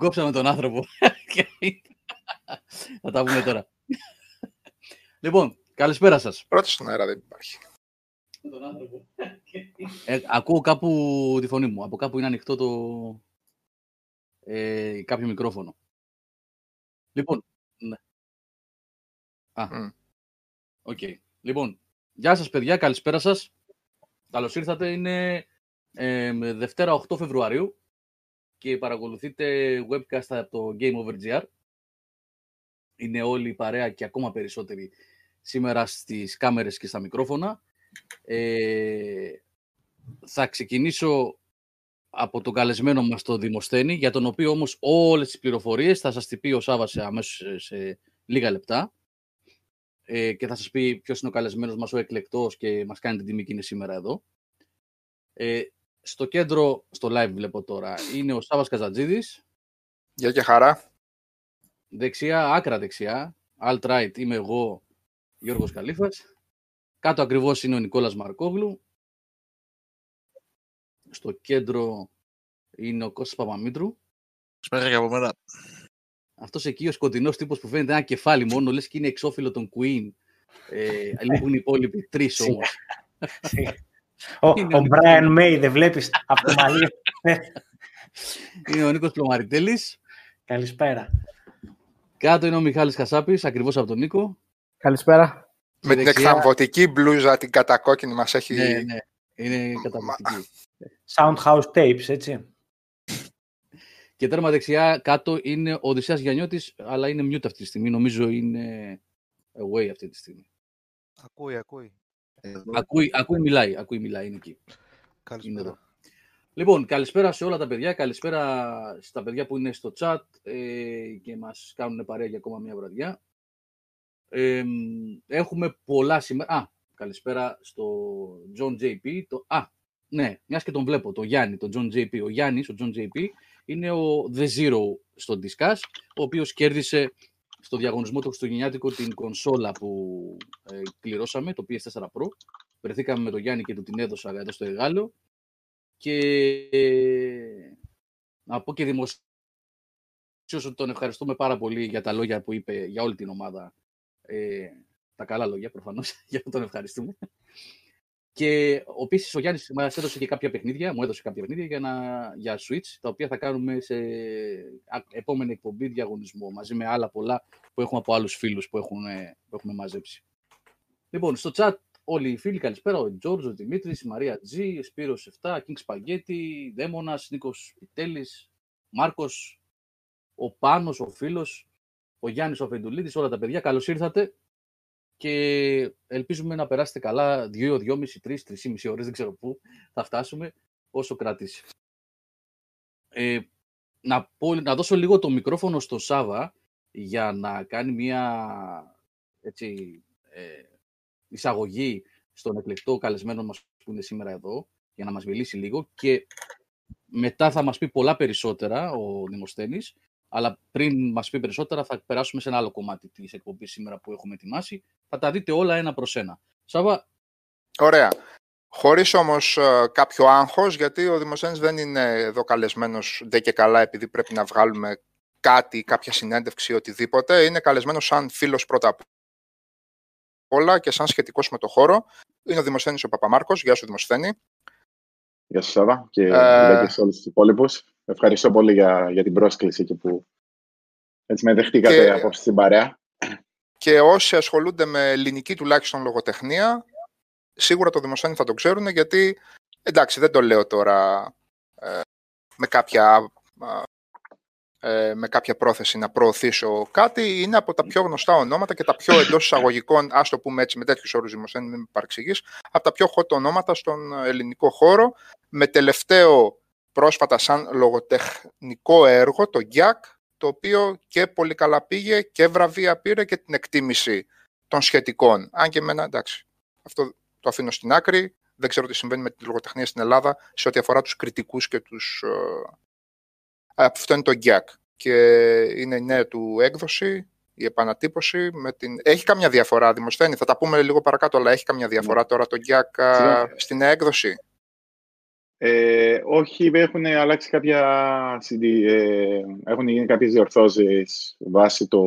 Τον κόψαμε τον άνθρωπο. Θα τα πούμε τώρα. λοιπόν, καλησπέρα σας. Πρώτα στον αέρα δεν υπάρχει. Τον άνθρωπο. Ε, ακούω κάπου τη φωνή μου. Από κάπου είναι ανοιχτό το... Ε, κάποιο μικρόφωνο. Λοιπόν, ναι. Α, Μμ. οκ. Λοιπόν, γεια σας παιδιά, καλησπέρα σας. Καλώς ήρθατε. Είναι ε, Δευτέρα 8 Φεβρουαρίου και παρακολουθείτε webcast από το Game Over GR. Είναι όλη η παρέα και ακόμα περισσότεροι σήμερα στις κάμερες και στα μικρόφωνα. Ε, θα ξεκινήσω από τον καλεσμένο μας τον Δημοσθένη, για τον οποίο όμως όλες τις πληροφορίες θα σας τις πει ο Σάββας σε, αμέσως σε, σε λίγα λεπτά ε, και θα σας πει ποιος είναι ο καλεσμένος μας, ο εκλεκτός και μας κάνει την τιμή και είναι σήμερα εδώ. Ε, στο κέντρο, στο live βλέπω τώρα, είναι ο Σάββας Καζατζίδης, Γεια και χαρά. δεξιά, άκρα δεξιά, alt right είμαι εγώ, Γιώργος Καλήφας, κάτω ακριβώς είναι ο Νικόλας Μαρκόγλου, στο κέντρο είναι ο Κώστας Παπαμήτρου, Σπέρα και από μένα. αυτός εκεί ο σκοτεινός τύπος που φαίνεται ένα κεφάλι μόνο, λες και είναι εξώφυλλο των Queen, ε, λείπουν οι υπόλοιποι τρεις όμως. Ο, Είναι ο ο Brian May, δεν βλέπεις από το μαλλί. είναι ο Νίκος Πλωμαριτέλης, Καλησπέρα. κάτω είναι ο Μιχάλης Χασάπης, ακριβώς από τον Νίκο, Καλησπέρα. Με την δεξιά- εκθαμβωτική μπλούζα, την κατακόκκινη μας έχει... ναι, ναι, είναι καταπληκτική. Soundhouse Tapes, έτσι. Και τέρμα δεξιά κάτω είναι ο Οδυσσέας Γιαννιώτης, αλλά είναι mute αυτή τη στιγμή. Νομίζω είναι away αυτή τη στιγμή. Ακούει, ακούει. Ακούει, ακούει, μιλάει. Ακούει, μιλάει. Είναι εκεί. Είναι Καλησπέρα. εδώ. Λοιπόν, καλησπέρα σε όλα τα παιδιά. Καλησπέρα στα παιδιά που είναι στο chat ε, και μας κάνουν παρέα για ακόμα μια βραδιά. Ε, μ, έχουμε πολλά σήμερα. Α, καλησπέρα στο John JP. Το... Α, ναι, μιας και τον βλέπω, το Γιάννη, τον John JP. Ο Γιάννης, ο John JP, είναι ο The Zero στο Discuss, ο οποίος κέρδισε στο διαγωνισμό του Χριστουγεννιάτικο την κονσόλα που ε, κληρώσαμε, το PS4 Pro. Βρεθήκαμε με τον Γιάννη και του την έδωσα εδώ στο εργάλεο. Και ε, να πω και δημοσίως ότι τον ευχαριστούμε πάρα πολύ για τα λόγια που είπε για όλη την ομάδα. Ε, τα καλά λόγια προφανώς, για αυτό τον ευχαριστούμε. Και επίσης ο Γιάννης μας έδωσε και κάποια παιχνίδια, μου έδωσε κάποια παιχνίδια για, να, για Switch, τα οποία θα κάνουμε σε α- επόμενη εκπομπή διαγωνισμό, μαζί με άλλα πολλά που έχουμε από άλλους φίλους που, έχουν, ε, που έχουμε μαζέψει. Λοιπόν, στο chat όλοι οι φίλοι, καλησπέρα. Ο Τζόρτζ, ο Δημήτρης, η Μαρία Τζι, Σπύρος 7, King Spaghetti, Δέμονα, Νίκος Πιτέλης, Μάρκος, ο Πάνος, ο φίλος, ο Γιάννης ο Φεντουλίδης, όλα τα παιδιά. Καλώς ήρθατε και ελπίζουμε να περάσετε καλά 2, 2,5, 3, 3,5 ώρες, δεν ξέρω πού θα φτάσουμε, όσο κρατήσει. Ε, να, πω, να δώσω λίγο το μικρόφωνο στο Σάβα για να κάνει μια έτσι, ε, εισαγωγή στον εκλεκτό καλεσμένο μας που είναι σήμερα εδώ, για να μας μιλήσει λίγο και μετά θα μας πει πολλά περισσότερα ο Δημοσθένης, αλλά πριν μας πει περισσότερα θα περάσουμε σε ένα άλλο κομμάτι της εκπομπής σήμερα που έχουμε ετοιμάσει. Θα τα δείτε όλα ένα προς ένα. Σάβα, Ωραία. Χωρίς όμως ε, κάποιο άγχος, γιατί ο Δημοσθένης δεν είναι εδώ καλεσμένος ντε και καλά επειδή πρέπει να βγάλουμε κάτι, κάποια συνέντευξη, οτιδήποτε. Είναι καλεσμένος σαν φίλος πρώτα απ' όλα και σαν σχετικός με το χώρο. Είναι ο Δημοσθένης ο Παπαμάρκος. Γεια σου Δημοσθένη. Γεια σας Σάβα και Ε, γεια και σε όλους τους υπόλοιπους. Ευχαριστώ πολύ για, για την πρόσκληση και που έτσι με δεχτήκατε Και- απόψε στην παρέα. Και όσοι ασχολούνται με ελληνική τουλάχιστον λογοτεχνία, σίγουρα το Δημοσθένη θα το ξέρουν, γιατί εντάξει δεν το λέω τώρα ε, με κάποια α, ε, με κάποια πρόθεση να προωθήσω κάτι, είναι από τα πιο γνωστά ονόματα και τα πιο εντός εισαγωγικών, ας το πούμε έτσι με τέτοιους όρους δημοσίων, μην με παρεξηγείς, από τα πιο hot ονόματα στον ελληνικό χώρο, με τελευταίο πρόσφατα σαν λογοτεχνικό έργο, το Γκιάκ, το οποίο και πολύ καλά πήγε και βραβεία πήρε και την εκτίμηση των σχετικών. Αν και εμένα, εντάξει, αυτό το αφήνω στην άκρη. Δεν ξέρω τι συμβαίνει με τη λογοτεχνία στην Ελλάδα σε ό,τι αφορά τους κριτικούς και τους... Ε, αυτό είναι το Γκιάκ και είναι η νέα του έκδοση, η επανατύπωση. Με την... Έχει καμιά διαφορά, Δημοσθένη, θα τα πούμε λίγο παρακάτω, αλλά έχει καμιά διαφορά τώρα το Γκιάκ Σιγά. στην έκδοση; Ε, όχι, έχουν αλλάξει κάποια CD, ε, έχουν γίνει κάποιες διορθώσεις βάσει το,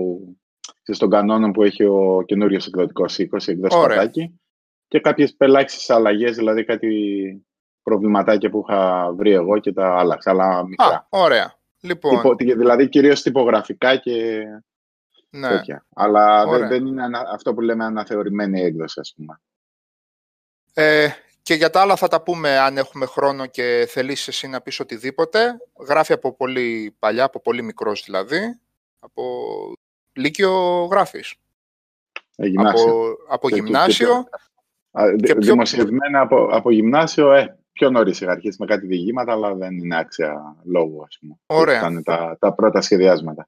των κανόνων που έχει ο καινούριος εκδοτικός οίκος, η εκδόση Ωραία. Πατάκη, και κάποιες πελάξεις αλλαγές, δηλαδή κάτι προβληματάκια που είχα βρει εγώ και τα άλλαξα, αλλά μικρά. Α, ωραία. Λοιπόν, Τυπο- δηλαδή κυρίως τυπογραφικά και ναι. τέτοια. Αλλά δεν, Ωραία. δεν είναι ανα- αυτό που λέμε αναθεωρημένη έκδοση, ας πούμε. Ε, και για τα άλλα θα τα πούμε αν έχουμε χρόνο και θελήσεις εσύ να πεις οτιδήποτε. Γράφει από πολύ παλιά, από πολύ μικρός δηλαδή. Από Λύκειο γράφεις. Ε, γυμνάσιο. Από, από Και- και- γυμνάσιο. Α, δη- και πιο- Δημοσιευμένα από, από γυμνάσιο, ε, πιο νωρίς είχα αρχίσει με κάτι διηγήματα, αλλά δεν είναι άξια λόγου, ας πούμε. Ωραία. Ήταν τα, τα πρώτα σχεδιάσματα.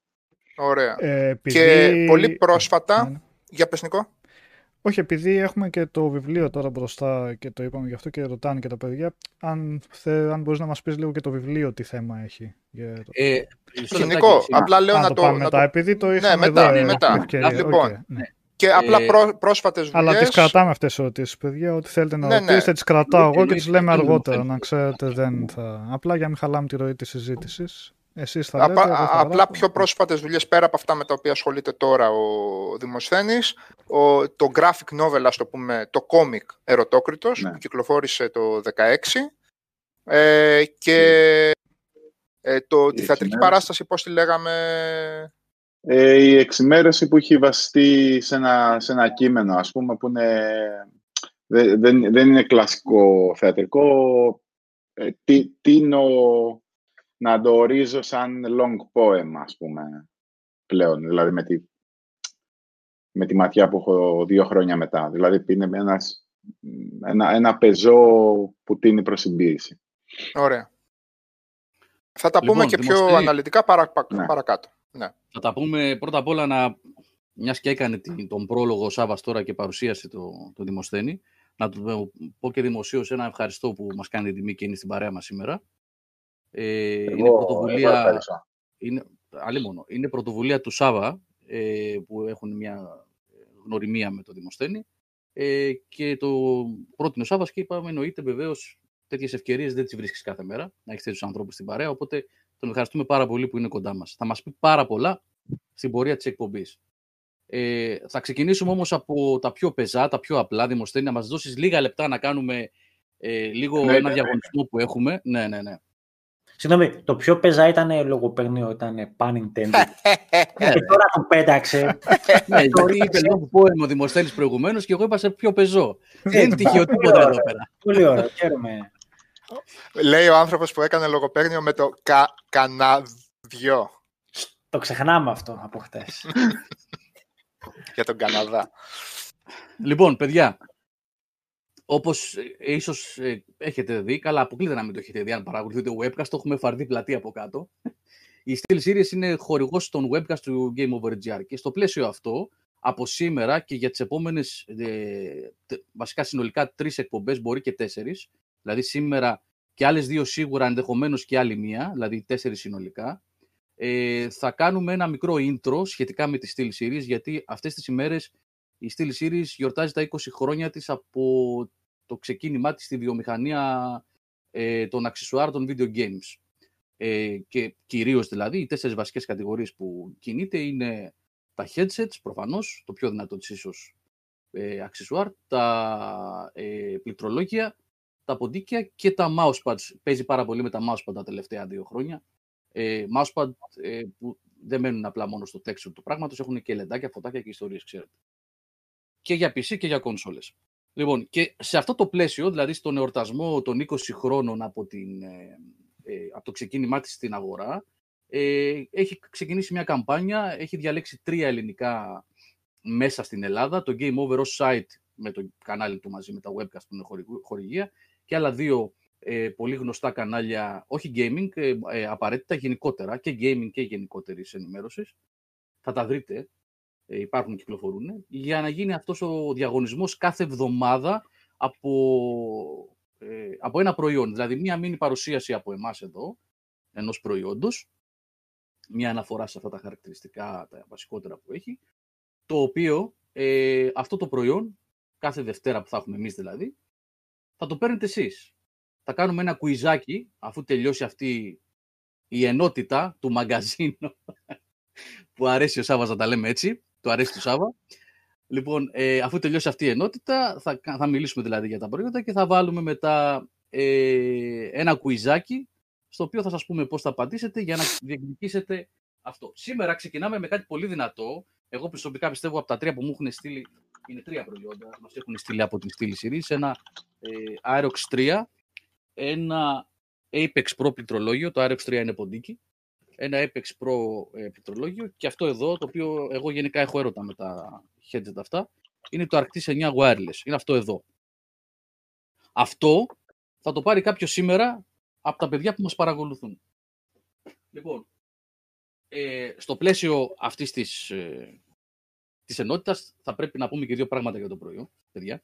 Ωραία. Ε, επειδή... Και πολύ πρόσφατα, Ναι, ναι. για πες Νικό. Όχι, επειδή έχουμε και το βιβλίο τώρα μπροστά και το είπαμε γι' αυτό και ρωτάνε και τα παιδιά, αν, θε, αν μπορείς να μας πεις λίγο και το βιβλίο τι θέμα έχει. Για το... Ε, μισό λεπτάκι, Νικό, εσύ. απλά λέω Α, να το το... πάμε να μετά, το- επειδή το είχαμε μετά, εδώ, ε, μετά. ευκαιρία. Λοιπόν, Οκ, ναι. Και απλά Ε, πρό, πρόσφατες δουλειές. Αλλά τις κρατάμε αυτές τις ερωτήσεις, παιδιά. Ό,τι θέλετε να Ναι, ναι. ρωτήσετε, τις κρατάω εγώ και Εννοείται, τις λέμε εννοείται. αργότερα. Να ξέρετε, δεν θα... Απλά για να μην χαλάμε τη ροή της συζήτησης. Εσείς θα Απα- λέτε, εγώ θα απλά γράφω. πιο πρόσφατες δουλειές πέρα από αυτά με τα οποία ασχολείται τώρα ο Δημοσθένης. Ο, το graphic novel, ας το πούμε, το comic Ερωτόκριτος, Ναι. που κυκλοφόρησε το 16. Ε, και ε, το, τη Η θεατρική εξημέρωση. παράσταση, πώς τη λέγαμε... Ε, η εξημέρωση που έχει βασιστεί σε ένα, σε ένα κείμενο, ας πούμε, που είναι, δεν, δεν, δεν είναι κλασικό θεατρικό. Ε, τι, τίνω να το ορίζω σαν long poem, ας πούμε, πλέον. Δηλαδή, με τη, με τη ματιά που έχω δύο χρόνια μετά. Δηλαδή, είναι ένας, ένα, ένα πεζό που τίνει προς συμπίεση. Ωραία. Θα τα Λοιπόν, πούμε και πιο Δημοσθένη. αναλυτικά παρα, πα- Ναι. παρακάτω. Ναι. Θα τα πούμε πρώτα απ' όλα να. Μιας και έκανε την- τον πρόλογο ο Σάββας τώρα και παρουσίασε το, το Δημοσθένη, να του πω και δημοσίως ένα ευχαριστώ που μας κάνει την τιμή και είναι στην παρέα μας σήμερα. Ε, είναι πρωτοβουλία. ευχαριστώ. είναι, αλίμονο, είναι πρωτοβουλία του Σάβα ε, που έχουν μια γνωριμία με το Δημοσθένη ε, και το πρότεινε ο Σάβας και είπαμε εννοείται βεβαίως τέτοιες ευκαιρίες δεν τις βρίσκεις κάθε μέρα να έχεις τέτοιους ανθρώπους στην παρέα οπότε τον ευχαριστούμε πάρα πολύ που είναι κοντά μας. Θα μας πει πάρα πολλά στην πορεία της εκπομπής. Ε, θα ξεκινήσουμε όμως από τα πιο πεζά, τα πιο απλά. Δημοσθένη, να μας δώσεις λίγα λεπτά να κάνουμε ε, λίγο Ναι, ένα ναι. διαγωνισμό που έχουμε. Ναι, ναι, ναι. Συγγνώμη, το πιο πεζά ήταν λογοπαίγνιο, ήταν pun intended. και τώρα το πέταξε. Ναι, γιατί είπε λόγω πόεμο ο Δημοσθένης προηγουμένως και εγώ είπα σε πιο πεζό. Δεν είναι τυχαίο τίποτα εδώ πέρα. Πολύ ωραίο, χαίρομαι. Λέει ο άνθρωπος που έκανε λογοπαίγνιο με το κα, καναδιό Το ξεχνάμε αυτό από χτες. για τον Καναδά. Λοιπόν, παιδιά, όπως ε, ίσως ε, έχετε δει, καλά αποκλείται να μην το έχετε δει αν παρακολουθείτε το webcast, το έχουμε φαρδί πλατή από κάτω. Η Steel Series είναι χορηγός των webcast του Game Over GR και στο πλαίσιο αυτό, από σήμερα και για τις επόμενες, ε, τε- βασικά συνολικά τρεις εκπομπές, μπορεί και τέσσερις, δηλαδή σήμερα και άλλες δύο σίγουρα, ενδεχομένως και άλλη μία, δηλαδή τέσσερις συνολικά, ε, θα κάνουμε ένα μικρό intro σχετικά με τη Steel Series, γιατί αυτές τις ημέρες η Steel Series γιορτάζει τα 20 χρόνια της από το ξεκίνημά της στη βιομηχανία ε, των αξισουάρ των video games. Ε, και κυρίως δηλαδή οι τέσσερις βασικές κατηγορίες που κινείται είναι τα headsets, προφανώς, το πιο δυνατό της ίσως ε, αξισουάρ, τα ε, πληκτρολόγια, τα ποντίκια και τα mousepads. Παίζει πάρα πολύ με τα mousepad τα τελευταία δύο χρόνια. Ε, mousepad ε, που δεν μένουν απλά μόνο στο texture του πράγματος, έχουν και λεντάκια, φωτάκια και ιστορίες, ξέρετε και για PC και για κονσόλες. Λοιπόν, και σε αυτό το πλαίσιο, δηλαδή στον εορτασμό των 20 χρόνων από, την, ε, ε, από το ξεκίνημά της στην αγορά, ε, έχει ξεκινήσει μια καμπάνια, έχει διαλέξει τρία ελληνικά μέσα στην Ελλάδα, το Game Over ως site με το κανάλι του μαζί με τα webcast που είναι χορηγου- χορηγία και άλλα δύο ε, πολύ γνωστά κανάλια, όχι gaming, ε, ε, απαραίτητα γενικότερα και gaming και γενικότερης ενημέρωσης. Θα τα βρείτε ε, υπάρχουν, κυκλοφορούν, για να γίνει αυτός ο διαγωνισμός κάθε εβδομάδα από, ε, από ένα προϊόν. Δηλαδή, μία μήνυ παρουσίαση από εμάς εδώ, ενός προϊόντος, μία αναφορά σε αυτά τα χαρακτηριστικά, τα βασικότερα που έχει, το οποίο ε, αυτό το προϊόν, κάθε Δευτέρα που θα έχουμε εμείς δηλαδή, θα το παίρνετε εσείς. θα κάνουμε ένα κουιζάκι, αφού τελειώσει αυτή η ενότητα του μαγκαζίνου, που αρέσει ο Σάββας να τα λέμε έτσι, του αρέσει του Σάββα. Λοιπόν, ε, αφού τελειώσει αυτή η ενότητα, θα, θα μιλήσουμε δηλαδή για τα προϊόντα και θα βάλουμε μετά ε, ένα κουιζάκι, στο οποίο θα σας πούμε πώς θα απαντήσετε για να διεκδικήσετε αυτό. Σήμερα ξεκινάμε με κάτι πολύ δυνατό. Εγώ προσωπικά πιστεύω από τα τρία που μου έχουν στείλει, είναι τρία προϊόντα, μας έχουν στείλει από την στήλη Series, ένα ε, Aerox 3, ένα Apex Pro πληκτρολόγιο, το Aerox 3 είναι ποντίκι, ένα Apex Pro ε, πληκτρολόγιο και αυτό εδώ, το οποίο εγώ γενικά έχω έρωτα με τα headset αυτά, είναι το Arctis 9 Wireless. Είναι αυτό εδώ. Αυτό θα το πάρει κάποιος σήμερα από τα παιδιά που μας παρακολουθούν. Λοιπόν, ε, στο πλαίσιο αυτής της, ε, της ενότητας θα πρέπει να πούμε και δύο πράγματα για το προϊόν, παιδιά.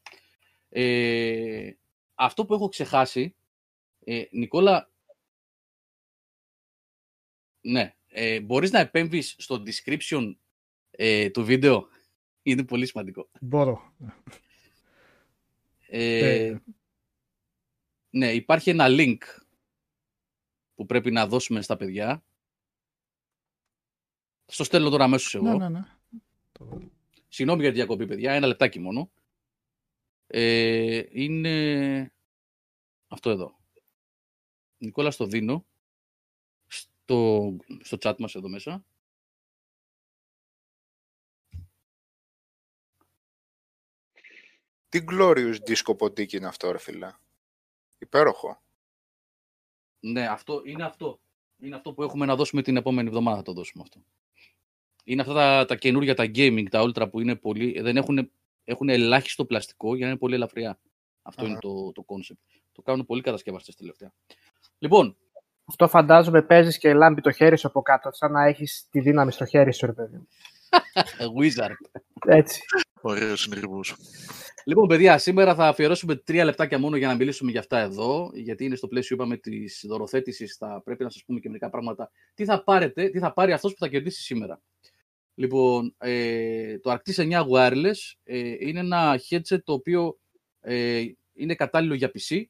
Ε, αυτό που έχω ξεχάσει, ε, Νικόλα, ναι, ε, μπορείς να επέμβεις στο description ε, του βίντεο; Είναι πολύ σημαντικό. Μπορώ. Ε, Ε, ναι, υπάρχει ένα link που πρέπει να δώσουμε στα παιδιά. Στο στέλνω τώρα αμέσως εγώ. ναι, ναι, ναι. Το- Συγγνώμη για τη διακοπή, παιδιά. Ένα λεπτάκι μόνο. Ε, είναι αυτό εδώ. Νικόλα, στο δίνω. Στο, στο chat μας εδώ μέσα. Τι glorious disco ποντίκι είναι αυτό, ρε φίλε. Υπέροχο. Ναι, αυτό είναι αυτό. Είναι αυτό που έχουμε να δώσουμε την επόμενη εβδομάδα. Θα το δώσουμε αυτό. Είναι αυτά τα, τα καινούργια, τα gaming, τα ultra που είναι πολύ. Δεν έχουν, έχουν ελάχιστο πλαστικό για να είναι πολύ ελαφριά. Αυτό Αχα. είναι το, το concept. Το κάνουν πολλοί κατασκευαστές τελευταία. Λοιπόν, Αυτό φαντάζομαι παίζεις και λάμπει το χέρι σου από κάτω, σαν να έχεις τη δύναμη στο χέρι σου, ρε παιδί. μου. Wizard. Έτσι. Ωραίος συνειρμό. Λοιπόν, παιδιά, σήμερα θα αφιερώσουμε τρία λεπτάκια μόνο για να μιλήσουμε για αυτά εδώ, γιατί είναι στο πλαίσιο, είπαμε, της δωροθέτησης. Θα πρέπει να σας πούμε και μερικά πράγματα. Τι θα πάρετε, τι θα πάρει αυτός που θα κερδίσει σήμερα. Λοιπόν, ε, το Arctis 9 Wireless ε, είναι ένα headset το οποίο ε, είναι κατάλληλο για PC,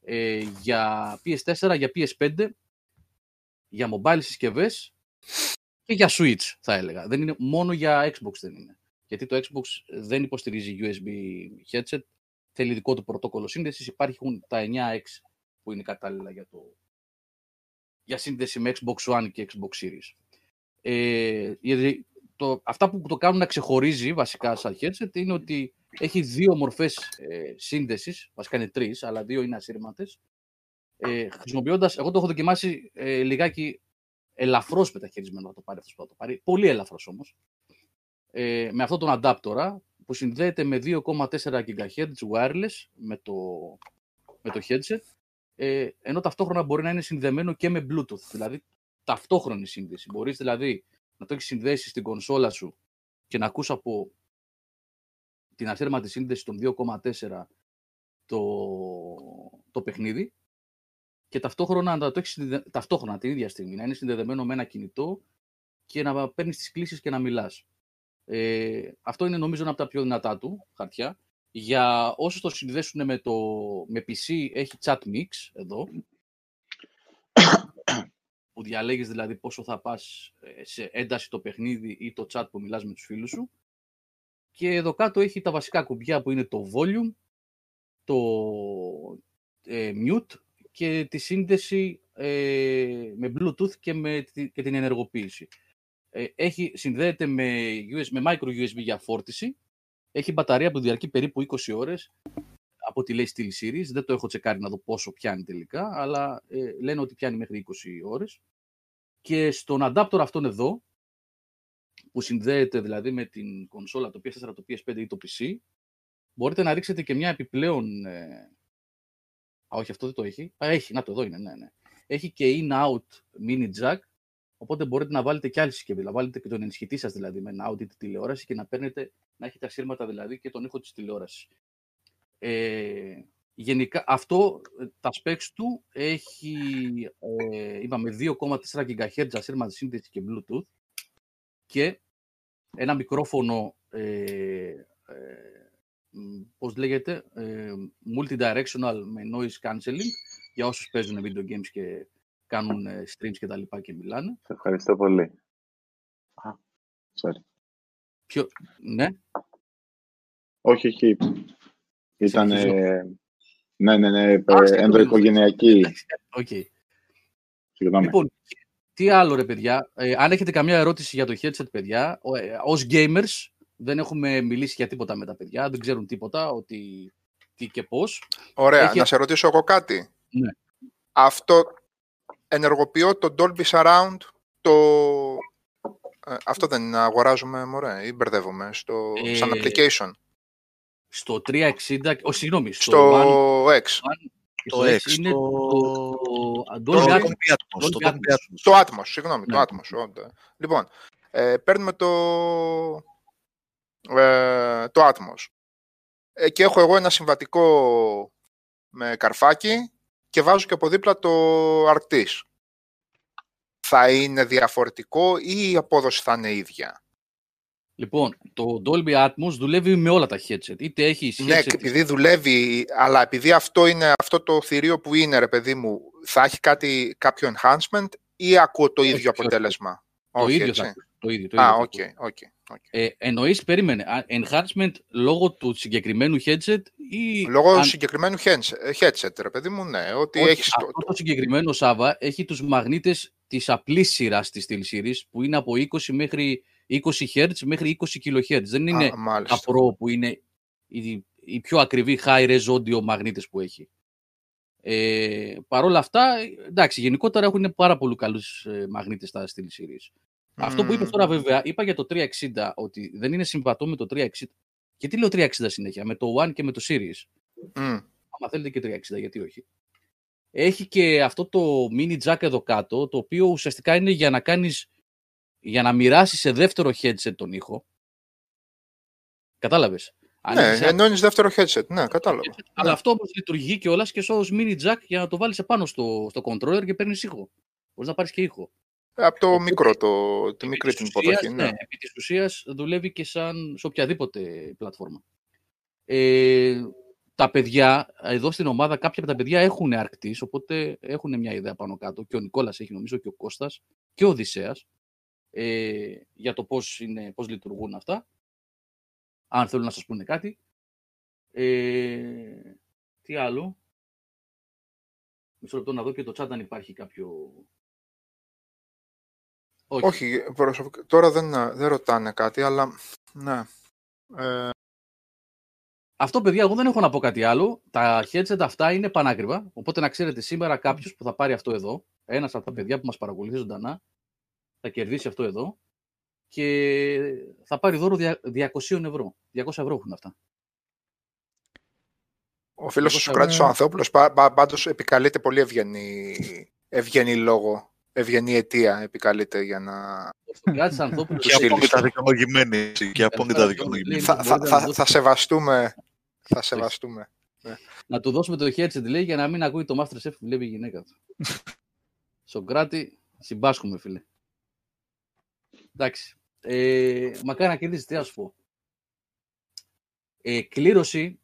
ε, για PS4, για PS5, για mobile συσκευές και για Switch, θα έλεγα. Δεν είναι μόνο για Xbox δεν είναι. Γιατί το Xbox δεν υποστηρίζει USB headset, θέλει δικό του πρωτόκολλο σύνδεσης. Υπάρχουν τα 9X που είναι κατάλληλα για, το, για σύνδεση με Xbox One και Xbox Series. Ε, γιατί το, αυτά που το κάνουν να ξεχωρίζει βασικά σαν headset είναι ότι έχει δύο μορφές ε, σύνδεσης, βασικά είναι τρεις, αλλά δύο είναι ασύρματες. Ε, χρησιμοποιώντας, εγώ το έχω δοκιμάσει ε, λιγάκι ελαφρώς μεταχειρισμένο να το πάρει αυτός που θα το πάρει, πολύ ελαφρώς όμως ε, με αυτόν τον αντάπτορα που συνδέεται με 2,4 GHz wireless με το, με το headset ε, ενώ ταυτόχρονα μπορεί να είναι συνδεμένο και με Bluetooth, δηλαδή ταυτόχρονη σύνδεση. Μπορείς δηλαδή να το έχεις συνδέσει στην κονσόλα σου και να ακούς από την ασύρματη σύνδεση των 2,4 το, το παιχνίδι και ταυτόχρονα, να το έχεις συνδε... ταυτόχρονα την ίδια στιγμή να είναι συνδεδεμένο με ένα κινητό και να παίρνεις τις κλήσεις και να μιλάς. Ε, αυτό είναι νομίζω ένα από τα πιο δυνατά του χαρτιά. Για όσους το συνδέσουν με, το, με PC έχει chat mix εδώ που διαλέγεις δηλαδή πόσο θα πας ε, σε ένταση το παιχνίδι ή το chat που μιλάς με τους φίλους σου. Και εδώ κάτω έχει τα βασικά κουμπιά που είναι το volume, το ε, mute και τη σύνδεση ε, με bluetooth και, με, τη- και την ενεργοποίηση. Ε, έχει, συνδέεται με, US, με micro USB για φόρτιση. Έχει μπαταρία που διαρκεί περίπου 20 ώρες από ό,τι λέει Steel Series. Δεν το έχω τσεκάρει να δω πόσο πιάνει τελικά, αλλά ε, λένε ότι πιάνει μέχρι 20 ώρες. Και στον adapter αυτόν εδώ, που συνδέεται δηλαδή με την κονσόλα, το PS4, το PS5 ή το PC, μπορείτε να ρίξετε και μια επιπλέον... Ε... Α, όχι, αυτό δεν το έχει. Α, έχει, να το εδώ είναι, ναι, ναι. Έχει και in-out mini jack, οπότε μπορείτε να βάλετε και άλλη συσκευή. Να βάλετε και τον ενισχυτή σας δηλαδή με ένα out ή τη τηλεόραση και να παίρνετε, να έχετε ασύρματα δηλαδή και τον ήχο της τηλεόρασης. Ε, γενικά, αυτό, ε, τα specs του έχει, ε, είπαμε, 2,4 GHz ασύρματη σύνδεση και Bluetooth και ένα μικρόφωνο, ε, ε, μ, πώς λέγεται, ε, multidirectional με noise cancelling για όσους παίζουν video games και κάνουν ε, streams και τα λοιπά και μιλάνε. Σε ευχαριστώ πολύ. Α, sorry. Ποιο... Ναι, Όχι, όχι. Ήταν. Συνεχίζω. Ναι, ναι, ναι. ε, Α, σε Ενδοοικογενειακή. εντάξει, οκ. Συγγνώμη. Λοιπόν, τι άλλο ρε παιδιά, ε, αν έχετε καμιά ερώτηση για το headset παιδιά, ο- ε, ως gamers δεν έχουμε μιλήσει για τίποτα με τα παιδιά, δεν ξέρουν τίποτα, ότι τι και πώς. Ωραία, Έχει- να σε ρωτήσω εγώ κάτι. Ναι. Αυτό ενεργοποιώ το Dolby Surround, το... ε, αυτό δεν αγοράζουμε, μωρέ, ή μπερδεύομαι, στο... Ε, σαν application. Στο 360, όχι συγγνώμη, στο, Στο One, X. και Το στο X, X είναι το- το, Το Dolby Atmos. Dolby Atmos, το Dolby Dolby Atmos. Το Atmos, συγγνώμη, Ναι. το Atmos. όντως. Λοιπόν, ε, παίρνουμε το, ε, το Atmos. Ε, και έχω εγώ ένα συμβατικό με καρφάκι και βάζω και από δίπλα το Arctis. Θα είναι διαφορετικό ή η απόδοση θα είναι ίδια; Λοιπόν, το Dolby Atmos δουλεύει με όλα τα headset. Είτε έχει headset... Ναι, και επειδή δουλεύει, αλλά επειδή αυτό είναι αυτό το θηρίο που είναι, ρε παιδί μου, θα έχει κάτι, κάποιο enhancement ή ακούω το Όχι, ίδιο όχι, αποτέλεσμα; το Όχι, ίδιο έτσι. θα ακούσει, το ίδιο, το ίδιο Α, θα οκ, ακούσει. OK, OK. Ε, εννοείς, περίμενε, α, enhancement λόγω του συγκεκριμένου headset ή... Λόγω αν- συγκεκριμένου headset, headset, ρε παιδί μου, ναι. Ότι Όχι, έχεις το, αυτό το συγκεκριμένο Σάβα έχει τους μαγνήτες της απλής σειράς της SteelSeries που είναι από 20 μέχρι 20 Hz μέχρι 20 kHz. Δεν είναι Α, μάλιστα. τα Pro που είναι οι, οι πιο ακριβή high-res audio μαγνήτες που έχει. Ε, Παρ' όλα αυτά, εντάξει, γενικότερα έχουν πάρα πολύ καλούς ε, μαγνήτες στα SteelSeries. Αυτό που είπες Μμμ. τώρα βέβαια, είπα για το 360 ότι δεν είναι συμβατό με το 360. Και τι λέω 360 συνέχεια, με το One και με το Series. Μμ. Άμα θέλετε και 360, γιατί όχι. Έχει και αυτό το mini jack εδώ κάτω, το οποίο ουσιαστικά είναι για να κάνεις, για να μοιράσει σε δεύτερο headset τον ήχο. Κατάλαβες. Αν Ναι, έχεις ένα ενώνεις δεύτερο headset, ναι, κατάλαβα. headset, Αλλά αυτό όμως λειτουργεί και όλας και ως mini jack για να το βάλεις επάνω στο, στο controller και παίρνεις ήχο. Μπορείς να πάρεις και ήχο. Από το Οπότε, μικρό, το, τη Επί μικρή της την ουσίας, υποδοχή, ναι. επί της ουσίας δουλεύει και σαν σε οποιαδήποτε πλατφόρμα. Ε, τα παιδιά, εδώ στην ομάδα, κάποια από τα παιδιά έχουν αρκτής, οπότε έχουν μια ιδέα πάνω κάτω. Και ο Νικόλας έχει νομίζω και ο Κώστας και ο Οδυσσέας ε, για το πώς, είναι, πώς λειτουργούν αυτά. Αν θέλουν να σας πούνε κάτι. Ε, τι άλλο. Μισό λεπτό να δω και το chat αν υπάρχει κάποιο... Όχι. Όχι, προσωπικά, τώρα δεν, δεν ρωτάνε κάτι, αλλά ναι. Ε, Αυτό, παιδιά, εγώ δεν έχω να πω κάτι άλλο. Τα headset αυτά είναι πανάκριβα. Οπότε να ξέρετε σήμερα κάποιος που θα πάρει αυτό εδώ, ένας από τα παιδιά που μας παρακολουθεί ζωντανά, θα κερδίσει αυτό εδώ και θα πάρει δώρο δια- 200 ευρώ. 200 ευρώ έχουν αυτά. ο φίλος Εγώ του θα- Σοκράτης ο Ανθόπουλος πα- πα- πάντως επικαλείται πολύ ευγενή, ευγενή λόγο, ευγενή αιτία επικαλείται για να... Ο Σοκράτης Ανθόπουλος Του Και στείλεις. απόλυτα δικαιολογημένη. έτσι, Και απόλυτα Ευχαριστώ. δικαιολογημένη. Θα, θα, μπορείτε να θα, δώσετε- θα σεβαστούμε, θα σεβαστούμε. να του δώσουμε το headset, λέει, για να μην ακούει το Masterchef που βλέπει η γυναίκα του. Σοκράτη, συμπάσχουμε, φίλε. Εντάξει. Ε, μακάρι να κερδίσει, τι να σου πω. Ε, κλήρωση,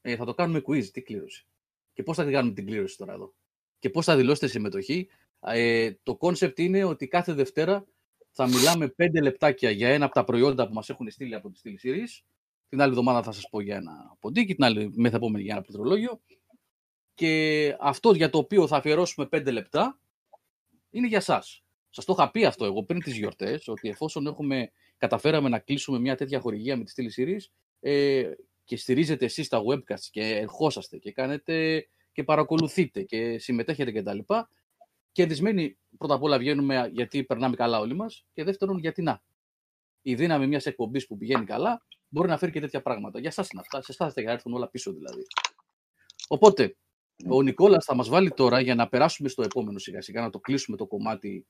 ε, θα το κάνουμε quiz. Τι κλήρωση; Και πώς θα την κάνουμε την κλήρωση τώρα εδώ; Και πώς θα δηλώσετε συμμετοχή; Ε, το concept είναι ότι κάθε Δευτέρα θα μιλάμε 5 λεπτάκια για ένα από τα προϊόντα που μας έχουν στείλει από τη στήλη Series. Την άλλη εβδομάδα θα σας πω για ένα ποντίκι, την άλλη μεθεπόμενη για ένα πληκτρολόγιο. Και αυτό για το οποίο θα αφιερώσουμε 5 λεπτά είναι για σας. Σας το είχα πει αυτό εγώ πριν τις γιορτές, ότι εφόσον έχουμε, καταφέραμε να κλείσουμε μια τέτοια χορηγία με τη στήλη Series ε, και στηρίζετε εσείς τα webcasts και ερχόσαστε και κάνετε και παρακολουθείτε και συμμετέχετε κτλ. Και κερδισμένοι πρώτα απ' όλα βγαίνουμε γιατί περνάμε καλά όλοι μας και δεύτερον γιατί να. Η δύναμη μιας εκπομπής που πηγαίνει καλά μπορεί να φέρει και τέτοια πράγματα. Για εσάς είναι αυτά. Σε εσάς θα έρθουν όλα πίσω δηλαδή. Οπότε, ο Νικόλας θα μας βάλει τώρα για να περάσουμε στο επόμενο σιγά σιγά, να το κλείσουμε το κομμάτι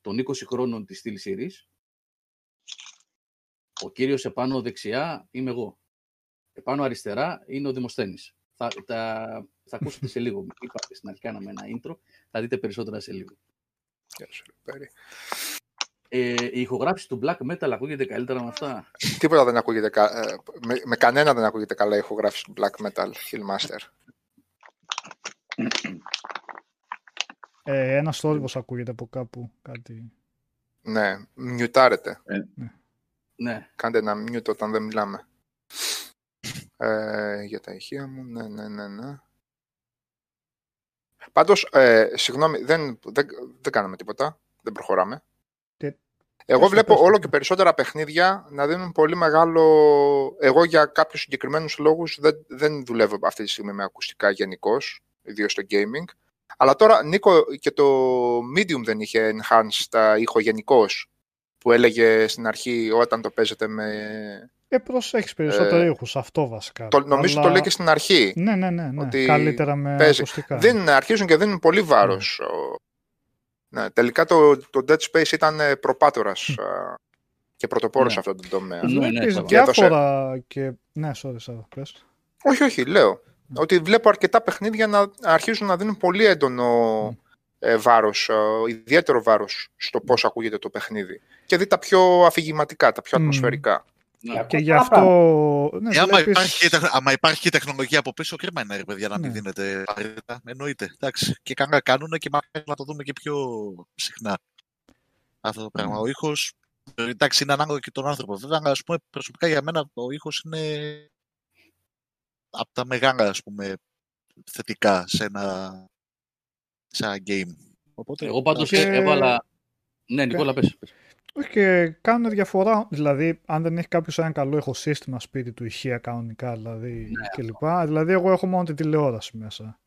των 20 χρόνων της στήλη Series. Ο κύριος επάνω δεξιά είμαι εγώ. Επάνω αριστερά είναι ο Δημοσθένης. Θα, τα, θα ακούσετε σε λίγο. Είπατε στην αρχή κάναμε ένα intro. Θα δείτε περισσότερα σε λίγο. Γεια σου, Λεπέρη. Ε, η ηχογράφηση του black metal ακούγεται καλύτερα με αυτά; Τίποτα δεν ακούγεται κα... ε, με, με κανένα δεν ακούγεται καλά η ηχογράφηση του Black Metal Hillmaster. Ε, ένα θόρυβος ακούγεται από κάπου. Κάτι... Ναι, μιουτάρετε. Ναι. Κάντε ένα mute όταν δεν μιλάμε. Ε, για τα ηχεία μου, ναι, ναι, ναι, ναι. Πάντως, ε, συγγνώμη, δεν, δεν, δεν κάναμε τίποτα. Δεν προχωράμε. Τι- Εγώ πες το, βλέπω πες το. όλο και περισσότερα παιχνίδια να δίνουν πολύ μεγάλο... Εγώ για κάποιους συγκεκριμένους λόγους δεν, δεν δουλεύω αυτή τη στιγμή με ακουστικά γενικώς, ιδίως στο gaming. Αλλά τώρα, Νίκο, και το Medium δεν είχε enhanced τα ήχο γενικώ, που έλεγε στην αρχή όταν το παίζετε με... Ε, προσέχεις περισσότερο Ε, ήχους, αυτό βασικά. Το, νομίζω Αλλά- το λέει και στην αρχή. Ναι, ναι, ναι, ναι. ότι Καλύτερα με παίζει. ακουστικά. Δεν, αρχίζουν και δίνουν πολύ βάρος. Ο- Ναι, τελικά το, το Dead Space ήταν ε, προπάτορας α, και πρωτοπόρος σε Ναι. αυτόν τον τομέα. Ναι, ναι, Βλέπεις θα διάφορα και... Ναι, sorry, Σάβα, πες. Όχι, όχι, λέω. Ότι βλέπω αρκετά παιχνίδια να αρχίζουν να δίνουν πολύ έντονο ε, βάρος, ε, ιδιαίτερο βάρος στο πώς ακούγεται το παιχνίδι. Και δει τα πιο αφηγηματικά, τα πιο Μμ. ατμοσφαιρικά. Ναι. Και γι' αυτό... Ναι, Ε, άμα, βλέπεις- υπάρχει, και τεχ- άμα υπάρχει και τεχνολογία από πίσω, κρίμα είναι ρε παιδιά να μην Ναι. δίνετε παρέτα. Εννοείται. Εντάξει. Και καλά κάνουν και μακάρι να το δούμε και πιο συχνά. Αυτό το πράγμα. Ναι. Ο ήχο. Εντάξει, είναι ανάλογο και τον άνθρωπο. Βέβαια, αλλά, ας πούμε, προσωπικά για μένα ο ήχος είναι από τα μεγάλα ας πούμε, θετικά σε ένα, σε ένα game. Οπότε, Εγώ πάντως Και- έβαλα... Ναι, Νικόλα, πες. πες. Όχι και κάνουν διαφορά. Δηλαδή, αν δεν έχει κάποιος ένα καλό ηχοσύστημα σπίτι του, ηχεία κανονικά δηλαδή Ναι, κλπ. Δηλαδή, εγώ έχω μόνο τη τηλεόραση μέσα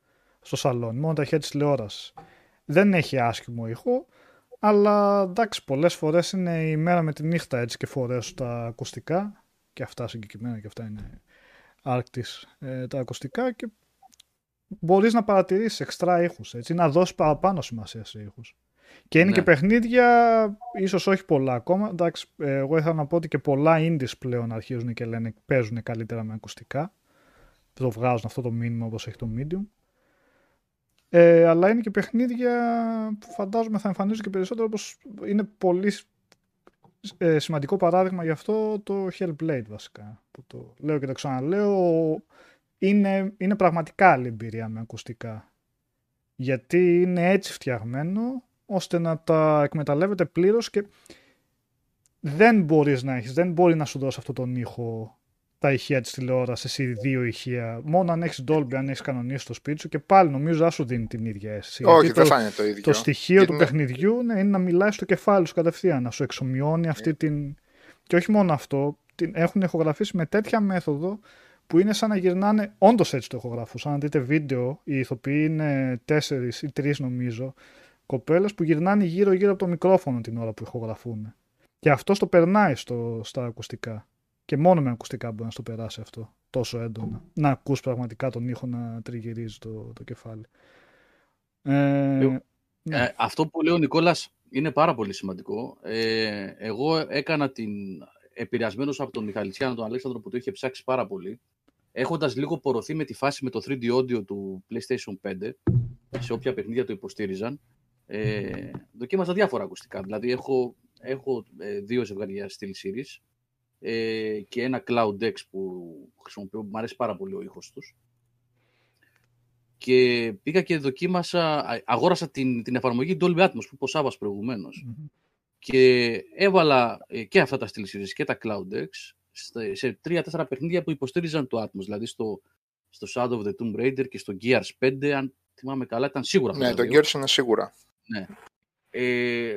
στο σαλόνι, μόνο τα ηχεία της τηλεόρασης. Δεν έχει άσχημο ήχο, αλλά εντάξει, πολλές φορές είναι η μέρα με τη νύχτα έτσι και φορέσω τα ακουστικά. Και αυτά συγκεκριμένα και αυτά είναι άρκτης ε, τα ακουστικά και μπορείς να παρατηρήσεις εξτρά ήχους, έτσι, να δώσεις παραπάνω σημασία σε ήχους. Και είναι Ναι. και παιχνίδια, ίσως όχι πολλά ακόμα. Εντάξει, ε, εγώ ήθελα να πω ότι και πολλά indies πλέον αρχίζουν και λένε παίζουν καλύτερα με ακουστικά. Το βγάζουν αυτό το μήνυμα όπως έχει το medium. Ε, αλλά είναι και παιχνίδια που φαντάζομαι θα εμφανίζουν και περισσότερο όπως είναι πολύ ε, σημαντικό παράδειγμα γι' αυτό το Hellblade βασικά. Που το λέω και το ξαναλέω. Είναι, είναι πραγματικά άλλη εμπειρία με ακουστικά. Γιατί είναι έτσι φτιαγμένο ώστε να τα εκμεταλλεύεται πλήρως και δεν μπορείς να έχεις, δεν μπορεί να σου δώσει αυτό τον ήχο τα ηχεία της τηλεόρασης ή δύο ηχεία. Μόνο αν έχεις Dolby, αν έχεις κανονίσει το σπίτι σου και πάλι νομίζω δεν σου δίνει την ίδια αίσθηση. Όχι, Γιατί δεν το, θα είναι το ίδιο. το στοιχείο του Είναι- παιχνιδιού ναι, είναι να μιλάει στο κεφάλι σου κατευθείαν, να σου εξομοιώνει αυτή την... Και όχι μόνο αυτό, την έχουν ηχογραφήσει με τέτοια μέθοδο που είναι σαν να γυρνάνε, όντως έτσι το ηχογραφούν. Σαν να δείτε βίντεο, οι ηθοποιοί είναι τέσσερις ή τρεις νομίζω, κοπέλες που γυρνάνε γύρω-γύρω από το μικρόφωνο την ώρα που ηχογραφούν. Και αυτό το περνάει στο, στα ακουστικά. Και μόνο με ακουστικά μπορεί να στο περάσει αυτό τόσο έντονα. Να ακούς πραγματικά τον ήχο να τριγυρίζει το, το κεφάλι. Ε, Εγώ- ναι. Ε, αυτό που λέει ο Νικόλας είναι πάρα πολύ σημαντικό. Ε, εγώ έκανα την επηρεασμένος από τον Μιχαλητσιάνο, τον Αλέξανδρο που το είχε ψάξει πάρα πολύ, έχοντας λίγο πορωθεί με τη φάση με το 3D audio του PlayStation 5, σε όποια παιχνίδια το υποστήριζαν, ε, δοκίμασα διάφορα ακουστικά. Δηλαδή έχω, έχω ε, δύο ζευγαριά SteelSeries ε, και ένα Cloud X που χρησιμοποιώ, που μου αρέσει πάρα πολύ ο ήχος τους. Και πήγα και δοκίμασα, α- αγόρασα την, την εφαρμογή Dolby Atmos που είπε ο Σάββας προηγουμένως. Μμμ. Και έβαλα ε, και αυτά τα SteelSeries και τα Cloud X στα- σε τρία-τέσσερα παιχνίδια που υποστήριζαν το Atmos. Δηλαδή στο, στο Shadow of the Tomb Raider και στο Gears 5, αν θυμάμαι καλά, ήταν σίγουρα αυτά Ναι, τα το δύο. Gears είναι σίγουρα. Ε,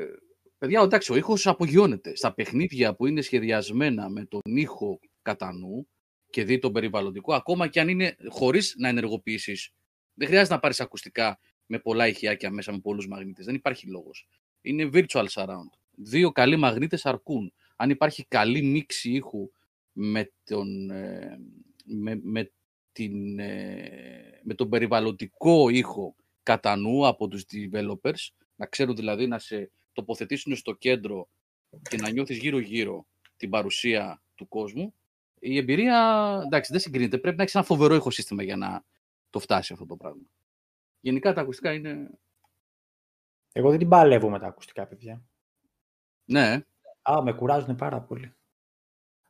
παιδιά, εντάξει, ο ήχος απογειώνεται. Στα παιχνίδια που είναι σχεδιασμένα με τον ήχο κατά νου και δει τον περιβαλλοντικό, ακόμα και αν είναι χωρίς να ενεργοποιήσεις, δεν χρειάζεται να πάρεις ακουστικά με πολλά ηχιάκια μέσα με πολλούς μαγνήτες. Δεν υπάρχει λόγος. Είναι virtual surround. Δύο καλοί μαγνήτες αρκούν. Αν υπάρχει καλή μίξη ήχου με τον, ε, με, με την, ε, με τον περιβαλλοντικό ήχο κατά νου από τους developers, να ξέρουν δηλαδή να σε τοποθετήσουν στο κέντρο και να νιώθεις γύρω-γύρω την παρουσία του κόσμου, η εμπειρία, εντάξει, δεν συγκρίνεται. Πρέπει να έχεις ένα φοβερό ηχοσύστημα για να το φτάσει αυτό το πράγμα. Γενικά τα ακουστικά είναι... Εγώ δεν την παλεύω με τα ακουστικά, παιδιά. Ναι, Α, με κουράζουν πάρα πολύ.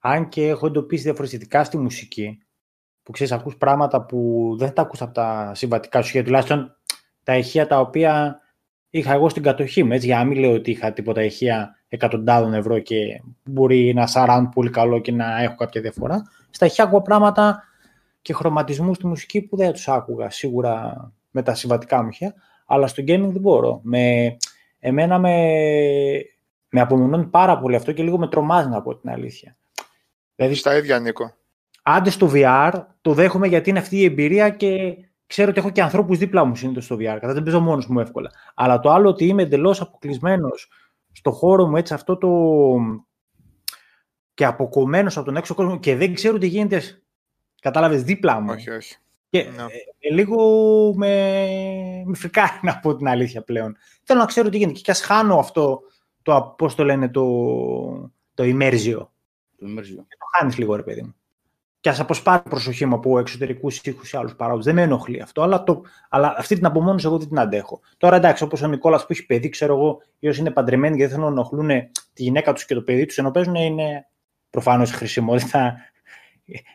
Αν και έχω εντοπίσει διαφορετικά στη μουσική, που ξέρεις, ακούς πράγματα που δεν θα τα ακούς από τα συμβατικά σου ηχεία, τουλάχιστον τα ηχεία τα οποία είχα εγώ στην κατοχή μου, έτσι, για να μην λέω ότι είχα τίποτα ηχεία εκατοντάδων ευρώ και μπορεί να surround πολύ καλό και να έχω κάποια διαφορά. Στα ηχεία άκουγα πράγματα και χρωματισμού στη μουσική που δεν τους άκουγα σίγουρα με τα συμβατικά μου ηχεία, αλλά στο gaming δεν μπορώ. Με, εμένα με, με απομονώνει πάρα πολύ αυτό και λίγο με τρομάζει να πω την αλήθεια. Δηλαδή, Στα ίδια, Νίκο. Άντε στο VR, το δέχομαι γιατί είναι αυτή η εμπειρία και ξέρω ότι έχω και ανθρώπους δίπλα μου συνήθως στο VR. Κατά δεν παίζω μόνος μου εύκολα. Αλλά το άλλο ότι είμαι εντελώς αποκλεισμένος στο χώρο μου, έτσι αυτό το. και αποκομμένος από τον έξω κόσμο και δεν ξέρω τι γίνεται. Κατάλαβες δίπλα μου. Όχι, όχι. Και ναι. ε, λίγο με, με φρικάρει να πω την αλήθεια πλέον. Θέλω να ξέρω τι γίνεται. Και ας χάνω αυτό το, πώς το λένε, το, το immersion. Το immersion. Το χάνεις λίγο, ρε παιδί μου και ας αποσπάρει προσοχή μου από εξωτερικούς ήχους ή άλλους παράγοντε. Δεν με ενοχλεί αυτό, αλλά, το, αλλά αυτή την απομόνωση εγώ δεν την αντέχω. Τώρα εντάξει, όπως ο Νικόλας που έχει παιδί, ξέρω εγώ, ή όσοι είναι παντρεμένοι και δεν θέλουν να ενοχλούν τη γυναίκα τους και το παιδί τους, ενώ παίζουν είναι προφανώς η χρησιμότητα.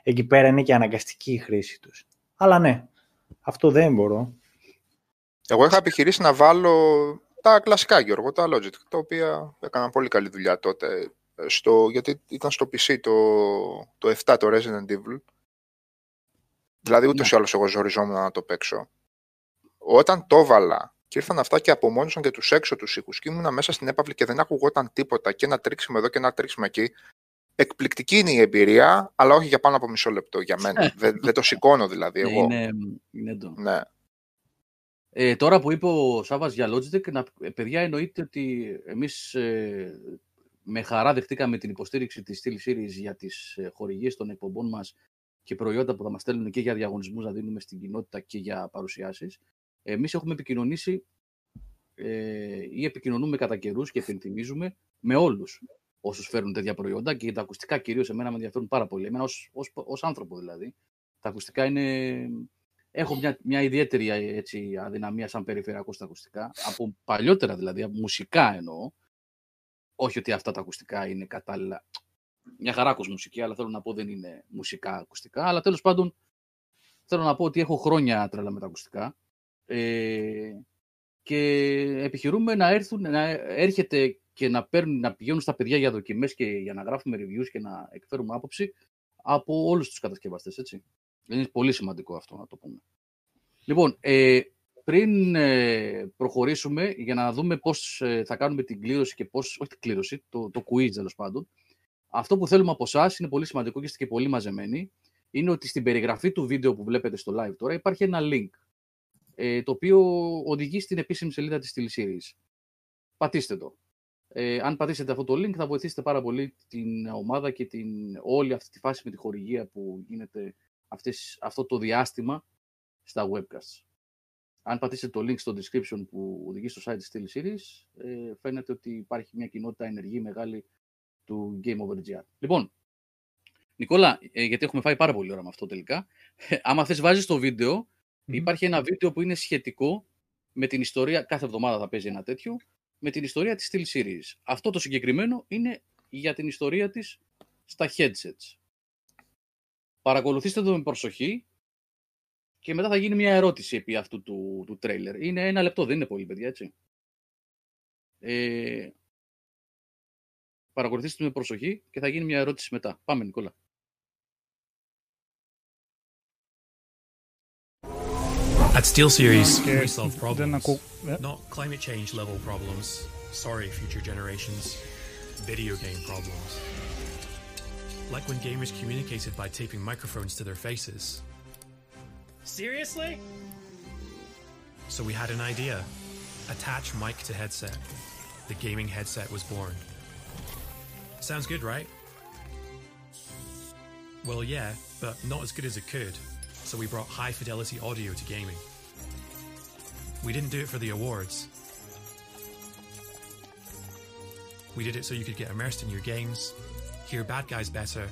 Εκεί πέρα είναι και αναγκαστική η χρήση τους. Αλλά ναι, αυτό δεν μπορώ. Εγώ είχα επιχειρήσει να βάλω τα κλασικά, Γιώργο, τα Logitech, τα οποία έκαναν πολύ καλή δουλειά τότε στο, γιατί ήταν στο PC το, το 7 το Resident Evil. Δηλαδή ούτε ναι. ή άλλως εγώ ζοριζόμουν να το παίξω. Όταν το έβαλα και ήρθαν αυτά και απομόνωσαν και τους έξω τους ήχους και ήμουν μέσα στην έπαυλη και δεν ακουγόταν τίποτα και ένα τρίξιμο εδώ και ένα τρίξιμο εκεί. Εκπληκτική είναι η εμπειρία, αλλά όχι για πάνω από μισό λεπτό για μένα. δεν, δεν το σηκώνω δηλαδή εγώ. Είναι, είναι το. Ναι. Ε, τώρα που είπε ο Σάββας για Logitech, να, παιδιά εννοείται ότι εμείς ε, με χαρά δεχτήκαμε την υποστήριξη της Steel Series για τις ε, χορηγίες των εκπομπών μας και προϊόντα που θα μας στέλνουν και για διαγωνισμούς να δίνουμε στην κοινότητα και για παρουσιάσεις. Εμείς έχουμε επικοινωνήσει ε, ή επικοινωνούμε κατά καιρούς και επενθυμίζουμε με όλους όσους φέρνουν τέτοια προϊόντα και τα ακουστικά κυρίως εμένα με ενδιαφέρουν πάρα πολύ. Εμένα ως, ως, ως άνθρωπο δηλαδή. Τα ακουστικά είναι... Έχω μια, μια ιδιαίτερη έτσι, αδυναμία σαν περιφερειακό στα ακουστικά. Από παλιότερα δηλαδή, από μουσικά εννοώ. Όχι ότι αυτά τα ακουστικά είναι κατάλληλα. Μια χαρά μουσική, αλλά θέλω να πω δεν είναι μουσικά ακουστικά. Αλλά τέλος πάντων θέλω να πω ότι έχω χρόνια τρέλα με τα ακουστικά. Ε, και επιχειρούμε να έρθουν, να έρχεται και να, παίρνουν, να πηγαίνουν στα παιδιά για δοκιμές και για να γράφουμε reviews και να εκφέρουμε άποψη από όλους τους κατασκευαστές, έτσι. Είναι πολύ σημαντικό αυτό να το πούμε. Λοιπόν, ε, πριν ε, προχωρήσουμε για να δούμε πώς ε, θα κάνουμε την κλήρωση και πώς, όχι την κλήρωση, το, το quiz τέλος πάντων, αυτό που θέλουμε από εσάς είναι πολύ σημαντικό και είστε και πολύ μαζεμένοι, είναι ότι στην περιγραφή του βίντεο που βλέπετε στο live τώρα υπάρχει ένα link, ε, το οποίο οδηγεί στην επίσημη σελίδα της τηλεσύριης. Πατήστε το. Ε, αν πατήσετε αυτό το link θα βοηθήσετε πάρα πολύ την ομάδα και την, όλη αυτή τη φάση με τη χορηγία που γίνεται αυτές, αυτό το διάστημα στα webcasts αν πατήσετε το link στο description που οδηγεί στο site της Series, ε, φαίνεται ότι υπάρχει μια κοινότητα ενεργή μεγάλη του Game Over GR. Λοιπόν, Νικόλα, ε, γιατί έχουμε φάει πάρα πολύ ώρα με αυτό τελικά, ε, άμα θες βάζεις το βίντεο, υπάρχει ένα βίντεο που είναι σχετικό με την ιστορία, κάθε εβδομάδα θα παίζει ένα τέτοιο, με την ιστορία της Steel Series. Αυτό το συγκεκριμένο είναι για την ιστορία της στα headsets. Παρακολουθήστε το με προσοχή, και μετά θα γίνει μια ερώτηση επί αυτού του, του τρέιλερ. Είναι ένα λεπτό, δεν είναι πολύ, παιδιά, έτσι. Ε, παρακολουθήστε με προσοχή και θα γίνει μια ερώτηση μετά. Πάμε, Νικόλα. At SteelSeries, we solve problems, not climate change level problems. Sorry, future generations. Video game problems. Like when gamers communicated by taping microphones to their faces. Seriously? So we had an idea. Attach mic to headset. The gaming headset was born. Sounds good, right? Well, yeah, but not as good as it could. So we brought high fidelity audio to gaming. We didn't do it for the awards. We did it so you could get immersed in your games, hear bad guys better,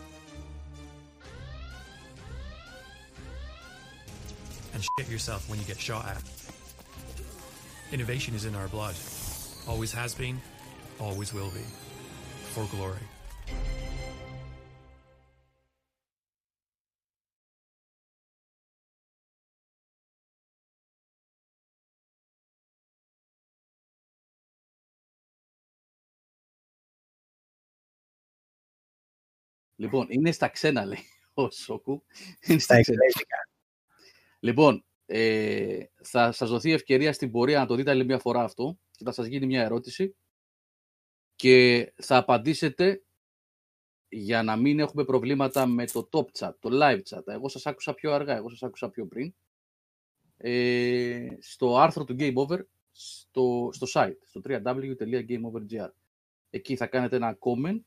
and shit yourself when you get shot at. Innovation is in our blood. Always has been, always will be. For glory. Λοιπόν, είναι στα ξένα λέει ο Σόκου. Είναι στα ξένα. Λοιπόν, ε, θα σας δοθεί ευκαιρία στην πορεία να το δείτε άλλη μια φορά αυτό και θα σας γίνει μια ερώτηση και θα απαντήσετε για να μην έχουμε προβλήματα με το top chat, το live chat. Εγώ σας άκουσα πιο αργά, εγώ σας άκουσα πιο πριν. Ε, στο άρθρο του Game Over, στο, στο site, στο www.gameover.gr. Εκεί θα κάνετε ένα comment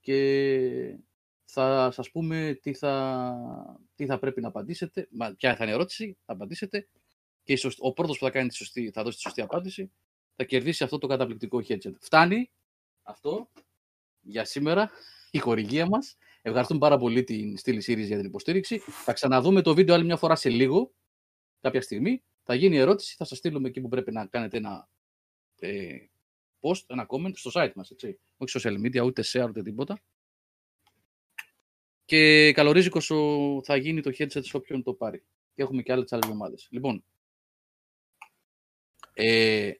και θα σας πούμε τι θα, τι θα πρέπει να απαντήσετε, ποια θα είναι η ερώτηση, θα απαντήσετε και ο πρώτος που θα, κάνει τη σωστή, θα δώσει τη σωστή απάντηση θα κερδίσει αυτό το καταπληκτικό headset. Φτάνει αυτό για σήμερα η χορηγία μας. Ευχαριστούμε πάρα πολύ την Steel Series για την υποστήριξη. Θα ξαναδούμε το βίντεο άλλη μια φορά σε λίγο, κάποια στιγμή. Θα γίνει η ερώτηση, θα σας στείλουμε εκεί που πρέπει να κάνετε ένα ε, post, ένα comment στο site μας, έτσι. Όχι social media, ούτε share, ούτε τίποτα. Και καλορίζικο θα γίνει το headset σε όποιον το πάρει. Και έχουμε και άλλες άλλες εβδομάδες. Λοιπόν, ε,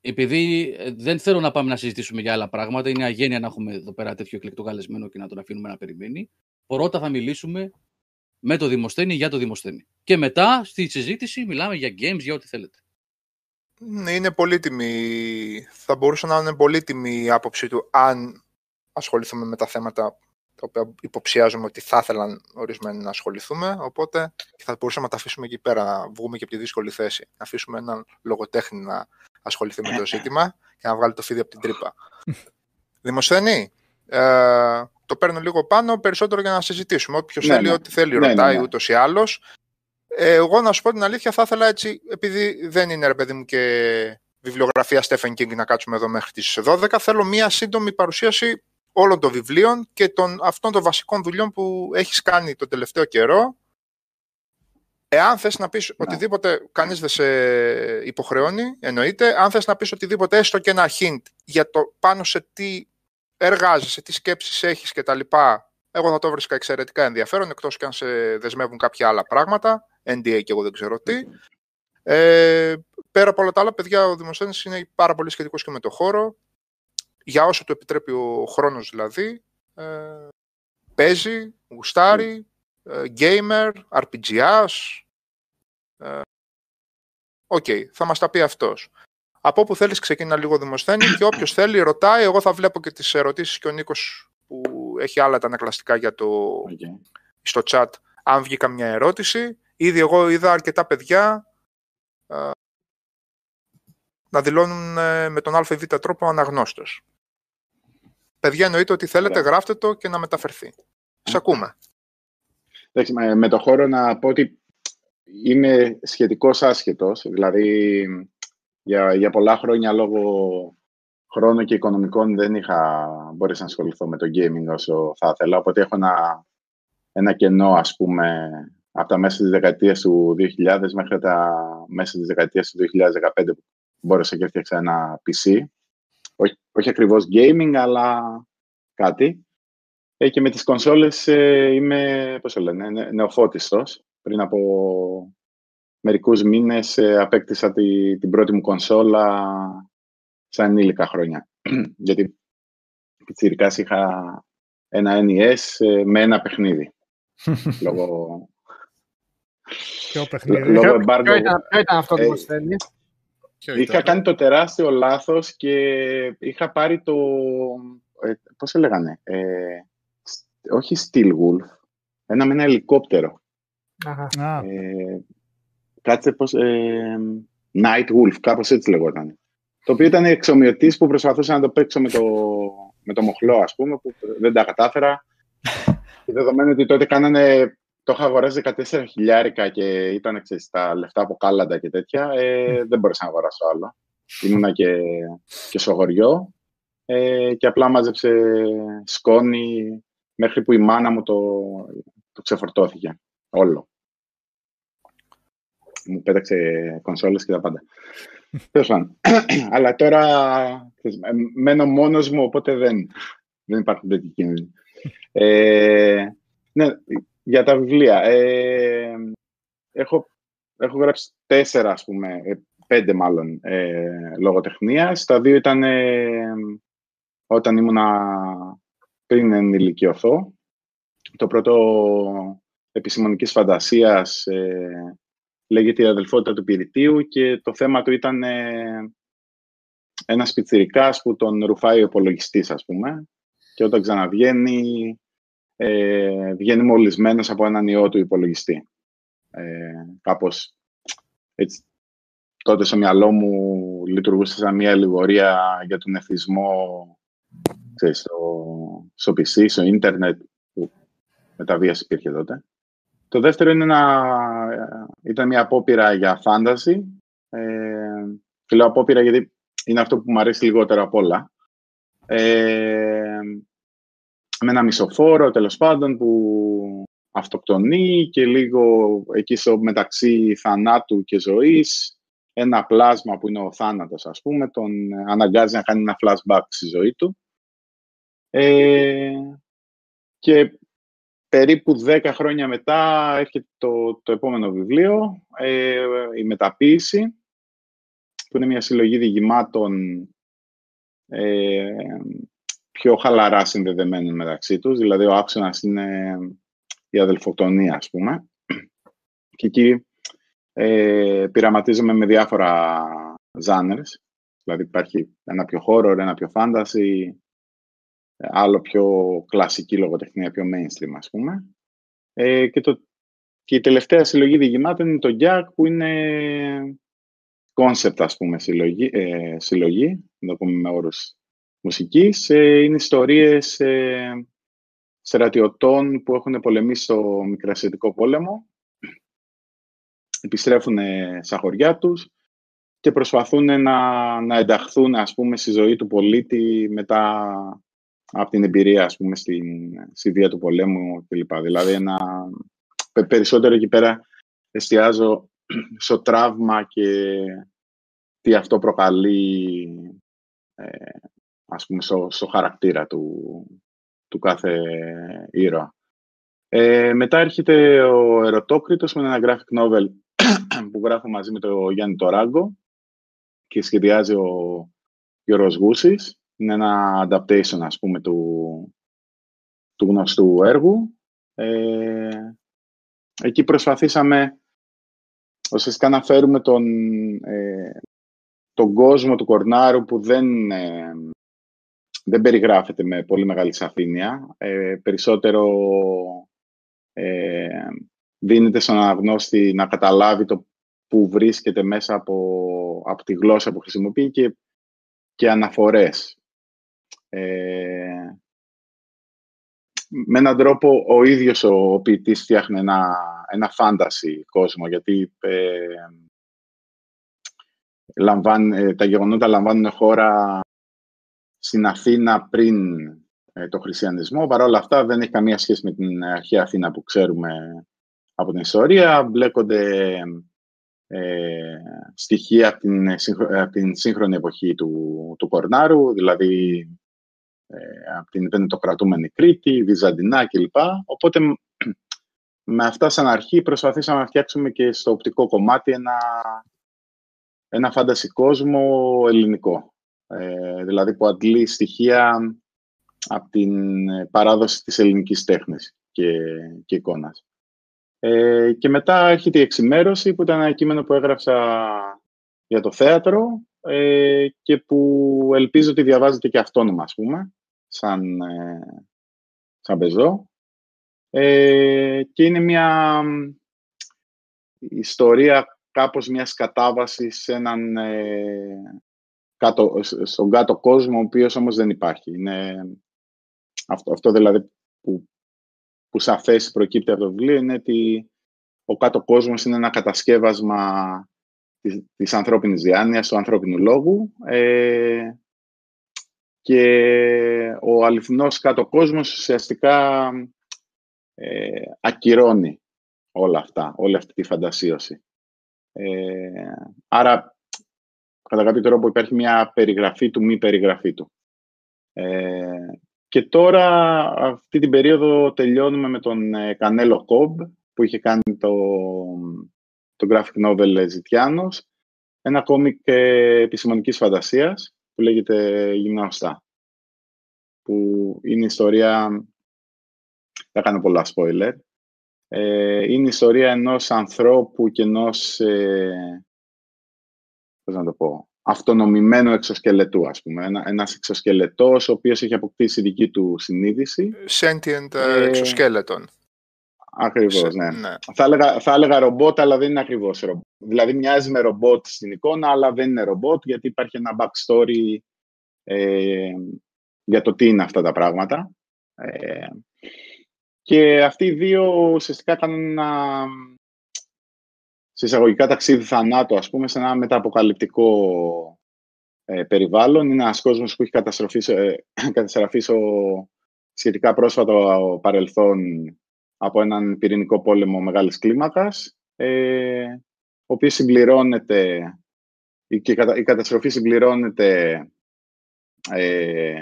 επειδή ε, δεν θέλω να πάμε να συζητήσουμε για άλλα πράγματα, είναι αγένεια να έχουμε εδώ πέρα τέτοιο εκλεκτό καλεσμένο και να τον αφήνουμε να περιμένει. Πρώτα θα μιλήσουμε με το Δημοσθένη για το Δημοσθένη. Και μετά στη συζήτηση μιλάμε για games, για ό,τι θέλετε. Ναι, είναι πολύτιμη. Θα μπορούσε να είναι πολύτιμη η άποψη του αν ασχοληθούμε με τα θέματα τα οποία υποψιάζουμε ότι θα ήθελαν ορισμένοι να ασχοληθούμε. Οπότε θα μπορούσαμε να τα αφήσουμε εκεί πέρα, να βγούμε και από τη δύσκολη θέση. Να αφήσουμε έναν λογοτέχνη να ασχοληθεί με το ζήτημα και να βγάλει το φίδι από την τρύπα. Δημοσθένη, ε, το παίρνω λίγο πάνω περισσότερο για να συζητήσουμε. Όποιος ναι, θέλει, ναι. ό,τι θέλει, ναι, ρωτάει ναι, ναι. ούτως ή άλλως. Ε, εγώ να σου πω την αλήθεια, θα ήθελα έτσι, επειδή δεν είναι ρε παιδί μου και βιβλιογραφία Stephen King να κάτσουμε εδώ μέχρι τις 12, θέλω μία σύντομη παρουσίαση όλων των βιβλίων και των, αυτών των βασικών δουλειών που έχεις κάνει το τελευταίο καιρό. Εάν θες να πεις ναι. οτιδήποτε, κανείς δεν σε υποχρεώνει, εννοείται. Αν θες να πεις οτιδήποτε, έστω και ένα hint για το πάνω σε τι εργάζεσαι, τι σκέψεις έχεις κτλ. Εγώ θα το βρίσκα εξαιρετικά ενδιαφέρον, εκτός και αν σε δεσμεύουν κάποια άλλα πράγματα, NDA και εγώ δεν ξέρω τι. Ε, πέρα από όλα τα άλλα, παιδιά, ο Δημοσθένης είναι πάρα πολύ σχετικός και με το χώρο για όσο του επιτρέπει ο χρόνος δηλαδή, ε, παίζει, γουστάρει, ε, gamer, RPGs. Ε, OK, okay, θα μας τα πει αυτός. Από όπου θέλεις ξεκινά λίγο Δημοσθένη και όποιος θέλει ρωτάει, εγώ θα βλέπω και τις ερωτήσεις και ο Νίκος που έχει άλλα τα ανακλαστικά για το, okay. στο chat, αν βγει καμιά ερώτηση. Ήδη εγώ είδα αρκετά παιδιά ε, να δηλώνουν ε, με τον ΑΒ τρόπο αναγνώστες. Παιδιά, εννοείται ότι θέλετε, yeah. γράφτε το και να μεταφερθεί. Σα ακούμε. Εντάξει, με το χώρο να πω ότι είμαι σχετικώς άσχετος. Δηλαδή, για, για πολλά χρόνια λόγω χρόνου και οικονομικών δεν είχα μπορέσει να ασχοληθώ με το gaming όσο θα ήθελα. Οπότε έχω ένα, ένα κενό, ας πούμε, από τα μέσα της δεκαετίας του 2000 μέχρι τα μέσα της δεκαετίας του 2015 που μπόρεσα και έφτιαξα ένα PC όχι, όχι ακριβώς gaming, αλλά κάτι. Ε, και με τις κονσόλες ε, είμαι, πώς το λένε, νεοφώτιστος. Πριν από μερικούς μήνες ε, απέκτησα τη, την πρώτη μου κονσόλα σαν ενήλικα χρόνια. Γιατί πιτσιρικάς είχα ένα NES ε, με ένα παιχνίδι. λόγω... Ποιο παιχνίδι; Λόγω ποιο, ήταν, ποιο ήταν αυτό που θέλει. Είχα κάνει το τεράστιο λάθος και είχα πάρει το... Ε, πώς έλεγανε, ε, όχι Steel Wolf, ένα με ένα ελικόπτερο. Αχα. Ε, κάτσε πώς... Ε, Night Wolf, κάπως έτσι λεγόταν. Το οποίο ήταν εξομοιωτής που προσπαθούσα να το παίξω με το, με το μοχλό, ας πούμε, που δεν τα κατάφερα. και δεδομένου ότι τότε κάνανε το είχα αγοράσει 14 χιλιάρικα και ήταν ξέρεις, τα λεφτά από κάλαντα και τέτοια. Ε, δεν μπορούσα να αγοράσω άλλο. Ήμουνα και, και στο χωριό ε, και απλά μάζεψε σκόνη μέχρι που η μάνα μου το, το ξεφορτώθηκε όλο. Μου πέταξε κονσόλες και τα πάντα. Αλλά τώρα μένω μόνος μου, οπότε δεν, δεν υπάρχουν τέτοιοι κίνδυνοι. Ε, ναι, για τα βιβλία. Ε, έχω, έχω γράψει τέσσερα, ας πούμε, ε, πέντε μάλλον, ε, λογοτεχνίας. Τα δύο ήταν ε, όταν ήμουνα πριν ενηλικιωθώ. Το πρώτο επιστημονικής φαντασίας ε, λέγεται «Η αδελφότητα του Πυρητίου» και το θέμα του ήταν ε, ένας πιτσιρικάς που τον ρουφάει ο υπολογιστής, ας πούμε, και όταν ξαναβγαίνει, ε, βγαίνει μολυσμένος από έναν ιό του υπολογιστή. Ε, κάπως έτσι, τότε στο μυαλό μου λειτουργούσε σαν μια αλληγορία για τον εθισμό ξέρεις, στο, στο PC, στο ίντερνετ, που μεταβίαση υπήρχε τότε. Το δεύτερο είναι ένα, ήταν μια απόπειρα για φάνταση. Ε, και λέω απόπειρα γιατί είναι αυτό που μου αρέσει λιγότερο απ' όλα. Ε, με ένα μισοφόρο, τέλος πάντων, που αυτοκτονεί και λίγο εκεί στο μεταξύ θανάτου και ζωής ένα πλάσμα που είναι ο θάνατος, ας πούμε, τον αναγκάζει να κάνει ένα flashback στη ζωή του. Ε, και περίπου 10 χρόνια μετά έρχεται το, το επόμενο βιβλίο, ε, η μεταποίηση, που είναι μια συλλογή διηγημάτων ε, πιο χαλαρά συνδεδεμένων μεταξύ τους. Δηλαδή, ο άξονας είναι η αδελφοκτονία, ας πούμε. Και εκεί ε, πειραματίζομαι με διάφορα ζάνερς. Δηλαδή, υπάρχει ένα πιο horror, ένα πιο fantasy, άλλο πιο κλασική λογοτεχνία, πιο mainstream, ας πούμε. Ε, και, το, και η τελευταία συλλογή διηγημάτων είναι το Jack, που είναι concept, ας πούμε, συλλογή, ε, συλλογή να το πούμε με όρους μουσικής. Ε, είναι ιστορίες ε, στρατιωτών που έχουν πολεμήσει στο Μικρασιατικό πόλεμο. Επιστρέφουν στα χωριά τους και προσπαθούν να, να ενταχθούν, ας πούμε, στη ζωή του πολίτη μετά από την εμπειρία, ας πούμε, στην, στη βία του πολέμου κλπ. Δηλαδή, ένα, περισσότερο εκεί πέρα εστιάζω στο τραύμα και τι αυτό προκαλεί, ε, ας πούμε, στο, στο χαρακτήρα του, του κάθε ήρωα. Ε, μετά έρχεται ο Ερωτόκριτος με ένα graphic novel που γράφω μαζί με τον Γιάννη Τωράγκο και σχεδιάζει ο Γιώργος Γούσης. Είναι ένα adaptation, ας πούμε, του, του γνωστού έργου. Ε, εκεί προσπαθήσαμε ουσιαστικά να φέρουμε τον, ε, τον κόσμο του Κορνάρου που δεν, ε, δεν περιγράφεται με πολύ μεγάλη σαφήνεια. Ε, περισσότερο ε, δίνεται στον αναγνώστη να καταλάβει το που βρίσκεται μέσα από, από τη γλώσσα που χρησιμοποιεί και, και αναφορές. Ε, με έναν τρόπο ο ίδιος ο, ο ποιητής φτιάχνει ένα, ένα φάνταση κόσμο, γιατί ε, ε, τα γεγονότα λαμβάνουν χώρα στην Αθήνα πριν ε, το χριστιανισμό. Παρ' όλα αυτά δεν έχει καμία σχέση με την αρχαία Αθήνα που ξέρουμε από την ιστορία. Μπλέκονται ε, στοιχεία από την, από την σύγχρονη εποχή του, του Κορνάρου, δηλαδή ε, από την πεντοκρατούμενη Κρήτη, Βυζαντινά κλπ. Οπότε με αυτά σαν αρχή προσπαθήσαμε να φτιάξουμε και στο οπτικό κομμάτι ένα, ένα φάνταση κόσμο ελληνικό. Ε, δηλαδή που αντλεί στοιχεία από την παράδοση της ελληνικής τέχνης και, και εικόνας. Ε, και μετά έρχεται η εξημέρωση, που ήταν ένα κείμενο που έγραψα για το θέατρο ε, και που ελπίζω ότι διαβάζετε και αυτόνομα, ας πούμε, σαν, ε, σαν πεζό. Ε, και είναι μια ιστορία κάπως μιας κατάβασης σε έναν, ε, κάτω, στον κάτω κόσμο, ο οποίος όμως δεν υπάρχει. Είναι αυτό, αυτό δηλαδή που, που σαν θέση προκύπτει από το βιβλίο είναι ότι ο κάτω κόσμος είναι ένα κατασκεύασμα της, της ανθρώπινης διάνοιας, του ανθρώπινου λόγου ε, και ο αληθινός κάτω κόσμος ουσιαστικά ε, ακυρώνει όλα αυτά, όλη αυτή τη φαντασίωση. Ε, άρα, κατά κάποιο τρόπο υπάρχει μια περιγραφή του μη περιγραφή του. Ε, και τώρα, αυτή την περίοδο, τελειώνουμε με τον ε, Κανέλο Κόμπ, που είχε κάνει το, το graphic novel Ζητιάνος, ένα κόμικ ε, επιστημονικής φαντασίας, που λέγεται Γυμναωστά. που είναι η ιστορία, θα κάνω πολλά spoiler, ε, είναι η ιστορία ενός ανθρώπου και ενός, ε, πώς να το πω, αυτονομημένου εξοσκελετού, ας πούμε. Ένα, ένας εξοσκελετός, ο οποίος έχει αποκτήσει δική του συνείδηση. Sentient ε, exoskeleton. Ακριβώς, ναι. ναι. Θα, έλεγα, θα έλεγα ρομπότ, αλλά δεν είναι ακριβώς ρομπότ. Δηλαδή μοιάζει με ρομπότ στην εικόνα, αλλά δεν είναι ρομπότ, γιατί υπάρχει ένα backstory ε, για το τι είναι αυτά τα πράγματα. Ε, και αυτοί οι δύο ουσιαστικά κάνουν ένα συσσαγωγικά ταξίδι θανάτου, ας πούμε, σε ένα μεταποκαλυπτικό ε, περιβάλλον. Είναι ένας κόσμος που έχει καταστραφεί στο σχετικά πρόσφατο παρελθόν από έναν πυρηνικό πόλεμο μεγάλης κλίμακας, ε, ο οποίος συμπληρώνεται, η, η καταστροφή συμπληρώνεται ε,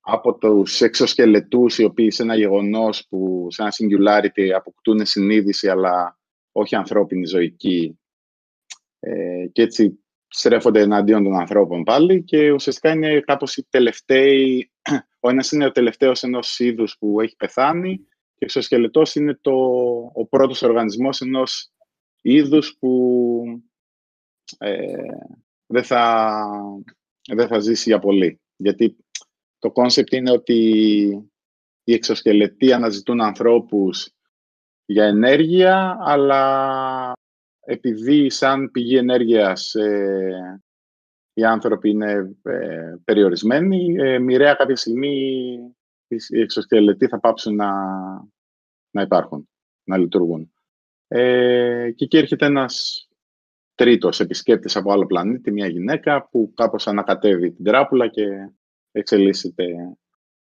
από τους εξωσκελετούς οι οποίοι σε ένα γεγονός που σε ένα singularity αποκτούν συνείδηση αλλά όχι ανθρώπινη ζωική ε, και έτσι στρέφονται εναντίον των ανθρώπων πάλι και ουσιαστικά είναι κάπως οι τελευταίοι, ο ένας είναι ο τελευταίος ενός είδους που έχει πεθάνει και ο εξωσκελετός είναι το, ο πρώτος οργανισμός ενός είδους που ε, δεν, θα, δεν θα ζήσει για πολύ. Γιατί το κόνσεπτ είναι ότι οι εξωσκελετοί αναζητούν ανθρώπους για ενέργεια, αλλά επειδή σαν πηγή ενέργειας ε, οι άνθρωποι είναι ε, περιορισμένοι, ε, μοιραία κάποια στιγμή οι εξωσκελετοί θα πάψουν να, να υπάρχουν, να λειτουργούν. Ε, και εκεί έρχεται ένας τρίτος επισκέπτης από άλλο πλανήτη, μια γυναίκα που κάπως ανακατεύει την τράπουλα και εξελίσσεται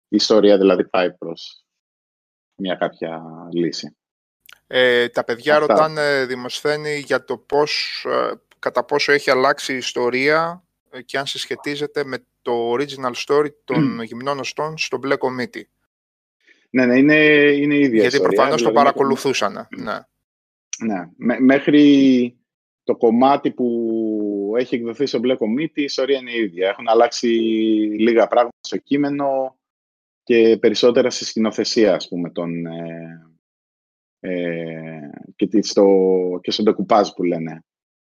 η ιστορία, δηλαδή πάει προς μια κάποια λύση. Ε, τα παιδιά Αυτά. ρωτάνε Δημοσθένη για το πώς, ε, κατά πόσο έχει αλλάξει η ιστορία ε, και αν συσχετίζεται με το original story των γυμνών οστών στο μπλε κομίτι. Ναι, ναι, είναι, είναι η ίδια Γιατί ιστορία, προφανώς δηλαδή, το παρακολουθούσαν. Ναι. ναι. μέχρι το κομμάτι που έχει εκδοθεί στο μπλε κομίτι, η ιστορία είναι η ίδια. Έχουν αλλάξει λίγα πράγματα στο κείμενο και περισσότερα στη σκηνοθεσία, ας πούμε, τον, ε, ε, και, στο, και στον ντεκουπάζ που λένε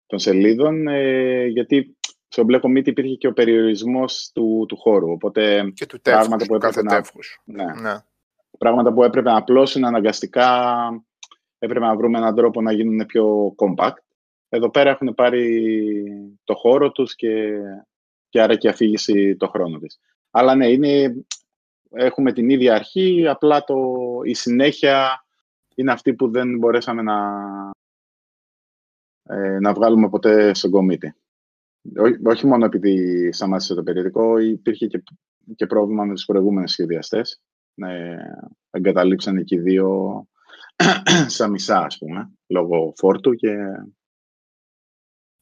των σελίδων, ε, γιατί στο μπλε κομίτι υπήρχε και ο περιορισμός του, του χώρου. Οπότε και του τεύχους, πράγματα που έπρεπε να, ναι, ναι. Πράγματα που έπρεπε να απλώσουν αναγκαστικά, έπρεπε να βρούμε έναν τρόπο να γίνουν πιο compact. Εδώ πέρα έχουν πάρει το χώρο τους και, και άρα και αφήγηση το χρόνο της. Αλλά ναι, είναι, έχουμε την ίδια αρχή, απλά το, η συνέχεια είναι αυτή που δεν μπορέσαμε να, ε, να βγάλουμε ποτέ στον κομίτη. όχι μόνο επειδή σταμάτησε το περιοδικό, υπήρχε και, και πρόβλημα με τους προηγούμενους σχεδιαστές. Ε, εγκαταλείψαν εκεί δύο σαν μισά, ας πούμε, λόγω φόρτου και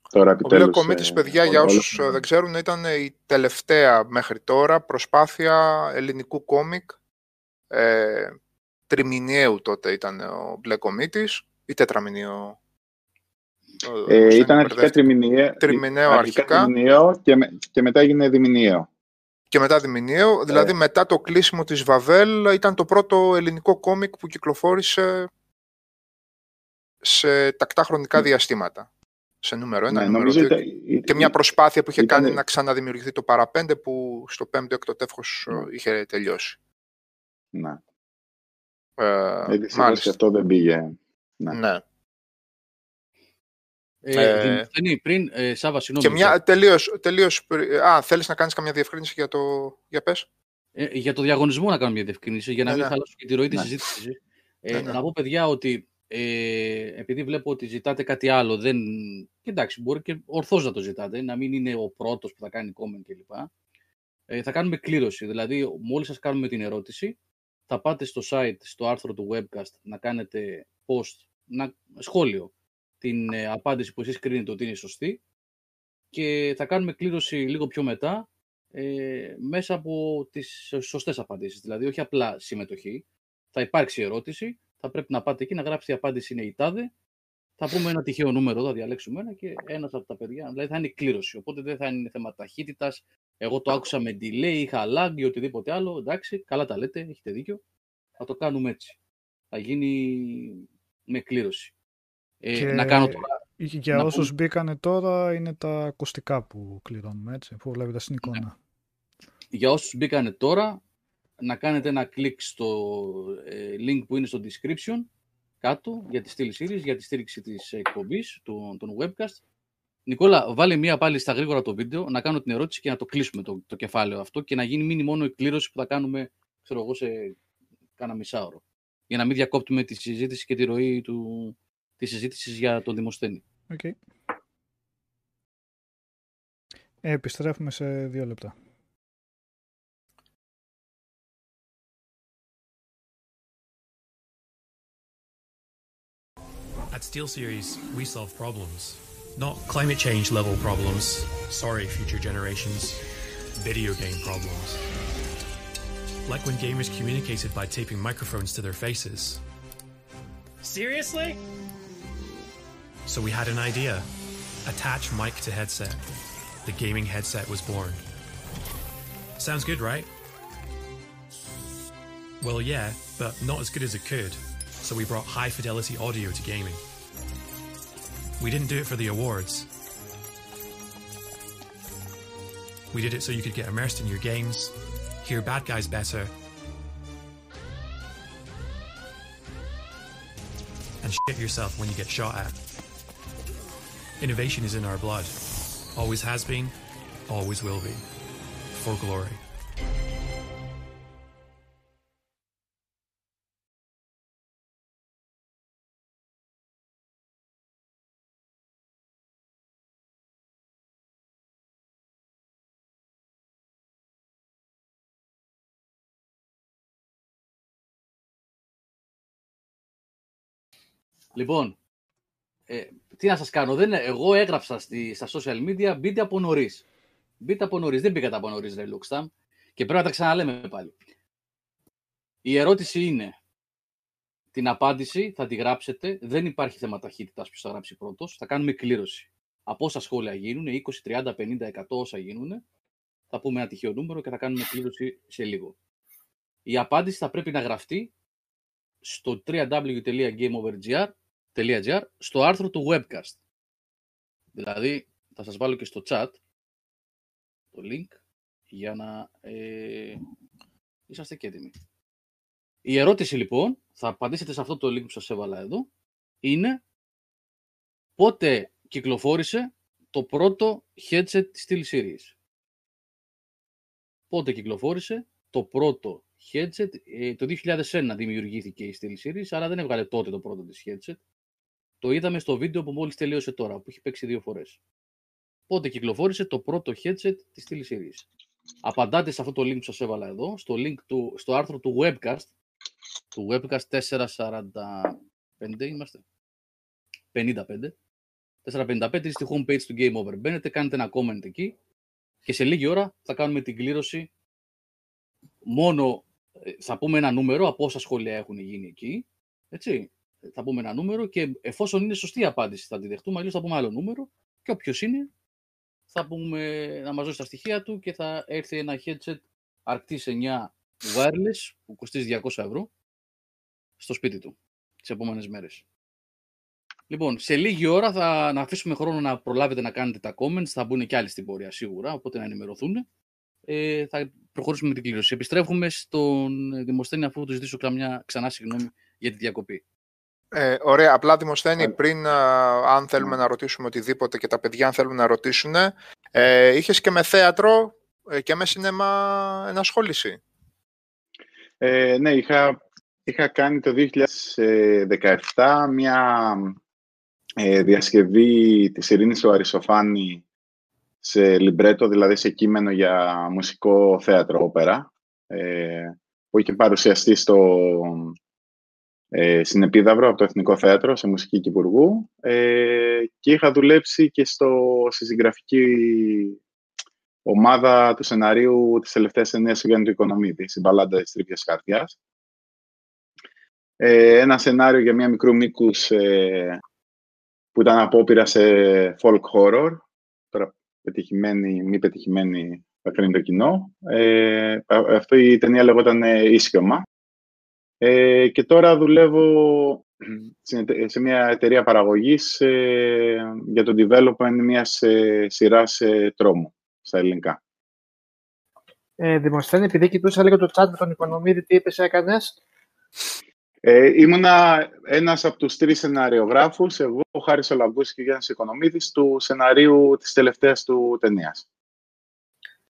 Τώρα, επιτέλους, ο Μπλε παιδιά, ε, για όσους ε, δεν ξέρουν, ήταν η τελευταία μέχρι τώρα προσπάθεια ελληνικού κόμικ. Ε, τριμηνιαίου τότε ήταν ο Μπλε Κομίτης ή τετραμηνιαίο; Ε, ήταν αρχικά τριμηνιαίο, τριμηνιαίο αρχικά, και, και μετά έγινε διμηνιαίο. Και μετά διμηνιαίο, δηλαδή ε. μετά το κλείσιμο της Βαβέλ ήταν το πρώτο ελληνικό κόμικ που κυκλοφόρησε σε τακτά χρονικά διαστήματα σε νούμερο 1, ναι, νούμερο 2 και μια προσπάθεια που είχε ήταν... κάνει να ξαναδημιουργηθεί το παραπέντε που στο 5ο εκτοτεύχος ναι. είχε τελειώσει. Ναι. Ε, μάλιστα. αυτό δεν πήγε. Ναι. ναι. Ε, ε, πριν, ε, Σάβα, συγγνώμη. Και μια τελείως, τελείως, α, θέλεις να κάνεις καμιά διευκρίνηση για το, για πες. Ε, για το διαγωνισμό να κάνω μια διευκρίνηση, για να ναι, μην ναι. χαλάσω και τη ροή της συζήτησης. Ε, ναι, ναι. Να πω, παιδιά, ότι ε, επειδή βλέπω ότι ζητάτε κάτι άλλο, δεν... εντάξει, μπορεί και ορθώς να το ζητάτε, να μην είναι ο πρώτος που θα κάνει comment κλπ. Ε, θα κάνουμε κλήρωση, δηλαδή μόλις σας κάνουμε την ερώτηση, θα πάτε στο site, στο άρθρο του webcast, να κάνετε post, να, σχόλιο, την ε, απάντηση που εσείς κρίνετε ότι είναι σωστή και θα κάνουμε κλήρωση λίγο πιο μετά ε, μέσα από τις σωστές απαντήσεις. Δηλαδή, όχι απλά συμμετοχή, θα υπάρξει ερώτηση, θα πρέπει να πάτε εκεί να γράψετε η απάντηση είναι η τάδε. Θα πούμε ένα τυχαίο νούμερο, θα διαλέξουμε ένα και ένα από τα παιδιά. Δηλαδή θα είναι κλήρωση. Οπότε δεν θα είναι θέμα ταχύτητας, Εγώ το άκουσα με delay, είχα lag ή οτιδήποτε άλλο. Εντάξει, καλά τα λέτε, έχετε δίκιο. Θα το κάνουμε έτσι. Θα γίνει με κλήρωση. Ε, Και Να κάνω τώρα. Για να όσους πούμε- μπήκανε τώρα είναι τα ακουστικά που κληρώνουμε, έτσι, που βλέπετε στην εικόνα. Για όσους μπήκανε τώρα, να κάνετε ένα κλικ στο ε, link που είναι στο description κάτω για τη στήλη series, για τη στήριξη της εκπομπής, του, των webcast. Νικόλα, βάλε μία πάλι στα γρήγορα το βίντεο, να κάνω την ερώτηση και να το κλείσουμε το, το κεφάλαιο αυτό και να γίνει μείνει μόνο η κλήρωση που θα κάνουμε, ξέρω εγώ, σε κάνα μισάωρο. Για να μην διακόπτουμε τη συζήτηση και τη ροή του, της συζήτησης για τον Δημοσθένη. Οκ. Ε, επιστρέφουμε σε δύο λεπτά. At SteelSeries, we solve problems. Not climate change level problems. Sorry, future generations. Video game problems. Like when gamers communicated by taping microphones to their faces. Seriously? So we had an idea. Attach mic to headset. The gaming headset was born. Sounds good, right? Well, yeah, but not as good as it could. So we brought high fidelity audio to gaming. We didn't do it for the awards. We did it so you could get immersed in your games, hear bad guys better, and shit yourself when you get shot at. Innovation is in our blood. Always has been, always will be. For glory. Λοιπόν, ε, τι να σας κάνω, δεν, εγώ έγραψα στη, στα social media μπείτε από νωρίς. Μπείτε από νωρίς, δεν μπήκατε από νωρίς, ρε Λουξταμ. Και πρέπει να τα ξαναλέμε πάλι. Η ερώτηση είναι, την απάντηση θα τη γράψετε, δεν υπάρχει θέμα ταχύτητας που θα γράψει πρώτος, θα κάνουμε κλήρωση. Από όσα σχόλια γίνουν, 20, 30, 50, 100 όσα γίνουν, θα πούμε ένα τυχαίο νούμερο και θα κάνουμε κλήρωση σε λίγο. Η απάντηση θα πρέπει να γραφτεί στο www.gameovergr.gr στο άρθρο του webcast. Δηλαδή, θα σας βάλω και στο chat το link για να ε, είσαστε και έτοιμοι. Η ερώτηση λοιπόν, θα απαντήσετε σε αυτό το link που σας έβαλα εδώ, είναι πότε κυκλοφόρησε το πρώτο headset της SteelSeries. Πότε κυκλοφόρησε το πρώτο headset. Ε, το 2001 δημιουργήθηκε η SteelSeries, αλλά δεν έβγαλε τότε το πρώτο της headset. Το είδαμε στο βίντεο που μόλις τελείωσε τώρα, που έχει παίξει δύο φορές. Πότε κυκλοφόρησε το πρώτο headset της SteelSeries. Απαντάτε σε αυτό το link που σας έβαλα εδώ, στο, link του, στο άρθρο του webcast, του webcast 445 είμαστε, 55, 455 είστε στη homepage του Game Over. Μπαίνετε, κάνετε ένα comment εκεί και σε λίγη ώρα θα κάνουμε την κλήρωση μόνο ε, θα πούμε ένα νούμερο από όσα σχόλια έχουν γίνει εκεί. Έτσι. Θα πούμε ένα νούμερο και εφόσον είναι σωστή η απάντηση θα τη δεχτούμε, αλλιώς θα πούμε άλλο νούμερο και όποιος είναι θα πούμε να μας δώσει τα στοιχεία του και θα έρθει ένα headset αρκτής 9 wireless που κοστίζει 200 ευρώ στο σπίτι του τις επόμενες μέρες. Λοιπόν, σε λίγη ώρα θα να αφήσουμε χρόνο να προλάβετε να κάνετε τα comments, θα μπουν και άλλοι στην πορεία σίγουρα, οπότε να ενημερωθούν. Ε, θα προχωρήσουμε με την κλήρωση. Επιστρέφουμε στον Δημοσθένη αφού του ζητήσω καμιά ξανά συγγνώμη για τη διακοπή. Ε, ωραία, απλά Δημοσθένη, πριν α, αν θέλουμε να ρωτήσουμε οτιδήποτε και τα παιδιά αν θέλουν να ρωτήσουν, ε, είχες και με θέατρο ε, και με σινεμά ενασχόληση. Ε, ναι, είχα, είχα κάνει το 2017 μια ε, διασκευή της Ειρήνης ο Αρισοφάνη σε λιμπρέτο, δηλαδή σε κείμενο για μουσικό θέατρο όπερα, ε, που είχε παρουσιαστεί στο ε, Συνεπίδαυρο από το Εθνικό Θέατρο σε μουσική Κυπουργού ε, και είχα δουλέψει και στο, στη συγγραφική ομάδα του σεναρίου της τελευταίας εννέας του Γιάννη του Οικονομίδη, στην Παλάντα της Τρίπιας Χαρτιάς. Ε, ένα σενάριο για μια μικρού μήκους ε, που ήταν απόπειρα σε folk horror, τώρα πετυχημένη, μη πετυχημένη θα κρίνει το κοινό. Ε, αυτή η ταινία λεγόταν Ίσιωμα. Ε, και τώρα δουλεύω σε μια εταιρεία παραγωγής ε, για το development μιας ε, σειράς ε, τρόμου στα ελληνικά. Ε, Δημοσθένη, επειδή κοιτούσα λίγο το chat με τον Οικονομίδη, τι είπες έκανες; Ε, ήμουνα ένας από τους τρεις σεναριογράφους, εγώ, ο Χάρης Ολαμπούς και ο Γιάννης Οικονομίδης, του σεναρίου της τελευταίας του ταινίας.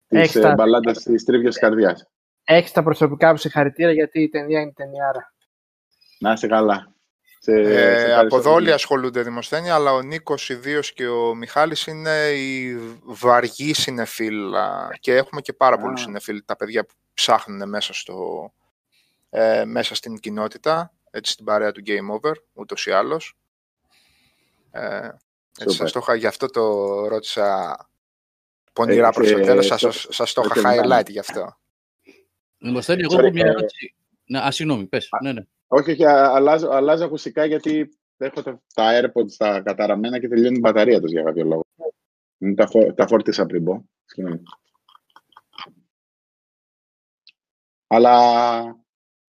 Της ε, μπαλάντας της τρίβιας καρδιάς. Έχεις τα προσωπικά μου συγχαρητήρια γιατί η ταινία είναι ταινιάρα. Να είσαι καλά. Σε, ε, από εδώ όλοι ασχολούνται δημοσθένια, αλλά ο Νίκος ιδίως και ο Μιχάλης είναι οι βαργοί συνεφίλ και έχουμε και πάρα πολλούς συνεφίλ, τα παιδιά που ψάχνουν μέσα, στο, ε, μέσα στην κοινότητα, έτσι στην παρέα του Game Over, ούτως ή άλλως. Ε, έτσι σας το είχα, γι' αυτό το ρώτησα πονηρά ε, προς το τέλος, σας, σας το είχα highlight γι' αυτό. Δημοσθένη, εγώ έχω μια ερώτηση. Ναι, α, συγγνώμη, πες. Ναι, ναι. Όχι, όχι, αλλάζω, αλλάζω ακουστικά γιατί έχω τα, τα AirPods τα καταραμένα και τελειώνει η μπαταρία τους για κάποιο λόγο. Τα, τα φόρτισα πριν πω. Αλλά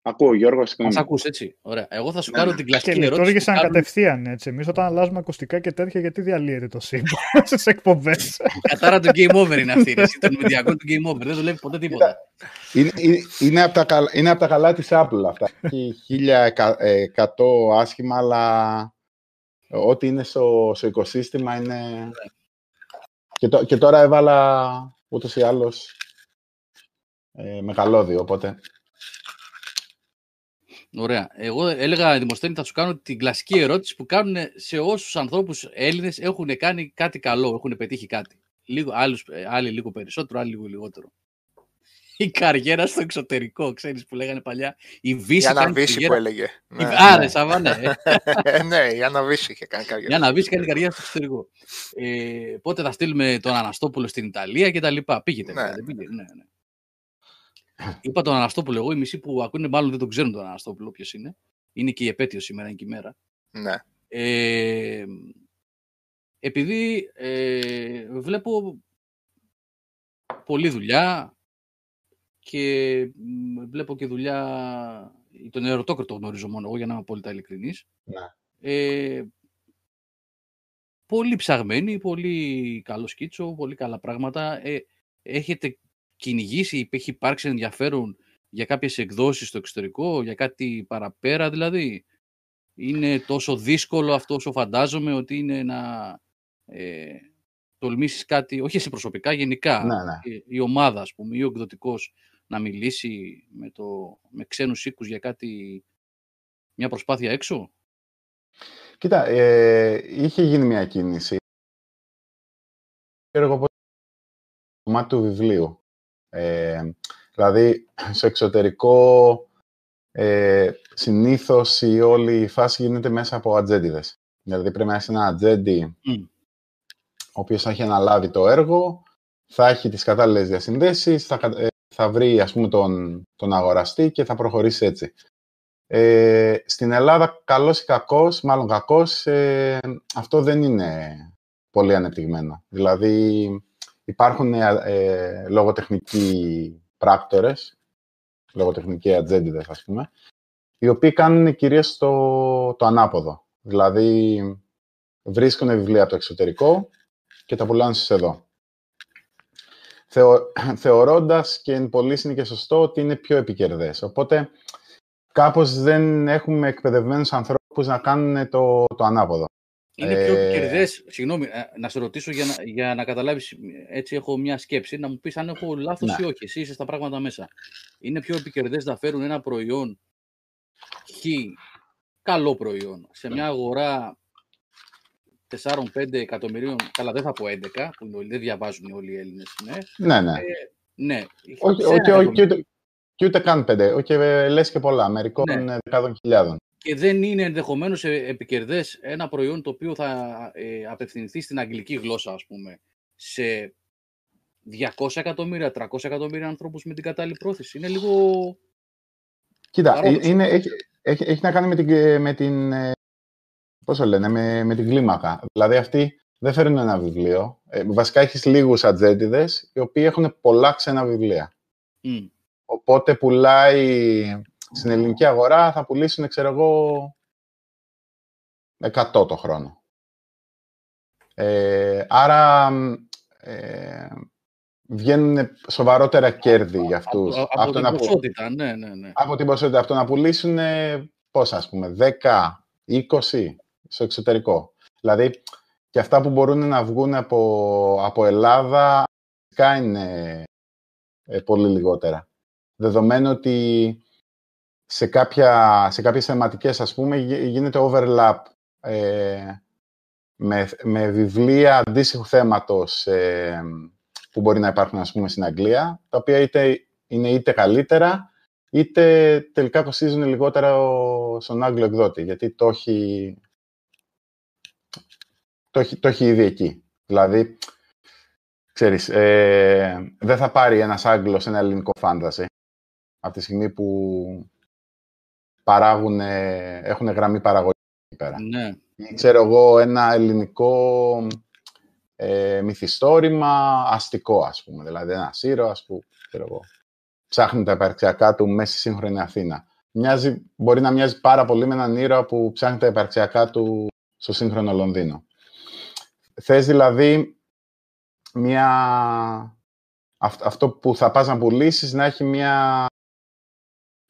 Ακούω, Γιώργο. Θα ακούς, έτσι. Ωραία. Εγώ θα σου κάνω την κλασική και ερώτηση. Και σαν κατευθείαν, έτσι. Εμείς όταν αλλάζουμε ακουστικά και τέτοια, γιατί διαλύεται το σύμπαν στις εκπομπές; Κατάρα του Game Over είναι αυτή. Εσύ, τον μηδιακό του Game Over. Δεν δουλεύει ποτέ τίποτα. Είναι, είναι, είναι, από τα, είναι από τα καλά της Apple αυτά. Έχει 1100 άσχημα, αλλά ό,τι είναι στο, στο οικοσύστημα είναι. Και, το, και τώρα έβαλα ούτως ή άλλως ε, μεγαλώδιο, οπότε Ωραία. Εγώ έλεγα, Δημοσθένη, θα σου κάνω την κλασική ερώτηση που κάνουν σε όσους ανθρώπους Έλληνες έχουν κάνει κάτι καλό, έχουν πετύχει κάτι. Λίγο, άλλους, ε, άλλοι λίγο περισσότερο, άλλοι λίγο λιγότερο. Η καριέρα στο εξωτερικό, ξέρεις που λέγανε παλιά. Η Βύση. Η Αναβίση που έλεγε. Ναι. Άρε, σαβάνε. ναι, η Αναβίση είχε κάνει καριέρα. Η Αναβίση κάνει καριέρα στο εξωτερικό. Ε, πότε θα στείλουμε τον Αναστόπουλο στην Ιταλία και τα λοιπά. Πήγετε. Ναι. πήγε, ναι, ναι. Είπα τον Αναστόπουλο. Εγώ οι μισοί που ακούνε μάλλον δεν τον ξέρουν τον Αναστόπουλο ποιος είναι. Είναι και η επέτειο σήμερα, είναι και η μέρα. Ναι. Ε, επειδή ε, βλέπω πολλή δουλειά και βλέπω και δουλειά. Τον ερωτόκριτο γνωρίζω μόνο εγώ για να είμαι απόλυτα ειλικρινής. Ναι. Ε, πολύ ψαγμένη, πολύ καλό σκίτσο, πολύ καλά πράγματα. Ε, έχετε κυνηγήσει, έχει υπάρξει ενδιαφέρον για κάποιες εκδόσεις στο εξωτερικό, για κάτι παραπέρα δηλαδή. Είναι τόσο δύσκολο αυτό όσο φαντάζομαι ότι είναι να ε, τολμήσεις κάτι, όχι εσύ προσωπικά, γενικά. Ναι, ναι. Η, ομάδα, ας πούμε, ή ο εκδοτικός να μιλήσει με, το, με ξένους οίκους για κάτι, μια προσπάθεια έξω; Κοίτα, ε, είχε γίνει μια κίνηση. Έργο το κομμάτι του βιβλίου. Ε, δηλαδή, στο εξωτερικό, ε, συνήθως η όλη η φάση γίνεται μέσα από ατζέντιδες. Δηλαδή, πρέπει να είσαι ένα ατζέντη, ο οποίος θα έχει αναλάβει το έργο, θα έχει τις κατάλληλες διασυνδέσεις, θα, ε, θα βρει, ας πούμε, τον, τον αγοραστή και θα προχωρήσει έτσι. Ε, στην Ελλάδα, καλός ή κακός, μάλλον κακός, ε, αυτό δεν είναι πολύ ανεπτυγμένο. Δηλαδή, Υπάρχουν ε, ε, λογοτεχνικοί πράκτορες, λογοτεχνικοί ατζέντιδες, ας πούμε, οι οποίοι κάνουν κυρίως το, το ανάποδο. Δηλαδή, βρίσκουν βιβλία από το εξωτερικό και τα πουλάνε σε εδώ. Θεω, θεωρώντας και εν πολύ είναι και σωστό ότι είναι πιο επικερδές. Οπότε, κάπως δεν έχουμε εκπαιδευμένους ανθρώπους να κάνουν το, το ανάποδο. Είναι πιο επικερδέ. Συγγνώμη, ε, να σε ρωτήσω για να, για να καταλάβεις. Έτσι, έχω μια σκέψη. Να μου πεις αν έχω λάθος ή όχι. Εσύ είσαι στα πράγματα μέσα. Είναι πιο επικερδές να φέρουν ένα προϊόν χ, καλό προϊόν, σε μια αγορά 4-5 εκατομμυρίων. Καλά, δεν θα πω 11, που δεν διαβάζουν όλοι οι Έλληνες. Ναι, ναι. ναι. Ε, ναι. Όχι, όχι, όχι, και, ούτε, και ούτε καν 5. Όχι, λες και πολλά. Μερικών ναι. δεκάδων χιλιάδων και δεν είναι ενδεχομένως επικερδές ένα προϊόν το οποίο θα ε, απευθυνθεί στην αγγλική γλώσσα, ας πούμε, σε 200 εκατομμύρια, 300 εκατομμύρια ανθρώπους με την κατάλληλη πρόθεση. Είναι λίγο... Κοίτα, ε, είναι, έχει, έχει, να κάνει με την, με την, ε, πώς λένε, με, με την κλίμακα. Δηλαδή αυτοί δεν φέρνουν ένα βιβλίο. Ε, βασικά έχεις λίγους ατζέντιδες, οι οποίοι έχουν πολλά ξένα βιβλία. Mm. Οπότε πουλάει στην ελληνική αγορά, θα πουλήσουν, ξέρω εγώ, 100 το χρόνο. Ε, άρα ε, βγαίνουν σοβαρότερα κέρδη για αυτούς. Από, από, την ποσότητα, ναι, ναι, ναι. Από την ποσότητα. Αυτό να πουλήσουν, πόσα ας πούμε, 10, 20 στο εξωτερικό. Δηλαδή, και αυτά που μπορούν να βγουν από, από Ελλάδα, είναι ε, πολύ λιγότερα. Δεδομένου ότι σε, κάποια, σε κάποιες θεματικές, ας πούμε, γίνεται overlap ε, με, με βιβλία αντίστοιχου θέματος ε, που μπορεί να υπάρχουν, ας πούμε, στην Αγγλία, τα οποία είτε είναι είτε καλύτερα, είτε τελικά κοστίζουν λιγότερα στον Άγγλο εκδότη, γιατί το έχει, το έχει, το έχει ήδη εκεί. Δηλαδή, ξέρεις, ε, δεν θα πάρει ένας Άγγλος ένα ελληνικό φάνταση από τη στιγμή που παράγουν, έχουν γραμμή παραγωγή εκεί πέρα. Ναι. Ή, ξέρω εγώ, ένα ελληνικό ε, μυθιστόρημα αστικό, ας πούμε. Δηλαδή, ένα ήρωας που, ξέρω εγώ, ψάχνει τα υπαρξιακά του μέσα στη σύγχρονη Αθήνα. Μοιάζει, μπορεί να μοιάζει πάρα πολύ με έναν ήρωα που ψάχνει τα υπαρξιακά του στο σύγχρονο Λονδίνο. Θες δηλαδή μια... αυτό που θα πας να πουλήσεις να έχει μια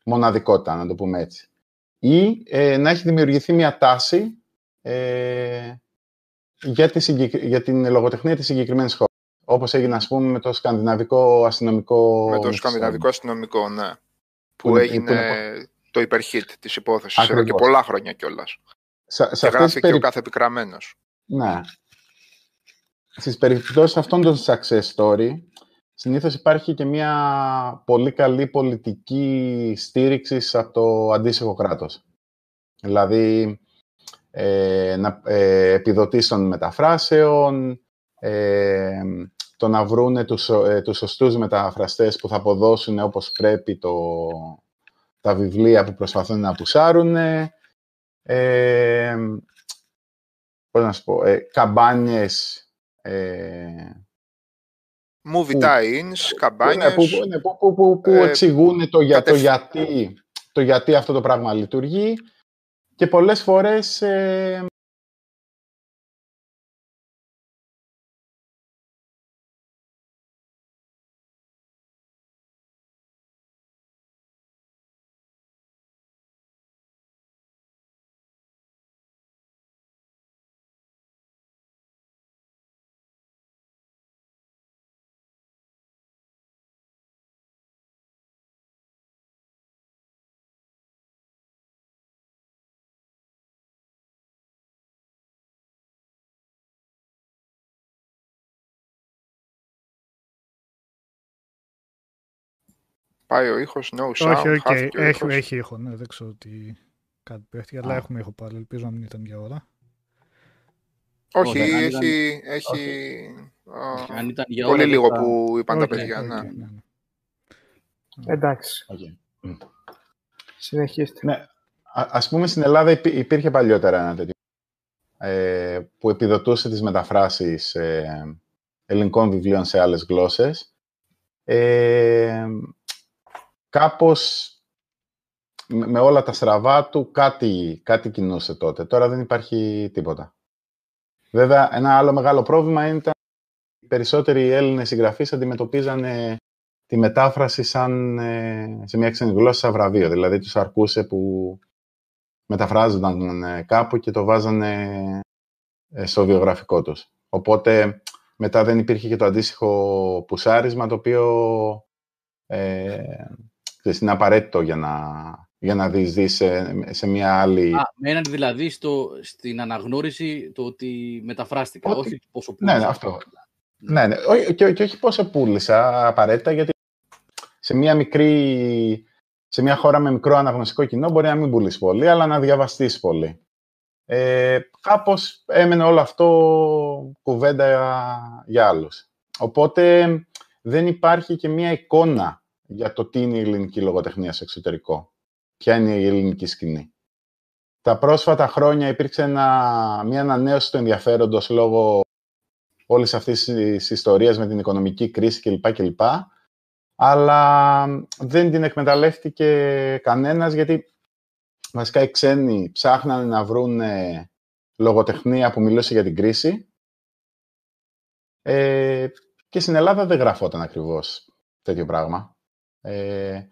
μοναδικότητα, να το πούμε έτσι. Ή ε, να έχει δημιουργηθεί μια τάση ε, για, τη για την λογοτεχνία της συγκεκριμένης χώρας. Όπως έγινε, ας πούμε, με το σκανδιναβικό αστυνομικό... Με το σκανδιναβικό αστυνομικό, ναι. Που, που έγινε το υπερχίτ της υπόθεσης εδώ και πολλά χρόνια κιόλας. Σε, σε και γράφει περι... και ο κάθε επικραμένος. Ναι. Στις περιπτώσεις αυτών των success story, συνήθως υπάρχει και μια πολύ καλή πολιτική στήριξη από το αντίστοιχο κράτος. Δηλαδή, ε, να, ε, επιδοτήσεων μεταφράσεων, ε, το να βρούνε τους, ε, τους σωστούς μεταφραστές που θα αποδώσουν όπως πρέπει το, τα βιβλία που προσπαθούν να πουσάρουν, ε, πώς να σου πω, ε, καμπάνιες ε, Movie tie-ins, καμπάνιες. που, που, που, που, που ε, εξηγούν το, για, το, γιατί, το γιατί αυτό το πράγμα λειτουργεί και πολλές φορές ε, Πάει ο ήχος, no sound. Όχι, okay. έχει, έχει ήχο, ναι, δεν ξέρω τι κάτι πέφτει, αλλά έχουμε ήχο πάλι, ελπίζω να μην ήταν για ώρα. Όχι, έχει, ήταν... έχει Αν ήταν για πολύ λίγο θα... που είπαν okay, τα παιδιά. Okay, ναι. Ναι, ναι. Εντάξει. Okay. Συνεχίστε. Ναι. Α, ας πούμε στην Ελλάδα υπήρχε παλιότερα ένα τέτοιο ε, που επιδοτούσε τις μεταφράσεις ε, ελληνικών βιβλίων σε άλλες γλώσσες. Ε, κάπως με όλα τα στραβά του κάτι, κάτι κινούσε τότε. Τώρα δεν υπάρχει τίποτα. Βέβαια, ένα άλλο μεγάλο πρόβλημα ήταν οι περισσότεροι Έλληνες συγγραφείς αντιμετωπίζανε τη μετάφραση σαν ε, σε μια ξένη γλώσσα σαν βραβείο. Δηλαδή, τους αρκούσε που μεταφράζονταν ε, κάπου και το βάζανε ε, στο βιογραφικό τους. Οπότε, μετά δεν υπήρχε και το αντίστοιχο πουσάρισμα, το οποίο είναι απαραίτητο για να, για να δεις σε, σε μια άλλη... Α, μέναν δηλαδή στο, στην αναγνώριση το ότι μεταφράστηκα, ότι... όχι πόσο πούλησα. Ναι, ναι, αυτό. Ναι, ναι. Και, και όχι πόσο πούλησα απαραίτητα, γιατί σε μια μικρή... Σε μια χώρα με μικρό αναγνωστικό κοινό μπορεί να μην πουλήσει πολύ, αλλά να διαβαστείς πολύ. Ε, κάπως έμενε όλο αυτό κουβέντα για άλλους. Οπότε δεν υπάρχει και μια εικόνα για το τι είναι η ελληνική λογοτεχνία σε εξωτερικό. Ποια είναι η ελληνική σκηνή. Τα πρόσφατα χρόνια υπήρξε ένα, μια ανανέωση του ενδιαφέροντος λόγω όλες αυτές τις ιστορίες με την οικονομική κρίση κλπ. κλπ. Αλλά δεν την εκμεταλλεύτηκε κανένας γιατί βασικά οι ξένοι ψάχνανε να βρουν λογοτεχνία που μιλούσε για την κρίση ε, και στην Ελλάδα δεν γραφόταν ακριβώς τέτοιο πράγμα. Ε,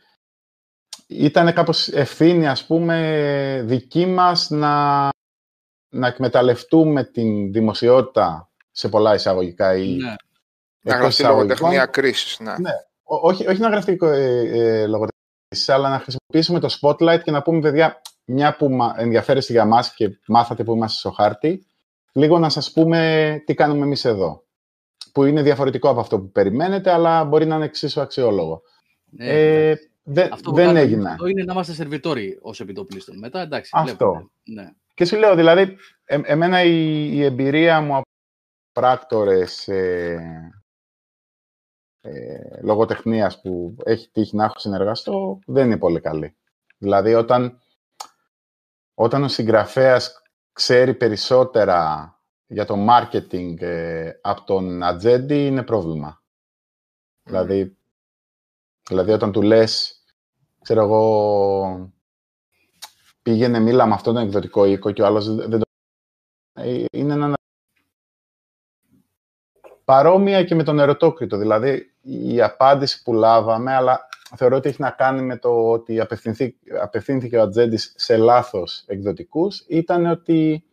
ήταν κάπως ευθύνη, ας πούμε, δική μας να, να εκμεταλλευτούμε την δημοσιότητα σε πολλά εισαγωγικά ή ναι. Να γραφτεί λογοτεχνία κρίσης. Ναι. ναι. όχι, όχι να γραφτεί ε, ε, λογοτεχνία αλλά να χρησιμοποιήσουμε το spotlight και να πούμε, παιδιά, μια που ενδιαφέρεστε για μας και μάθατε που είμαστε στο χάρτη, λίγο να σας πούμε τι κάνουμε εμείς εδώ. Που είναι διαφορετικό από αυτό που περιμένετε, αλλά μπορεί να είναι εξίσου αξιόλογο. Ναι, ε, δε, αυτό δεν έγινε. Αυτό είναι να είμαστε σερβιτόροι ως επιτοπλίστων. Μετά, εντάξει, αυτό. Ναι. Και σου λέω, δηλαδή, ε, εμένα η, η εμπειρία μου από πράκτορες ε, ε, λογοτεχνίας που έχει τύχει να έχω συνεργαστώ, δεν είναι πολύ καλή. Δηλαδή, όταν, όταν ο συγγραφέας ξέρει περισσότερα για το marketing ε, από τον ατζέντη, είναι πρόβλημα. Δηλαδή, δηλαδή, όταν του λες, ξέρω εγώ, πήγαινε μίλα με αυτόν τον εκδοτικό οίκο και ο άλλος δεν το... Ε, είναι ένα Παρόμοια και με τον ερωτόκριτο, δηλαδή η απάντηση που λάβαμε, αλλά θεωρώ ότι έχει να κάνει με το ότι απευθύνθηκε ο ατζέντης σε λάθος εκδοτικούς, ήταν ότι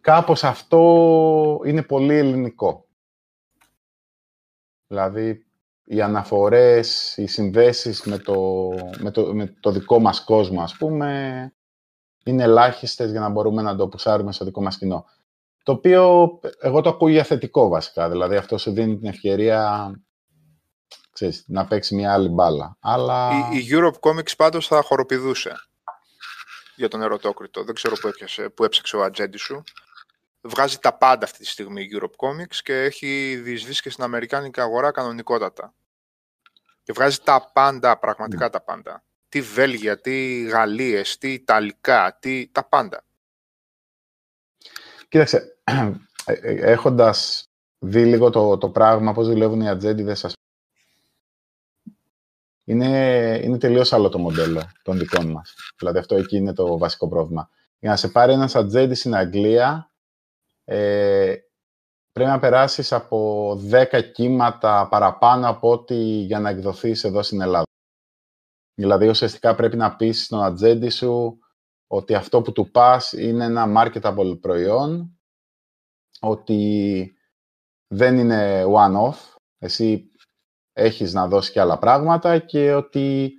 κάπως αυτό είναι πολύ ελληνικό. Δηλαδή, οι αναφορές, οι συνδέσεις με το, με το, με το δικό μας κόσμο, ας πούμε, είναι ελάχιστες για να μπορούμε να το πουσάρουμε στο δικό μας κοινό. Το οποίο εγώ το ακούω για θετικό βασικά. Δηλαδή αυτό σου δίνει την ευκαιρία ξέρεις, να παίξει μια άλλη μπάλα. Αλλά... Η, η Europe Comics πάντως θα χοροπηδούσε για τον ερωτόκριτο. Δεν ξέρω που, έπιασε, που έψαξε ο ατζέντη σου. Βγάζει τα πάντα αυτή τη στιγμή η Europe Comics και έχει διεισδύσει και στην Αμερικάνικη αγορά κανονικότατα. Και βγάζει τα πάντα, πραγματικά mm. τα πάντα. Τι Βέλγια, τι Γαλλίες, τι Ιταλικά, τι... τα πάντα. Κοίταξε, ε, ε, έχοντας δει λίγο το, το πράγμα, πώς δουλεύουν οι ατζέντιδες, σας είναι, είναι τελείως άλλο το μοντέλο των δικών μας. Δηλαδή αυτό εκεί είναι το βασικό πρόβλημα. Για να σε πάρει ένας ατζέντη στην Αγγλία, ε, πρέπει να περάσεις από 10 κύματα παραπάνω από ό,τι για να εκδοθείς εδώ στην Ελλάδα. Δηλαδή, ουσιαστικά πρέπει να πεις στον ατζέντη σου ότι αυτό που του πας είναι ένα marketable προϊόν, ότι δεν είναι one-off, εσύ έχεις να δώσεις και άλλα πράγματα και ότι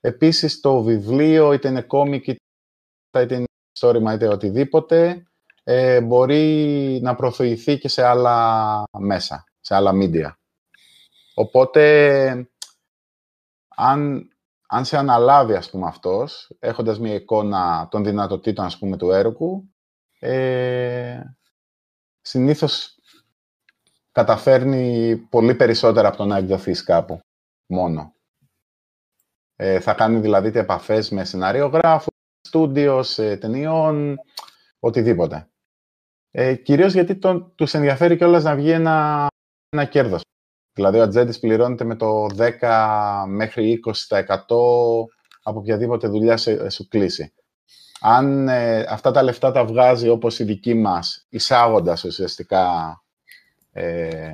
επίσης το βιβλίο, είτε είναι κόμικ, είτε είναι story, είτε οτιδήποτε, ε, μπορεί να προωθηθεί και σε άλλα μέσα, σε άλλα media. Οπότε, αν αν σε αναλάβει, ας πούμε, αυτός, έχοντας μια εικόνα των δυνατοτήτων, ας πούμε, του έργου, ε, συνήθως καταφέρνει πολύ περισσότερα από το να εκδοθείς κάπου, μόνο. Ε, θα κάνει δηλαδή επαφές με σενάριογράφους, στούντιος, ε, ταινιών, οτιδήποτε. Ε, κυρίως γιατί τον, τους ενδιαφέρει κιόλας να βγει ένα, ένα κέρδος. Δηλαδή ο ατζέντης πληρώνεται με το 10 μέχρι 20% από οποιαδήποτε δουλειά σου κλείσει. Αν ε, αυτά τα λεφτά τα βγάζει όπως η δική μας, εισάγοντας ουσιαστικά ε,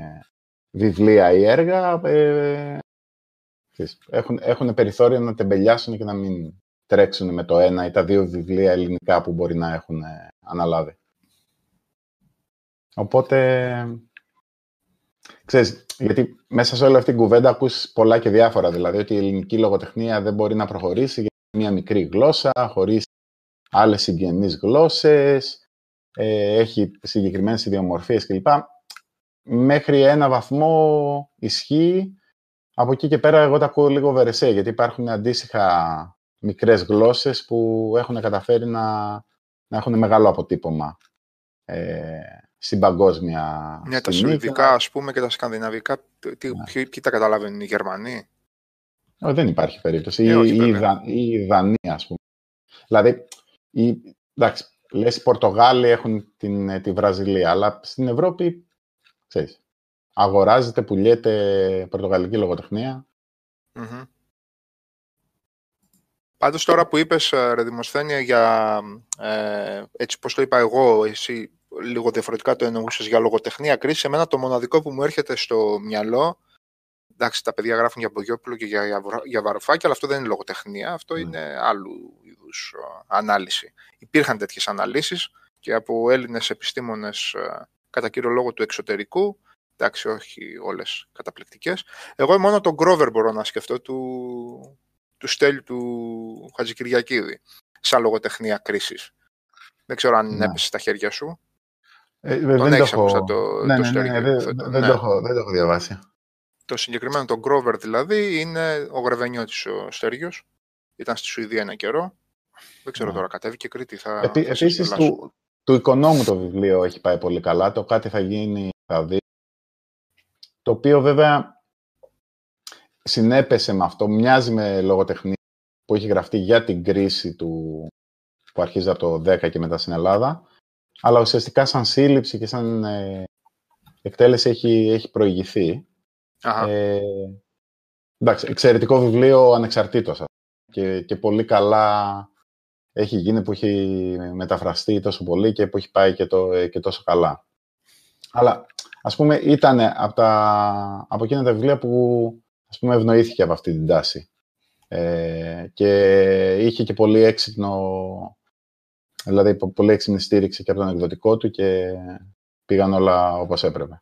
βιβλία ή έργα, ε, έχουν, έχουν περιθώριο να τεμπελιάσουν και να μην τρέξουν με το ένα ή τα δύο βιβλία ελληνικά που μπορεί να έχουν ε, αναλάβει. Οπότε Ξέρεις, γιατί μέσα σε όλη αυτή την κουβέντα ακούς πολλά και διάφορα. Δηλαδή ότι η ελληνική λογοτεχνία δεν μπορεί να προχωρήσει για μια μικρή γλώσσα, χωρίς άλλες συγγενείς γλώσσες, ε, έχει συγκεκριμένες ιδιομορφίες κλπ. Μέχρι ένα βαθμό ισχύει. Από εκεί και πέρα εγώ τα ακούω λίγο βερεσέ, γιατί υπάρχουν αντίστοιχα μικρές γλώσσες που έχουν καταφέρει να, να έχουν μεγάλο αποτύπωμα. Ε, στην παγκόσμια Ναι, τα σουηδικά, ας πούμε, και τα σκανδιναβικά, τι, ναι. ποιοι, τα καταλαβαίνουν, οι Γερμανοί; Ο, δεν υπάρχει περίπτωση. Ε, ή, η, η Δανία, ας πούμε. Δηλαδή, η, εντάξει, λες οι Πορτογάλοι έχουν την, τη Βραζιλία, αλλά στην Ευρώπη ξέρεις, αγοράζεται, πουλιέται πορτογαλική λογοτεχνία. Mm-hmm. Πάντως τώρα που είπες, ε, ρε Δημοσθένια, για, ε, έτσι πώς το είπα εγώ, εσύ λίγο διαφορετικά το εννοούσες για λογοτεχνία κρίση, εμένα το μοναδικό που μου έρχεται στο μυαλό, εντάξει τα παιδιά γράφουν για Μπογιόπουλο και για, για, για Βαροφάκη, αλλά αυτό δεν είναι λογοτεχνία, αυτό mm. είναι άλλου είδους ε, ανάλυση. Υπήρχαν τέτοιες αναλύσεις και από Έλληνες επιστήμονες ε, κατά κύριο λόγο του εξωτερικού, εντάξει όχι όλες καταπληκτικές. Εγώ μόνο τον Γκρόβερ μπορώ να σκεφτώ, του, του Στέλιου του Χατζικυριακίδη, σαν λογοτεχνία κρίσης. Δεν ξέρω αν ναι. έπεσε στα χέρια σου. Ε, τον δεν έχεις το, το, ναι, το ναι, ναι, ναι, δεν, δεν, το έχω, δεν το έχω διαβάσει. Το συγκεκριμένο, τον Grover δηλαδή, είναι ο Γρεβενιώτης ο Στέργιος. Ήταν στη Σουηδία ένα καιρό. Δεν ξέρω τώρα, κατέβηκε Κρήτη. Θα, Επί, θα επίσης, του, του οικονόμου το βιβλίο έχει πάει πολύ καλά. Το κάτι θα γίνει, θα δει. Το οποίο βέβαια συνέπεσε με αυτό. Μοιάζει με λογοτεχνία που έχει γραφτεί για την κρίση του, που αρχίζει από το 10 και μετά στην Ελλάδα. Αλλά ουσιαστικά σαν σύλληψη και σαν ε, εκτέλεση έχει, έχει προηγηθεί. Ε, εντάξει, εξαιρετικό βιβλίο ανεξαρτήτως και, και πολύ καλά έχει γίνει που έχει μεταφραστεί τόσο πολύ και που έχει πάει και, το, ε, και τόσο καλά. Αλλά, ας πούμε, ήταν από, τα, από εκείνα τα βιβλία που, ας πούμε, ευνοήθηκε από αυτή την τάση. Ε, και είχε και πολύ έξυπνο, δηλαδή πολύ έξυπνη στήριξη και από τον εκδοτικό του και πήγαν όλα όπως έπρεπε.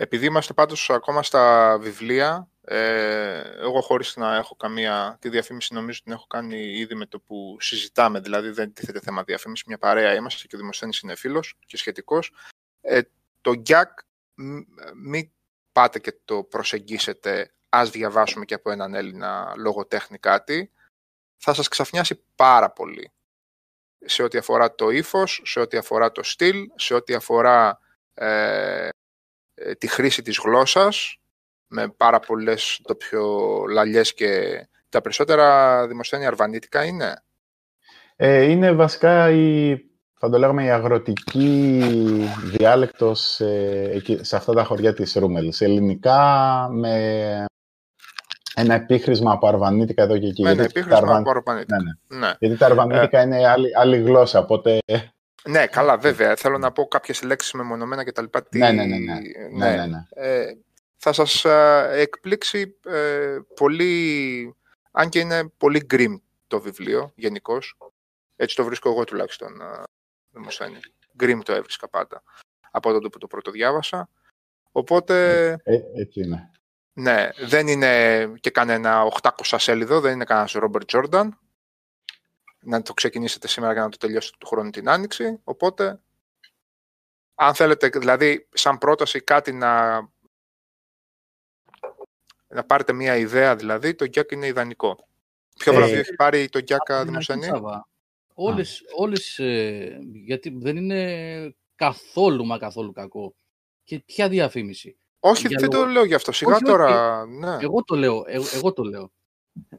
Επειδή είμαστε πάντως ακόμα στα βιβλία, ε, εγώ χωρίς να έχω καμία... Τη διαφήμιση νομίζω την έχω κάνει ήδη με το που συζητάμε, δηλαδή δεν τίθεται θέμα διαφήμιση, μια παρέα είμαστε και ο Δημοσθένης είναι φίλος και σχετικός. Ε, το γκιακ μην πάτε και το προσεγγίσετε ας διαβάσουμε και από έναν Έλληνα λογοτέχνη κάτι, θα σας ξαφνιάσει πάρα πολύ σε ό,τι αφορά το ύφος, σε ό,τι αφορά το στυλ, σε ό,τι αφορά ε, ε, τη χρήση της γλώσσας με πάρα πολλές λαλιές και τα περισσότερα δημοσιογραφία αρβανίτικα είναι. Ε, είναι βασικά η, θα το λέγαμε, η αγροτική διάλεκτος ε, σε αυτά τα χωριά της Ρούμελης. Ελληνικά με ένα επίχρησμα από αρβανίτικα εδώ και εκεί. Ναι, ένα επίχρησμα από αρβανίτικα. Ναι, ναι. ναι. Γιατί τα αρβανίτικα ε... είναι άλλη, άλλη γλώσσα, οπότε ναι, καλά, βέβαια. Θέλω να πω κάποιες λέξεις μεμονωμένα και τα λοιπά. Ναι, ναι, ναι. ναι. ναι, ναι, ναι. Ε, θα σας ε, εκπλήξει ε, πολύ, αν και είναι πολύ γκριμ το βιβλίο γενικώς. Έτσι το βρίσκω εγώ τουλάχιστον, ε, Δημοσθένη. Γκριμ το έβρισκα πάντα από τότε που το πρώτο διάβασα. Οπότε... Ε, έτσι είναι. Ναι, δεν είναι και κανένα 800 σέλιδο, δεν είναι κανένας Ρόμπερτ Τζόρνταν να το ξεκινήσετε σήμερα για να το τελειώσετε του χρόνου την Άνοιξη. Οπότε, αν θέλετε, δηλαδή, σαν πρόταση κάτι να, να πάρετε μια ιδέα, δηλαδή, το Γκιάκ είναι ιδανικό. Ποιο ε, βραβείο έχει πάρει το Γκιάκ Δημοσιανή; Όλες, όλες ε, γιατί δεν είναι καθόλου μα καθόλου κακό. Και ποια διαφήμιση; Όχι, δεν το λέω γι' αυτό. Σιγά τώρα. Ναι. Εγώ το λέω. Εγώ, εγώ το λέω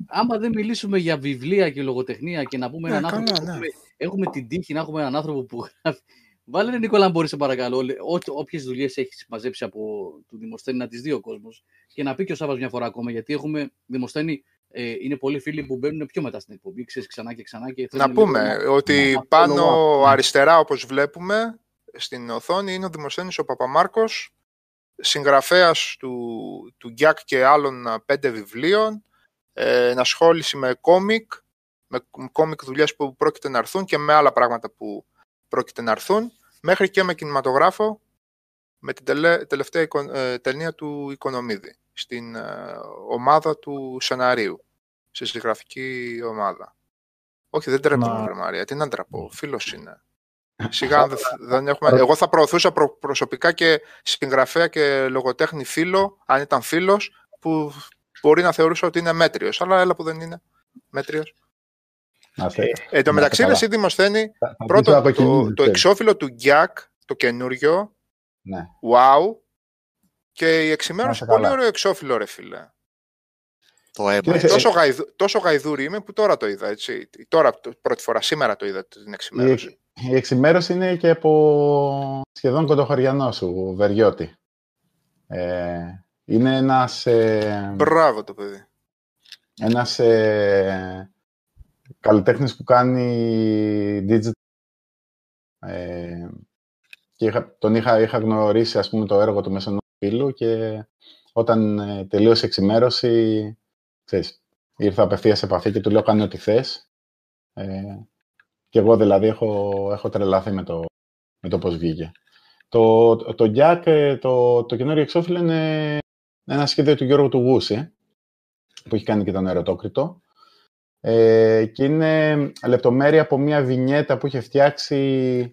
άμα δεν μιλήσουμε για βιβλία και λογοτεχνία και να πούμε ναι, έναν άνθρωπο. Ναι. Έχουμε, έχουμε, την τύχη να έχουμε έναν άνθρωπο που γράφει. Βάλε Νικόλα, αν μπορείς, σε παρακαλώ, όποιες δουλειές έχεις μαζέψει από του Δημοσθένη να τις δει ο κόσμος και να πει και ο Σάβα μια φορά ακόμα. Γιατί έχουμε Δημοσθένη, ε, είναι πολλοί φίλοι που μπαίνουν πιο μετά στην εκπομπή, ξέρεις ξανά και ξανά. Και να πούμε ότι να, πάνω αριστερά, όπως βλέπουμε στην οθόνη, είναι ο Δημοσθένης ο Παπαμάρκος, συγγραφέας του, του Γκιάκ και άλλων πέντε βιβλίων ε, ενασχόληση με κόμικ, με κόμικ δουλειές που πρόκειται να έρθουν και με άλλα πράγματα που πρόκειται να έρθουν, μέχρι και με κινηματογράφο, με την τελευταία ε, ταινία του Οικονομίδη, στην ε, ομάδα του σεναρίου, στη συγγραφική ομάδα. Όχι, δεν τρέπω, Μαρία. Τι να τραπώ, φίλος είναι. Σιγά δεν έχουμε... Εγώ θα προωθούσα προσωπικά και συγγραφέα και λογοτέχνη φίλο, αν ήταν φίλος, που μπορεί να θεωρούσε ότι είναι μέτριος, αλλά έλα που δεν είναι μέτριος. Ε, εν τω μεταξύ, εσύ Δημοσθένη, πρώτο, το, το εξώφυλλο του Γκιάκ, το καινούριο, ναι. wow, και η εξημέρωση, πολύ ωραίο εξώφυλλο, ρε φίλε. Το αίμα. Τόσο, γαϊδου, τόσο γαϊδούρι είμαι που τώρα το είδα, έτσι. Τώρα, πρώτη φορά, σήμερα το είδα την εξημέρωση. Η, η εξημέρωση είναι και από σχεδόν κοντοχωριανό σου, Βεριώτη. Ε, είναι ένας... Ε, Μπράβο το παιδί. Ένας ε, καλλιτέχνης που κάνει digital. Ε, και είχα, τον είχα, είχα γνωρίσει, ας πούμε, το έργο του μέσω ενός φίλου και όταν ε, τελείωσε η εξημέρωση, ξέρεις, ήρθα απευθείας σε επαφή και του λέω κάνει ό,τι θες. Ε, και εγώ δηλαδή έχω, έχω τρελαθεί με το, με το πώς βγήκε. Το, το Jack, ε, το, το καινούριο εξώφυλλο είναι ένα σχέδιο του Γιώργου του Γούση, που έχει κάνει και τον ερωτόκριτο. Ε, και είναι λεπτομέρεια από μια βινιέτα που είχε φτιάξει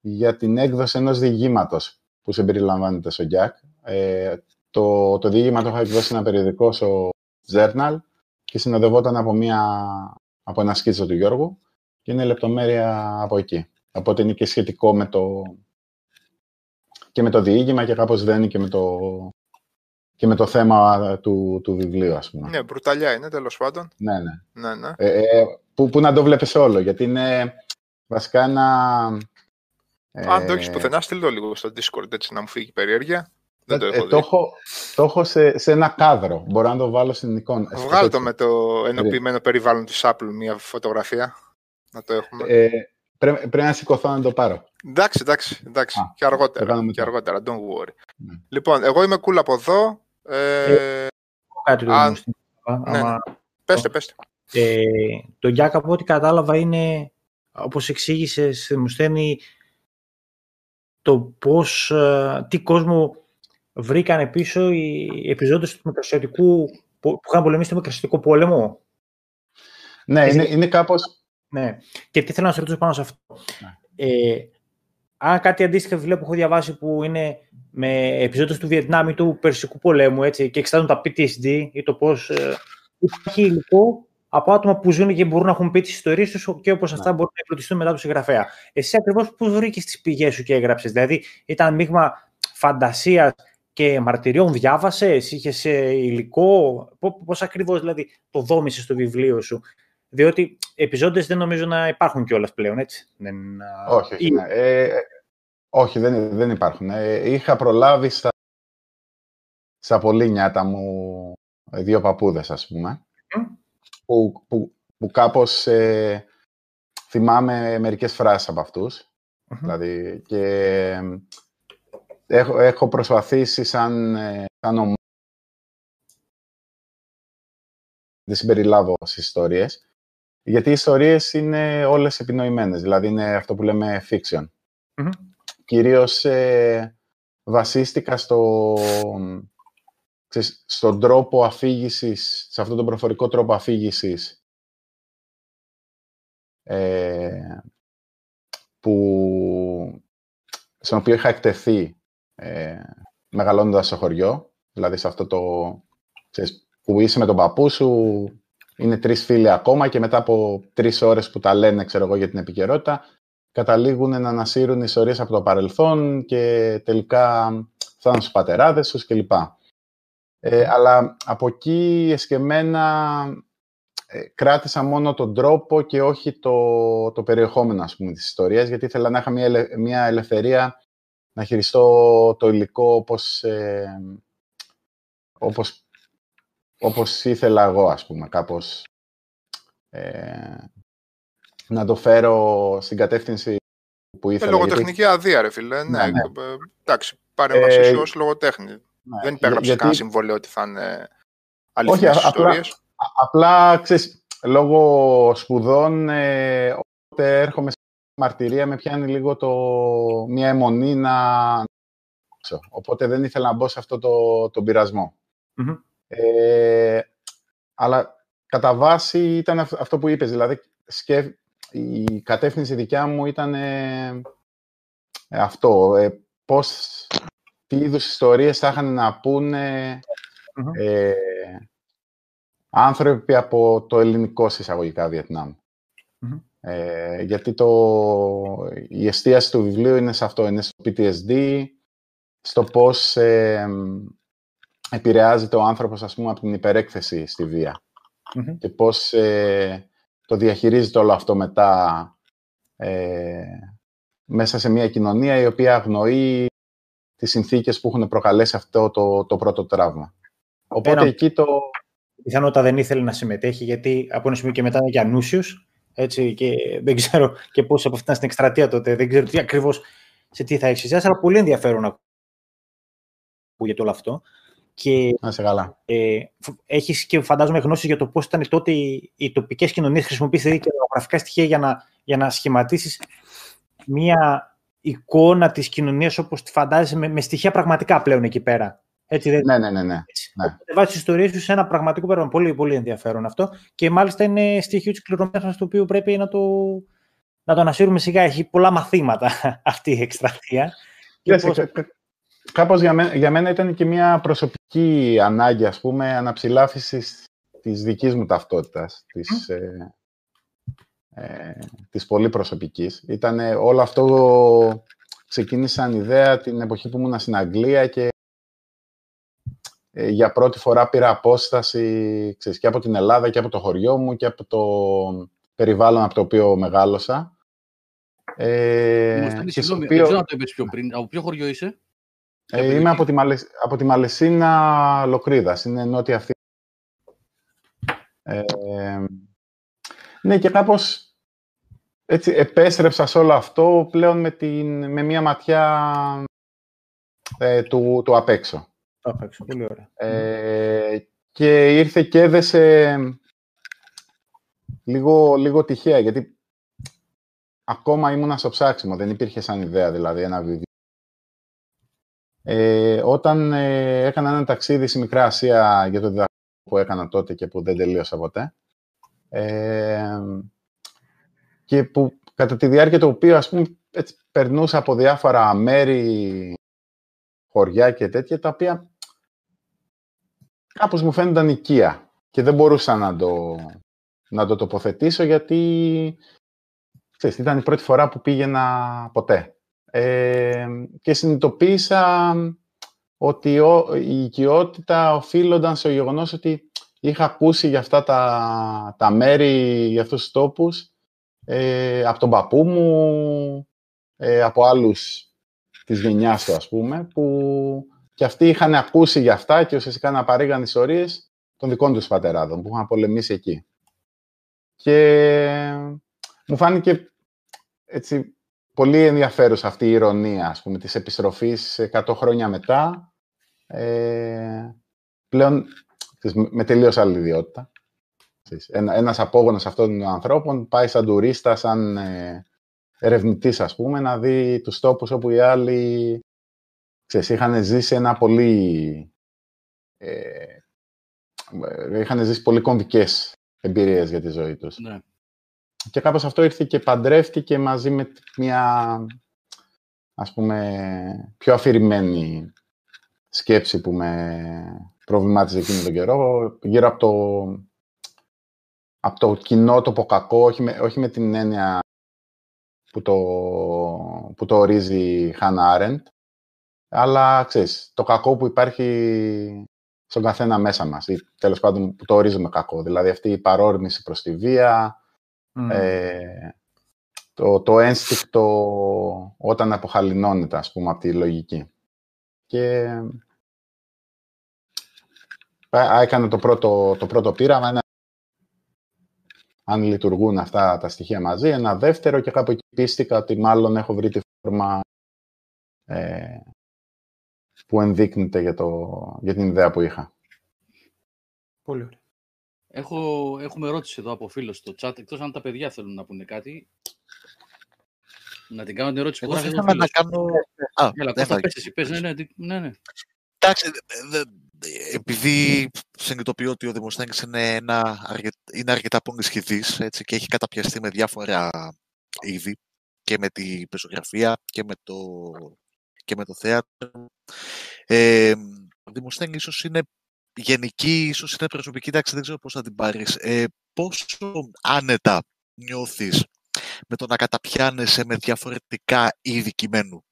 για την έκδοση ενός διηγήματος που συμπεριλαμβάνεται στο Jack. Ε, το, το διήγημα το είχα εκδώσει ένα περιοδικό στο Journal και συνοδευόταν από, μια, από ένα σκίτσο του Γιώργου και είναι λεπτομέρεια από εκεί. Οπότε είναι και σχετικό με το, και με το διήγημα και κάπως δένει και με το, και με το θέμα του, του βιβλίου, ας πούμε. Ναι, μπρουταλιά είναι, τέλος πάντων. Ναι, ναι. ναι, ναι. Ε, ε, που, που να το βλέπεις όλο, γιατί είναι βασικά ένα... Αν το έχεις πουθενά, στείλ το λίγο στο Discord, έτσι, να μου φύγει η περιέργεια. Δεν το ε, έχω δει. το έχω, το έχω σε, σε ένα κάδρο. Μπορώ να το βάλω στην εικόνα. Βγάλω το με το ενοποιημένο περιβάλλον της Apple, μια φωτογραφία. Να το έχουμε. Ε, πρέπει, πρέπει να σηκωθώ να το πάρω. Εντάξει, εντάξει, εντάξει. Α, και αργότερα. το κάνουμε Και τώρα. αργότερα, don't worry. Ναι. Λοιπόν, εγώ είμαι cool από εδώ. Ε, Κάτι το αν- γνωστό. ναι, Άμα- πέστε, πέστε. Ε, το Jack από ό,τι κατάλαβα είναι, όπως εξήγησες, μου στέλνει το πώς, ε, τι κόσμο βρήκανε πίσω οι επιζώντες του Μικρασιατικού, που που είχαν πολεμήσει το Μικρασιατικό πόλεμο. Ναι, είναι, είναι κάπως... Ναι. Και τι θέλω να σε ρωτήσω πάνω σε αυτό. Ε, αν κάτι αντίστοιχο βιβλίο που έχω διαβάσει που είναι με επιζώντες του Βιετνάμ ή του Περσικού πολέμου έτσι, και εξετάζουν τα PTSD ή το πώς ε, υπάρχει υλικό από άτομα που ζουν και μπορούν να έχουν πει τις ιστορίες τους και όπως αυτά μπορούν να εμπλουτιστούν μετά του συγγραφέα. Εσύ ακριβώς πώς βρήκες τις πηγές σου και έγραψες. Δηλαδή ήταν μείγμα φαντασίας και μαρτυριών διάβασες, είχες ε, υλικό, πώς, πώς ακριβώς δηλαδή το δόμησες στο βιβλίο σου. Διότι επιζώντες δεν νομίζω να υπάρχουν κιόλας πλέον, έτσι. Δεν, α, Όχι, όχι, ή- ναι. Ε, ε, όχι δεν, δεν υπάρχουν. Ε, είχα προλάβει στα, στα πολύ νιάτα μου ε, δύο παππούδες, ας πούμε, Μμ. που, που, που κάπως ε, θυμάμαι μερικές φράσεις από αυτούς. Μμμ. Δηλαδή, και ε, έχω, έχω προσπαθήσει σαν, ε, σαν ομάδα δεν συμπεριλάβω στις ιστορίες, γιατί οι ιστορίες είναι όλες επινοημένες, δηλαδή είναι αυτό που λέμε fiction. Μμμ. Κυρίως ε, βασίστηκα στο, ξέρεις, στον τρόπο αφήγησης, σε αυτόν τον προφορικό τρόπο αφήγησης ε, που, στον οποίο είχα εκτεθεί ε, μεγαλώνοντας στο χωριό, δηλαδή σε αυτό το, ξέρεις, που είσαι με τον παππού σου, είναι τρεις φίλοι ακόμα και μετά από τρεις ώρες που τα λένε, ξέρω εγώ, για την επικαιρότητα, καταλήγουν να ανασύρουν ιστορίες από το παρελθόν και τελικά φτάνουν στους πατεράδες τους κλπ. Ε, αλλά από εκεί εσκεμμένα ε, κράτησα μόνο τον τρόπο και όχι το, το περιεχόμενο, ας πούμε, της ιστορίας, γιατί ήθελα να είχα μια, ελε- μια ελευθερία να χειριστώ το υλικό όπως, ε, όπως, όπως ήθελα εγώ, ας πούμε, κάπως ε, να το φέρω στην κατεύθυνση που Με ήθελα. γιατί- λογοτεχνική αδεία, ρε φίλε. Ναι, Ναι, ναι. ε, εντάξει, πάρε μαζί Ε, σου ως λογοτέχνη. ναι, Δεν για- υπέγραψε γιατί- κανένα συμβόλαιο ότι θα είναι Όχι, αληθινές α- απλά, ιστορίες. α- απλά ξέρεις, λόγω σπουδών, ε, όποτε έρχομαι σε μαρτυρία, με πιάνει λίγο το, μια αιμονή να... Οπότε δεν ήθελα να μπω σε αυτό το, τον πειρασμό. Μμμ. Ε, αλλά κατά βάση ήταν αυ- αυτό που είπες, δηλαδή σκεφ... η κατεύθυνση δικιά μου ήταν ε, ε, αυτό, ε, πώς, τι είδους ιστορίες θα είχαν να πούνε Μμμ. ε, άνθρωποι από το ελληνικό σε εισαγωγικά Βιετνάμ. Μμμ. Ε, γιατί το, η εστίαση του βιβλίου είναι σε αυτό, είναι στο PTSD, στο πώς ε, επηρεάζεται ο άνθρωπος, ας πούμε, από την υπερέκθεση στη βία Μμμ. και πώς ε, το διαχειρίζεται όλο αυτό μετά ε, μέσα σε μια κοινωνία η οποία αγνοεί τις συνθήκες που έχουν προκαλέσει αυτό το, το πρώτο τραύμα. Οπότε Πέρα, εκεί το... Πιθανότητα δεν ήθελε να συμμετέχει, γιατί από ένα σημείο και μετά είναι και ανούσιος, έτσι, και δεν ξέρω και πώς από αυτήν στην εκστρατεία τότε, δεν ξέρω τι ακριβώς σε τι θα έχει αλλά πολύ ενδιαφέρον να ακούγεται όλο αυτό. Και, να σε καλά. Ε, έχεις και φαντάζομαι γνώση για το πώς ήταν τότε οι, οι τοπικές κοινωνίες χρησιμοποιήσατε και γραφικά στοιχεία για να, για να σχηματίσεις μία εικόνα της κοινωνίας όπως τη φαντάζεσαι με, με στοιχεία πραγματικά πλέον εκεί πέρα. Έτσι, δεν... Ναι, ναι, ναι. ναι. ναι. Βάζεις τις ιστορίες σου σε ένα πραγματικό περιβάλλον. Πολύ, πολύ ενδιαφέρον αυτό. Και μάλιστα είναι στοιχείο της κληρονομιάς το οποίο πρέπει να το, να το ανασύρουμε σιγά. Έχει πολλά μαθήματα αυτή η εκστρατεία. Πώς... Κάπως για, για μένα ήταν και μια προσωπική ανάγκη, ας πούμε, αναψηλάφισης της δικής μου ταυτότητας, της, ε, ε, της πολύ προσωπικής. Ήταν όλο αυτό ξεκίνησε σαν ιδέα την εποχή που ήμουν στην Αγγλία και ε, για πρώτη φορά πήρα απόσταση ξέρεις, και από την Ελλάδα και από το χωριό μου και από το περιβάλλον από το οποίο μεγάλωσα. Ε, συγγνώμη, οποίο... δεν ξέρω να το είπες πιο πριν. Από ποιο χωριό είσαι; Ε, είμαι από τη, Μαλεσ... από τη Μαλεσίνα Λοκρίδας. Είναι νότια αυτή. Ε, ναι, και κάπως έτσι επέστρεψα σε όλο αυτό πλέον με, την, με μία ματιά ε, του, του απ' έξω. Απ' έξω, πολύ ωραία. Ε, και ήρθε και έδεσε λίγο, λίγο τυχαία, γιατί ακόμα ήμουνα στο ψάξιμο, δεν υπήρχε σαν ιδέα δηλαδή ένα βιβλίο. Ε, όταν ε, έκανα ένα ταξίδι στη Μικρά Ασία για το διδακτικό που έκανα τότε και που δεν τελείωσα ποτέ, ε, και που κατά τη διάρκεια του οποίου, ας πούμε, έτσι, περνούσα από διάφορα μέρη, χωριά και τέτοια, τα οποία κάπως μου φαίνονταν οικία και δεν μπορούσα να το, να το τοποθετήσω γιατί ξέρεις, ήταν η πρώτη φορά που πήγαινα ποτέ. Ε, και συνειδητοποίησα ότι η οικειότητα οφείλονταν στο γεγονός ότι είχα ακούσει για αυτά τα, τα μέρη, για αυτούς τους τόπους, ε, από τον παππού μου, ε, από άλλους της γενιάς του, ας πούμε, που και αυτοί είχαν ακούσει για αυτά και ουσιαστικά να παρήγαν ιστορίες των δικών τους πατεράδων, που είχαν πολεμήσει εκεί. Και μου φάνηκε έτσι, πολύ ενδιαφέρουσα αυτή η ηρωνία, ας πούμε, της επιστροφής 100 χρόνια μετά, ε, πλέον με τελείως άλλη ιδιότητα. Ένα, ένας απόγονος αυτών των ανθρώπων πάει σαν τουρίστα, σαν ε, ερευνητής, ας πούμε, να δει τους τόπους όπου οι άλλοι ξέρεις, είχαν ζήσει ένα πολύ... Ε, είχαν ζήσει πολύ κομβικές εμπειρίες για τη ζωή τους. Ναι. Και κάπως αυτό ήρθε και παντρεύτηκε μαζί με μια, ας πούμε, πιο αφηρημένη σκέψη που με προβλημάτιζε εκείνο τον καιρό, γύρω από το, από το κοινότοπο κακό, όχι με, όχι με την έννοια που το, που το ορίζει η Χάνα Άρεντ, αλλά ξέρεις, το κακό που υπάρχει στον καθένα μέσα μας, ή τέλος πάντων που το ορίζουμε κακό, δηλαδή αυτή η παρόρμηση προς τη βία, ε, το, το ένστικτο όταν αποχαλινώνεται, ας πούμε, από τη λογική. Και έκανε το πρώτο, το πρώτο πείραμα, ένα, αν λειτουργούν αυτά τα στοιχεία μαζί. Ένα δεύτερο και κάπου εκεί πίστηκα ότι μάλλον έχω βρει τη φόρμα ε, που ενδείκνυται για, το, για την ιδέα που είχα. Πολύ ωραία. Έχω, έχουμε ερώτηση εδώ από φίλος στο chat, εκτός αν τα παιδιά θέλουν να πούνε κάτι. Να την κάνω την ερώτηση Εγώ που ήθελα να κάνω... Α, Έλα, Κώστα, πες εσύ, πες, ναι, ναι, ναι, ναι. Εντάξει, επειδή συνειδητοποιώ ότι ο Δημοσθένης είναι, ένα, είναι αρκετά πολυσχηδής έτσι, και έχει καταπιαστεί με διάφορα είδη και με την πεζογραφία και με το, και με το θέατρο. Ε, ο Δημοσθένης ίσως είναι γενική, ίσως είναι προσωπική, εντάξει δεν ξέρω πώς θα την πάρεις. Ε, πόσο άνετα νιώθεις με το να καταπιάνεσαι με διαφορετικά είδη κειμένου;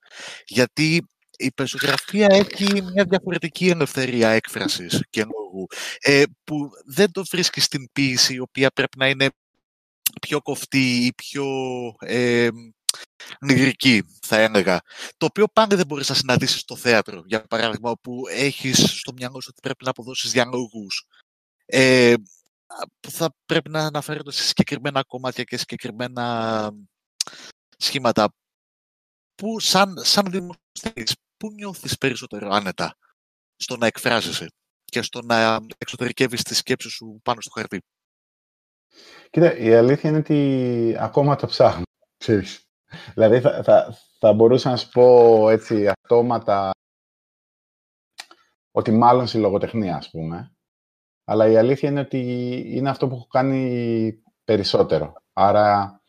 Γιατί η πεζογραφία έχει μια διαφορετική ελευθερία έκφρασης και λόγου, ε, που δεν το βρίσκεις στην ποίηση, η οποία πρέπει να είναι πιο κοφτή ή πιο, ε, νηρική, θα έλεγα. Το οποίο πάντα δεν μπορείς να συναντήσεις στο θέατρο, για παράδειγμα, όπου έχεις στο μυαλό σου ότι πρέπει να αποδώσεις διαλόγους ε, που θα πρέπει να αναφέρονται σε συγκεκριμένα κομμάτια και συγκεκριμένα σχήματα. Που σαν, σαν δημοσιογράφος, πού νιώθεις περισσότερο άνετα στο να εκφράζεσαι και στο να εξωτερικεύεις τη σκέψη σου πάνω στο χαρτί; Κοίτα, η αλήθεια είναι ότι ακόμα το ψάχνω, ξέρεις. Δηλαδή θα, θα, θα μπορούσα να σου πω έτσι αυτόματα ότι μάλλον στη λογοτεχνία, ας πούμε. Αλλά η αλήθεια είναι ότι είναι αυτό που έχω κάνει περισσότερο. Άρα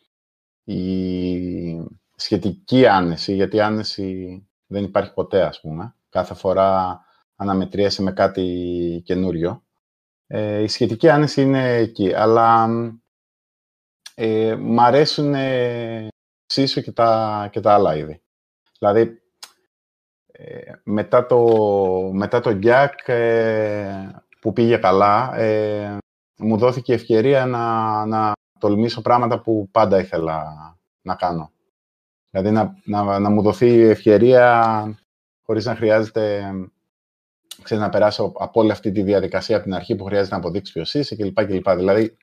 η σχετική άνεση, γιατί άνεση δεν υπάρχει ποτέ, ας πούμε. Κάθε φορά αναμετριέσαι με κάτι καινούριο. Ε, η σχετική άνεση είναι εκεί, αλλά ε, μ' αρέσουν εξίσου και τα, και τα άλλα είδη. Δηλαδή, ε, μετά το, μετά το Jack ε, που πήγε καλά, ε, μου δόθηκε ευκαιρία να, να τολμήσω πράγματα που πάντα ήθελα να κάνω. Δηλαδή, να, να, να μου δοθεί ευκαιρία χωρίς να χρειάζεται ξέρεις, να περάσω από όλη αυτή τη διαδικασία από την αρχή που χρειάζεται να αποδείξεις ποιος είσαι κλπ. κλπ. Δηλαδή,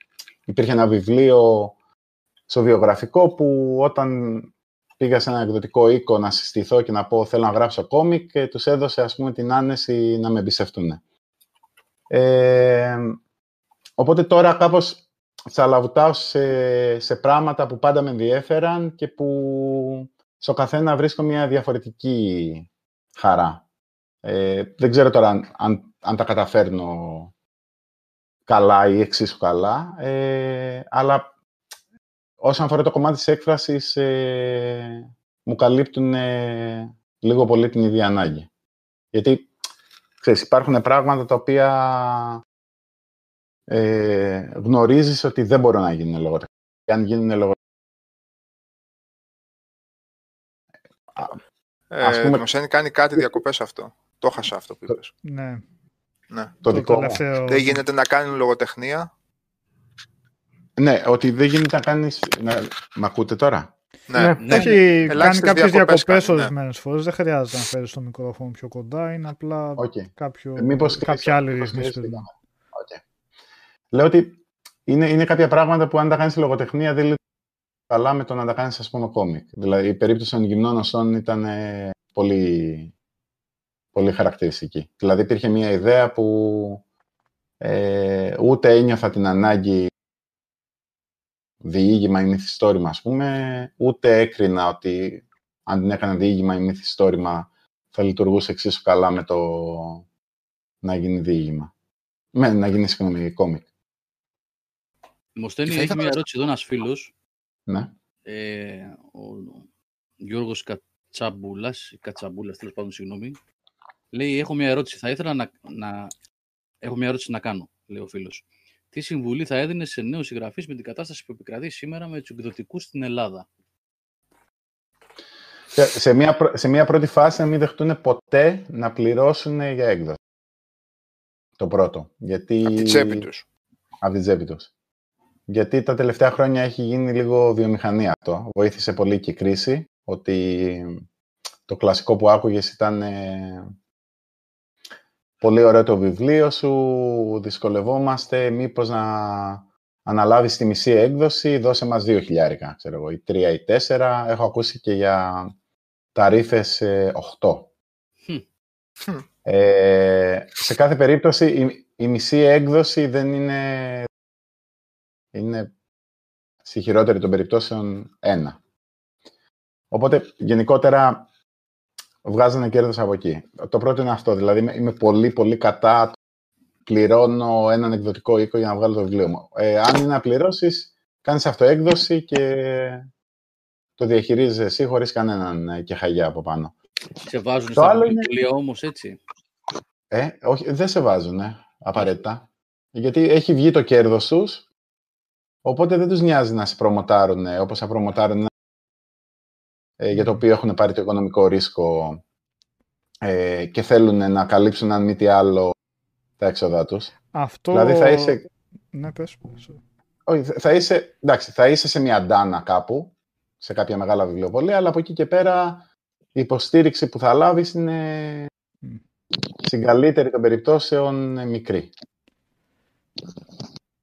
υπήρχε ένα βιβλίο στο βιογραφικό που όταν πήγα σε ένα εκδοτικό οίκο να συστηθώ και να πω θέλω να γράψω κόμικ και τους έδωσε ας πούμε την άνεση να με εμπιστευτούν. Ε, οπότε τώρα κάπως τσαλαβουτάω σε, σε πράγματα που πάντα με ενδιέφεραν και που στο καθένα βρίσκω μια διαφορετική χαρά. Ε, δεν ξέρω τώρα αν, αν, αν, τα καταφέρνω καλά ή εξίσου καλά, ε, αλλά όσον αφορά το κομμάτι της έκφρασης, ε, μου καλύπτουν ε, λίγο πολύ την ίδια ανάγκη. Γιατί, ξέρεις, υπάρχουν πράγματα τα οποία ε, γνωρίζεις ότι δεν μπορούν να γίνουν λογοτεχνία. Και αν γίνουν λογοτεχνία... Ε, ας πούμε... κάνει κάτι διακοπές αυτό. Το χάσα αυτό που είπες. Ναι. ναι. Το, το δικό τελευταίο... Δεν γίνεται να κάνει λογοτεχνία ναι, ότι δεν γίνεται να κάνει. Να... Μ' ακούτε τώρα; Ναι, ναι. ναι. Έχει κάνει κάποιες διακοπές ορισμένε ναι. φορές. Δεν χρειάζεται να φέρεις το μικρόφωνο πιο κοντά. Είναι απλά okay. κάποιο, ε, μήπως κάποια άλλη ρύθμιση. Okay. Λέω ότι είναι, είναι κάποια πράγματα που αν τα κάνεις στη λογοτεχνία δεν λειτουργεί καλά με το να τα κάνεις, ας πούμε, κόμικ. Δηλαδή η περίπτωση των γυμνών οστών ήταν ε, πολύ, πολύ χαρακτηριστική. Δηλαδή υπήρχε μια ιδέα που ε, ούτε ένιωθα την ανάγκη διήγημα ή μυθιστόρημα, ας πούμε, ούτε έκρινα ότι αν την έκανα διήγημα ή μυθιστόρημα θα λειτουργούσε εξίσου καλά με το να γίνει διήγημα. Με, να γίνει, συγγνώμη, κόμικ. Μοστένη, έχει μια ερώτηση εδώ ένας φίλος. Ναι. Ε, ο Γιώργος Κατσαμπούλας, Κατσαμπούλας, τέλος πάντων, συγγνώμη. Λέει, έχω μια ερώτηση, θα ήθελα να, να... Έχω μια ερώτηση να κάνω, λέει ο φίλος τι συμβουλή θα έδινε σε νέους συγγραφείς με την κατάσταση που επικρατεί σήμερα με τους εκδοτικούς στην Ελλάδα. Σε μια, σε μια πρώτη φάση να μην δεχτούν ποτέ να πληρώσουν για έκδοση. Το πρώτο. Γιατί... Από την τσέπη τους. Από την τσέπη τους. Γιατί τα τελευταία χρόνια έχει γίνει λίγο βιομηχανία αυτό. Βοήθησε πολύ και η κρίση, ότι το κλασικό που άκουγες ήταν ε, πολύ ωραίο το βιβλίο σου, δυσκολευόμαστε, μήπως να αναλάβεις τη μισή έκδοση, δώσε μας δύο χιλιάρικα, ξέρω εγώ, ή τρία ή τέσσερα. Έχω ακούσει και για ταρίφες ε, οχτώ. Ε, σε κάθε περίπτωση, η, η, μισή έκδοση δεν είναι... Είναι στη χειρότερη των περιπτώσεων ένα. Οπότε, γενικότερα, βγάζανε κέρδος από εκεί. Το πρώτο είναι αυτό, δηλαδή είμαι πολύ πολύ κατά πληρώνω έναν εκδοτικό οίκο για να βγάλω το βιβλίο μου. Ε, αν είναι να πληρώσεις, κάνεις αυτοέκδοση και το διαχειρίζεσαι εσύ χωρίς κανέναν ε, και χαγιά από πάνω. Σε βάζουν στο άλλο βιβλίο είναι... όμως, έτσι; Ε, όχι, δεν σε βάζουν, απαραίτητα. Γιατί έχει βγει το κέρδος τους, οπότε δεν τους νοιάζει να σε προμοτάρουν όπως θα προμοτάρουν ε, για το οποίο έχουν πάρει το οικονομικό ρίσκο ε, και θέλουν να καλύψουν, αν μη τι άλλο, τα έξοδά τους. Αυτό... Δηλαδή θα είσαι... Ναι, πες. Όχι, θα είσαι, εντάξει, θα είσαι σε μια ντάνα κάπου, σε κάποια μεγάλα βιβλιοπολία, αλλά από εκεί και πέρα η υποστήριξη που θα λάβεις είναι στην καλύτερη των περιπτώσεων μικρή.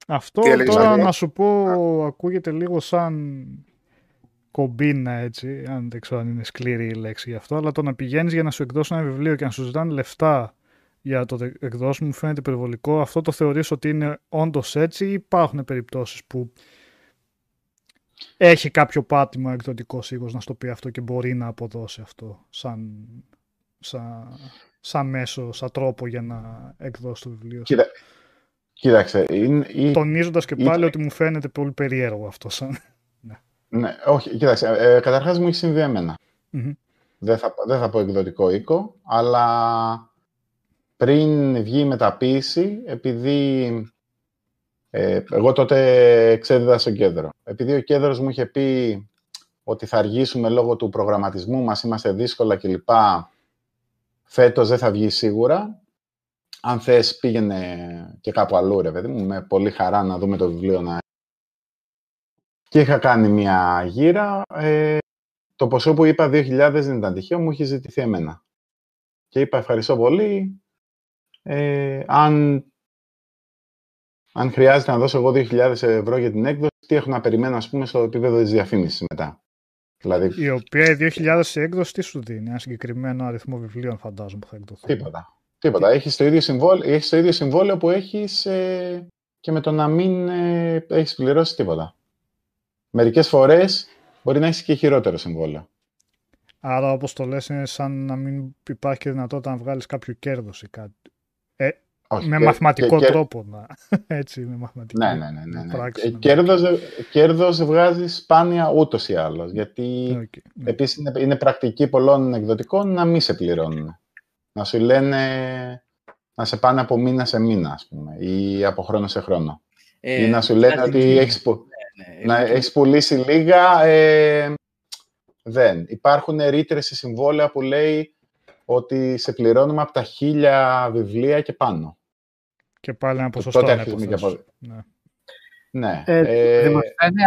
Αυτό τώρα να σου πω ακούγεται λίγο σαν κομπίνα έτσι, αν δεν ξέρω αν είναι σκληρή η λέξη γι' αυτό, αλλά το να πηγαίνεις για να σου εκδώσουν ένα βιβλίο και να σου ζητάνε λεφτά για το εκδόσιμο μου φαίνεται υπερβολικό. Αυτό το θεωρείς ότι είναι όντως έτσι ή υπάρχουν περιπτώσεις που έχει κάποιο πάτημα εκδοτικός οίκος να στο πει αυτό και μπορεί να αποδώσει αυτό σαν, σαν, σαν μέσο, σαν τρόπο για να εκδώσει το βιβλίο. Κοίτα, κοίταξε. Είναι, Τονίζοντας και πάλι ότι μου φαίνεται πολύ περίεργο αυτό. Σαν... ναι. ναι, όχι, κοίταξε. Ε, καταρχάς μου έχει συμβεί εμένα. Δεν, θα, δεν θα πω εκδοτικό οίκο, αλλά πριν βγει η μεταποίηση, επειδή ε, εγώ τότε ξέδιδα στον κέντρο. Επειδή ο κέντρος μου είχε πει ότι θα αργήσουμε λόγω του προγραμματισμού μας, είμαστε δύσκολα κλπ. Φέτος δεν θα βγει σίγουρα. Αν θες πήγαινε και κάπου αλλού, ρε παιδί μου, με πολύ χαρά να δούμε το βιβλίο να... Και είχα κάνει μια γύρα. Ε, το ποσό που είπα 2.000 δεν ήταν τυχαίο, μου είχε ζητηθεί εμένα. Και είπα ευχαριστώ πολύ. Ε, αν αν χρειάζεται να δώσω εγώ 2.000 ευρώ για την έκδοση, τι έχω να περιμένω, ας πούμε, στο επίπεδο της διαφήμισης μετά. Δηλαδή... Η οποία η 2.000 έκδοση τι σου δίνει, ένα συγκεκριμένο αριθμό βιβλίων φαντάζομαι που θα εκδοθούν. Τίποτα. Τίποτα. Έχεις το ίδιο συμβόλαιο, έχεις το ίδιο συμβόλαιο που έχεις ε, και με το να μην ε, έχεις πληρώσει τίποτα. Μερικές φορές μπορεί να έχεις και χειρότερο συμβόλαιο. Άρα, όπως το λες, είναι σαν να μην υπάρχει δυνατότητα να βγάλεις κάποιο κέρδος ή κάτι. Ε, με μαθηματικό τρόπο. Να... Έτσι, με μαθηματικό ναι, ναι, ναι, ναι, ναι. Ε, κέρδος, κέρδος βγάζεις σπάνια ούτως ή άλλως, γιατί okay, ναι. επίσης είναι, είναι πρακτική πολλών εκδοτικών να μην σε πληρώνουν. Να σου λένε να σε πάνε από μήνα σε μήνα, ας πούμε, ή από χρόνο σε χρόνο. Ε, ή να σου λένε ότι έχεις, που... ναι, ναι, να έχεις πουλήσει λίγα, ε, δεν. Υπάρχουν ρήτρες σε συμβόλαια που λέει ότι σε πληρώνουμε από τα χίλια βιβλία και πάνω. Και πάλι ένα ποσοστό. Τότε αρχίζουμε και από... Ναι. ναι. Ε, ε...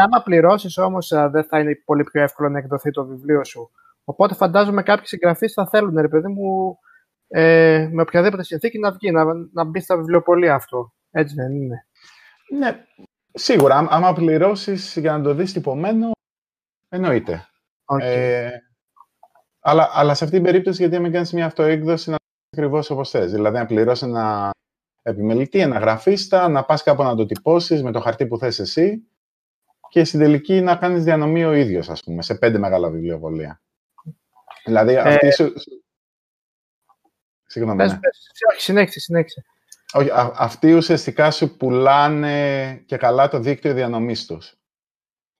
άμα πληρώσεις όμως, ε, δεν θα είναι πολύ πιο εύκολο να εκδοθεί το βιβλίο σου. Οπότε φαντάζομαι κάποιοι συγγραφείς θα θέλουν, ρε παιδί μου, ε, με οποιαδήποτε συνθήκη να βγει, να, να μπει στα βιβλιοπολία αυτό. Έτσι δεν είναι. Ναι, σίγουρα. Άμα πληρώσεις για να το δεις τυπωμένο, εννοείται. Okay. Ε, αλλά, αλλά σε αυτή την περίπτωση, γιατί με κάνεις μια αυτοέκδοση να ακριβώς όπως θες. Δηλαδή, να πληρώσεις ένα επιμελητή, ένα γραφίστα, να πας κάπου να το τυπώσεις με το χαρτί που θες εσύ και στην τελική να κάνεις διανομή ο ίδιος, ας πούμε, σε πέντε μεγάλα βιβλιοπολία. Δηλαδή, ε, αυτή σου... Συγγνώμη, ναι. Όχι, συνέχισε, συνέχισε. Όχι, αυτοί ουσιαστικά σου πουλάνε και καλά το δίκτυο διανομής τους.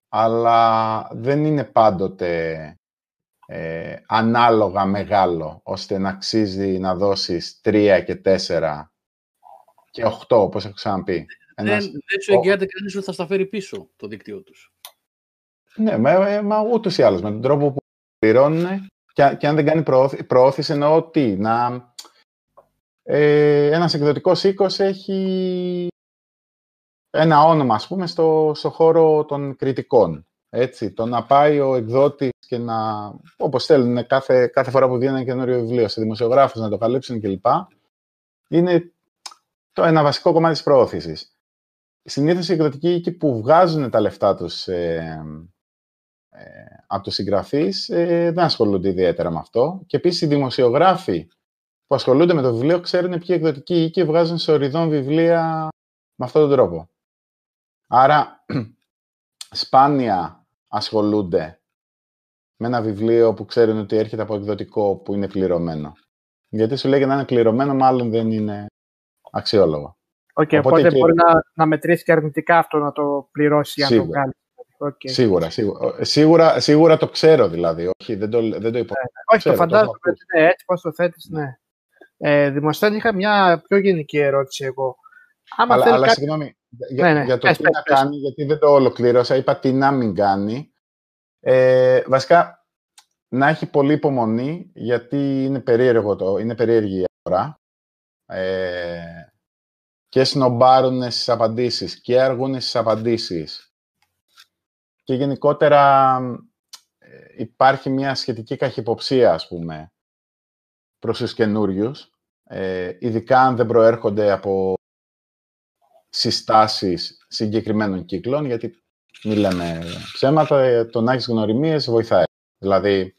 Αλλά δεν είναι πάντοτε ε, ανάλογα μεγάλο, ώστε να αξίζει να δώσεις τρία και τέσσερα και 8, όπως έχω ξαναπεί. Δεν, Ένας... δεν σου εγγυάται κανείς ότι θα στα φέρει πίσω το δίκτυό τους. Ναι, μα, μα ούτως ή άλλως, με τον τρόπο που πληρώνουν και, και αν δεν κάνει προώθηση, προώθηση εννοώ τι, να... Ε, ένας εκδοτικός οίκος έχει ένα όνομα, ας πούμε, στο, στο χώρο των κριτικών. Έτσι, το να πάει ο εκδότης και να, όπως θέλουν κάθε, κάθε φορά που βγαίνει ένα καινούριο βιβλίο σε δημοσιογράφους να το καλύψουν κλπ. Είναι το ένα βασικό κομμάτι της προώθησης. Συνήθως οι εκδοτικοί οίκοι που βγάζουν τα λεφτά τους ε, ε, από τους συγγραφείς ε, δεν ασχολούνται ιδιαίτερα με αυτό. Και επίσης οι δημοσιογράφοι που ασχολούνται με το βιβλίο ξέρουν ποιοι εκδοτικοί οίκοι βγάζουν σε ορειδών βιβλία με αυτόν τον τρόπο. Άρα, σπάνια ασχολούνται με ένα βιβλίο που ξέρουν ότι έρχεται από εκδοτικό που είναι πληρωμένο. Γιατί σου λέει να είναι πληρωμένο, μάλλον δεν είναι αξιόλογο. Okay, οπότε, οπότε μπορεί να, να μετρήσει και αρνητικά αυτό να το πληρώσει αν το κάνει. Okay. Σίγουρα, σίγουρα, σίγουρα, σίγουρα το ξέρω δηλαδή, όχι δεν το, δεν το υπο... ναι, όχι, ξέρω, το φαντάζομαι, το ναι, έτσι πώς το θέτεις, ναι. Ε, Δημοσθένη, είχα μια πιο γενική ερώτηση εγώ. Άμα αλλά, αλλά κάτι... συγγνώμη, για, ναι, ναι. για το τι να κάνει, γιατί δεν το ολοκλήρωσα, είπα τι να μην κάνει. Ε, βασικά, να έχει πολύ υπομονή, γιατί είναι περίεργο το, είναι περίεργη η αγορά ε, και σνομπάρουν στις απαντήσεις και αργούν στις απαντήσεις. Και γενικότερα υπάρχει μια σχετική καχυποψία, ας πούμε, προς τους καινούριους, ε, ειδικά αν δεν προέρχονται από συστάσεις συγκεκριμένων κύκλων, γιατί μην λέμε ψέματα, ε, το να έχεις γνωριμίες βοηθάει. Δηλαδή,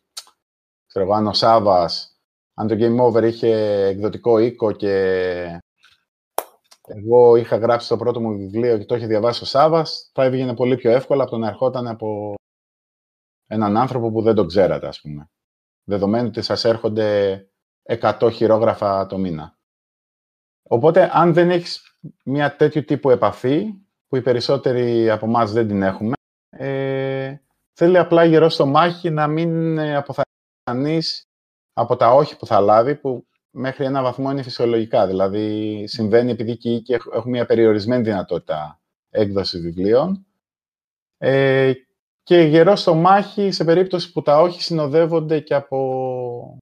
ξέρω εγώ, αν ο Σάβας, αν το Game Over είχε εκδοτικό οίκο και εγώ είχα γράψει το πρώτο μου βιβλίο και το είχε διαβάσει ο Σάβας, θα έβγαινε πολύ πιο εύκολα από το να ερχόταν από έναν άνθρωπο που δεν τον ξέρατε, ας πούμε. Δεδομένου ότι σας έρχονται 100 χειρόγραφα το μήνα. Οπότε, αν δεν έχεις μια τέτοιου τύπου επαφή, που οι περισσότεροι από εμάς δεν την έχουμε, ε, θέλει απλά γερό στο μάχη να μην αποθανείς από τα όχι που θα λάβει, που μέχρι ένα βαθμό είναι φυσιολογικά. Δηλαδή, συμβαίνει επειδή και οι έχουν μια περιορισμένη δυνατότητα έκδοσης βιβλίων. Ε, και γερό στο μάχη σε περίπτωση που τα όχι συνοδεύονται και από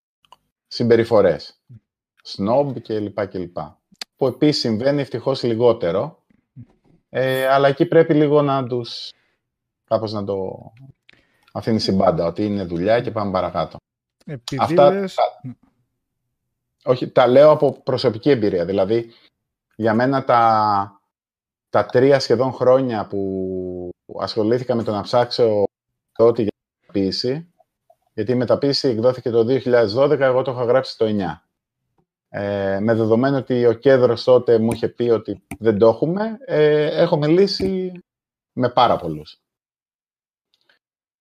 συμπεριφορές. Σνόμπ και λοιπά και λοιπά. Που επίσης συμβαίνει ευτυχώς λιγότερο. Ε, αλλά εκεί πρέπει λίγο να τους... κάπως να το αφήνει συμπάντα, ότι είναι δουλειά και πάμε παρακάτω. Επειδή Αυτά, λες... όχι, τα λέω από προσωπική εμπειρία. Δηλαδή, για μένα τα, τα τρία σχεδόν χρόνια που ασχολήθηκα με το να ψάξω τότε για μεταποίηση, γιατί η μεταποίηση εκδόθηκε το 2012, εγώ το είχα γράψει το 2009. Ε, με δεδομένο ότι ο Κέδρος τότε μου είχε πει ότι δεν το έχουμε, ε, έχω μιλήσει με πάρα πολλούς.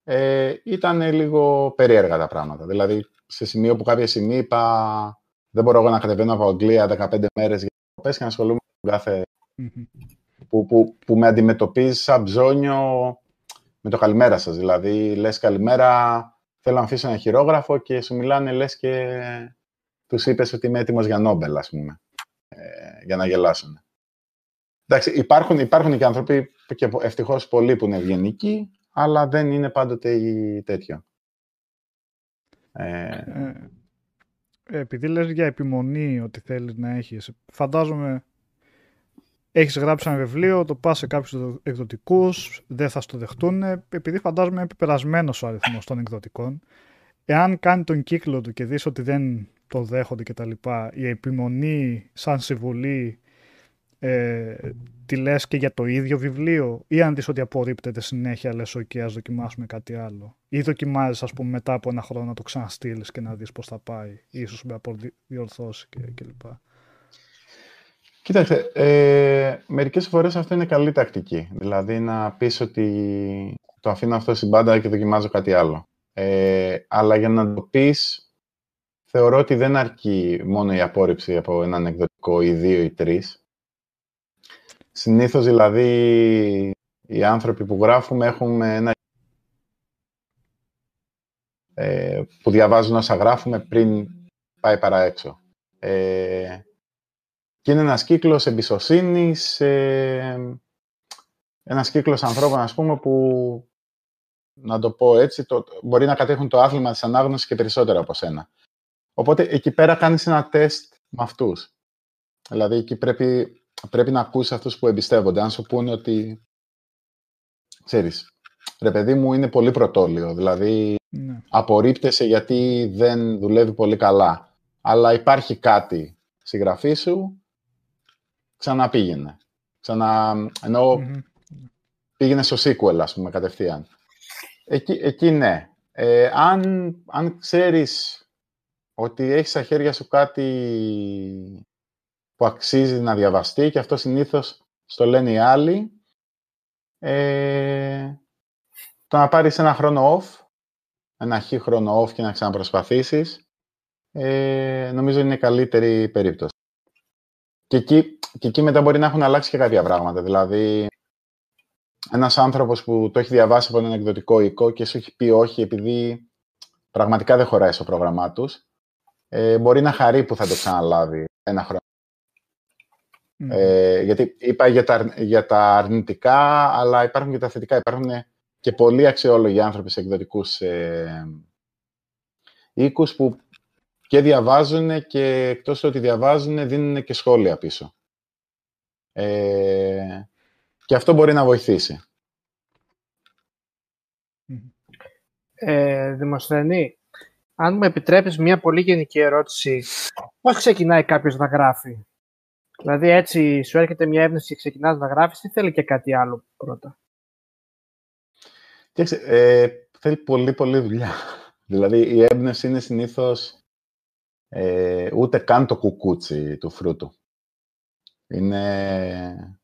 Ε, ήταν λίγο περίεργα τα πράγματα. Δηλαδή, σε σημείο που κάποια στιγμή είπα δεν μπορώ εγώ να κατεβαίνω από Αγγλία 15 μέρες για να και να ασχολούμαι με κάθε... που, που, που με αντιμετωπίζεις σαν ψώνιο με το καλημέρα σας. Δηλαδή, λες καλημέρα, θέλω να αφήσω ένα χειρόγραφο και σου μιλάνε, λες και τους είπες ότι είμαι έτοιμος για Νόμπελ, ας πούμε, ε, για να γελάσουν. Εντάξει, υπάρχουν, υπάρχουν και άνθρωποι, και ευτυχώς πολλοί που είναι ευγενικοί, αλλά δεν είναι πάντοτε η τέτοιο. Ε... Ε, επειδή λες για επιμονή ότι θέλεις να έχεις, φαντάζομαι έχεις γράψει ένα βιβλίο, το πας σε κάποιους εκδοτικούς, δεν θα στο δεχτούν, επειδή φαντάζομαι είναι πεπερασμένος ο αριθμός των εκδοτικών. Εάν κάνει τον κύκλο του και δεις ότι δεν το δέχονται κτλ. Η επιμονή σαν συμβουλή ε, τη λες και για το ίδιο βιβλίο ή αν δεις ότι απορρίπτεται συνέχεια λες ok ας δοκιμάσουμε κάτι άλλο ή δοκιμάζεις ας πούμε μετά από ένα χρόνο να το ξαναστείλεις και να δεις πώς θα πάει ίσως με αποδιορθώσει κλπ. Κοίταξε, ε, μερικές φορές αυτό είναι καλή τακτική. Δηλαδή να πεις ότι το αφήνω αυτό στην πάντα και δοκιμάζω κάτι άλλο. Ε, αλλά για να το πεις, θεωρώ ότι δεν αρκεί μόνο η απόρριψη από έναν εκδοτικό ή δύο ή τρεις. Συνήθως δηλαδή οι άνθρωποι που γράφουμε έχουμε ένα ε, που διαβάζουν όσα γράφουμε πριν πάει παρά έξω. Ε, και είναι ένας κύκλος εμπιστοσύνης, ε, ένας κύκλος ανθρώπων, ας πούμε, που, να το πω έτσι, το, μπορεί να κατέχουν το άθλημα της ανάγνωσης και περισσότερο από σένα. Οπότε, εκεί πέρα κάνεις ένα τεστ με αυτούς. Δηλαδή, εκεί πρέπει πρέπει να ακούσει αυτούς που εμπιστεύονται. Αν σου πούνε ότι, ξέρεις, ρε παιδί μου είναι πολύ πρωτόλιο, δηλαδή ναι. απορρίπτεσαι γιατί δεν δουλεύει πολύ καλά. Αλλά υπάρχει κάτι στη γραφή σου, ξαναπήγαινε. Ξανα... εννοώ, πήγαινε στο sequel, ας πούμε, κατευθείαν. Εκεί, εκεί ναι. Ε, αν, αν ξέρεις ότι έχεις στα χέρια σου κάτι που αξίζει να διαβαστεί και αυτό συνήθως στο λένε οι άλλοι. Ε, το να πάρεις ένα χρόνο off, ένα χι χρόνο off και να ξαναπροσπαθήσεις, ε, νομίζω είναι η καλύτερη περίπτωση. Και εκεί, και εκεί μετά μπορεί να έχουν αλλάξει και κάποια πράγματα. Δηλαδή, ένας άνθρωπος που το έχει διαβάσει από έναν εκδοτικό οικό και σου έχει πει όχι επειδή πραγματικά δεν χωράει στο πρόγραμμά τους, ε, μπορεί να χαρεί που θα το ξαναλάβει ένα χρόνο ε, γιατί είπα για τα, για τα αρνητικά, αλλά υπάρχουν και τα θετικά. Υπάρχουν και πολλοί αξιόλογοι άνθρωποι σε εκδοτικούς ε, οίκους που και διαβάζουν και εκτός του ότι διαβάζουν δίνουν και σχόλια πίσω. Ε, και αυτό μπορεί να βοηθήσει. ε, Δημοσθενή, αν μου επιτρέπεις μια πολύ γενική ερώτηση, πώς ξεκινάει κάποιος να γράφει; Δηλαδή έτσι σου έρχεται μια έμπνευση και ξεκινάς να γράφεις ή θέλει και κάτι άλλο πρώτα; Κοίταξε, ε, θέλει πολύ πολύ δουλειά. δηλαδή η έμπνευση είναι συνήθως ε, ούτε καν το κουκούτσι του φρούτου. Είναι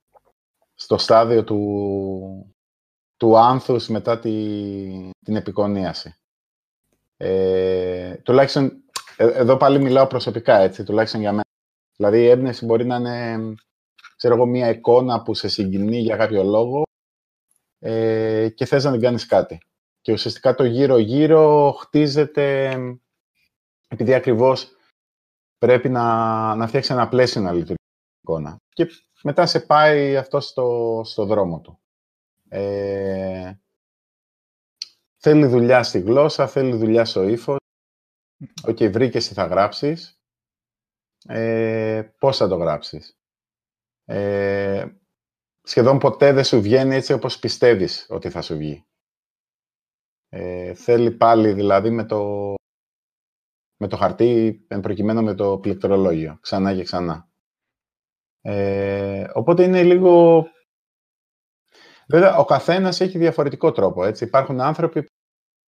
στο στάδιο του, του άνθους μετά τη, την επικονίαση. Ε, τουλάχιστον, ε, εδώ πάλι μιλάω προσωπικά, έτσι, τουλάχιστον για μένα. Δηλαδή, η έμπνευση μπορεί να είναι, ξέρω εγώ, μια εικόνα που σε συγκινεί για κάποιο λόγο ε, και θες να την κάνεις κάτι. Και ουσιαστικά το γύρω-γύρω χτίζεται, επειδή ακριβώς πρέπει να, να φτιάξει ένα πλαίσιο να λειτουργεί εικόνα. Και μετά σε πάει αυτό στο, στο δρόμο του. Ε, θέλει δουλειά στη γλώσσα, θέλει δουλειά στο ύφος. OK, okay, βρήκες τι θα γράψεις. Ε, πώς θα το γράψεις. Ε, σχεδόν ποτέ δεν σου βγαίνει έτσι όπως πιστεύεις ότι θα σου βγει. Ε, θέλει πάλι δηλαδή με το, με το χαρτί, εν προκειμένου με το πληκτρολόγιο, ξανά και ξανά. Ε, οπότε είναι λίγο... Βέβαια, ο καθένας έχει διαφορετικό τρόπο, έτσι. Υπάρχουν άνθρωποι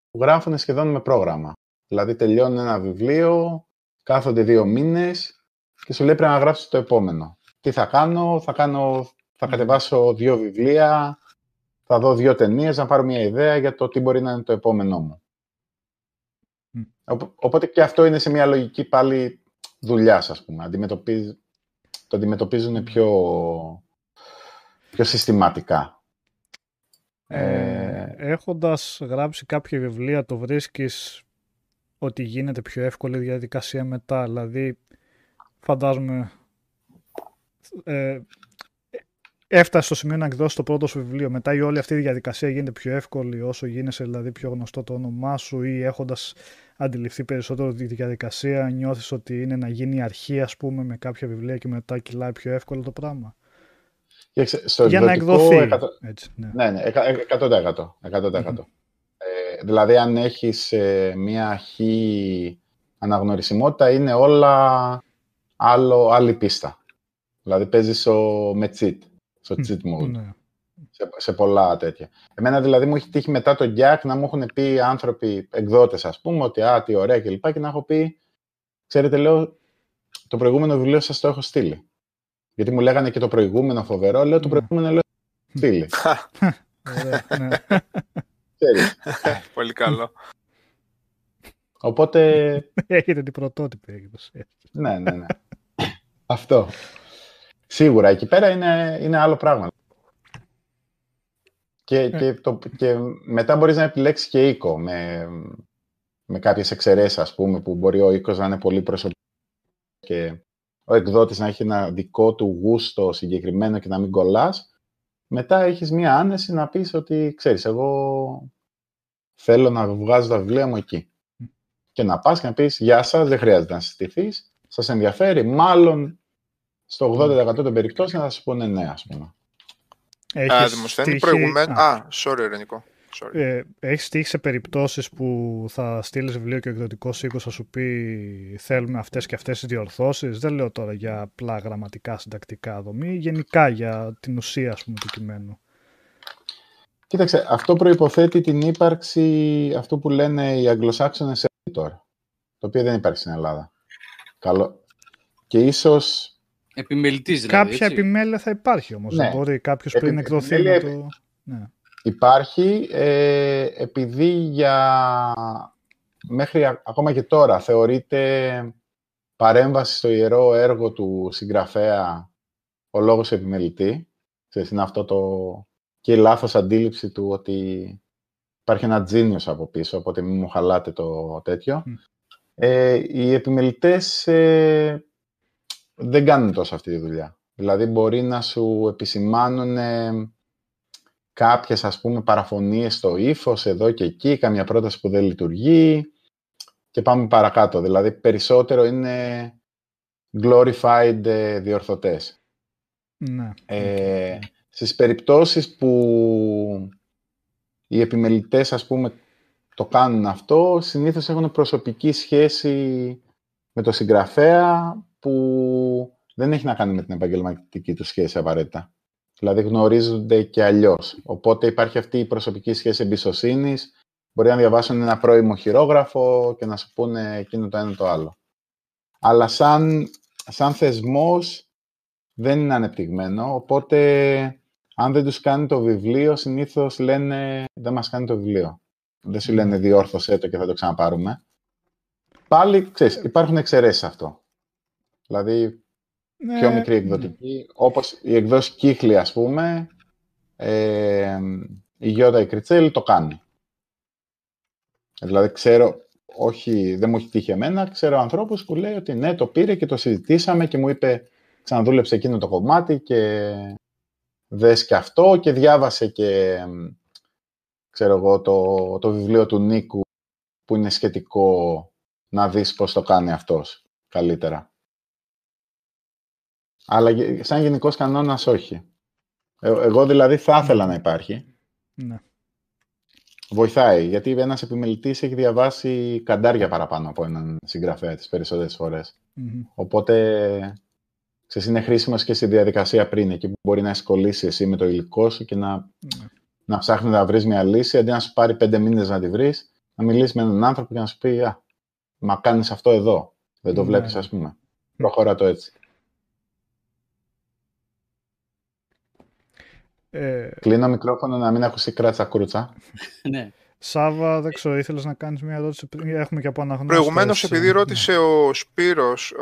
που γράφουν σχεδόν με πρόγραμμα. Δηλαδή, τελειώνουν ένα βιβλίο, κάθονται δύο μήνες και σου λέει πρέπει να γράψεις το επόμενο. Τι θα κάνω, θα, κάνω, θα κατεβάσω δύο βιβλία, θα δω δύο ταινίες, να πάρω μια ιδέα για το τι μπορεί να είναι το επόμενό μου. Οπότε και αυτό είναι σε μια λογική πάλι δουλειάς, ας πούμε. Αντιμετωπίζει, το αντιμετωπίζουν πιο, πιο συστηματικά. Ε, έχοντας γράψει κάποια βιβλία, το βρίσκεις ότι γίνεται πιο εύκολη η διαδικασία μετά; Δηλαδή, φαντάζομαι, ε, έφτασε στο σημείο να εκδώσει το πρώτο σου βιβλίο. Μετά η όλη αυτή η διαδικασία γίνεται πιο εύκολη όσο γίνεσαι δηλαδή πιο γνωστό το όνομά σου ή έχοντας αντιληφθεί περισσότερο τη διαδικασία, νιώθεις ότι είναι να γίνει η αρχή ας πούμε με κάποια βιβλία και μετά κυλάει πιο εύκολο το πράγμα. στο Για να εκδοθεί. 100... Έτσι, ναι. ναι, ναι, 100%. 100%. Ε, δηλαδή αν έχεις ε, μια χή αναγνωρισιμότητα είναι όλα άλλο, άλλη πίστα. Δηλαδή παίζεις με cheat, στο cheat mode. Ναι σε, σε πολλά τέτοια. Εμένα δηλαδή μου έχει τύχει μετά το Jack να μου έχουν πει άνθρωποι, εκδότες ας πούμε, ότι α, τι ωραία κλπ. Και, και να έχω πει, ξέρετε, λέω, το προηγούμενο βιβλίο σας το έχω στείλει. Γιατί μου λέγανε και το προηγούμενο φοβερό, λέω το ναι. προηγούμενο λέω στείλει. Ναι. Πολύ καλό. Οπότε... Έχετε την πρωτότυπη έκδοση. ναι, ναι, ναι. Αυτό. Σίγουρα, εκεί πέρα είναι, είναι άλλο πράγμα. Και, ε. και, το, και μετά μπορείς να επιλέξεις και οίκο με, με κάποιες εξαιρέσεις, ας πούμε, που μπορεί ο οίκος να είναι πολύ προσωπικό και ο εκδότης να έχει ένα δικό του γούστο συγκεκριμένο και να μην κολλάς. Μετά έχεις μία άνεση να πεις ότι, ξέρεις, εγώ θέλω να βγάζω τα βιβλία μου εκεί. Και να πας και να πεις, γεια σας, δεν χρειάζεται να συστηθείς, σας ενδιαφέρει, μάλλον στο 80% των περιπτώσεων θα σας πούνε ναι, ας πούμε. Έχεις Α, προηγουμένως... Α, sorry, Ρενικό. Sorry. Ε, έχεις τύχει σε περιπτώσεις που θα στείλεις βιβλίο και ο εκδοτικός οίκος θα σου πει θέλουμε αυτές και αυτές τις διορθώσεις. Δεν λέω τώρα για απλά γραμματικά συντακτικά δομή, γενικά για την ουσία ας πούμε, του κειμένου. Κοίταξε, αυτό προϋποθέτει την ύπαρξη αυτού που λένε οι Αγγλοσάξονες editor, το οποίο δεν υπάρχει στην Ελλάδα. Καλό. Και ίσως Επιμελητής δηλαδή, Κάποια έτσι. επιμέλεια θα υπάρχει όμως. Ναι. Μπορεί κάποιος πριν εκδοθεί να το... Ναι. Υπάρχει ε, επειδή για μέχρι ακόμα και τώρα θεωρείται παρέμβαση στο ιερό έργο του συγγραφέα ο λόγος επιμελητή. Ξέρεις, είναι αυτό το και η λάθος αντίληψη του ότι υπάρχει ένα τζίνιος από πίσω, οπότε μην μου χαλάτε το τέτοιο. Ε, οι επιμελητές ε, δεν κάνουν τόσο αυτή τη δουλειά. Δηλαδή μπορεί να σου επισημάνουν κάποιες ας πούμε παραφωνίες στο ύφος εδώ και εκεί, καμιά πρόταση που δεν λειτουργεί και πάμε παρακάτω. Δηλαδή περισσότερο είναι glorified ε, διορθωτές. Ναι. Ε, στις περιπτώσεις που οι επιμελητές ας πούμε το κάνουν αυτό, συνήθως έχουν προσωπική σχέση με το συγγραφέα που δεν έχει να κάνει με την επαγγελματική του σχέση απαραίτητα. Δηλαδή γνωρίζονται και αλλιώς. Οπότε υπάρχει αυτή η προσωπική σχέση εμπιστοσύνης. Μπορεί να διαβάσουν ένα πρώιμο χειρόγραφο και να σου πούνε εκείνο το ένα το άλλο. Αλλά σαν, σαν θεσμός δεν είναι ανεπτυγμένο, οπότε αν δεν τους κάνει το βιβλίο, συνήθως λένε δεν μας κάνει το βιβλίο. Δεν σου λένε διόρθωσέ το και θα το ξαναπάρουμε. Πάλι, ξέρεις, υπάρχουν εξαιρέσεις αυτό. Δηλαδή, ναι. πιο μικρή εκδοτική, όπως η εκδόση Κύχλη, ας πούμε, ε, η Γιώτα η Κριτσέλη το κάνει. Δηλαδή, ξέρω, όχι, δεν μου έχει τύχει εμένα, ξέρω ανθρώπους που λέει ότι ναι, το πήρε και το συζητήσαμε και μου είπε ξαναδούλεψε εκείνο το κομμάτι και δες και αυτό και διάβασε και ξέρω εγώ, το, το βιβλίο του Νίκου που είναι σχετικό να δεις πώς το κάνει αυτός καλύτερα. Αλλά σαν γενικός κανόνας όχι. Ε, εγώ δηλαδή θα ήθελα να υπάρχει. Ναι. Βοηθάει, γιατί ένας επιμελητής έχει διαβάσει καντάρια παραπάνω από έναν συγγραφέα τις περισσότερες Οπότε, ξέρεις, είναι χρήσιμο και στη διαδικασία πριν, εκεί που μπορεί να εσκολήσει εσύ με το υλικό σου και να, mm. να ψάχνεις να βρεις μια λύση, αντί να σου πάρει πέντε μήνες να τη βρεις, να μιλήσεις με έναν άνθρωπο και να σου πει «Α, μα κάνεις αυτό εδώ, δεν το mm. βλέπεις ας πούμε». Προχωρά το έτσι. Ε... Κλείνω μικρόφωνο να μην ακούσει κράτσα κρούτσα. ναι. Σάβα, δεν ξέρω, ήθελες να κάνεις μια ερώτηση. Έχουμε και από αναγνώστες. Προηγουμένως, επειδή ναι. ρώτησε ο Σπύρος,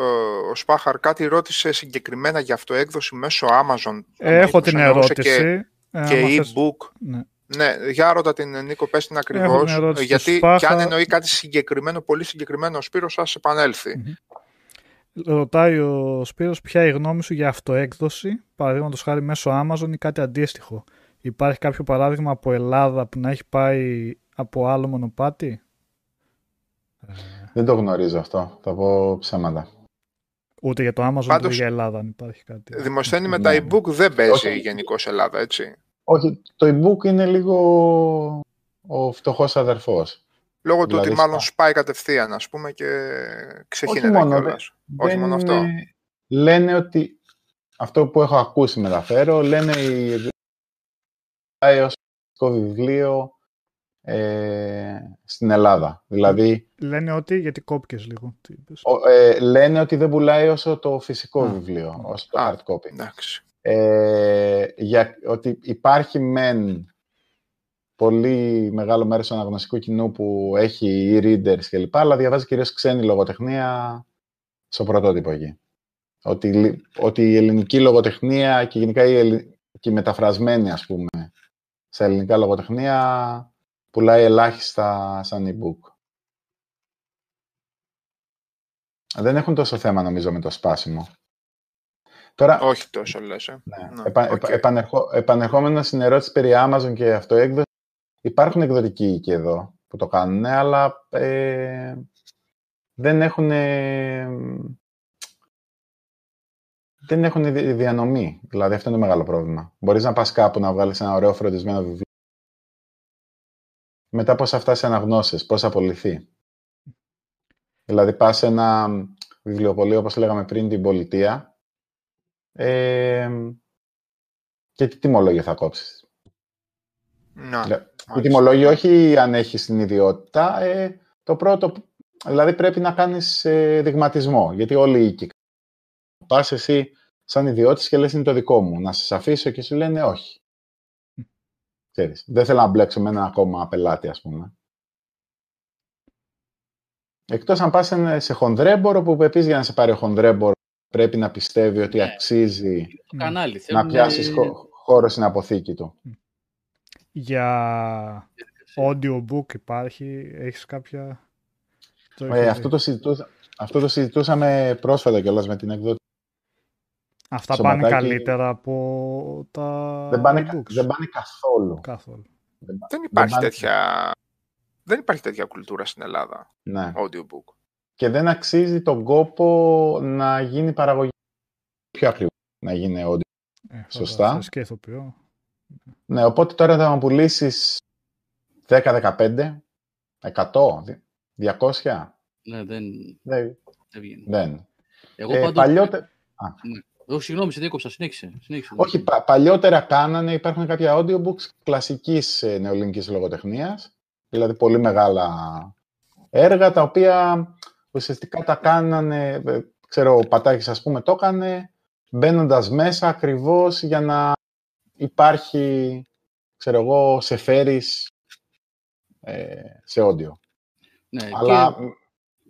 ο Σπάχαρ, κάτι ρώτησε συγκεκριμένα για αυτοέκδοση μέσω Amazon. Έχω την ερώτηση. Και, ε, και e-book. Ναι. ναι. για ρώτα την Νίκο, πες την ακριβώς. Γιατί Σπάχα... και αν εννοεί κάτι συγκεκριμένο, πολύ συγκεκριμένο, ο Σπύρος θα σε επανέλθει. Mm-hmm. Ρωτάει ο Σπύρος ποια είναι η γνώμη σου για αυτοέκδοση, παραδείγματος χάρη μέσω Amazon ή κάτι αντίστοιχο. Υπάρχει κάποιο παράδειγμα από Ελλάδα που να έχει πάει από άλλο μονοπάτι; Δεν το γνωρίζω αυτό. Θα πω ψέματα. Ούτε για το Amazon, Πάντως, ούτε για Ελλάδα, αν υπάρχει κάτι. Δημοσθένει με τα e-book δεν παίζει γενικώς Ελλάδα, έτσι. Όχι, το e-book είναι λίγο ο φτωχός αδερφός. Λόγω του ότι δηλαδή, μάλλον σπάει κατευθείαν, ας πούμε, και ξεχύνεται Όχι μόνο, Όχι μόνο αυτό. Λένε ότι αυτό που έχω ακούσει μεταφέρω, λένε η το βιβλίο ε, στην Ελλάδα. Δηλαδή, λένε ότι, γιατί κόπηκες λίγο. ε, λένε ότι δεν πουλάει όσο το φυσικό βιβλίο, όσο το hard copy. Ε, για, ότι υπάρχει μεν πολύ μεγάλο μέρος του αναγνωστικού κοινού που έχει e-readers κλπ. Αλλά διαβάζει κυρίως ξένη λογοτεχνία στο πρωτότυπο εκεί. Ότι, ότι η ελληνική λογοτεχνία και γενικά η, και η μεταφρασμένη, ας πούμε, σε ελληνικά λογοτεχνία πουλάει ελάχιστα σαν e-book. Δεν έχουν τόσο θέμα, νομίζω, με το σπάσιμο. Τώρα, Όχι τόσο, λες. Ε. Ναι. ναι. Επα, okay. επανερχό, επανερχόμενα στην ερώτηση περί Amazon και αυτοέκδοσης, υπάρχουν εκδοτικοί εκεί εδώ που το κάνουν, αλλά ε, δεν έχουν δεν έχουν διανομή. Δηλαδή αυτό είναι μεγάλο πρόβλημα. Μπορείς να πας κάπου να βγάλεις ένα ωραίο φροντισμένο βιβλίο μετά πώς θα φτάσει αναγνώσεις, πώς θα απολυθεί. Δηλαδή πας σε ένα βιβλιοπωλείο, όπως λέγαμε πριν, την πολιτεία ε, και τι τιμολόγιο θα κόψεις. Να, τι τιμολόγιο όχι αν έχεις την ιδιότητα, ε, το πρώτο, δηλαδή πρέπει να κάνεις ε, δειγματισμό, γιατί όλοι οι οίκοι πας εσύ σαν ιδιώτης και λες είναι το δικό μου, να σας αφήσω και σου λένε όχι. Ξέρεις, δεν θέλω να μπλέξω με ένα ακόμα πελάτη, ας πούμε. Εκτός αν πας σε χονδρέμπορο, που επίσης για να σε πάρει ο χονδρέμπορο πρέπει να πιστεύει ότι ναι. αξίζει κανάλι, να πιάσεις χώρο στην αποθήκη του. Για audiobook υπάρχει, έχεις κάποια... Ε, αυτό, το συζητούσα, αυτό το συζητούσαμε πρόσφατα κιόλας με την εκδότη Αυτά πάνε καλύτερα από τα δεν πάνε, δεν πάνε καθόλου. καθόλου. Δεν, υπάρχει δεν τέτοια... Δεν υπάρχει τέτοια κουλτούρα στην Ελλάδα. Ναι. Audiobook. Και δεν αξίζει τον κόπο να γίνει παραγωγή πιο ακριβώς να γίνει audio. Ε, Σωστά. Και ηθοποιώ. Ναι, οπότε τώρα θα μου πουλήσεις 10-15 100, 200. Ναι, δεν, δεν, δεν βγαίνει. Δεν. Εγώ ε, πάντως... παλιότερα... Ναι. Όχι, συγγνώμη, σε διέκοψα. Συνέχισε. συνέχισε Όχι, πα, παλιότερα κάνανε, υπάρχουν κάποια audiobooks κλασικής ε, νεοελληνικής λογοτεχνίας, δηλαδή πολύ μεγάλα έργα, τα οποία ουσιαστικά τα κάνανε, ε, ξέρω, ο Πατάκης ας πούμε το έκανε, μπαίνοντας μέσα ακριβώς για να υπάρχει, ξέρω εγώ, σε φέρεις ε, σε όντιο. Ναι, Αλλά... και,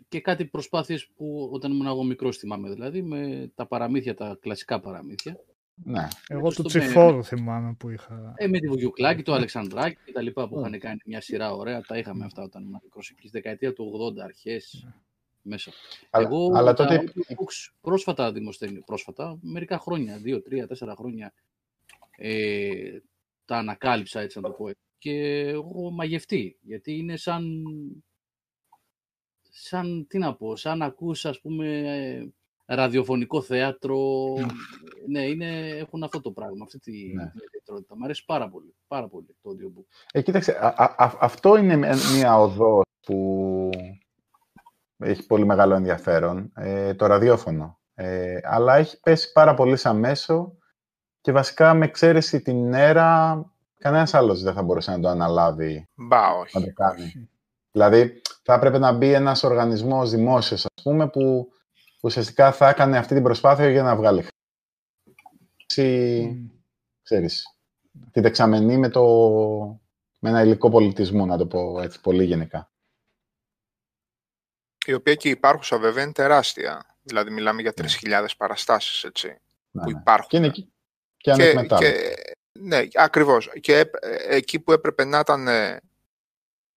και κάτι προσπάθειες που όταν ήμουν εγώ μικρός θυμάμαι, δηλαδή, με τα παραμύθια, τα κλασικά παραμύθια. Ναι. Εγώ του Τσιφόρου θυμάμαι που είχα. Ε, με τη Βουγιουκλάκη, το Αλεξανδράκη και τα λοιπά που είχαν κάνει μια σειρά ωραία. Τα είχαμε αυτά όταν ήμουν μικρός. Εκεί δεκαετία του 80 αρχές. Ναι. Μέσα. Αλλά, Εγώ αλλά τότε... πρόσφατα δημοσθένει, πρόσφατα, μερικά χρόνια, δύο, τρία, τέσσερα χρόνια, ε, τα ανακάλυψα έτσι να το πω. Και εγώ μαγευτεί, γιατί είναι σαν, σαν, τι να πω, σαν ακούς ας πούμε ραδιοφωνικό θέατρο. ναι, είναι, έχουν αυτό το πράγμα, αυτή τη ναι. ιδιαιτερότητα. Μ' αρέσει πάρα πολύ, πάρα πολύ το audiobook. Ε, κοίταξε, α, α, αυτό είναι μια οδός που έχει πολύ μεγάλο ενδιαφέρον, ε, το ραδιόφωνο. Ε, αλλά έχει πέσει πάρα πολύ σαν μέσο και βασικά με εξαίρεση την έρα, κανένας άλλος δεν θα μπορούσε να το αναλάβει. Μπα, όχι. Να το κάνει. Δηλαδή, θα έπρεπε να μπει ένας οργανισμός δημόσιος, ας πούμε, που ουσιαστικά θα έκανε αυτή την προσπάθεια για να βγάλει χρήση, mm. ξέρεις, τη δεξαμενή με, το, με ένα υλικό πολιτισμό, να το πω έτσι πολύ γενικά. Η οποία και υπάρχουσα βέβαια είναι τεράστια. Δηλαδή μιλάμε για 3.000 ναι. παραστάσεις, έτσι, ναι, που ναι. υπάρχουν. Και είναι εκεί και, και, και Ναι, ακριβώς. Και ε, εκεί που έπρεπε να ήταν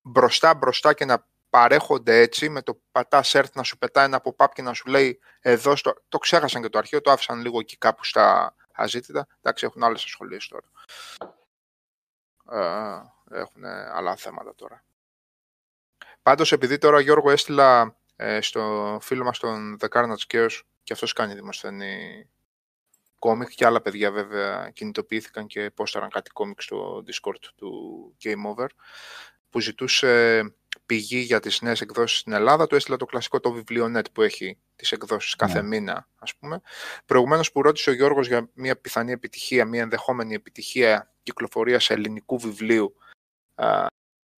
μπροστά μπροστά και να παρέχονται έτσι, με το πατάς έρθει να σου πετάει ένα pop-up και να σου λέει εδώ, στο... το ξέχασαν και το αρχείο, το άφησαν λίγο εκεί κάπου στα αζήτητα. Εντάξει, έχουν άλλες ασχολίες τώρα. Ε, έχουν άλλα θέματα τώρα. Πάντως, επειδή τώρα Γιώργο έστειλα ε, στο φίλο μας τον The Carnage Chaos και αυτός κάνει δημοσθένη κόμικ και άλλα παιδιά βέβαια κινητοποιήθηκαν και πόσταραν κάτι κόμικ στο Discord του Game Over που ζητούσε πηγή για τις νέες εκδόσεις στην Ελλάδα, του έστειλα το κλασικό το βιβλίο που έχει τις εκδόσεις κάθε ναι. μήνα, ας πούμε. Προηγουμένως που ρώτησε ο Γιώργος για μια πιθανή επιτυχία, μια ενδεχόμενη επιτυχία κυκλοφορίας ελληνικού βιβλίου,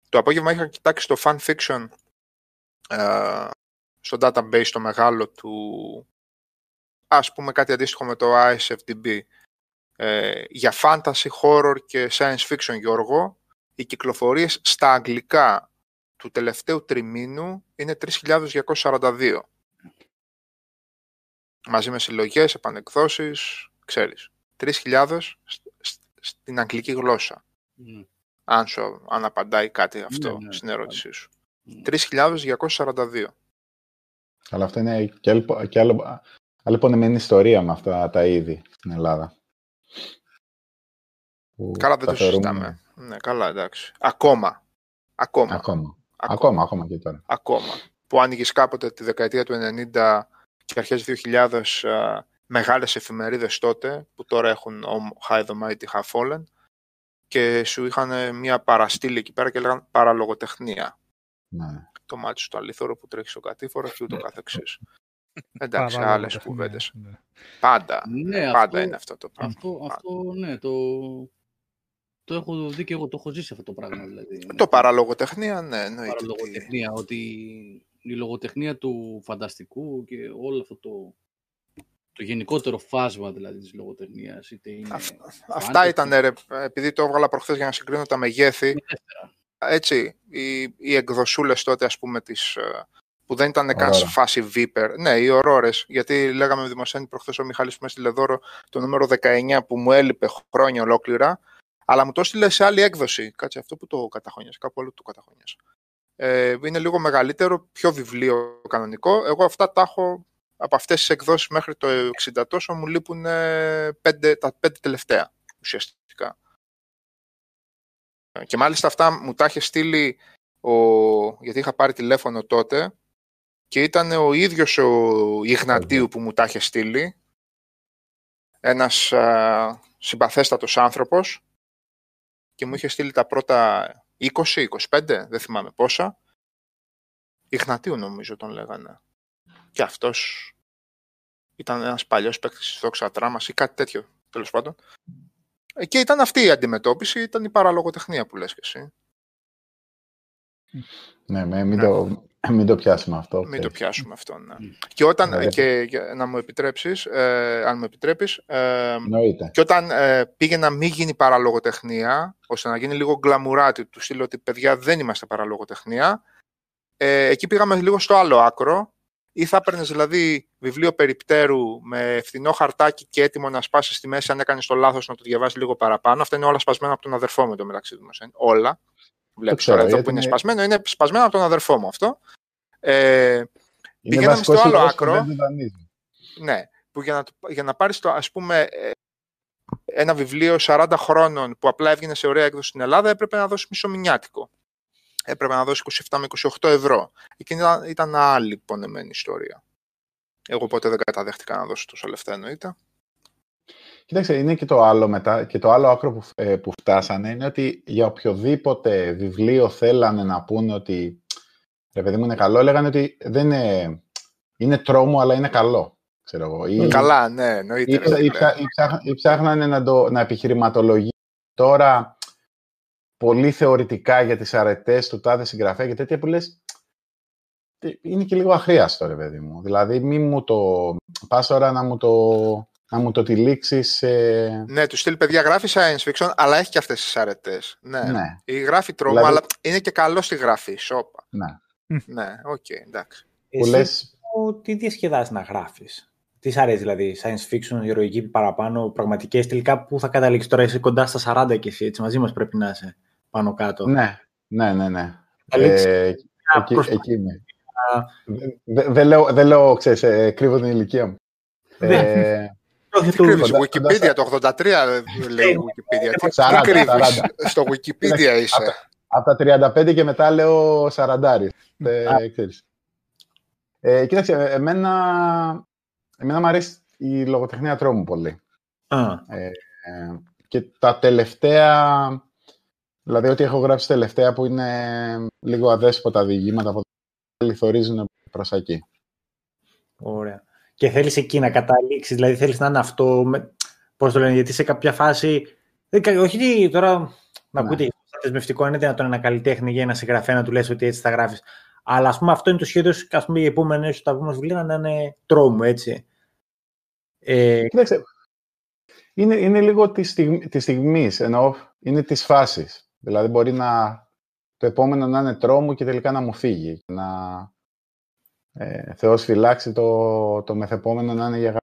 το απόγευμα είχα κοιτάξει το fan fiction στο database το μεγάλο του, ας πούμε κάτι αντίστοιχο με το ISFDB, ε, για fantasy, horror και science fiction, Γιώργο, οι κυκλοφορίες στα αγγλικά του τελευταίου τριμήνου είναι 3.242. Μαζί με συλλογές, επανεκδόσεις, ξέρεις. 3.000 στην αγγλική γλώσσα. Mm. Αν, σου, αν απαντάει κάτι αυτό ναι, ναι, στην ερώτησή σου. 3.242. Αλλά αυτό είναι και, άλλο, και άλλο, άλλη ιστορία με αυτά τα είδη στην Ελλάδα. Καλά, δεν το συζητάμε. Ναι, καλά, εντάξει. Ακόμα. Ακόμα. Ακόμα. Ακόμα, ακόμα και τώρα. Ακόμα. Που άνοιγες κάποτε τη δεκαετία του 90 και αρχές 2000 uh, μεγάλες εφημερίδες τότε, που τώρα έχουν High the Mighty Have Fallen, και σου είχαν μια παραστήλη εκεί πέρα και λέγανε παραλογοτεχνία. Ναι. Το μάτι σου το αλήθωρο που τρέχει στο κατήφορο και ούτω καθεξής. Εντάξει, άλλες κουβέντες. Ναι. Πάντα. Ναι, πάντα αυτό, είναι αυτό το πράγμα. Αυτό, αυτό ναι, το, το έχω δει και εγώ, το έχω ζήσει αυτό το πράγμα. Δηλαδή. Το παραλογοτεχνία, ναι, εννοείται. Παραλογοτεχνία, ότι η λογοτεχνία του φανταστικού και όλο αυτό το, το γενικότερο φάσμα δηλαδή της λογοτεχνίας. Είτε είναι αυτά ήταν, ρε, επειδή το έβγαλα προχθές για να συγκρίνω τα μεγέθη. Έτσι, οι, οι εκδοσούλες τότε, ας πούμε, τις, ε, που δεν ήταν καν σε φάση Viper. Ναι, οι ορόρες, γιατί λέγαμε με δημοσιογράφη προχθές ο Μιχάλης που με έστειλε δώρο το νούμερο 19 που μου έλειπε χρόνια ολόκληρα αλλά μου το έστειλε σε άλλη έκδοση. Κάτσε αυτό που το καταχώνιασε, κάπου άλλο το καταχώνιασε. Ε, είναι λίγο μεγαλύτερο, πιο βιβλίο κανονικό. Εγώ αυτά τα έχω από αυτές τις εκδόσεις μέχρι το 60 τόσο μου λείπουν πέντε, τα πέντε τελευταία ουσιαστικά. Και μάλιστα αυτά μου τα είχε στείλει ο... γιατί είχα πάρει τηλέφωνο τότε και ήταν ο ίδιος ο Ιγνατίου που μου τα είχε στείλει ένας α, συμπαθέστατος άνθρωπος και μου είχε στείλει τα πρώτα 20, 25, δεν θυμάμαι πόσα Ιγνατίου νομίζω τον λέγανε. Και αυτός ήταν ένας παλιός παίκτης της Δόξα Τράμας ή κάτι τέτοιο, τέλος πάντων. Ε, και ήταν αυτή η αντιμετώπιση, ήταν η παραλογοτεχνία που λες και εσύ. Ναι, με, μην, ναι. Το, μην το πιάσουμε αυτό. Μην το πιάσουμε αυτό, ναι. Και όταν, ναι, και, να μου επιτρέψεις, ε, αν μου επιτρέπεις, ε, και όταν ε, πήγε να μην γίνει παραλογοτεχνία, ώστε να γίνει λίγο γκλαμουράτη, του στείλω ότι παιδιά δεν είμαστε παραλογοτεχνία, ε, εκεί πήγαμε λίγο στο άλλο άκρο, ή θα έπαιρνες δηλαδή βιβλίο περιπτέρου με φθηνό χαρτάκι και έτοιμο να σπάσεις στη μέση, αν έκανες το λάθος να το διαβάσεις λίγο παραπάνω. Αυτά είναι όλα σπασμένα από τον αδερφό μου το μεταξύ του. Όλα. Βλέπεις τώρα εδώ που είναι σπασμένο, είναι σπασμένο από τον αδερφό μου αυτό. Ε, πηγαίναμε στο άλλο άκρο. Ναι, που για να, για να πάρεις το, ας πούμε, ε, ένα βιβλίο 40 χρόνων που απλά έβγαινε σε ωραία έκδοση στην Ελλάδα, έπρεπε να δώσεις μισομηνιάτικο. Έπρεπε να δώσεις 27 με 28 ευρώ. Εκείνη ήταν, ήταν άλλη πονεμένη ιστορία. Εγώ ποτέ δεν καταδέχτηκα να δώσω τόσα λεφτά εννοείται. Κοίταξε, είναι και το άλλο μετά, και το άλλο άκρο που, ε, που φτάσανε είναι ότι για οποιοδήποτε βιβλίο θέλανε να πούνε ότι ρε παιδί μου είναι καλό, έλεγαν ότι δεν είναι, είναι τρόμο αλλά είναι καλό. Ξέρω εγώ. Ή, Καλά, ναι, εννοείται. Ή, ή, ή, ψάχνανε να, το, να επιχειρηματολογεί τώρα πολύ θεωρητικά για τις αρετές του τάδε συγγραφέα και τέτοια που λες είναι και λίγο αχρίαστο, ρε παιδί μου. Δηλαδή, μη μου το... Πας τώρα να μου το να μου το τυλίξεις... Ε... Ναι, του στείλει παιδιά γράφει science fiction, αλλά έχει και αυτές τις αρετές. Ναι. ναι. Η γράφει τρόμο, δηλαδή... αλλά είναι και καλό στη γραφή, σώπα. Ναι. Ναι, OK, okay, εντάξει. Εσύ λες... τι διασκεδάζεις να γράφεις; Τι σ' αρέσει δηλαδή, science fiction, ηρωική παραπάνω, πραγματικές, τελικά που θα καταλήξεις; Τώρα, είσαι κοντά στα 40 και εσύ, έτσι μαζί μας πρέπει να είσαι πάνω κάτω. Ναι, ναι, ναι, ναι. Ε, εκεί, εκεί είμαι. Δεν λέω, δε λέω, ξέρεις, ε, κρύβω την ηλικία μου. Ε, κρύβεις, Wikipedia το 83 λέει Wikipedia. Τι κρύβεις, στο Wikipedia είσαι. Από τα 35 και μετά λέω 40. Ε, κοίταξε, εμένα, εμένα μου αρέσει η λογοτεχνία τρόμου πολύ. Ε, και τα τελευταία, δηλαδή ό,τι έχω γράψει τελευταία που είναι λίγο αδέσποτα διηγήματα που λιθορίζουν προς εκεί. Ωραία και θέλεις εκεί να καταλήξεις, δηλαδή θέλεις να είναι αυτό, με, πώς το λένε, γιατί σε κάποια φάση, όχι τώρα, να ναι. ακούτε, δεσμευτικό είναι δυνατόν ένα καλλιτέχνη για ένα συγγραφέα να του λες ότι έτσι θα γράφεις. Αλλά ας πούμε αυτό είναι το σχέδιο σου και ας πούμε οι επόμενες τα βγούμε βιβλία να είναι τρόμου, έτσι. Ε... Κοίταξε, είναι, είναι λίγο τη, στιγμ, της στιγμής, ενώ είναι της φάσης. Δηλαδή μπορεί να το επόμενο να είναι τρόμου και τελικά να μου φύγει. Να, ε, Θεός φυλάξει το, το μεθεπόμενο να είναι για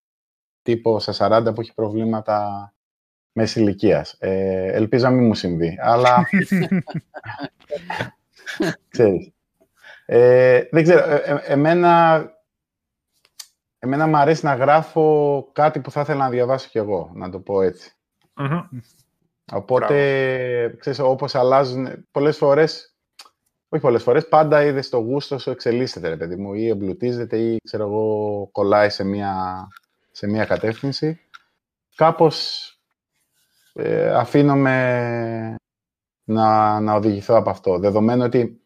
τύπο στα 40 που έχει προβλήματα μέσης ηλικίας. Ε, ελπίζω να μην μου συμβεί, αλλά... ξέρεις. Ε, δεν ξέρω, ε, ε, εμένα, εμένα μου αρέσει να γράφω κάτι που θα ήθελα να διαβάσω κι εγώ, να το πω ετσι Οπότε, Μπράβο. ξέρεις, όπως αλλάζουν, πολλές φορές όχι πολλές φορές, πάντα είδες το γούστο σου εξελίσσεται, ρε παιδί μου, ή εμπλουτίζεται ή ξέρω εγώ, κολλάει σε μία, σε μία κατεύθυνση. Κάπως ε, αφήνομαι να, να οδηγηθώ από αυτό. Δεδομένου ότι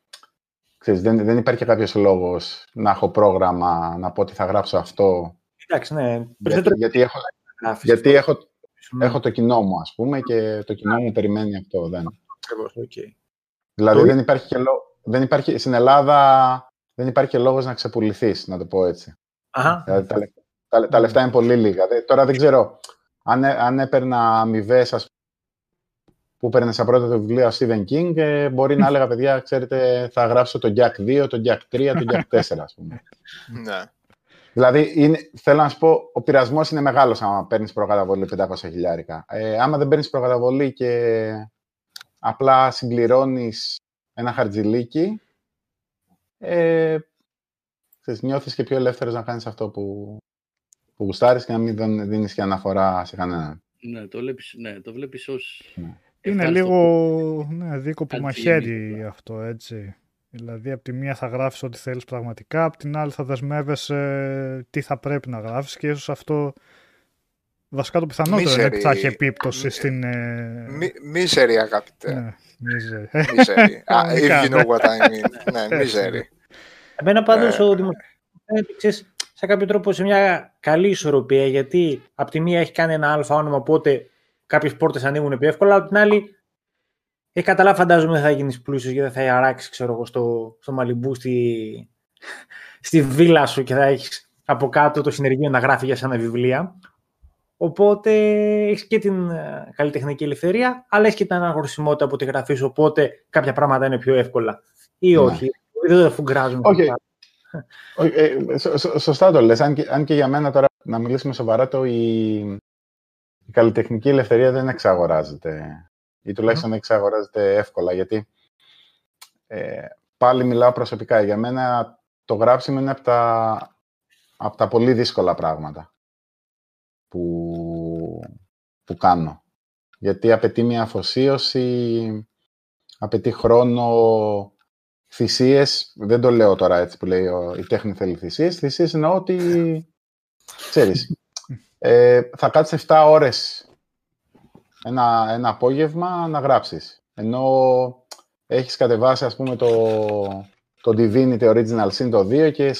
ξέρεις, δεν, δεν υπάρχει κάποιος λόγος να έχω πρόγραμμα να πω ότι θα γράψω αυτό. Εντάξει, ναι. Γιατί, γιατί, έχω, γιατί έχω, έχω το κοινό μου, ας πούμε, και το κοινό μου περιμένει αυτό. Δεν. Okay. Δηλαδή δεν υπάρχει και λόγο δεν υπάρχει, στην Ελλάδα δεν υπάρχει και λόγος να ξεπουληθείς, να το πω έτσι. Αχα. Δηλαδή, τα, τα, τα, λεφτά είναι πολύ λίγα. Τώρα δεν ξέρω, αν, αν έπαιρνα αμοιβές που παίρνε σαν πρώτο το βιβλίο Stephen King, ε, μπορεί να έλεγα, παιδιά, ξέρετε, θα γράψω το Jack 2, το Jack 3, το Jack 4, ας πούμε. Ναι. Δηλαδή, είναι, θέλω να σου πω, ο πειρασμός είναι μεγάλος άμα παίρνεις προκαταβολή 500 χιλιάρικα. Ε, άμα δεν παίρνεις προκαταβολή και απλά συμπληρώνεις ένα χαρτζιλίκι, ε, ξέρεις, νιώθεις και πιο ελεύθερος να κάνεις αυτό που, που γουστάρεις και να μην δίνεις και αναφορά σε κανέναν. Ναι, το βλέπεις, ναι, το βλέπεις ως... Ναι. Είναι λίγο ναι, δίκο που μαχαίρι αυτό, έτσι. Δηλαδή, από τη μία θα γράφεις ό,τι θέλεις πραγματικά, από την άλλη θα δεσμεύεσαι τι θα πρέπει να γράφεις και ίσως αυτό Βασικά το πιθανότερο είναι ότι θα έχει επίπτωση στην... Ε... Μίζερη, αγαπητέ. Ναι, μίζερη. Μίζερη. If you know what I mean. ναι, μίζερη. Εμένα πάντως ε... ο δημοσιογράφος σε κάποιο τρόπο σε μια καλή ισορροπία, γιατί από τη μία έχει κάνει ένα αλφα όνομα, οπότε κάποιες πόρτες ανοίγουν πιο εύκολα, από την άλλη έχει καταλάβει, φαντάζομαι, δεν θα γίνεις πλούσιος και δεν θα αράξεις, ξέρω εγώ, στο, στο Μαλιμπού, στη, στη βίλα σου και θα έχεις από κάτω το συνεργείο να γράφει για σένα βιβλία. Οπότε έχεις και την ε, καλλιτεχνική ελευθερία, αλλά έχεις και την αναγνωρισιμότητα από τη γραφή σου. Οπότε κάποια πράγματα είναι πιο εύκολα. Ή ναι. όχι. Δεν φουγκράζουν. Okay. Ε, σωστά το λες. Αν και, αν και για μένα τώρα, να μιλήσουμε σοβαρά, το η, η καλλιτεχνική ελευθερία δεν εξαγοράζεται. Ή τουλάχιστον δεν εξαγοράζεται εύκολα, γιατί ε, πάλι μιλάω προσωπικά. Για μένα το γράψιμο είναι από τα, από τα πολύ δύσκολα πράγματα που, που κάνω. Γιατί απαιτεί μια αφοσίωση, απαιτεί χρόνο, θυσίες, δεν το λέω τώρα έτσι που λέει η τέχνη θέλει θυσίες, θυσίες εννοώ ότι, ξέρεις, ε, θα κάτσεις 7 ώρες ένα, ένα απόγευμα να γράψεις. Ενώ έχεις κατεβάσει, ας πούμε, το, το Divinity Original Sin το 2 και...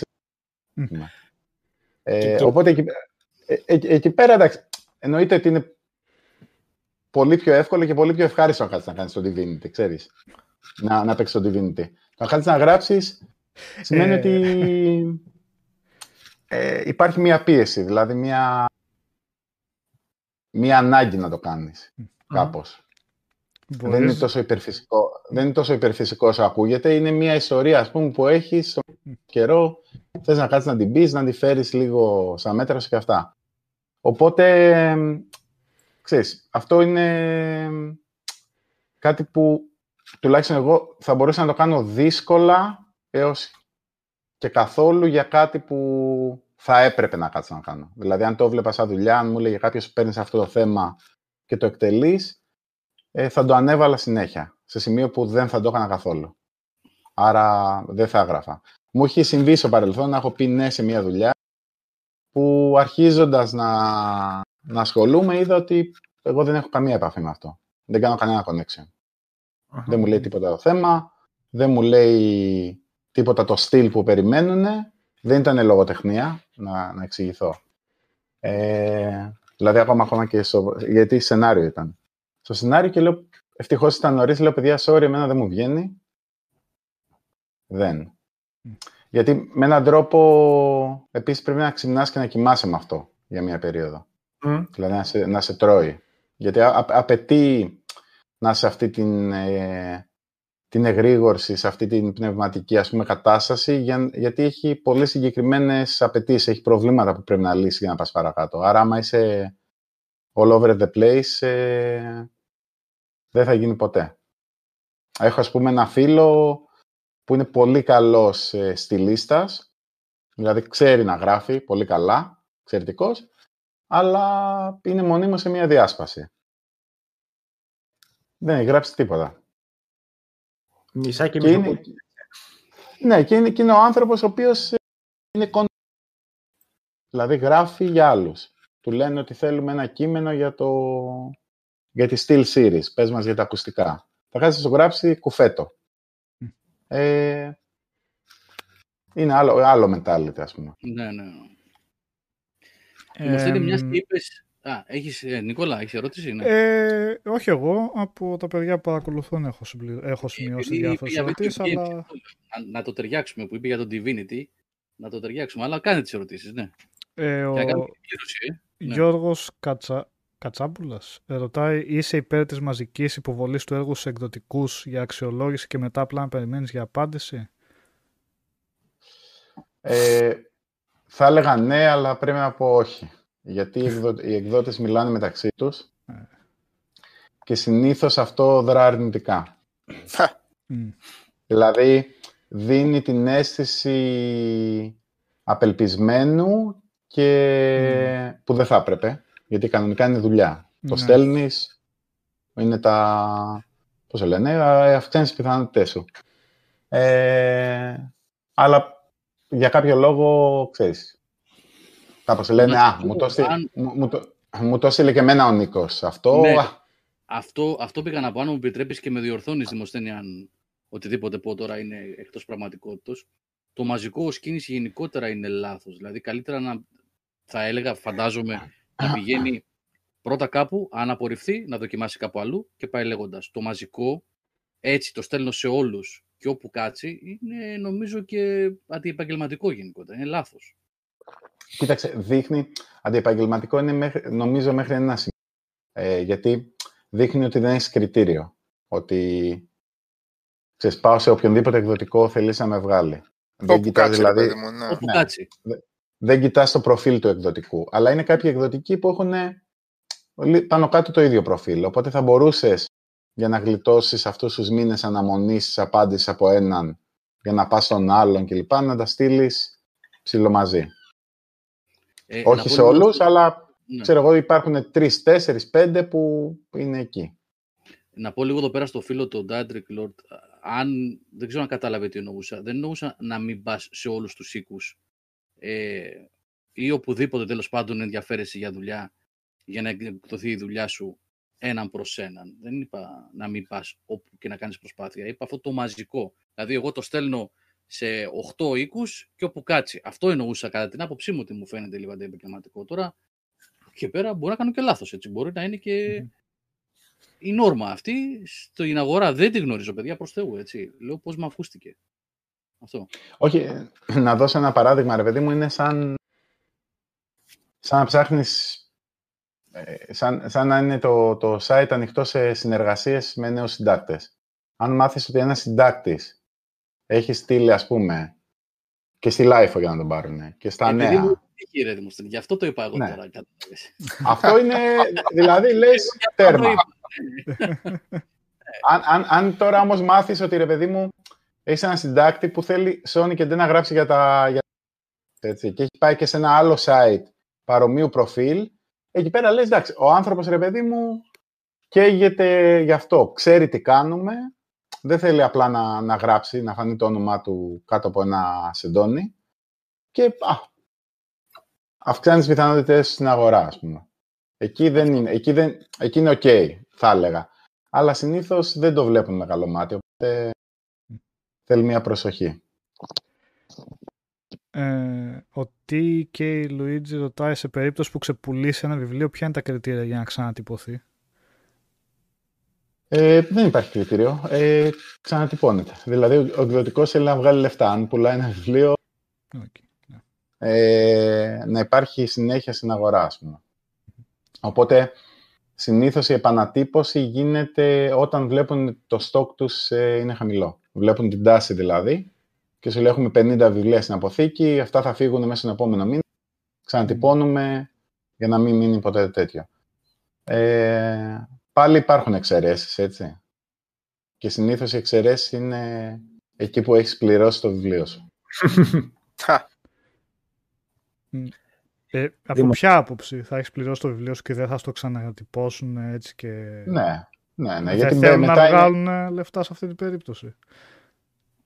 Ε, Οπότε εκεί, ε, ε, εκεί πέρα, εντάξει, εννοείται ότι είναι πολύ πιο εύκολο και πολύ πιο ευχάριστο να κάτσεις να κάνεις το Divinity, ξέρεις. Να, να παίξεις το Divinity. Να χάσεις να γράψεις σημαίνει ε. ότι ε, υπάρχει μία πίεση, δηλαδή μία, μία ανάγκη να το κάνεις κάπως. Δεν, είναι τόσο υπερφυσικό, δεν είναι τόσο υπερφυσικό όσο ακούγεται. Είναι μια ιστορία ας πούμε, που έχεις στον καιρό. Θες να κάτσεις να την πεις, να την φέρεις λίγο σαν μέτρα σου και αυτά. Οπότε, ξέρεις, αυτό είναι κάτι που τουλάχιστον εγώ θα μπορούσα να το κάνω δύσκολα έως και καθόλου για κάτι που θα έπρεπε να κάτσω να κάνω. Δηλαδή, αν το βλέπα σαν δουλειά, αν μου έλεγε κάποιος παίρνεις αυτό το θέμα και το εκτελείς, ε, θα το ανέβαλα συνέχεια. Σε σημείο που δεν θα το έκανα καθόλου. Άρα δεν θα έγραφα. Μου έχει συμβεί στο παρελθόν να έχω πει ναι σε μια δουλειά που αρχίζοντας να, να ασχολούμαι είδα ότι εγώ δεν έχω καμία επαφή με αυτό. Δεν κάνω κανένα connection. Δεν μου λέει τίποτα το θέμα, δεν μου λέει τίποτα το στυλ που περιμένουν. Δεν ήταν λογοτεχνία, να, να εξηγηθώ. Ε, δηλαδή, ακόμα, ακόμα και στο, γιατί σενάριο ήταν. Στο σενάριο και λέω, ευτυχώς ήταν νωρίς, λέω, παιδιά, sorry, εμένα δεν μου βγαίνει. Δεν. Γιατί με έναν τρόπο, επίσης πρέπει να ξυπνάς και να κοιμάσαι με αυτό για μια περίοδο. Δηλαδή να σε, να σε τρώει. Γιατί απαιτεί να σε αυτή την, ε, την εγρήγορση, σε αυτή την πνευματική ας πούμε, κατάσταση, για, γιατί έχει πολύ συγκεκριμένες απαιτήσεις, έχει προβλήματα που πρέπει να λύσεις για να πας παρακάτω. Άρα, άμα είσαι all over the place, ε, δεν θα γίνει ποτέ. Έχω, ας πούμε, ένα φίλο που είναι πολύ καλός ε, στυλίστας, δηλαδή ξέρει να γράφει πολύ καλά, εξαιρετικός, αλλά είναι μονίμως σε μια διάσπαση. Δεν έχει γράψει τίποτα. Μισά και, και είναι, Ναι, και είναι, και είναι ο άνθρωπος ο οποίος ε, είναι κοντά. Δηλαδή γράφει για άλλους. Του λένε ότι θέλουμε ένα κείμενο για, το... για τη Steel Series. Πες μας για τα ακουστικά. Θα χάσεις να γράψει κουφέτο. Ε, είναι άλλο, άλλο mentality, ας πούμε. Ναι, ναι. Ε, ε, μιας και είπες Α, έχεις, ε, Νικόλα, έχεις ερώτηση, ναι. Ε, όχι εγώ, από τα παιδιά που παρακολουθούν έχω, συμπλη... έχω σημειώσει ε, διάφορες ερωτήσεις, αλλά... Να, να το ταιριάξουμε, που είπε για το Divinity, να το ταιριάξουμε, αλλά κάνε τις ερωτήσεις, ναι. Ε, ο... ε. Ναι. Γιώργος Κατσα... Κατσάμπουλας ρωτάει, είσαι υπέρ της μαζικής υποβολής του έργου σε εκδοτικούς για αξιολόγηση και μετά απλά να περιμένεις για απάντηση; Ε, θα έλεγα ναι, αλλά πρέπει να πω όχι. Γιατί οι εκδότες μιλάνε μεταξύ τους και συνήθως αυτό δρά αρνητικά. δηλαδή, δίνει την αίσθηση απελπισμένου και που δεν θα έπρεπε, γιατί κανονικά είναι δουλειά. Το ναι. στέλνεις, είναι τα... πώς το λένε, αυξάνεις τις πιθανότητές σου. Ε, αλλά για κάποιο λόγο, ξέρεις, Κάπως λένε, α, μου το, αν... μου, το, μου το και εμένα ο Νίκος. Αυτό... Ναι. αυτό, αυτό πήγα να πω, αν μου επιτρέπεις και με διορθώνεις, Δημοσθένη, αν οτιδήποτε πω τώρα είναι εκτός πραγματικότητας. το μαζικό ως κίνηση γενικότερα είναι λάθος. Δηλαδή καλύτερα να, θα έλεγα, φαντάζομαι, να πηγαίνει πρώτα κάπου, αν απορριφθεί, να δοκιμάσει κάπου αλλού και πάει λέγοντας. Το μαζικό, έτσι το στέλνω σε όλους και όπου κάτσει, είναι νομίζω και αντιεπαγγελματικό γενικότερα. Είναι λάθος. Κοίταξε, δείχνει, αντιεπαγγελματικό είναι μέχρι, νομίζω μέχρι ένα σημείο. Ε, γιατί δείχνει ότι δεν έχει κριτήριο. Ότι ξέρεις, πάω σε οποιονδήποτε εκδοτικό θέλεις να με βγάλει. δεν κοιτάς, δηλαδή, μου, ναι. Όπου κάτσει. Δεν κοιτάς το προφίλ του εκδοτικού. Αλλά είναι κάποιοι εκδοτικοί που έχουν πάνω κάτω το ίδιο προφίλ. Οπότε θα μπορούσες για να γλιτώσεις αυτούς τους μήνες αναμονής απάντηση από έναν για να πας στον άλλον κλπ. να τα στείλεις ψιλομαζί. Ε, Όχι σε όλους, αλλά ναι. ξέρω εγώ υπάρχουν τρεις, τέσσερις, πέντε που είναι εκεί. Να πω λίγο εδώ πέρα στο φίλο του Daedric Lord, αν δεν ξέρω αν κατάλαβε τι εννοούσα. Δεν εννοούσα να μην πας σε όλους τους οίκους ε, ή οπουδήποτε τέλος πάντων ενδιαφέρεσαι για δουλειά για να εκδοθεί η δουλειά σου έναν προς έναν. Δεν είπα να μην πας όπου και να κάνεις προσπάθεια. Είπα αυτό το μαζικό. Δηλαδή, εγώ το στέλνω σε 8 οίκους και όπου κάτσει. Αυτό εννοούσα κατά την άποψή μου ότι μου φαίνεται λίγο αντιεπαγγελματικό. Τώρα και πέρα μπορεί να κάνω και λάθος. Μπορεί να είναι και η νόρμα αυτή στην αγορά. Δεν τη γνωρίζω, παιδιά, προς Θεού. Έτσι. Λέω πώς με ακούστηκε. Αυτό. Όχι, να δώσω ένα παράδειγμα, ρε παιδί μου, είναι σαν, σαν να ψάχνεις ε, σαν, σαν να είναι το, το site ανοιχτό σε συνεργασίες με νέους συντάκτες. Αν μάθεις ότι ένας συντάκτης έχει στείλει, ας πούμε, και στη LIFO για να τον πάρουν και στα Επειδή νέα. Μου, κύριε γι' αυτό το είπα εγώ ναι. τώρα. Αυτό είναι, δηλαδή λες τέρμα. αν, αν, αν, τώρα όμως μάθεις ότι ρε παιδί μου έχεις ένα συντάκτη που θέλει Sony και δεν να γράψει για τα... Για... Έτσι, και έχει πάει και σε ένα άλλο site παρομοίου προφίλ εκεί πέρα λες, εντάξει, ο άνθρωπος, ρε παιδί μου, καίγεται γι' αυτό. Ξέρει τι κάνουμε, δεν θέλει απλά να, να γράψει, να φανεί το όνομά του κάτω από ένα σεντόνι και α, αυξάνει τις πιθανότητες στην αγορά, ας πούμε. Εκεί, δεν είναι, εκεί, δεν, εκεί είναι ok, θα έλεγα. Αλλά συνήθως δεν το βλέπουν με καλό μάτι, οπότε θέλει μια προσοχή. Ε, ο TK Luigi ρωτάει σε περίπτωση που ξεπουλήσει ένα βιβλίο, ποια είναι τα κριτήρια για να ξανατυπωθεί; Ε, δεν υπάρχει κριτήριο. Ε, ξανατυπώνεται. Δηλαδή, ο εκδοτικός θέλει να βγάλει λεφτά. Αν πουλάει ένα βιβλίο, okay. Ναι. ε, να υπάρχει συνέχεια στην αγορά, ας πούμε. Οπότε, συνήθως η επανατύπωση γίνεται όταν βλέπουν το στόκ τους ε, είναι χαμηλό. Βλέπουν την τάση δηλαδή και σου λέει έχουμε 50 βιβλία στην αποθήκη, αυτά θα φύγουν μέσα στον επόμενο μήνα, ξανατυπώνουμε για να μην μείνει ποτέ τέτοιο. Ε, πάλι υπάρχουν εξαιρέσεις, έτσι. Και συνήθως οι εξαιρέσεις είναι εκεί που έχεις πληρώσει το βιβλίο σου. ε, από ποια άποψη θα έχεις πληρώσει το βιβλίο σου και δεν θα στο ξανατυπώσουν έτσι και... Ναι, ναι, ναι. γιατί θέλουν μετά να βγάλουν λεφτά σε αυτή την περίπτωση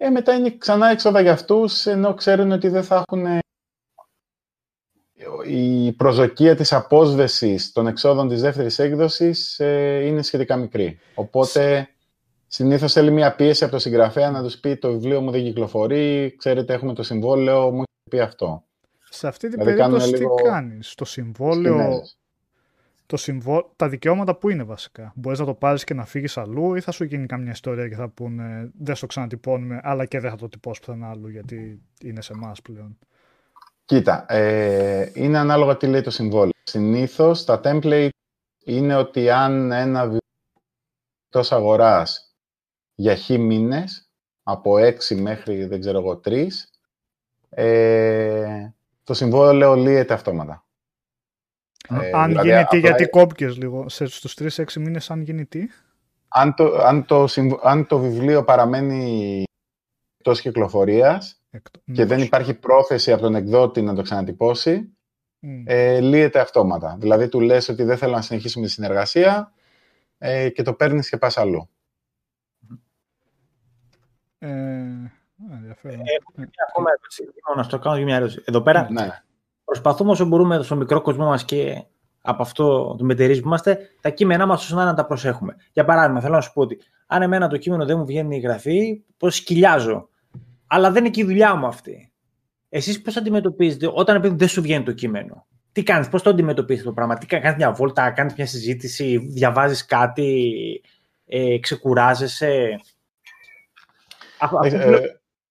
ε, μετά είναι ξανά έξοδα για αυτούς, ενώ ξέρουν ότι δεν θα έχουν ε, η προσδοκία της απόσβεσης των εξόδων της δεύτερης έκδοσης ε, είναι σχετικά μικρή. Οπότε, συνήθως θέλει μια πίεση από το συγγραφέα να τους πει το βιβλίο μου δεν κυκλοφορεί, ξέρετε έχουμε το συμβόλαιο, μου έχει πει αυτό. Σε αυτή την δηλαδή, περίπτωση τι κάνεις, το συμβόλαιο το συμβό... τα δικαιώματα που είναι βασικά. Μπορείς να το πάρεις και να φύγεις αλλού, ή θα σου γίνει καμιά ιστορία και θα πούνε δεν στο ξανατυπώνουμε, αλλά και δεν θα το τυπώσει πουθενά άλλου, γιατί είναι σε εμάς πλέον. Κοίτα, ε, είναι ανάλογα τι λέει το συμβόλαιο. Συνήθως τα template είναι ότι αν ένα βιβλίο εκτός αγοράς για χ μήνες, από 6 μέχρι δεν ξέρω εγώ 3, ε, το συμβόλαιο λύεται αυτόματα. Ε, αν δηλαδή, γίνει τι, γιατί κόπηκες λίγο. Σε, στους 3-6 μήνες αν γίνει τι. Αν το, αν το, αν το βιβλίο παραμένει εκτός κυκλοφορίας και δεν υπάρχει πρόθεση από τον εκδότη να το ξανατυπώσει, mm. ε, λύεται αυτόματα. Δηλαδή του λες ότι δεν θέλω να συνεχίσουμε τη συνεργασία ε, και το παίρνεις και πας αλλού. Ε, ενδιαφέρον. Ε, ακόμα ερώτηση. Να στο κάνω μια ερώτηση. Εδώ πέρα, ναι προσπαθούμε όσο μπορούμε στο μικρό κόσμο μας και από αυτό το μετερίζει που είμαστε, τα κείμενά μας όσο να τα προσέχουμε. Για παράδειγμα, θέλω να σου πω ότι αν εμένα το κείμενο δεν μου βγαίνει η γραφή, πώ σκυλιάζω. Αλλά δεν είναι και η δουλειά μου αυτή. Εσείς πώς αντιμετωπίζετε όταν επειδή δεν σου βγαίνει το κείμενο; Τι κάνεις, πώς το αντιμετωπίζεις το πράγμα, τι κάνεις μια βόλτα, κάνεις μια συζήτηση, διαβάζεις κάτι, ε, ξεκουράζεσαι; Αυτό ε, ε,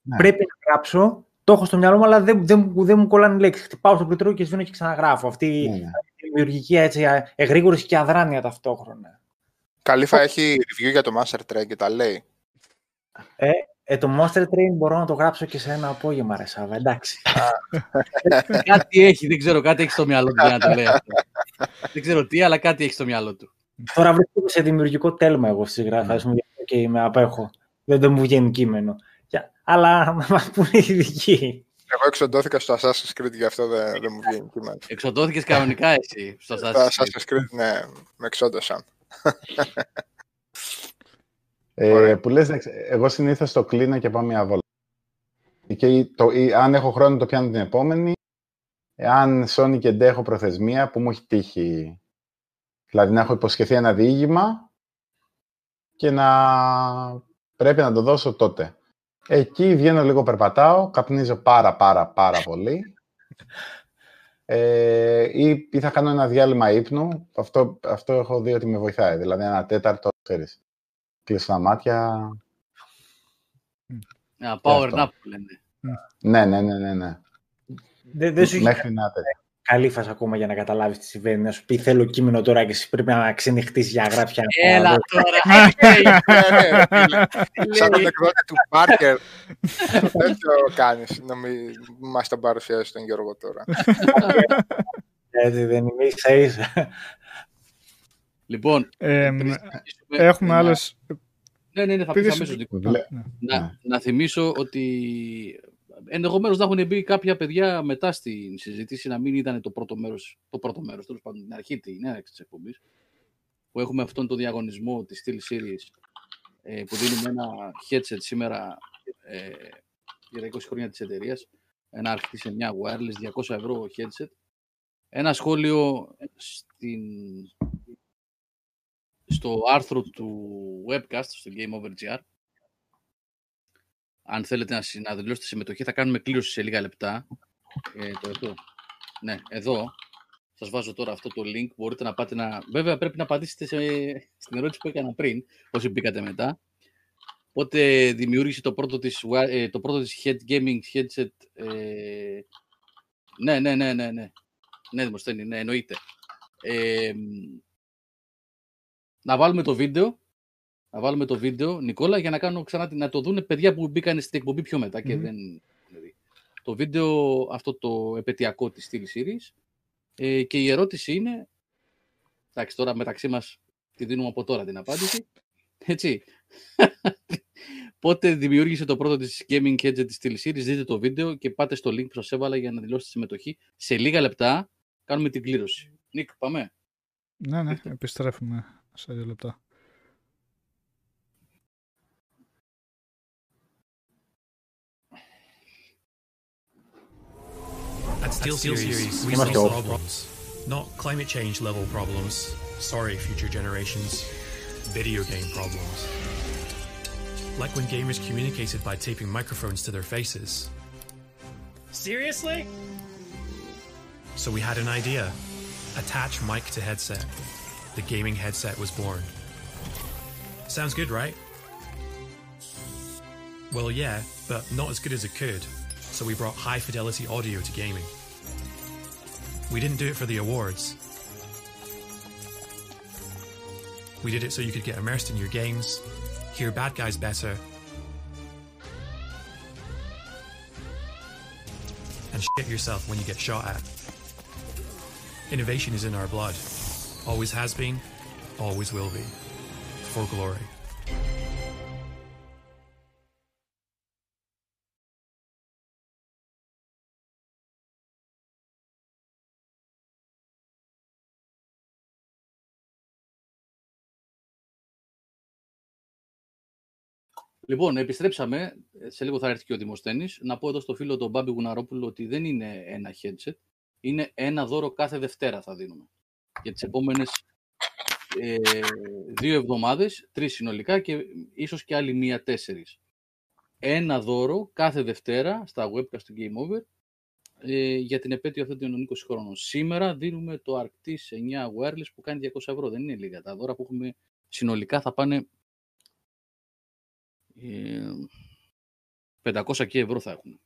ναι. πρέπει να γράψω, το έχω στο μυαλό μου, αλλά δεν, δεν, δεν μου κολλάνε λέξεις. Χτυπάω στο πληκτρό και σβήνω και ξαναγράφω. Αυτή ναι, ναι. η δημιουργική έτσι, εγρήγορηση και αδράνεια ταυτόχρονα. Καλήφα έχει review για το Master Train και τα λέει. Ε, ε, το Monster Train μπορώ να το γράψω και σε ένα απόγευμα, ρε Σάβα, εντάξει. κάτι έχει, δεν ξέρω, κάτι έχει στο μυαλό του για να το λέει αυτό. δεν ξέρω τι, αλλά κάτι έχει στο μυαλό του. Τώρα βρίσκομαι σε δημιουργικό τέλμα εγώ στις γράφες μου και με απέχω. Δεν, δεν μου βγαίνει κείμενο. Αλλά να μας πούνε οι ειδικοί. Εγώ εξοντώθηκα στο Assassin's Creed, γι' αυτό δεν, δεν μου βγαίνει κείμενο. Εξοντώθηκες κανονικά εσύ στο Assassin's Creed; Στο Assassin's Creed, ναι, με εξόντωσαν. ε, που λες, εγώ συνήθως το κλείνω και πάω μια βόλτα. Και το, ή, αν έχω χρόνο το πιάνω την επόμενη. Αν Sony και έχω προθεσμία που μου έχει τύχει. Δηλαδή να έχω υποσχεθεί ένα διήγημα και να πρέπει να το δώσω τότε. Εκεί βγαίνω λίγο, περπατάω, καπνίζω πάρα πάρα πάρα πολύ. Ε, ή, ή θα κάνω ένα διάλειμμα ύπνου. Αυτό, αυτό έχω δει ότι με βοηθάει. Δηλαδή ένα τέταρτο, ξέρεις. Κλείσω τα μάτια. Ένα power nap που λένε. Ναι, ναι, ναι, ναι. ναι. Δεν, δεν σου Μέχρι να καλύφα ακόμα για να καταλάβει τι συμβαίνει. Να σου πει θέλω κείμενο τώρα και εσύ πρέπει να ξενυχτήσει για γράφια. Έλα τώρα. Σαν τον εκδότη του Πάρκερ. Δεν το κάνει να μην μα τον παρουσιάσει τον Γιώργο τώρα. Έτσι δεν είμαι ίσα ίσα. Λοιπόν, έχουμε άλλε. Ναι, ναι, ναι, θα πει αμέσω. Να θυμίσω ότι ενδεχομένως να έχουν μπει κάποια παιδιά μετά στην συζήτηση να μην ήταν το πρώτο μέρος, το πρώτο μέρος, τέλος πάντων, την αρχή, την έναρξη της εκπομπής, που έχουμε αυτόν τον διαγωνισμό της Steel Series ε, που δίνουμε ένα headset σήμερα ε, για τα 20 χρόνια της εταιρείας, ένα αρχιτή σε μια wireless 200 ευρώ headset. Ένα σχόλιο στην, στο άρθρο του webcast, στο Game Over GR, αν θέλετε να συναδηλώσετε συμμετοχή, θα κάνουμε κλήρωση σε λίγα λεπτά. Ε, το εδώ. Ναι, εδώ. Σας βάζω τώρα αυτό το link. Μπορείτε να πάτε να. Βέβαια, πρέπει να απαντήσετε σε... στην ερώτηση που έκανα πριν, όσοι μπήκατε μετά. Οπότε δημιούργησε το πρώτο της, ε, το πρώτο της head gaming headset. Ε... Ναι, ναι, ναι, ναι, ναι. Ναι, Δημοσθένη, ναι, εννοείται. Ε, να βάλουμε το βίντεο να βάλουμε το βίντεο, Νικόλα, για να, κάνω ξανά, να το δουν παιδιά που μπήκαν στην εκπομπή πιο μετά και δεν... Δηλαδή, το βίντεο αυτό το επαιτειακό της Steel Series ε, και η ερώτηση είναι, εντάξει τώρα μεταξύ μας τη δίνουμε από τώρα την απάντηση, έτσι, πότε δημιούργησε το πρώτο της Gaming Headset της Steel Series, δείτε το βίντεο και πάτε στο link που σας έβαλα για να δηλώσετε συμμετοχή. Σε λίγα λεπτά κάνουμε την κλήρωση. Νίκ, πάμε. Ναι, ναι, επιστρέφουμε σε δύο λεπτά. At SteelSeries, we solve problems, not climate change level problems. Sorry, future generations. Video game problems. Like when gamers communicated by taping microphones to their faces. Seriously? So we had an idea. Attach mic to headset. The gaming headset was born. Sounds good, right? Well, yeah, but not as good as it could. So we brought high fidelity audio to gaming. We didn't do it for the awards. We did it so you could get immersed in your games, hear bad guys better, and shit yourself when you get shot at. Innovation is in our blood. Always has been, always will be. For glory. Λοιπόν, επιστρέψαμε. Σε λίγο θα έρθει και ο Δημοσθένης. Να πω εδώ στο φίλο τον Μπάμπη Γουναρόπουλο ότι δεν είναι ένα headset. Είναι ένα δώρο κάθε Δευτέρα θα δίνουμε. Για τις επόμενες ε, δύο εβδομάδες, τρεις συνολικά και ίσως και άλλη μία τέσσερις. ένα δώρο κάθε Δευτέρα στα webcast του Game Over ε, για την επέτειο αυτή των 20 χρόνων. Σήμερα δίνουμε το Arctis 9 Wireless που κάνει 200 ευρώ. Δεν είναι λίγα. Τα δώρα που έχουμε συνολικά θα πάνε ε, 500 και ευρώ θα έχουν.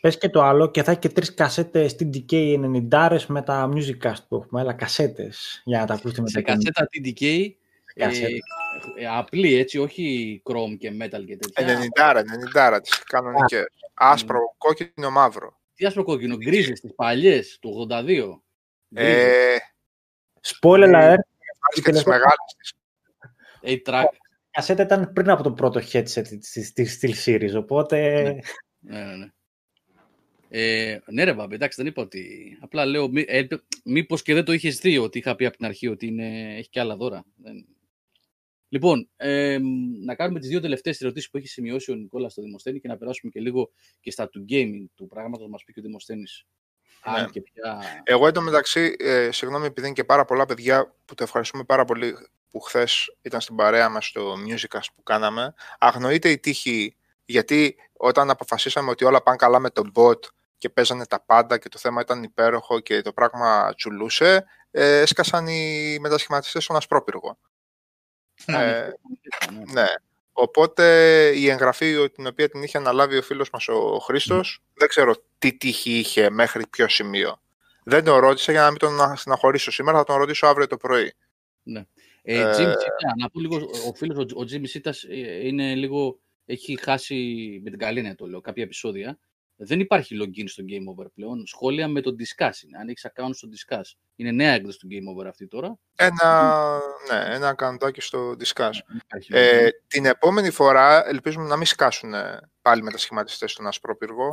Πες και το άλλο και θα έχει και τρεις κασέτες TDK 90 με τα Musicast που έχουμε, αλλά κασέτες για να τα ακούσετε με Σε κασέτα TDK ε, ε, απλή έτσι, όχι Chrome και Metal και τέτοια. 90, 90 τις κανονικές. Άσπρο, mm. κόκκινο, μαύρο. Τι άσπρο κόκκινο, γκρίζες, τις παλιές, του 82. Ε, Spoiler alert. Και τις μεγάλες της. A-Track. Η κασέτα ήταν πριν από το πρώτο headset της Steel Series, οπότε... Ναι, ναι, ναι. Ε, ναι ρε Μπάμπη, εντάξει δεν είπα ότι... Απλά λέω, μή, ε, μήπως και δεν το είχες δει ότι είχα πει από την αρχή ότι είναι, έχει και άλλα δώρα. Λοιπόν, ε, να κάνουμε τις δύο τελευταίες ερωτήσεις που έχει σημειώσει ο Νικόλας στο Δημοσθένη και να περάσουμε και λίγο και στα του gaming του πράγματος μας πει και ο Δημοσθένης. Ναι. Και πια... Εγώ εντωμεταξύ, ε, συγγνώμη επειδή είναι και πάρα πολλά παιδιά που το ευχαριστούμε πάρα πολύ που χθες ήταν στην παρέα μας στο Musicast που κάναμε, αγνοείται η τύχη γιατί όταν αποφασίσαμε ότι όλα πάνε καλά με τον bot και παίζανε τα πάντα και το θέμα ήταν υπέροχο και το πράγμα τσουλούσε, ε, έσκασαν οι μετασχηματιστές στον Ασπρόπυργο. Ε, ναι. Οπότε η εγγραφή την οποία την είχε αναλάβει ο φίλος μας ο Χρήστος, δεν ξέρω τι τύχη είχε μέχρι ποιο σημείο. Δεν τον ρώτησα για να μην τον συναχωρήσω σήμερα, θα τον ρωτήσω αύριο το πρωί. Ναι. Ε, ε, Jim να πω λίγο, ο φίλος ο, ο Jimmy Σίτας ε, είναι λίγο, έχει χάσει, με την καλή το λέω, κάποια επεισόδια δεν υπάρχει login στο Game Over πλέον. Σχόλια με το Discuss είναι. Αν έχεις account στο Discuss. Είναι νέα έκδοση του Game Over αυτή τώρα. Ένα, ναι, ένα accountάκι στο Discuss. Ε, την επόμενη φορά ελπίζουμε να μην σκάσουν πάλι με τα σχηματιστές στον Ασπρόπυργο.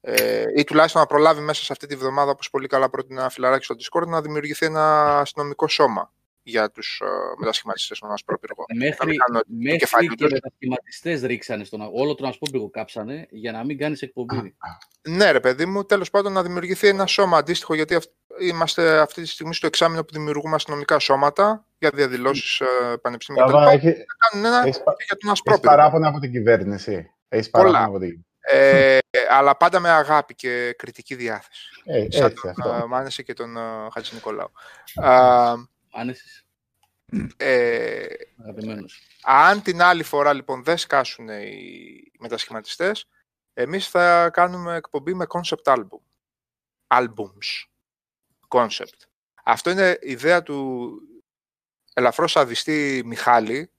Ε, ή τουλάχιστον να προλάβει μέσα σε αυτή τη βδομάδα, όπως πολύ καλά πρότεινε ένα φιλαράκι στο Discord, να δημιουργηθεί ένα αστυνομικό σώμα για τους uh, μετασχηματιστές στον Ασπρόπυργο. Μέχρι, μέχρι και οι μετασχηματιστές ρίξανε στον όλο τον Ασπρόπυργο κάψανε για να μην κάνεις εκπομπή. Ναι ρε παιδί μου, τέλος πάντων να δημιουργηθεί ένα σώμα αντίστοιχο γιατί είμαστε αυτή τη στιγμή στο εξάμεινο που δημιουργούμε αστυνομικά σώματα για διαδηλώσεις uh, πανεπιστήμια κτλ. Έχει... Θα κάνουν ένα έχεις, για τον Ασπρόπυργο. Έχεις παράπονα από την κυβέρνηση. Έχεις παράπονα από την ε, αλλά πάντα με αγάπη και κριτική διάθεση. Ε, Σαν τον uh, Μάνεση και τον uh, Χατζη Νικολάου. Άνεσης. Ε, αν την άλλη φορά λοιπόν δεν σκάσουν οι μετασχηματιστές, εμείς θα κάνουμε εκπομπή με concept album. Albums. Concept. Αυτό είναι η ιδέα του ελαφρώς σαδιστή Μιχάλη,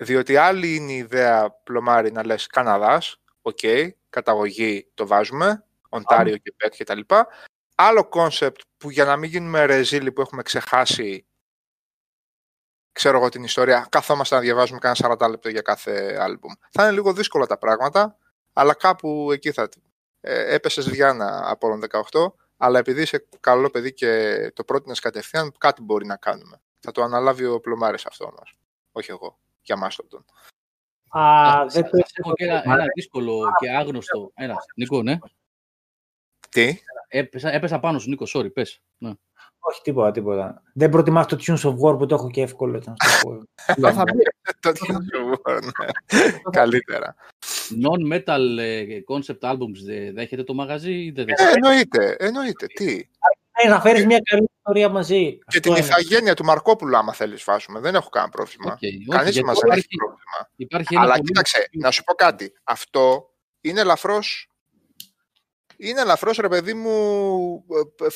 διότι άλλη είναι η ιδέα Πλωμάρι να λες Καναδάς, OK, okay, καταγωγή το βάζουμε, Οντάριο και Πέτ και τα λοιπά. Άλλο concept που για να μην γίνουμε ρεζίλοι που έχουμε ξεχάσει ξέρω εγώ την ιστορία, καθόμαστε να διαβάζουμε κανένα 40 λεπτό για κάθε άλμπουμ. Θα είναι λίγο δύσκολα τα πράγματα, αλλά κάπου εκεί θα... Ε, έπεσες Λιάννα από τον 18, αλλά επειδή είσαι καλό παιδί και το πρότεινες κατευθείαν, κάτι μπορεί να κάνουμε. Θα το αναλάβει ο Πλωμάρης αυτό όμως. Όχι εγώ. Για μας τον. Α, δεν το έχω και ένα, ένα δύσκολο και άγνωστο. Ένα, Νικό, ναι. Τι; Έπεσα, έπεσα πάνω σου, Νίκο, sorry, πες. Ναι. Όχι, τίποτα, τίποτα. Δεν προτιμάς το Tunes of War που το έχω και εύκολο. το Tunes of War, ναι. Καλύτερα. Non-metal ε, concept albums δέχεται το μαγαζί ή δεν δέχεται; εννοείται, εννοείται. Τι; Να φέρεις μια καλή ιστορία μαζί. Και την ηθαγένεια του Μαρκόπουλου, άμα θέλεις, βάσουμε. Δεν έχω κανένα πρόβλημα. Κανείς μας δεν έχει πρόβλημα. Αλλά κοίταξε, να σου πω κάτι. Αυτό είναι ελαφρώς είναι ελαφρώς ρε παιδί μου,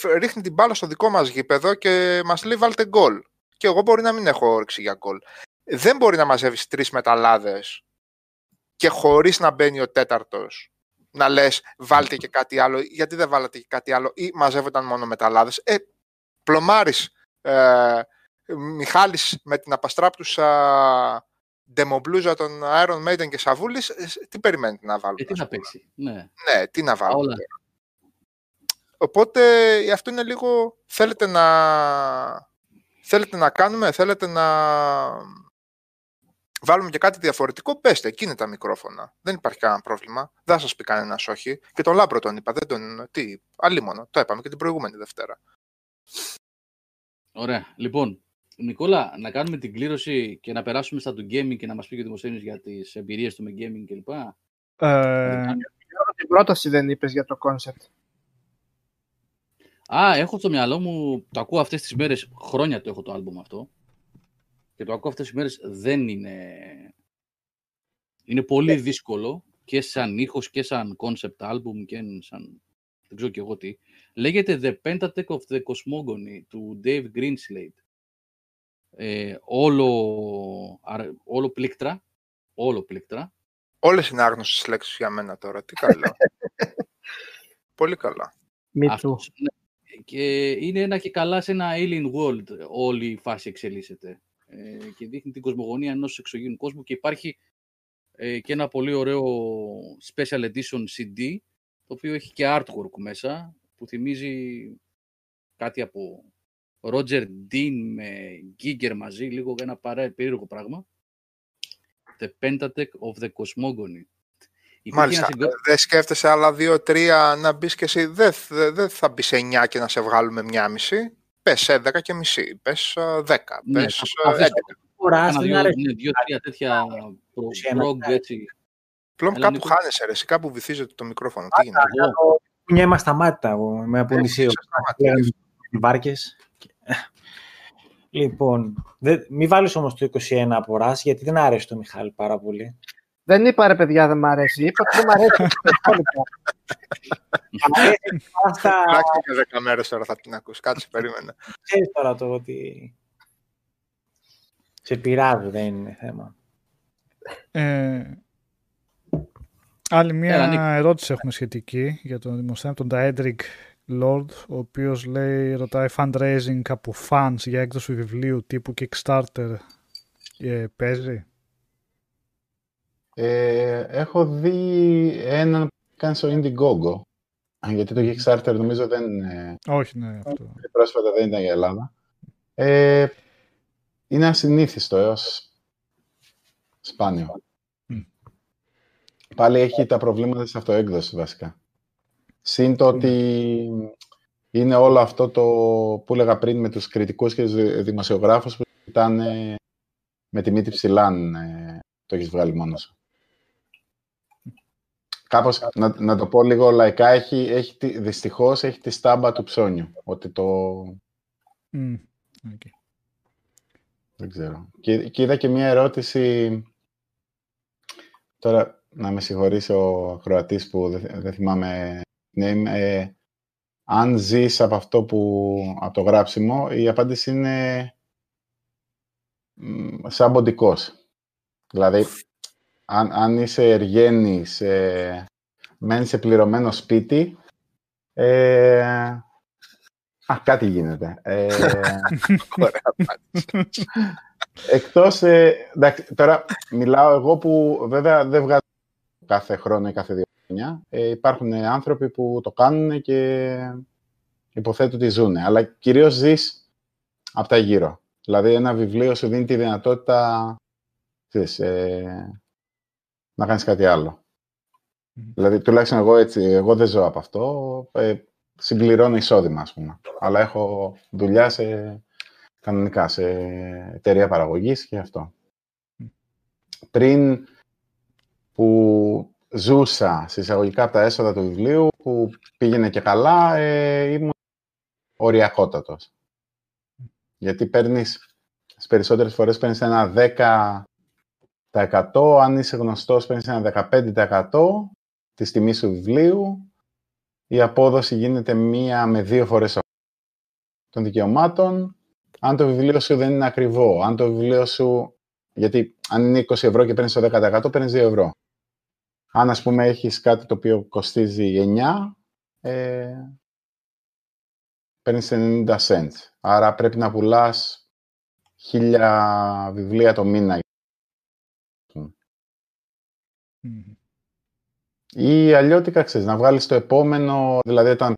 ε, ρίχνει την μπάλα στο δικό μας γήπεδο και μας λέει βάλτε γκολ. Και εγώ μπορεί να μην έχω όρεξη για γκολ. Δεν μπορεί να μαζεύεις τρεις μεταλλάδες και χωρίς να μπαίνει ο τέταρτος να λες βάλτε και κάτι άλλο, γιατί δεν βάλατε και κάτι άλλο, ή μαζεύονταν μόνο μεταλλάδες. Ε, πλωμάρι. Ε, Μιχάλης με την απαστράπτουσα ντεμομπλούζα των Iron Maiden και Σαβούλης, ε, τι περιμένετε να βάλουμε. Ε, τι να παίξει. Ναι. ναι, τι να βάλουμε. Οπότε αυτό είναι λίγο, θέλετε να, θέλετε να κάνουμε, θέλετε να βάλουμε και κάτι διαφορετικό, πέστε, εκεί είναι τα μικρόφωνα. Δεν υπάρχει κανένα πρόβλημα. Δεν θα σας πει κανένας όχι. Και τον Λάμπρο τον είπα, δεν τον, τι, αλίμονο. Το είπαμε και την προηγούμενη Δευτέρα. Ωραία. Λοιπόν, Νικόλα, να κάνουμε την κλήρωση και να περάσουμε στα του gaming και να μας πει και ο Δημοσθένης για τις εμπειρίες του με gaming κλπ. Ε... Την πρόταση δεν είπες για το concept. Α, έχω στο μυαλό μου, το ακούω αυτές τις μέρες, χρόνια το έχω το άλμπουμ αυτό. Και το ακούω αυτές τις μέρες δεν είναι... Είναι πολύ δύσκολο και σαν ήχος και σαν concept album και σαν... Δεν ξέρω και εγώ τι. Λέγεται The Pentatech of the Cosmogony του Dave Greenslade. Ε, όλο, όλο πλήκτρα. Όλο πλήκτρα. Όλες είναι άγνωστες λέξεις για μένα τώρα. Τι καλά. Πολύ καλά. Αυτός, και είναι ένα και καλά σε ένα alien world όλη η φάση εξελίσσεται. Ε, και δείχνει την κοσμογονία ενός εξωγήνου κόσμου και υπάρχει ε, και ένα πολύ ωραίο special edition CD το οποίο έχει και artwork μέσα που θυμίζει κάτι από Roger Dean με Giger μαζί, λίγο ένα παρά περίεργο πράγμα. The Pentatech of the Cosmogony. Μάλιστα. Δεν σκέφτεσαι άλλα δύο-τρία να μπεις και εσύ. Δεν δε, θα μπεις σε 9 και να σε βγάλουμε μια μισή. Πες σε 10 και μισή. Πες 10. Ναι, πες 11. Φοράς δύο-τρία τέτοια προγκ έτσι. Πλέον κάπου χάνεσαι, ρε. Κάπου βυθίζεται το μικρόφωνο. Τι γίνεται; Μια στα μάτια με απολυσίο. Βάρκες. Λοιπόν, μην βάλεις όμως το 21 από γιατί δεν άρεσε το Μιχάλη πάρα πολύ. Δεν είπα ρε παιδιά δεν μ' αρέσει. Είπα ότι δεν μ' αρέσει. Κάτσε και δέκα μέρες τώρα θα την ακούσεις. Κάτσε, περίμενε. Ξέρεις τώρα το ότι σε πειράζει, δεν είναι θέμα. Ε, άλλη μία ερώτηση έχουμε σχετική για τον δημοσιογράφο, τον Νταέντρικ Lord, ο οποίος λέει, ρωτάει fundraising από fans για έκδοση βιβλίου τύπου Kickstarter ε, παίζει; Ε, έχω δει έναν που κάνει στο Indiegogo. Γιατί το Kickstarter νομίζω δεν... Όχι, ναι. Αυτό. Πρόσφατα δεν ήταν για Ελλάδα. Ε, είναι ασυνήθιστο έως σπάνιο. Πάλι έχει τα προβλήματα σε αυτοέκδοσης βασικά. Συν το ότι είναι όλο αυτό το που έλεγα πριν με τους κριτικούς και τους δημοσιογράφους που ήταν με τη μύτη ψηλάν το έχεις βγάλει μόνος σου. Κάπως, να, να το πω λίγο λαϊκά, έχει, έχει, δυστυχώς έχει τη στάμπα του ψώνιου. Ότι το... Mm. Okay. Δεν ξέρω. Και, και είδα και μία ερώτηση... Τώρα, να με συγχωρήσει ο ακροατής που δεν, δεν θυμάμαι ναι, ε, αν ζεις από αυτό που, από το γράψιμο, η απάντηση είναι σαν ποντικός. Δηλαδή, αν, αν είσαι εργένης, ε, μένεις σε πληρωμένο σπίτι, ε, α, κάτι γίνεται. Ε, εκτός, ε, εντάξει, τώρα μιλάω εγώ που βέβαια δεν βγάζω κάθε χρόνο ή κάθε δύο χρόνια. Ε, υπάρχουν άνθρωποι που το κάνουν και υποθέτω ότι ζουν. Αλλά κυρίως ζεις από τα γύρω. Δηλαδή ένα βιβλίο σου δίνει τη δυνατότητα ξέρεις, ε, να κάνεις κάτι άλλο. Δηλαδή, τουλάχιστον εγώ έτσι, εγώ δεν ζω από αυτό. Ε, συμπληρώνω εισόδημα, ας πούμε. Αλλά έχω δουλειά σε, κανονικά σε εταιρεία παραγωγής και αυτό. Πριν που ζούσα συσσαγωγικά από τα έσοδα του βιβλίου, που πήγαινε και καλά, ε, ήμουν οριακότατος. Γιατί παίρνεις, στις περισσότερες φορές παίρνεις ένα 10%, αν είσαι γνωστός παίρνεις ένα 15% της τιμής του βιβλίου, η απόδοση γίνεται μία με δύο φορές των δικαιωμάτων, αν το βιβλίο σου δεν είναι ακριβό, αν το βιβλίο σου... Γιατί αν είναι 20 ευρώ και παίρνεις το 10%, παίρνεις 2 ευρώ. Αν, ας πούμε, έχεις κάτι το οποίο κοστίζει 9, ε, παίρνεις 90 cents. Άρα πρέπει να πουλάς χίλια βιβλία το μήνα. Mm. Ή αλλιώτικα, ξέρεις, να βγάλεις το επόμενο, δηλαδή όταν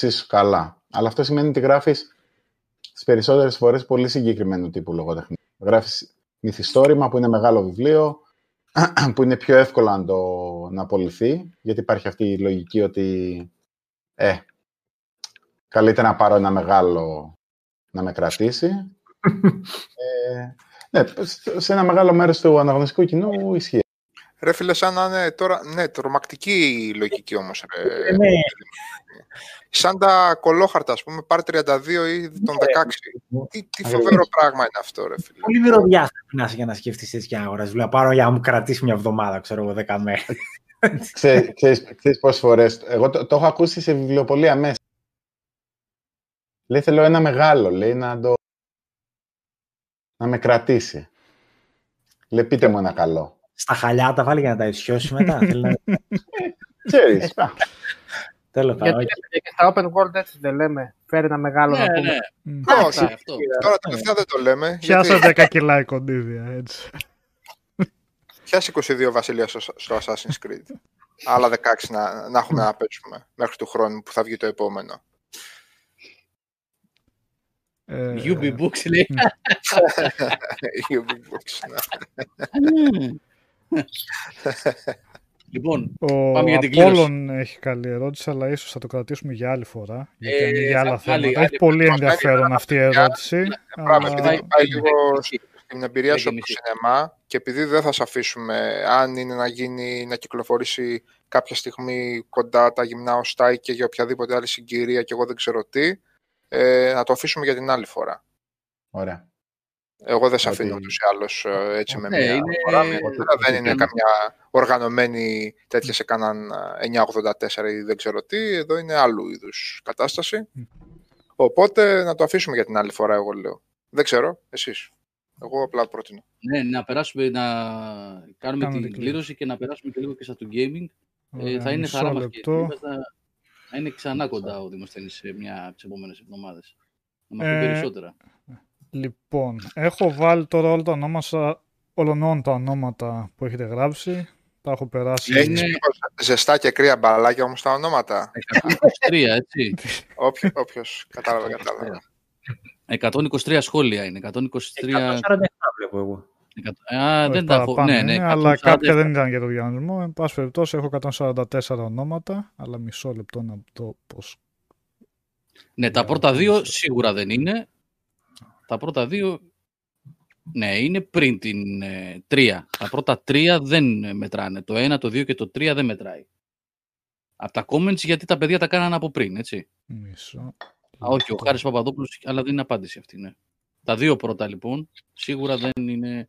σου καλά. Αλλά αυτό σημαίνει ότι γράφεις τις περισσότερες φορές πολύ συγκεκριμένου τύπου λογοτεχνία. Γράφεις μυθιστόρημα που είναι μεγάλο βιβλίο, που είναι πιο εύκολο να, το, να απολυθεί, γιατί υπάρχει αυτή η λογική ότι ε, καλύτερα να πάρω ένα μεγάλο να με κρατήσει. ε, ναι, σε ένα μεγάλο μέρος του αναγνωστικού κοινού ισχύει. Ρε φίλε, σαν να είναι τώρα, ναι, τρομακτική η λογική όμως. Ρε. Ναι. Σαν τα κολόχαρτα, ας πούμε, πάρει 32 ή τον 16. Τι, τι φοβερό πράγμα είναι αυτό, ρε φίλε. Πολύ μυρωδιά να είσαι για να σκεφτείς τέτοια αγορά. Δηλαδή, πάρω για να μου κρατήσεις μια εβδομάδα, ξέρω εγώ, 10 μέρες. Ξέρεις, ξέρεις πόσες φορές. Εγώ το, το έχω ακούσει σε βιβλιοπολία μέσα. Λέει, θέλω ένα μεγάλο, λέει, να το... να με κρατήσει. Λέει, πείτε μου ένα καλό. Στα χαλιά τα βάλει για να τα ισιώσει μετά. Θέλει να- Ξέρεις, Τέλος πάντων. Γιατί όχι. και στα open world έτσι δεν λέμε. Φέρει ένα μεγάλο Ναι, να πούμε. ναι. Μμ. Όχι, Ναι, αυτό. τώρα τελευταία δεν το λέμε. γιατί Πιάσα 10 κιλά η κοντίδια, έτσι. πιάσει 22 βασιλεία στο, στο Assassin's Creed. Άλλα 16 να, να έχουμε να παίξουμε μέχρι του χρόνου που θα βγει το επόμενο. Ε, UB Books λέει. Ubisoft, ναι. Λοιπόν, Ο Πάμε για την κλήρωση. Απόλλων έχει καλή ερώτηση, αλλά ίσως θα το κρατήσουμε για άλλη φορά. Γιατί Ε, ανοίγει θα άλλα βγάλει θέματα. άλλη Έχει πολύ φορά. ενδιαφέρον αυτή η ερώτηση. Πράγμα, αλλά- επειδή Πάει- πάει λίγο στην εμπειρία Λέγε σου από το μισή. σινεμά και επειδή δεν θα σε αφήσουμε αν είναι να γίνει, να κυκλοφορήσει κάποια στιγμή κοντά τα γυμνά οστά ή και για οποιαδήποτε άλλη συγκυρία και εγώ δεν ξέρω τι, ε, να το αφήσουμε για την άλλη φορά. Ωραία. Εγώ δεν σε Ότι- αφήνω ούτως ή άλλως ε, έτσι με Ναι, μια είναι- φορά. Μια φορά δεν είναι είναι- καμιά οργανωμένη τέτοια σε κανέναν ε, 984 ή δεν ξέρω τι. Εδώ είναι άλλου είδους κατάσταση. Οπότε να το αφήσουμε για την άλλη φορά, εγώ λέω. Δεν ξέρω, εσείς. Εγώ απλά προτείνω. ναι, να περάσουμε να κάνουμε Κάνουμε την την κλήρωση και να περάσουμε και λίγο και στα του gaming. Ε, Ωραία, θα είναι μισό χαρά μας και λεπτό. τιμή μας να, να είναι ξανά κοντά ο Δημοσθένης σε μια από τις επόμενες εβδομάδες. Να μας πει Ε, περισσότερα. Λοιπόν, έχω βάλει τώρα όλα τα ονόματα, όλων τα ονόματα που έχετε γράψει. Τα έχω περάσει. Είναι- Έχεις μήπως ζεστά και κρύα μπαλάκια όμως τα ονόματα. 123, έτσι. Όποιο, όποιος κατάλαβε, κατάλαβε. 123 σχόλια είναι. 123... 147 βλέπω εγώ. Α, Όχι, δεν τα έχω. παραπάνω Ναι, ναι, είναι, αλλά 147. κάποια δεν ήταν για το διαγωνισμό. Εν πάση περιπτώσει, έχω 144 ονόματα, αλλά μισό λεπτό να το πώς. Ναι, τα πρώτα δύο σίγουρα δεν είναι. Τα πρώτα δύο, ναι, είναι πριν την ε, τρία. Τα πρώτα τρία δεν ε, μετράνε. Το ένα, το δύο και το τρία δεν μετράει. Από τα comments γιατί τα παιδιά τα κάνανε από πριν, έτσι. Μισό. Α, όχι, ο Χάρης Παπαδόπουλος, αλλά δεν είναι απάντηση αυτή, ναι. Τα δύο πρώτα, λοιπόν, σίγουρα δεν είναι...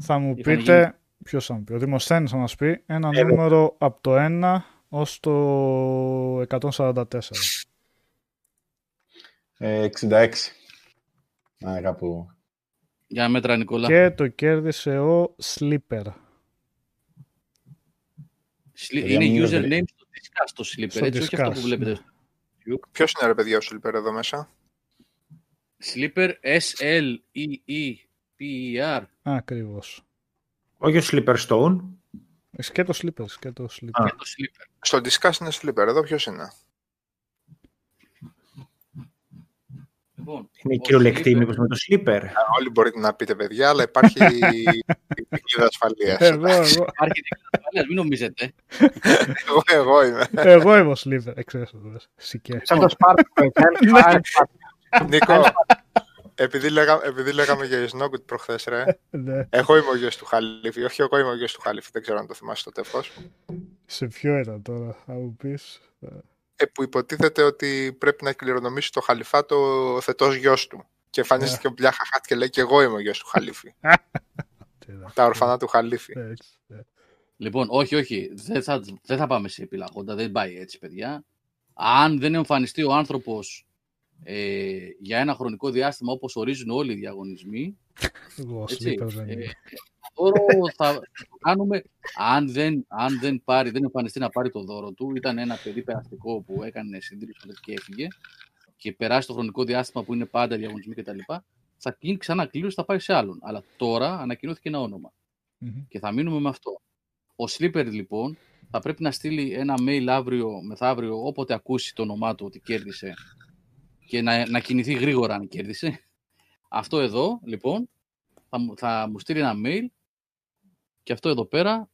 Θα μου Είχαν πείτε, ποιος θα μου πει, ο Δημοσθένης θα μας πει ένα Ε, νούμερο από το 1 ως το 144. Ε, 66. Να, κάπου... Για μέτρα, Νικόλα. Και το κέρδισε ο Sleeper. Σλι- Για Είναι μην username είναι- στο Discuss το Slipper, Στο έτσι, όχι αυτό που Discuss, βλέπετε. ναι. στο YouTube. Ποιος είναι ρε παιδιά ο Σλίπερ εδώ μέσα; Slipper, S-L-E-E-P-E-R. Ακριβώς. Όχι ο Slipper Stone. Και το Sleeper, και το Sleeper. Και το Slipper. Στο Discuss είναι Σλίπερ. Εδώ ποιος είναι; Λοιπόν, Είναι ο κυριολεκτή Slipper- μήπως με το Slipper. Όλοι μπορείτε να πείτε παιδιά, αλλά υπάρχει η κλίδα ασφαλείας. Εγώ, εγώ, Υπάρχει τεχνολογία, μην νομίζετε. εγώ, εγώ είμαι. εγώ είμαι ο Sleeper. Εξέσω, Σικέ. Σαν το Spark. Νίκο, επειδή, λέγα, επειδή λέγαμε για Ισνόγκουτ προχθές, ρε, Ναι. εγώ είμαι ο γιος του Χαλίφη. Όχι, εγώ είμαι ο γιος του Χαλίφη. Δεν ξέρω αν το θυμάσαι το τεύχος. Σε ποιο ήταν τώρα, θα μου πεις. Ε, που υποτίθεται ότι πρέπει να κληρονομήσει το χαλιφάτο ο θετός γιος του. Και εμφανίστηκε ο Μπλιά Χαχάτ και λέει και εγώ είμαι ο γιος του Χαλίφη. Τι να- Τα ορφανά του Χαλίφη. Έτσι, ναι. Λοιπόν, όχι, όχι. Δεν θα, δεν θα πάμε σε επιλαγόντα. Δεν πάει έτσι, παιδιά. Αν δεν εμφανιστεί ο άνθρωπος ε, για ένα χρονικό διάστημα όπως ορίζουν όλοι οι διαγωνισμοί, Εγώ ο έτσι, Sleeper δεν ε, είμαι. Δώρο θα το κάνουμε αν δεν, αν δεν πάρει, δεν εμφανιστεί να πάρει το δώρο του. Ήταν ένα παιδί περαστικό που έκανε συντήρηση και έφυγε και περάσει το χρονικό διάστημα που είναι πάντα διαγωνισμοί κτλ. Θα γίνει ξανά κλήρωση, θα πάει σε άλλον. Αλλά τώρα ανακοινώθηκε ένα όνομα Μμμ. και θα μείνουμε με αυτό. Ο Slipper λοιπόν θα πρέπει να στείλει ένα mail αύριο μεθαύριο όποτε ακούσει το όνομά του ότι κέρδισε και να, να κινηθεί γρήγορα αν κέρδισε. Αυτό εδώ λοιπόν θα, μου- θα μου στείλει ένα mail και αυτό εδώ πέρα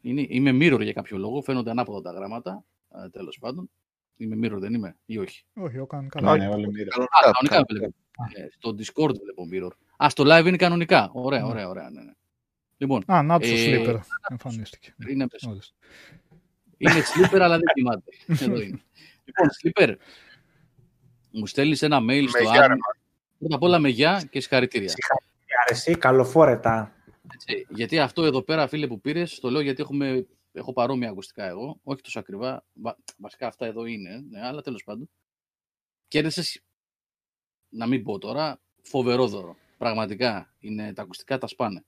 είναι, είμαι mirror για κάποιο λόγο, φαίνονται ανάποδα τα γράμματα, ε, τέλος πάντων. Είμαι mirror δεν είμαι ή όχι; Όχι, εγώ κάνω Ναι, καλά. ναι, όλοι μοίρα. Α, κανονικά βλέπω. Ε, στο Discord βλέπω mirror. Α, στο live είναι κανονικά. Ωραία, ωραία, ωραία. Ναι, ναι. Λοιπόν, Α, να το ε, Sleeper εμφανίστηκε. Είναι, είναι Sleeper, αλλά δεν κοιμάται. Εδώ είναι. Λοιπόν, Sleeper, μου στέλνεις ένα mail στο Άδη. Πρώτα απ' όλα με γεια και συγχαρητήρια. Συγχαρητήρια, καλοφόρετα. Έτσι, γιατί αυτό εδώ πέρα, φίλε που πήρες, το λέω γιατί έχουμε, έχω παρόμοια ακουστικά εγώ. Όχι τόσο ακριβά. βασικά αυτά εδώ είναι, ναι, αλλά τέλος πάντων. Κέρδισες, να μην πω τώρα, φοβερό δώρο. Πραγματικά είναι, τα ακουστικά τα σπάνε.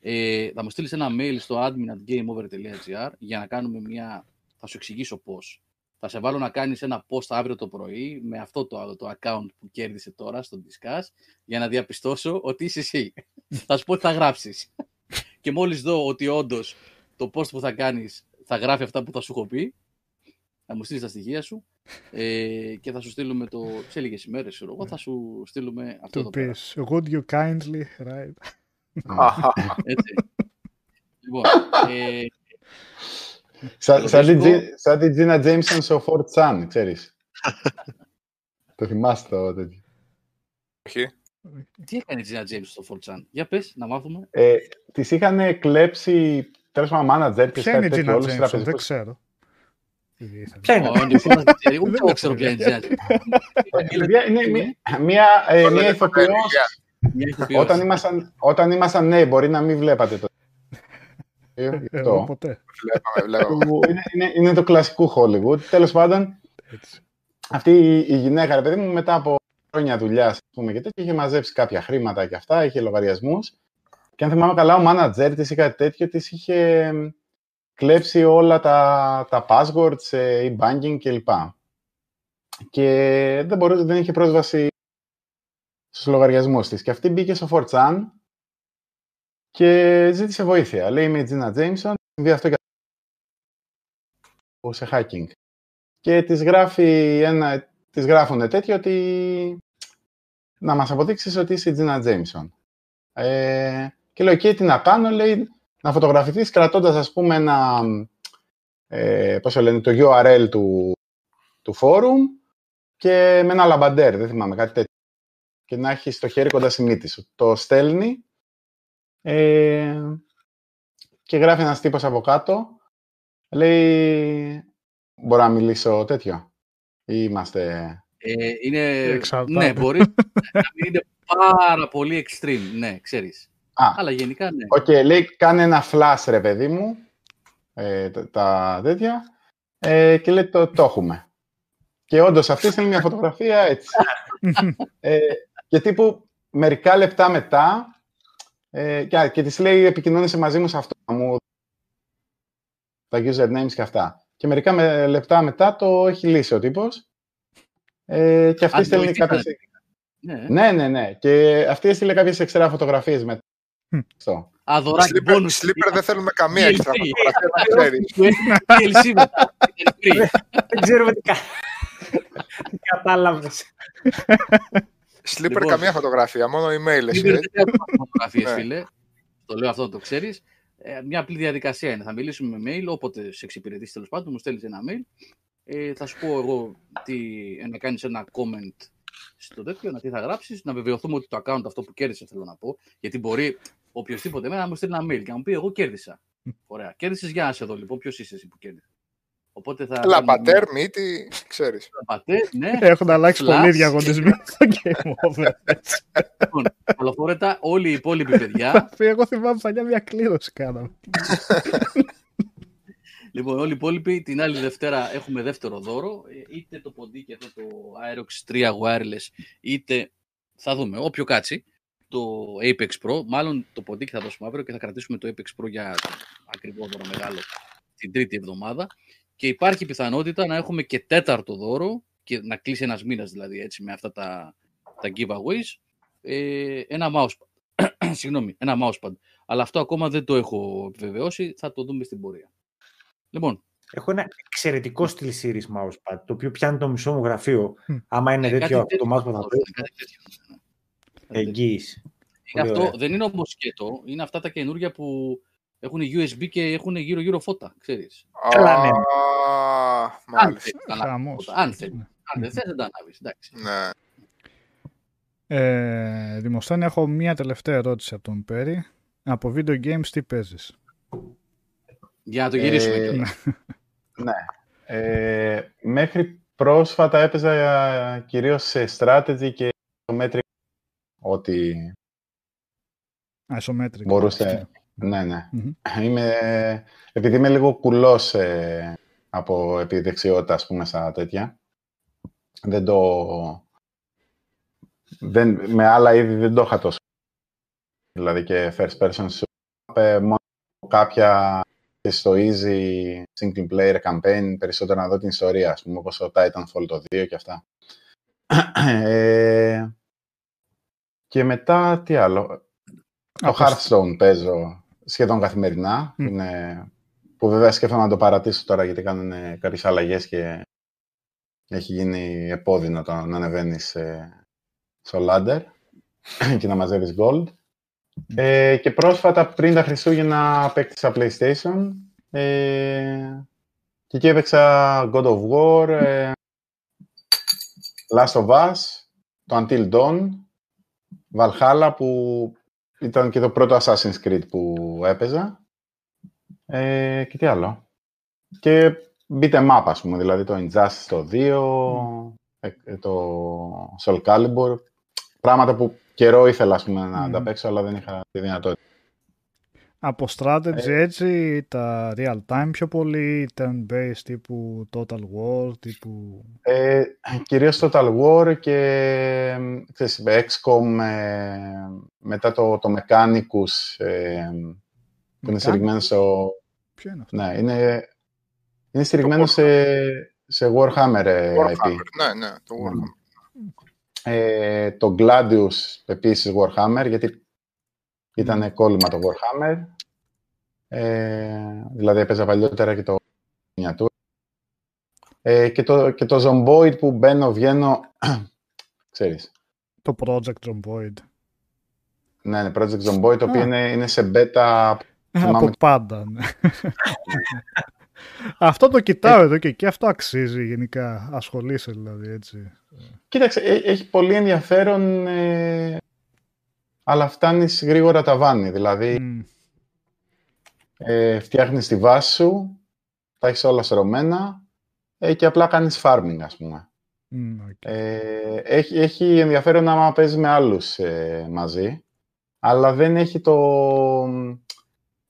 Ε, θα μου στείλεις ένα mail στο admin.gameover.gr για να κάνουμε μια. Θα σου εξηγήσω πώς. Θα σε βάλω να κάνεις ένα post αύριο το πρωί με αυτό το, το account που κέρδισε τώρα στο Discuss για να διαπιστώσω ότι είσαι εσύ. θα σου πω τι θα γράψεις. και μόλις δω ότι όντως το post που θα κάνεις θα γράφει αυτά που θα σου έχω πει, θα μου στείλεις τα στοιχεία σου ε, και θα σου στείλουμε το. σε λίγες ημέρες, εγώ, θα σου στείλουμε αυτό το. πεις. Would you kindly, right. Έτσι. λοιπόν. Ε, σαν την Τζίνα Τζέιμσον στο Fort Sun, ξέρεις. το θυμάστε το τέτοιο. Όχι. Τι έκανε η Τζίνα Τζέιμσον στο Fort Sun; Για πες, να μάθουμε. Ε, τις είχαν κλέψει, τέλος πάντων, μάνατζερ και κάτι τέτοιο όλους τους Δεν ξέρω. Ποια είναι; Δεν ξέρω ποια είναι Είναι μια ηθοποιός... Όταν ήμασταν, όταν ήμασταν νέοι, μπορεί να μην βλέπατε το. Εγώ ποτέ. είναι, είναι, είναι, το κλασικό Hollywood. Τέλος πάντων, αυτή η, γυναίκα, ρε παιδί μου, μετά από χρόνια δουλειάς, πούμε, και τέτοιο, είχε μαζέψει κάποια χρήματα και αυτά, είχε λογαριασμούς. Και αν θυμάμαι καλά, ο manager της ή κάτι τέτοιο, της είχε κλέψει όλα τα, τα passwords, e-banking κλπ. Και δεν, μπορούσε, δεν είχε πρόσβαση στους λογαριασμούς της. Και αυτή μπήκε στο 4chan και ζήτησε βοήθεια. Λέει είμαι η Τζίνα Τζέιμσον, συμβεί αυτό και σε hacking. Και της, γράφει ένα, της γράφουν τέτοιο ότι να μας αποδείξεις ότι είσαι η Τζίνα Τζέιμσον. Ε, και λέω, και τι να κάνω, λέει, να φωτογραφηθείς κρατώντας, ας πούμε, ένα, ε, πώς λένε, το URL του, του forum και με ένα λαμπαντέρ, δεν θυμάμαι, κάτι τέτοιο και να έχεις το χέρι κοντά στη μύτη σου. Το στέλνει ε, και γράφει ένας τύπος από κάτω. Λέει, μπορώ να μιλήσω τέτοιο ή είμαστε... Ε, είναι... Ναι, μπορεί να είναι πάρα πολύ extreme, ναι, ξέρεις. Α, Αλλά γενικά ναι. OK, okay, λέει, κάνε ένα flash, ρε παιδί μου, ε, τα, τα τέτοια, ε, και λέει, το, το έχουμε. Και όντως αυτή στέλνει μια φωτογραφία έτσι. ε, και τύπου μερικά λεπτά μετά, ε, και, και της λέει επικοινώνησε μαζί μου σε αυτό, μου, τα usernames και αυτά. Και μερικά με, λεπτά μετά το έχει λύσει ο τύπος. Ε, και αυτή στέλνει κάποιες... Ναι. ναι, ναι, ναι. Και αυτή έστειλε κάποιες εξτρά φωτογραφίες μετά. Αυτό. Αδωράκι, Sleeper, Sleeper δεν θέλουμε καμία εξτρά φωτογραφία, Δεν ξέρουμε τι κατάλαβες. Slipper λοιπόν, καμία φωτογραφία, μόνο email. δεν φωτογραφίες, ναι. φίλε. Το λέω αυτό, το ξέρεις. Ε, μια απλή διαδικασία είναι. Θα μιλήσουμε με mail, όποτε σε εξυπηρετήσει τέλος πάντων, μου στέλνεις ένα mail. Ε, θα σου πω εγώ τι, ε, να κάνεις ένα comment στο τέτοιο, να τι θα γράψεις, να βεβαιωθούμε ότι το account αυτό που κέρδισε θέλω να πω. Γιατί μπορεί οποιοδήποτε να μου στείλει ένα mail και να μου πει: Εγώ κέρδισα. Ωραία. Κέρδισες, για να σε δω λοιπόν. Ποιος είσαι εσύ που κέρδισες. Οπότε θα. Λαπατέρ, μύτη, ξέρεις. Λαπατέρ, ναι. Έχουν αλλάξει πολύ διαγωνισμοί στο Game Over. λοιπόν, καλοφόρετα όλοι οι υπόλοιποι παιδιά. Εγώ θυμάμαι παλιά μια κλήρωση κάναμε. λοιπόν, όλοι οι υπόλοιποι την άλλη Δευτέρα έχουμε δεύτερο δώρο. Ε, είτε το ποντίκι αυτό το Aerox 3 Wireless, είτε θα δούμε, όποιο κάτσει. Το Apex Pro, μάλλον το ποντίκι θα δώσουμε αύριο και θα κρατήσουμε το Apex Pro για ακριβό δώρο μεγάλο την τρίτη εβδομάδα και υπάρχει πιθανότητα να έχουμε και τέταρτο δώρο και να κλείσει ένας μήνας δηλαδή έτσι με αυτά τα, τα giveaways ε, ένα mousepad. Συγγνώμη, ένα mousepad. Αλλά αυτό ακόμα δεν το έχω επιβεβαιώσει, θα το δούμε στην πορεία. Λοιπόν, Έχω ένα εξαιρετικό στυλ series mousepad, το οποίο πιάνει το μισό μου γραφείο. Άμα είναι ε, τέτοιο αυτό το mousepad θα πει. Εγγύης. αυτό δεν είναι όμως σκέτο, είναι αυτά τα καινούργια που έχουν USB και έχουν γύρω-γύρω φώτα, ξέρεις. Καλά, ναι. Αν θέλει. Αν δεν θες, δεν τα ανάβεις. Εντάξει. Ναι. Ε, Δημοσθένη, έχω μία τελευταία ερώτηση από τον Πέρι. Από video games τι παίζεις; Για να το γυρίσουμε. Ε, ναι. Ε, μέχρι πρόσφατα έπαιζα κυρίως σε strategy και isometric ό,τι isometric. μπορούσε. Ναι, ναι. Είμαι, επειδή είμαι λίγο κουλός ε, από επιδεξιότητα, ας πούμε, στα τέτοια, δεν το... Δεν, με άλλα είδη δεν το είχα τόσο. Δηλαδή και first person shoot, μόνο κάποια στο easy single player campaign, περισσότερο να δω την ιστορία, ας πούμε, όπως το Titanfall το 2 και αυτά. ε, και μετά, τι άλλο; Το Hearthstone παίζω σχεδόν καθημερινά, mm. είναι, που βέβαια σκέφτομαι να το παρατήσω τώρα γιατί κάνουν κάποιες αλλαγές και έχει γίνει επώδυνο το να ανεβαίνει στο ladder και να μαζεύεις gold. Ε, και πρόσφατα πριν τα Χριστούγεννα παίκτησα PlayStation ε, και εκεί έπαιξα God of War, ε, Last of Us, το Until Dawn, Valhalla που ήταν και το πρώτο Assassin's Creed που έπαιζα ε, και τι άλλο. Και beat em up, ας πούμε, δηλαδή το Injustice το 2, ε, το Soul Calibur, πράγματα που καιρό ήθελα ας πούμε, να mm. τα παίξω, αλλά δεν είχα τη δυνατότητα. Από strategy ε, έτσι, τα real time πιο πολύ, turn-based τύπου Total War, τύπου... Ε, κυρίως Total War και ξέρεις, XCOM ε, μετά το, το Mechanicus ε, που είναι στηριγμένο στο... Ποιο είναι αυτό; Ναι, είναι, είναι στηριγμένο σε, σε Warhammer, ε, Warhammer IP. Ναι, ναι, το ναι. Warhammer. Ε, το Gladius επίσης Warhammer, γιατί ήταν κόλλημα το Warhammer. Ε, δηλαδή έπαιζα παλιότερα και το μiniature. Ε, και, το, και το Zomboid που μπαίνω, βγαίνω, ξέρεις. Το Project Zomboid. Ναι, ναι, Project Zomboid, το οποίο είναι, είναι σε beta... Από πάντα, ναι. αυτό το κοιτάω ε, εδώ και εκεί, αυτό αξίζει γενικά. Ασχολείσαι δηλαδή, έτσι. Κοίταξε, έχει πολύ ενδιαφέρον, ε, αλλά φτάνεις γρήγορα τα βάνη. Δηλαδή, mm. ε, φτιάχνεις τη βάση σου, τα έχεις όλα σρωμένα ε, και απλά κάνεις farming, ας πούμε. Ε, έχει, έχει ενδιαφέρον άμα παίζεις με άλλους ε, μαζί, αλλά δεν έχει το,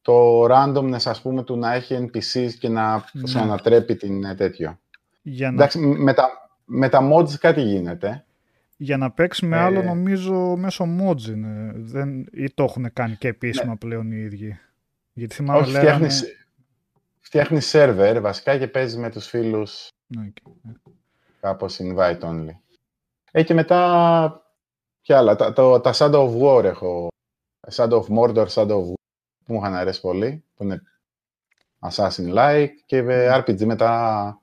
το randomness, ας πούμε, του να έχει NPCs και να mm. σου ανατρέπει την ε, τέτοιο. Για να... Εντάξει, με τα, με τα mods κάτι γίνεται. Για να παίξει με άλλο νομίζω μέσω mods είναι. Δεν, ή το έχουν κάνει και επίσημα ναι. πλέον οι ίδιοι. Γιατί θυμάμαι Όχι, λέγανε... φτιάχνεις, φτιάχνεις server βασικά και παίζεις με τους φίλους okay. Ναι, κάπως invite only. Ε, και μετά, ποια άλλα, τα, το, τα Shadow of War έχω. Shadow of Mordor, Shadow of War, που μου είχαν αρέσει πολύ, που είναι Assassin-like και RPG μετά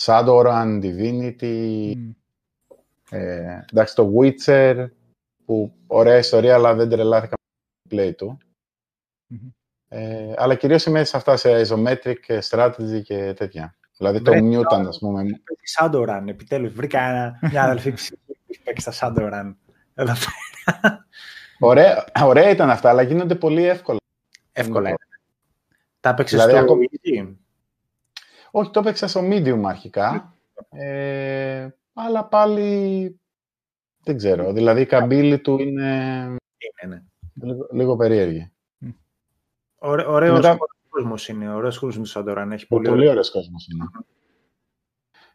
Shadowrun, Divinity, mm. Ε, εντάξει, το Witcher, που ωραία ιστορία, αλλά δεν τρελάθηκα με το play του. Mm-hmm. Ε, αλλά κυρίως είμαι σε αυτά, σε isometric, strategy και τέτοια. Δηλαδή το Mutant, ας πούμε. Shadowrun, επιτέλους. Βρήκα ένα, μια αδελφή ψυχή που παίξει στα Shadowrun. Εδώ ωραία, ωραία ήταν αυτά, αλλά γίνονται πολύ εύκολα. Εύκολα είναι. Τα έπαιξες δηλαδή, στο ακόμα... Όχι, το έπαιξα στο medium αρχικά. Ε, αλλά πάλι δεν ξέρω. Δηλαδή η καμπύλη του είναι, είναι ναι. λίγο, λίγο περίεργη. Ωραί, ωραίος μετά... κόσμος είναι. Ωραίος κόσμος σαν τώρα. Έχει πολύ, πολύ ωραίος κόσμος είναι.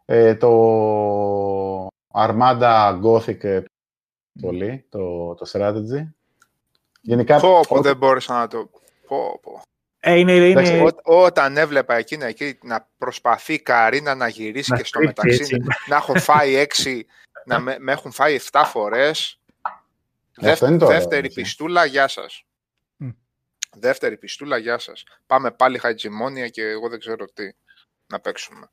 Ε, το Armada Gothic ε, πολύ, το, το strategy. Γενικά... Πω, πω, δεν μπόρεσα να το... Πω, πω. Ε, είναι, είναι... Ό, όταν έβλεπα εκείνα εκεί να προσπαθεί η Καρίνα να γυρίσει και στο μεταξύ να έχω φάει έξι, να με, με έχουν φάει 7 φορές. δεύτερη πιστούλα, γεια σας. Δεύτερη πιστούλα, γεια σας. Πάμε πάλι χατζημόνια και εγώ δεν ξέρω τι να παίξουμε.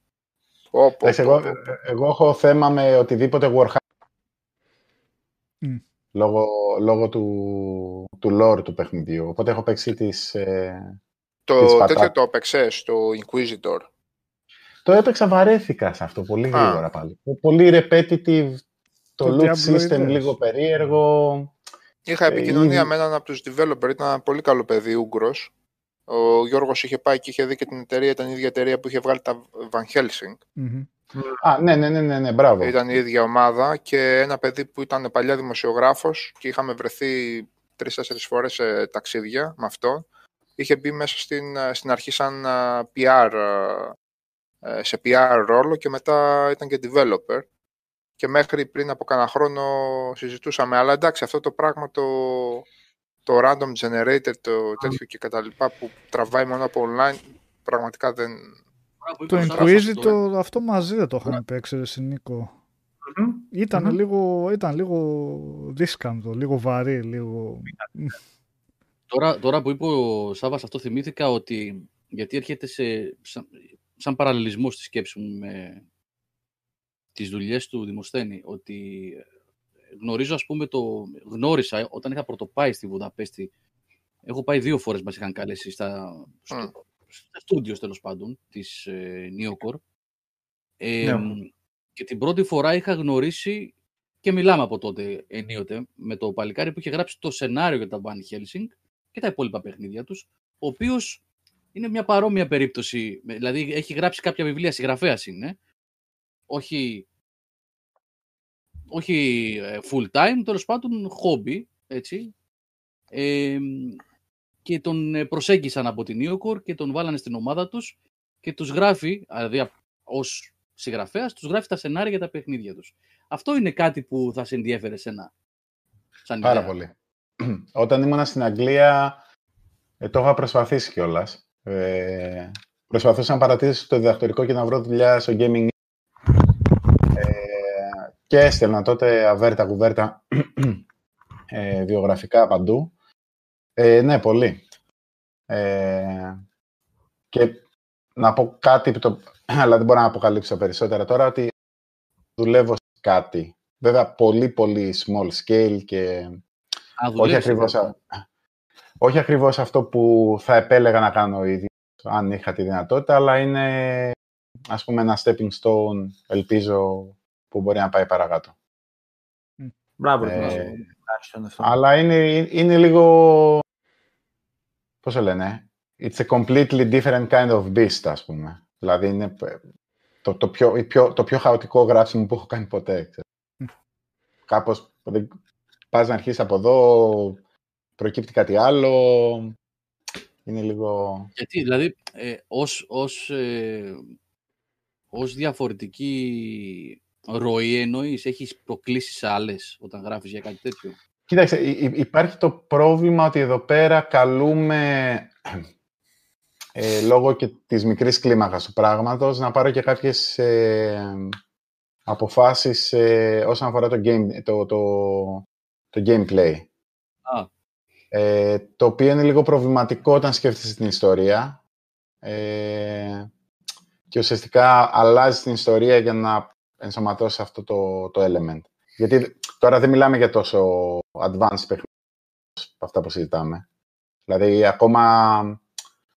εγώ, εγώ έχω θέμα με οτιδήποτε Warhammer. Λόγω, λόγω του, του lore του παιχνιδιού. Οπότε έχω παίξει τις, ε, το τέτοιο το έπαιξες το Inquisitor; Το έπαιξα, βαρέθηκα σε αυτό πολύ γρήγορα πάλι. Πολύ repetitive, το, loot system λίγο περίεργο. Είχα επικοινωνία ε, με έναν από τους developer, ήταν ένα πολύ καλό παιδί, Ούγκρος. Ο Γιώργος είχε πάει και είχε δει και την εταιρεία, ήταν η ίδια εταιρεία που είχε βγάλει τα Van Helsing. Mm-hmm. Α, ναι, ναι, ναι, ναι, ναι, μπράβο. Ήταν η ίδια ομάδα και ένα παιδί που ήταν παλιά δημοσιογράφος και είχαμε βρεθεί τρει-τέσσερι φορές σε ταξίδια με αυτό. Είχε μπει μέσα στην, στην αρχή σαν PR, σε PR ρόλο και μετά ήταν και developer. Και μέχρι πριν από κανένα χρόνο συζητούσαμε. Αλλά εντάξει, αυτό το πράγμα το, το random generator, το τέτοιο και τα λοιπά που τραβάει μόνο από online, πραγματικά δεν... Το Inquisitor αυτό, αυτό μαζί δεν το είχαμε παίξει, ρε Νίκο. Ήταν, λίγο, ήταν λίγο δίσκαντο, λίγο βαρύ, λίγο... Τώρα, τώρα που είπε ο Σάββας αυτό θυμήθηκα ότι γιατί έρχεται σε, σαν, σαν παραλληλισμό στη σκέψη μου με, τις δουλειές του Δημοσθένη, ότι ε, γνωρίζω, ας πούμε, το γνώρισα όταν είχα πρωτοπάει στη Βουδαπέστη. Έχω πάει δύο φορές μας είχαν καλέσει στα, mm. στα στούντιος, τέλος πάντων, της ε, Neocore. Ε, ναι. Και την πρώτη φορά είχα γνωρίσει και μιλάμε από τότε ενίοτε με το παλικάρι που είχε γράψει το σενάριο για τα Van Helsing και τα υπόλοιπα παιχνίδια τους, ο οποίος είναι μια παρόμοια περίπτωση, δηλαδή έχει γράψει κάποια βιβλία, συγγραφέας είναι, όχι, όχι ε, full time, τέλος πάντων hobby, έτσι. και τον ε, προσέγγισαν από την Neocore και τον βάλανε στην ομάδα τους και τους γράφει, δηλαδή ως συγγραφέας, τους γράφει τα σενάρια για τα παιχνίδια τους. Αυτό είναι κάτι που θα σε ενδιέφερε σένα. Σαν Πάρα πολύ. Όταν ήμουν στην Αγγλία, ε, το είχα προσπαθήσει κιόλας. Ε, προσπαθούσα να παρατηρήσω το διδακτορικό και να βρω δουλειά στο gaming και έστελνα τότε αβέρτα κουβέρτα ε, βιογραφικά παντού. Ε, ναι, πολύ. Ε, και να πω κάτι, το, αλλά δεν μπορώ να αποκαλύψω περισσότερα τώρα, ότι δουλεύω σε κάτι. Βέβαια, πολύ, πολύ small scale και όχι, ακριβώς, όχι ακριβώς αυτό που θα επέλεγα να κάνω ήδη, αν είχα τη δυνατότητα, αλλά είναι, ας πούμε, ένα stepping stone, ελπίζω, που μπορεί να πάει παρακάτω. Μπράβο, ε, Αλλά είναι, είναι λίγο, πώς το λένε, it's a completely different kind of beast, ας πούμε. Δηλαδή είναι το, το, πιο, πιο, το πιο χαοτικό γράψιμο που έχω κάνει ποτέ. Κάπως, πας να αρχίσεις από εδώ, προκύπτει κάτι άλλο, είναι λίγο... Γιατί, δηλαδή, ε, ως, ως, ε, ως διαφορετική ροή εννοείς, έχεις προκλήσεις άλλες όταν γράφεις για κάτι τέτοιο; Κοίταξε, υπάρχει το πρόβλημα ότι εδώ πέρα καλούμε ε, λόγω και της μικρής κλίμακας του πράγματος να πάρω και κάποιες ε, αποφάσεις ε, όσον αφορά το, game, το, το, το gameplay. Α. Ε, το οποίο είναι λίγο προβληματικό όταν σκέφτεσαι την ιστορία ε, και ουσιαστικά αλλάζει την ιστορία για να ενσωματώσεις αυτό το, το element. Γιατί τώρα δεν μιλάμε για τόσο advanced παιχνίδια από αυτά που συζητάμε. Δηλαδή, ακόμα,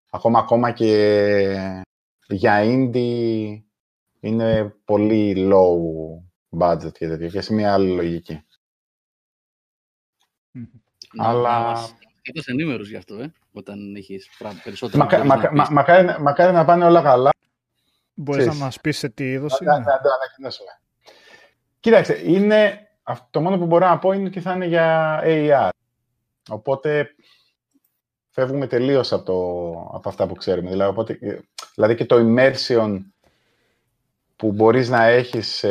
ακόμα, ακόμα και για indie είναι πολύ low budget και τέτοια και σε μια άλλη λογική. Αλλά... Ήταν ενήμερο γι' αυτό, ε, όταν έχεις περισσότερο. Μακα, μα, μακάρι, μακάρι να πάνε όλα καλά Μπορείς να μας πεις σε τι είδος είναι. Να το ανακοινώσουμε. Κοίταξε, είναι, το μόνο που μπορώ να πω είναι ότι θα είναι για AR. Οπότε φεύγουμε τελείως από, το, από αυτά που ξέρουμε. Δηλαδή, οπότε, δηλαδή και το immersion που μπορείς να έχεις σε,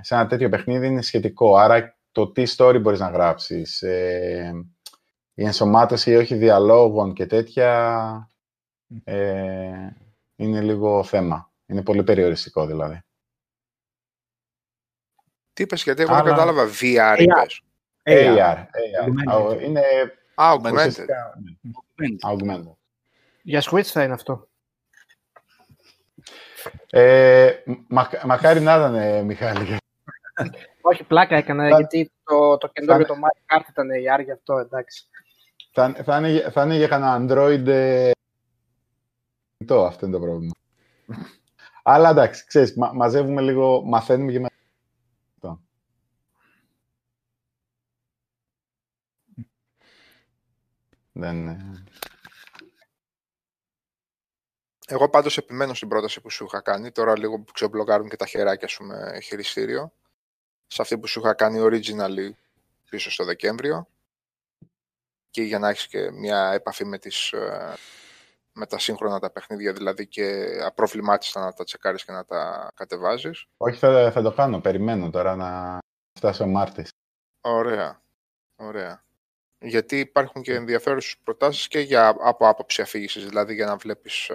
σε ένα τέτοιο παιχνίδι είναι σχετικό. Άρα το τι story μπορείς να γράψεις, ε, η ενσωμάτωση ή όχι διαλόγων και τέτοια, ε, είναι λίγο θέμα. Είναι πολύ περιοριστικό δηλαδή. Τι είπες, γιατί εγώ δεν κατάλαβα VR είπες. AR. AR. Είναι... Augmented. Augmented. Για Switch θα είναι αυτό. Ε, μα, μακάρι να ήταν, ε, Μιχάλη. Όχι, πλάκα έκανα, γιατί το, το καινούριο το Mario Kart ήταν AR, γι' αυτό, εντάξει. Θα, θα, είναι, θα είναι για κανένα Android ε, το, αυτό είναι το πρόβλημα. Αλλά εντάξει, ξέρεις, μα, μαζεύουμε λίγο, μαθαίνουμε και Δεν... Εγώ πάντως επιμένω στην πρόταση που σου είχα κάνει, τώρα λίγο που ξεμπλοκάρουν και τα χεράκια σου με χειριστήριο, σε αυτή που σου είχα κάνει originally πίσω στο Δεκέμβριο και για να έχεις και μια επαφή με, τις, ε, με τα σύγχρονα τα παιχνίδια, δηλαδή και απροβλημάτιστα να τα τσεκάρεις και να τα κατεβάζεις. Όχι, θα, θα το κάνω, περιμένω τώρα να φτάσω ο Μάρτης. Ωραία, ωραία. Γιατί υπάρχουν και ενδιαφέρουσες προτάσεις και για, από άποψη αφήγησης, δηλαδή για να βλέπεις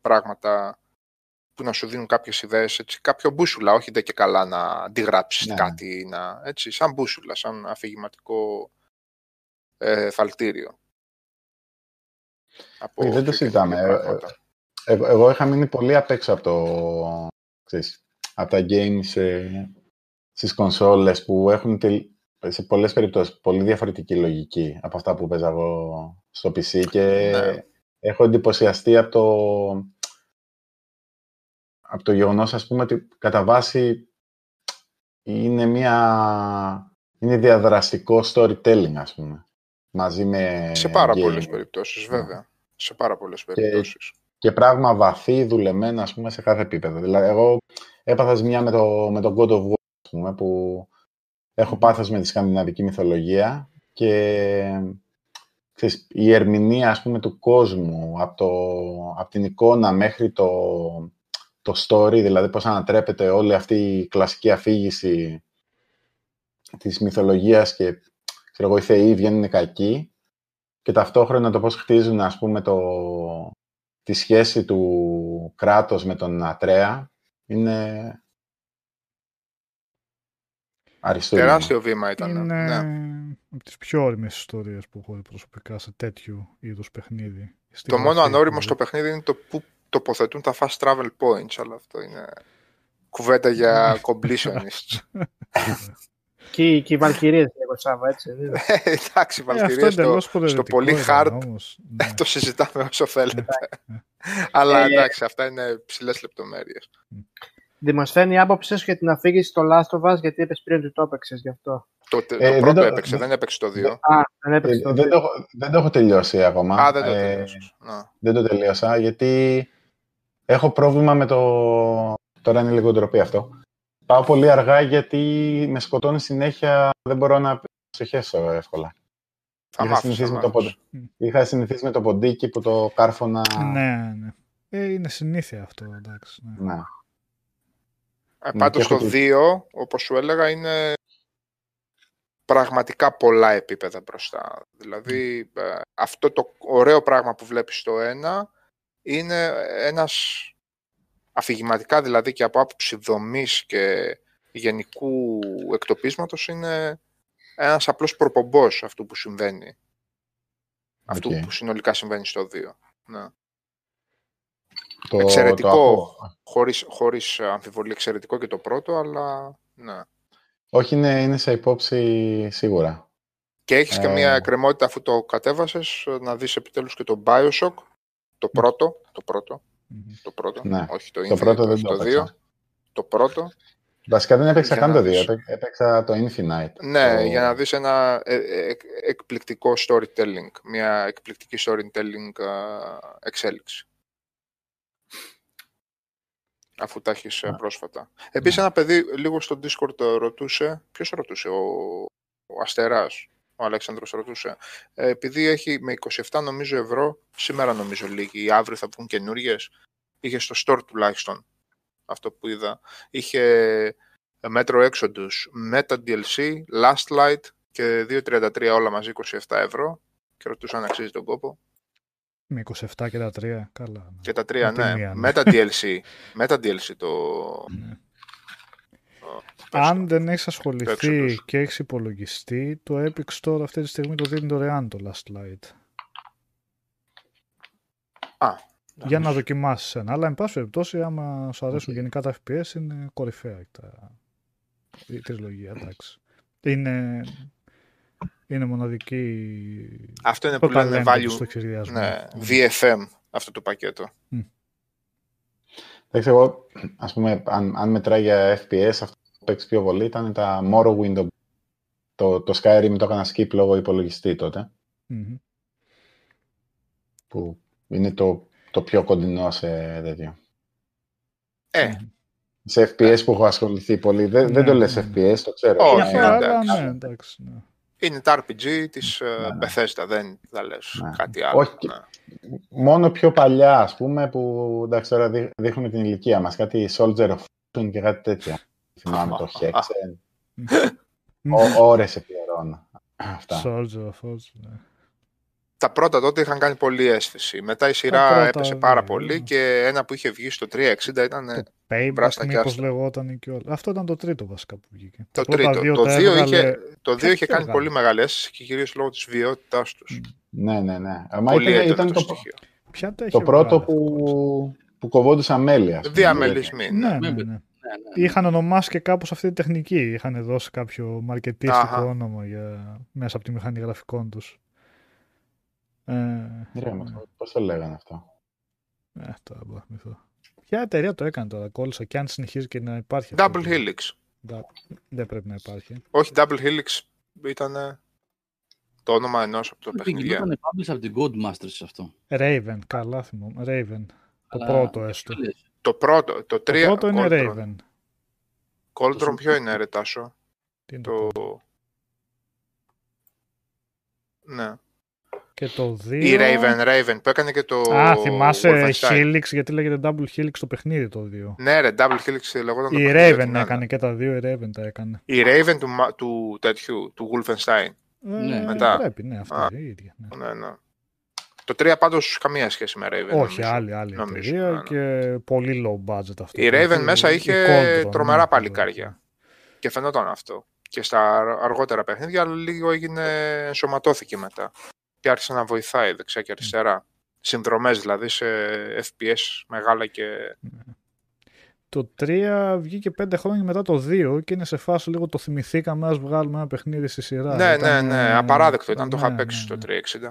πράγματα που να σου δίνουν κάποιες ιδέες, έτσι, κάποιο μπούσουλα, όχι και καλά να αντιγράψεις ναι. κάτι, να, έτσι, σαν μπούσουλα, σαν αφηγηματικό ε, φαλτήριο. Από δεν το συζητάμε. Ε, ε, εγώ, εγώ είχα μείνει πολύ απ' έξω από, το, ξέρεις, από τα games ε, στις κονσόλες που έχουν σε πολλές περιπτώσεις πολύ διαφορετική λογική από αυτά που παίζα εγώ στο PC και ναι. έχω εντυπωσιαστεί από το, από το γεγονός, ας πούμε, ότι κατά βάση είναι μια... είναι διαδραστικό storytelling, ας πούμε, μαζί με... Σε πάρα game. πολλές περιπτώσεις, ναι. βέβαια. Σε πάρα πολλές περιπτώσεις. Και, και πράγμα βαθύ, δουλεμένο, ας πούμε, σε κάθε επίπεδο. Δηλαδή, εγώ έπαθα μια με, το, με τον God of War, ας πούμε, που έχω πάθος με τη σκανδιναβική μυθολογία και ξέρεις, η ερμηνεία, ας πούμε, του κόσμου, από, το, από την εικόνα μέχρι το, το story, δηλαδή πώς ανατρέπεται όλη αυτή η κλασική αφήγηση της μυθολογίας και ξέρω εγώ, οι θεοί βγαίνουν κακοί και ταυτόχρονα το πώς χτίζουν, ας πούμε, το, τη σχέση του κράτος με τον Ατρέα είναι αριστούργημα. Τεράστιο βήμα ήταν. Είναι ναι. από τις πιο όριμες ιστορίες που έχω προσωπικά σε τέτοιου είδους παιχνίδι. Το μόνο ανώριμο στο παιχνίδι είναι το που τοποθετούν τα fast travel points, αλλά αυτό είναι κουβέντα για completionist. και, και οι Βαλκυρίες, λέγω Σάβα, έτσι. Ε, εντάξει, οι Βαλκυρίες στο, στο πολύ hard ναι. το συζητάμε όσο θέλετε. αλλά ε, εντάξει, αυτά είναι ψηλές λεπτομέρειες. Δημοσθένει η άποψη σου για την αφήγηση στο Last of Us, γιατί είπες πριν ότι το έπαιξες γι' αυτό. Το, το ε, πρώτο το, έπαιξε, δεν έπαιξε το 2. Α, δεν έπαιξε το 2. Δεν το, δεν το έχω τελειώσει ακόμα. Α, δεν το ε, Δεν το τελείωσα, γιατί Έχω πρόβλημα με το... Τώρα είναι λίγο ντροπή αυτό. Πάω πολύ αργά γιατί με σκοτώνει συνέχεια, δεν μπορώ να ψυχέσω εύκολα. Είχα συνηθίσει, με το Είχα συνηθίσει με το ποντίκι που το κάρφωνα... Ναι, ναι. Ε, είναι συνήθεια αυτό, εντάξει. Ναι. ναι. Ε, πάντως το 2, όπως σου έλεγα, είναι πραγματικά πολλά επίπεδα μπροστά. Δηλαδή, ε, αυτό το ωραίο πράγμα που βλέπεις στο 1 είναι ένας αφηγηματικά δηλαδή και από άποψη δομής και γενικού εκτοπίσματος είναι ένας απλός προπομπός αυτού που συμβαίνει. Αυτού που συνολικά συμβαίνει στο 2. Ναι. Το, εξαιρετικό, το χωρίς, χωρίς αμφιβολία, εξαιρετικό και το πρώτο, αλλά ναι. Όχι, είναι, είναι σε υπόψη σίγουρα. Και έχεις και μια ε. εκκρεμότητα αφού το κατέβασες, να δεις επιτέλους και το Bioshock, το πρώτο, το πρώτο, το πρώτο, ναι. όχι το, το πρώτο δεν το, το Το πρώτο. Βασικά δεν έπαιξα καν το 2, έπαιξα το Infinite. Ναι, για να δεις ένα ε, ε, εκπληκτικό storytelling, μια εκπληκτική storytelling εξέλιξη. Αφού τα έχεις ναι. πρόσφατα. Επίσης ένα παιδί λίγο στο Discord ρωτούσε, ποιος ρωτούσε, ο, ο Αστεράς, ο Αλέξανδρος ρωτούσε, ε, επειδή έχει με 27 νομίζω ευρώ, σήμερα νομίζω λίγοι, αύριο θα βγουν καινούριες. είχε στο store τουλάχιστον αυτό που είδα, είχε Metro Exodus, Meta DLC, Last Light και 2.33 όλα μαζί 27 ευρώ και ρωτούσα αν αξίζει τον κόπο. Με 27 και τα 3, καλά. Και τα 3, ναι. ναι. Meta DLC. Meta DLC το... Ναι. Αν δεν έχεις ασχοληθεί και έχεις υπολογιστεί, το Epic Store αυτή τη στιγμή το δίνει δωρεάν το Last Light. Α, για να δοκιμάσεις ένα. Αλλά, εν πάση περιπτώσει, άμα σου αρέσουν γενικά τα FPS, είναι κορυφαία τα... η τριλογία. Εντάξει. Είναι, είναι μοναδική. Αυτό είναι που λένε value. Ναι, VFM αυτό το πακέτο. Mm. Εντάξει, εγώ, ας πούμε, αν, αν μετράει για FPS, αυτό παίξει πιο πολύ ήταν τα Morrowind. Το, το Skyrim το έκανα skip λόγω υπολογιστή τότε. που είναι το, το πιο κοντινό σε τέτοιο. Ε. Σε FPS που έχω ασχοληθεί πολύ. Δεν, δεν το Ναι, λες ναι. FPS, το ξέρω. Όχι, Ε, Αλλά, εντάξει. ναι, εντάξει. Ναι. Είναι τα RPG της ε, Ναι, ναι. Bethesda, δεν θα λες Ναι. κάτι άλλο. Όχι, ναι. Μόνο πιο παλιά, ας πούμε, που εντάξει τώρα δεί- δείχνουν την ηλικία μας. Κάτι Soldier of Fortune και κάτι τέτοια. Θυμάμαι το Hexen. Ω- Ώρες επληρώνω. Αυτά. Soldier of Fortune, ναι. Τα πρώτα τότε είχαν κάνει πολύ αίσθηση. Μετά η Τα σειρά πρώτα, έπεσε πάρα ναι. πολύ και ένα που είχε βγει στο 360 ήταν ε, Το Payback, βράστα και μήπως άστα. λεγόταν και όλα. Αυτό ήταν το τρίτο βασικά που βγήκε. το Τα πρώτα τρίτο. δύο Το τα 2 έβγαλε- είχε, το Ποια δύο είχε πιο κάνει έβγαλε; πολύ μεγάλη αίσθηση και κυρίως λόγω της βιότητάς τους. Ναι, ναι, ναι. Μα Πολύ ήταν, έντονο ήταν το το, στοιχείο. Ποια τα το είχε πρώτο βγάλει αυτό, που, που κοβόντουσαν μέλη, ας πούμε. Διαμελισμοί. Ναι, Ναι. ναι, Ναι, ναι. Ναι, ναι. Είχαν ονομάσει και κάπως αυτή τη τεχνική. Είχαν δώσει κάποιο μαρκετίστικο Αχα. όνομα για... μέσα από τη μηχανή γραφικών τους. Ε, Ρε, μα, πώς το λέγανε αυτό; ε, τώρα μπορώ να θυμηθώ. Ποια εταιρεία το έκανε τώρα, κόλλησα και αν συνεχίζει και να υπάρχει. αυτό Double το- Helix. Da- Δεν πρέπει να υπάρχει. Όχι, Double Helix ήταν ε, το όνομα ενός από το παιχνίδια. Γινόταν publish από την Codemasters αυτό. Raven, καλά θυμόμαι. Raven. Το Αλλά πρώτο έστω. τι λες, Το πρώτο, το Το 3. πρώτο είναι Coldron. Raven. Coldron ποιο είναι, ρε Τάσο; Τι είναι το... Το... Ναι. Και το 2... Η Raven, Raven που έκανε και το Α, θυμάσαι Wolfenstein. Helix, γιατί λέγεται Double Helix το παιχνίδι το 2. Ναι ρε, Double Helix λεγόταν το Η παιχνίδι, Raven ναι, έκανε ναι. και τα δύο, η Raven τα έκανε. Η Raven του, μα- του τέτοιου, του Wolfenstein. Ε, μετά. Πρέπει, ναι, αυτό Α. η ίδια. Ναι. Ναι, ναι. Το 3 πάντως καμία σχέση με Raven. Όχι, νομίζω. άλλη, άλλη νομίζω, εταιρεία ναι, ναι. και πολύ low budget αυτό. Η το Raven οποίο- μέσα η είχε Coldron, τρομερά ναι, παλικάρια. Και φαινόταν αυτό. Και στα αργότερα παιχνίδια αλλά λίγο έγινε, ενσωματώθηκε μετά. Και άρχισε να βοηθάει δεξιά και αριστερά. Συνδρομές δηλαδή σε FPS μεγάλα και... Το 3 βγήκε 5 χρόνια μετά το 2 και είναι σε φάση λίγο το θυμηθήκαμε ας βγάλουμε ένα παιχνίδι στη σειρά. ναι, Ήταν, ναι, ναι, ε, απαράδεκτο ήταν. το ναι, είχα ναι, παίξει στο ναι. 360.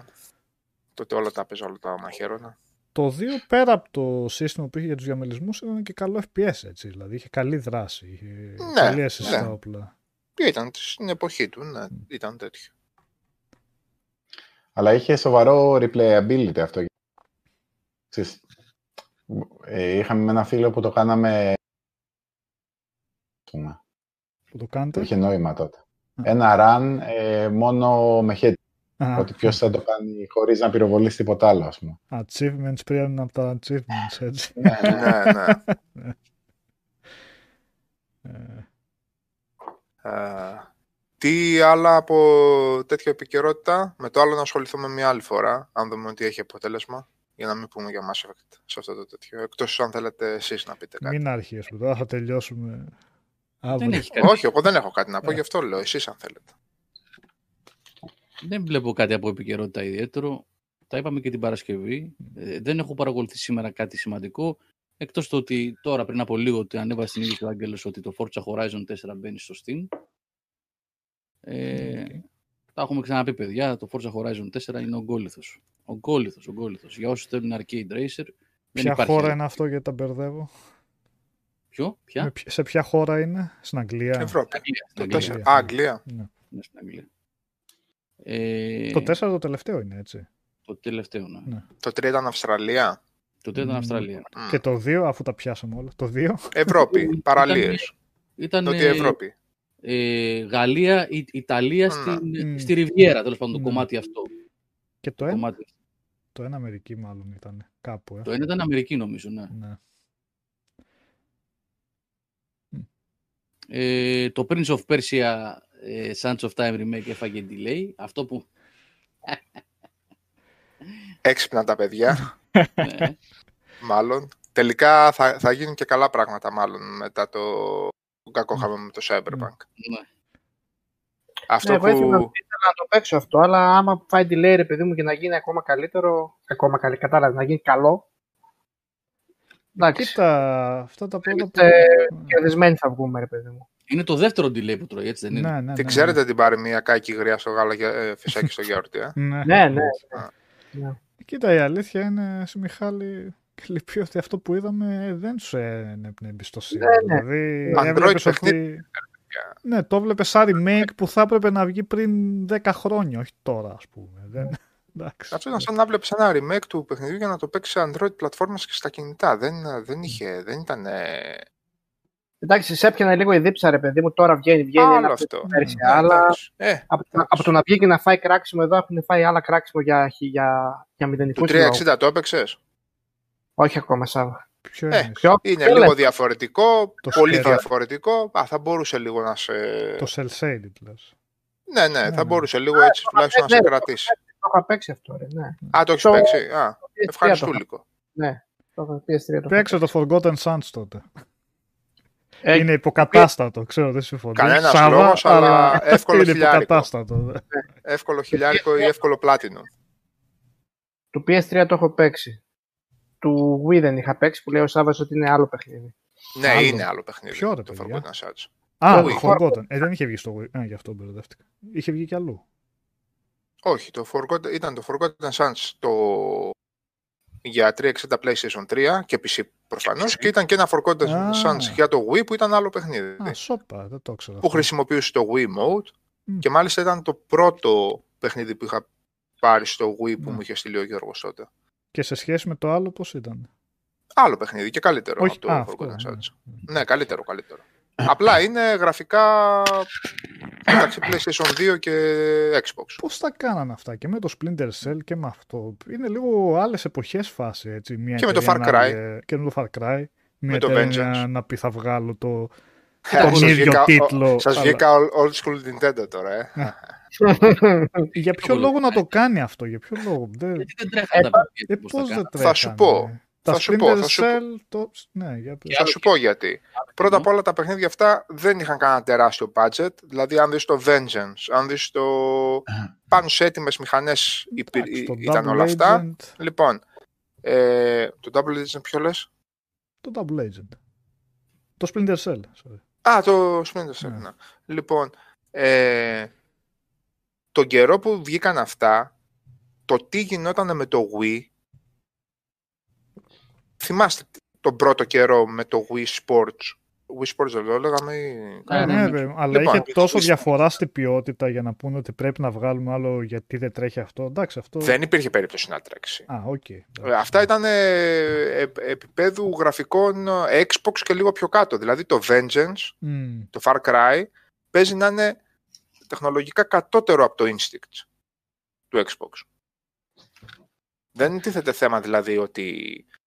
Τότε όλα τα παίζα, όλα τα μαχαίρωνα. Το 2 πέρα από το σύστημα που είχε για τους διαμελισμούς ήταν και καλό FPS έτσι, δηλαδή είχε καλή δράση, είχε Ναι, καλή αίσθηση ναι. στα όπλα. Ήταν στην εποχή του, ναι, ήταν τέτοιο. Αλλά είχε σοβαρό replayability αυτό. Ξέρεις, ε, είχαμε με ένα φίλο που το κάναμε ας πούμε, Που το που κάνετε; είχε νόημα τότε. Ένα run ε, μόνο με head. Α, Ότι ποιος θα το κάνει χωρίς να πυροβολήσει τίποτα άλλο, ας πούμε. Achievements πριν από τα achievements, έτσι. ναι, ναι. ναι, ναι. Ε, Ε, τι άλλα από τέτοια επικαιρότητα, με το άλλο να ασχοληθούμε μια άλλη φορά, αν δούμε ότι έχει αποτέλεσμα, για να μην πούμε για Mass Effect σε αυτό το τέτοιο. Εκτός αν θέλετε εσείς να πείτε κάτι. μην αρχίσουμε τώρα, θα τελειώσουμε αύριο. Δεν έχει κάτι. Όχι, εγώ δεν έχω κάτι να πω, Ε. γι' αυτό λέω, εσείς αν θέλετε. Δεν βλέπω κάτι από επικαιρότητα ιδιαίτερο. Τα είπαμε και την Παρασκευή. Ε, δεν έχω παρακολουθήσει σήμερα κάτι σημαντικό. Εκτός το ότι τώρα πριν από λίγο ότι ανέβασε την είδηση ο Άγγελος ότι το Forza Horizon 4 μπαίνει στο Steam. Ε, Τα έχουμε ξαναπεί, παιδιά. Το Forza Horizon 4 είναι ογκόλυθο. Ογκόλυθο, ογκόλυθο. Για όσους θέλουν arcade racer. Δεν Ποια υπάρχει χώρα άλλο. είναι αυτό γιατί τα μπερδεύω; Ποιο, ποια; Με ποια- Σε ποια χώρα είναι, στην Αγγλία. Ευρώπη. Αγγλία, στην Το Αγγλία. 4. Αγγλία. Α, Αγγλία. Ναι. Ναι, στην Αγγλία. Ε, Το 4 το τελευταίο είναι, έτσι. το τελευταίο, ναι. Ναι. Το 3 ήταν Αυστραλία. Το τρίτο ήταν Μμμ. Αυστραλία. Μμ. Και το 2, αφού τα πιάσαμε όλα. Το 2. Ευρώπη, παραλίες. Ήταν Νότια ε, Ευρώπη. ε, Γαλλία, Ι- Ιταλία, Ναι. στην, Μμ. στη Ριβιέρα, τέλος πάντων, το Ναι. κομμάτι αυτό. Και το Το, 1. κομμάτι. Το 1 Αμερική μάλλον ήταν κάπου. Ε. το ένα ήταν Αμερική, νομίζω, ναι. Ναι. Ε, το Prince of Persia ε, Sands of Time Remake έφαγε delay. Αυτό που... Έξυπνα τα παιδιά, ναι. μάλλον. Τελικά θα, θα γίνουν και καλά πράγματα, μάλλον, μετά το κακό είχαμε με το Cyberpunk. ναι. Αυτό Ναι, εγώ ήθελα, που... ήθελα να το παίξω αυτό, αλλά άμα φάει delay, ρε παιδί μου, και να γίνει ακόμα καλύτερο, ακόμα καλύτερο, κατάλαβες, να γίνει καλό. Εντάξει, Κοίτα, αυτά τα πρώτα που... Είμαστε κερδισμένοι θα βγούμε, ρε παιδί μου. Είναι το δεύτερο delay που τρώει, έτσι δεν είναι; Ναι, ναι, Την ναι, ξέρετε την παροιμία η γριά στο γάλα για- ε, φυσάκι στο γιαούρτι, ε; Ναι. Ναι, ναι. ναι. Κοίτα, η αλήθεια είναι, σε Μιχάλη, λυπεί ότι αυτό που είδαμε ε, δεν σου ένεπνε εμπιστοσύνη. Ναι, ναι. Δηλαδή, Android έβλεπες παιχνίδι, ότι... Ναι, το έβλεπες σαν remake που θα έπρεπε να βγει πριν 10 χρόνια, όχι τώρα, ας πούμε. Δεν... Αυτό ήταν σαν να βλέπεις ένα remake του παιχνιδιού για να το παίξεις σε Android πλατφόρμας και στα κινητά. Δεν, δεν, είχε, δεν ήταν. Εντάξει, σε έπιανε λίγο η δίψα, ρε παιδί μου. Τώρα βγαίνει, βγαίνει Άλλο ένα αυτό. πέρσι, Ναι, αλλά Ε, από, από το να βγει και να φάει κράξιμο εδώ έχουν φάει άλλα κράξιμο για, για, για του μηδενικού 360 το έπαιξες; Όχι ακόμα, Σάβα. Ποιο Ε, είναι; Ποιο; Είναι ποιο λίγο λες; διαφορετικό, Το πολύ σκέφτομαι. διαφορετικό. Α, θα μπορούσε λίγο να σε. Το cel shaded, λες. Ναι, ναι, Ναι, θα ναι. μπορούσε λίγο έτσι τουλάχιστον να σε ναι, κρατήσει. Το είχα παίξει αυτό, ρε, ναι. Α, το έχεις Το- παίξει. Α, PS3 ευχαριστούλικο. Ναι, το είχα PS3 το Παίξε το Forgotten Sons τότε. Ε, είναι υποκατάστατο, ξέρω, δεν συμφωνώ. Κανένας Σάβα, λόγος, αλλά εύκολο είναι χιλιάρικο. υποκατάστατο. Εύκολο χιλιάρικο ή εύκολο πλάτινο. Του PS3 το έχω παίξει. Του Wii δεν είχα παίξει που λέει ο Σάββας ότι είναι άλλο παιχνίδι. Ναι, Άλλο. είναι άλλο παιχνίδι. Ποιο, ρε, το παιδιά; Forgotten Sons. Α, Το το Wii. Forgotten. Ε, δεν είχε βγει στο Wii. Α, γι' αυτό μπερδεύτηκα. Είχε βγει κι αλλού. Όχι, το Forgotten, ήταν το Forgotten Sons το... για 360 PlayStation 3 και PC προφανώς και ήταν και ένα Forgotten Α. Sons για το Wii που ήταν άλλο παιχνίδι. Α, σόπα, δεν το ξέρω. που αυτό. χρησιμοποιούσε το Wii Mode Μμ. και μάλιστα ήταν το πρώτο παιχνίδι που είχα πάρει στο Wii που Ναι. μου είχε στείλει ο Γιώργος τότε. Και σε σχέση με το άλλο, πώς ήταν; Άλλο παιχνίδι και καλύτερο Όχι, από το α, αυτό, Forgotten ναι. Sons. Ναι, καλύτερο, καλύτερο. Απλά είναι γραφικά μεταξύ PlayStation 2 και Xbox. Πώς τα κάνανε αυτά και με το Splinter Cell και με αυτό. Είναι λίγο άλλες εποχές φάση, έτσι. Μια Και με το εταιρεία Far να Cry. λέει- Και με το Far Cry. Μια Με το εταιρεία Vengeance. να πει θα βγάλω το, Σας τον ίδιο βγήκα- τίτλο. ο- Σας αλλά- βγήκα old- old school Nintendo τώρα, ε. Για ποιο λόγο να το κάνει αυτό, για ποιο λόγο; Δεν... Γιατί δεν τρέχανε τα Ε, παιδιά. πώς τα πώς δεν κάνανε. τρέχανε. Θα σου πω. Τα Θα σου πω, Splinter θα σου πω. Cell, το... Ναι, για πες. Θα σου πω γιατί. Πρώτα απ' όλα τα παιχνίδια αυτά δεν είχαν κανένα τεράστιο budget. Δηλαδή, αν δεις το Vengeance, αν δεις το. πάνω σε έτοιμες μηχανές υπή- Εντάξει, το ήταν Double όλα αυτά. Agent, Λοιπόν, ε, το Double Agent ποιο λες; Το Double Agent. Το Splinter Cell. sorry. Α, το Splinter Cell, Ναι. ναι. Λοιπόν, ε, τον καιρό που βγήκαν αυτά, το τι γινόταν με το Wii, θυμάστε τον πρώτο καιρό με το Wii Sports; Wii Sports δεν το λέγαμε ή... Ναι, Ναι, ναι, ρε, αλλά Λοιπόν, είχε τόσο Wii Sports. διαφορά στην ποιότητα για να πούνε ότι πρέπει να βγάλουμε άλλο γιατί δεν τρέχει αυτό. Εντάξει, αυτό. Δεν υπήρχε περίπτωση να τρέξει. Α, οκ. Ε, Αυτά ήταν ε, ε, επίπεδου γραφικών ε, Xbox και λίγο πιο κάτω. Δηλαδή το Vengeance, Μμ. το Far Cry, παίζει να είναι τεχνολογικά κατώτερο από το Instinct του Xbox. Δεν τίθεται θέμα δηλαδή ότι ε,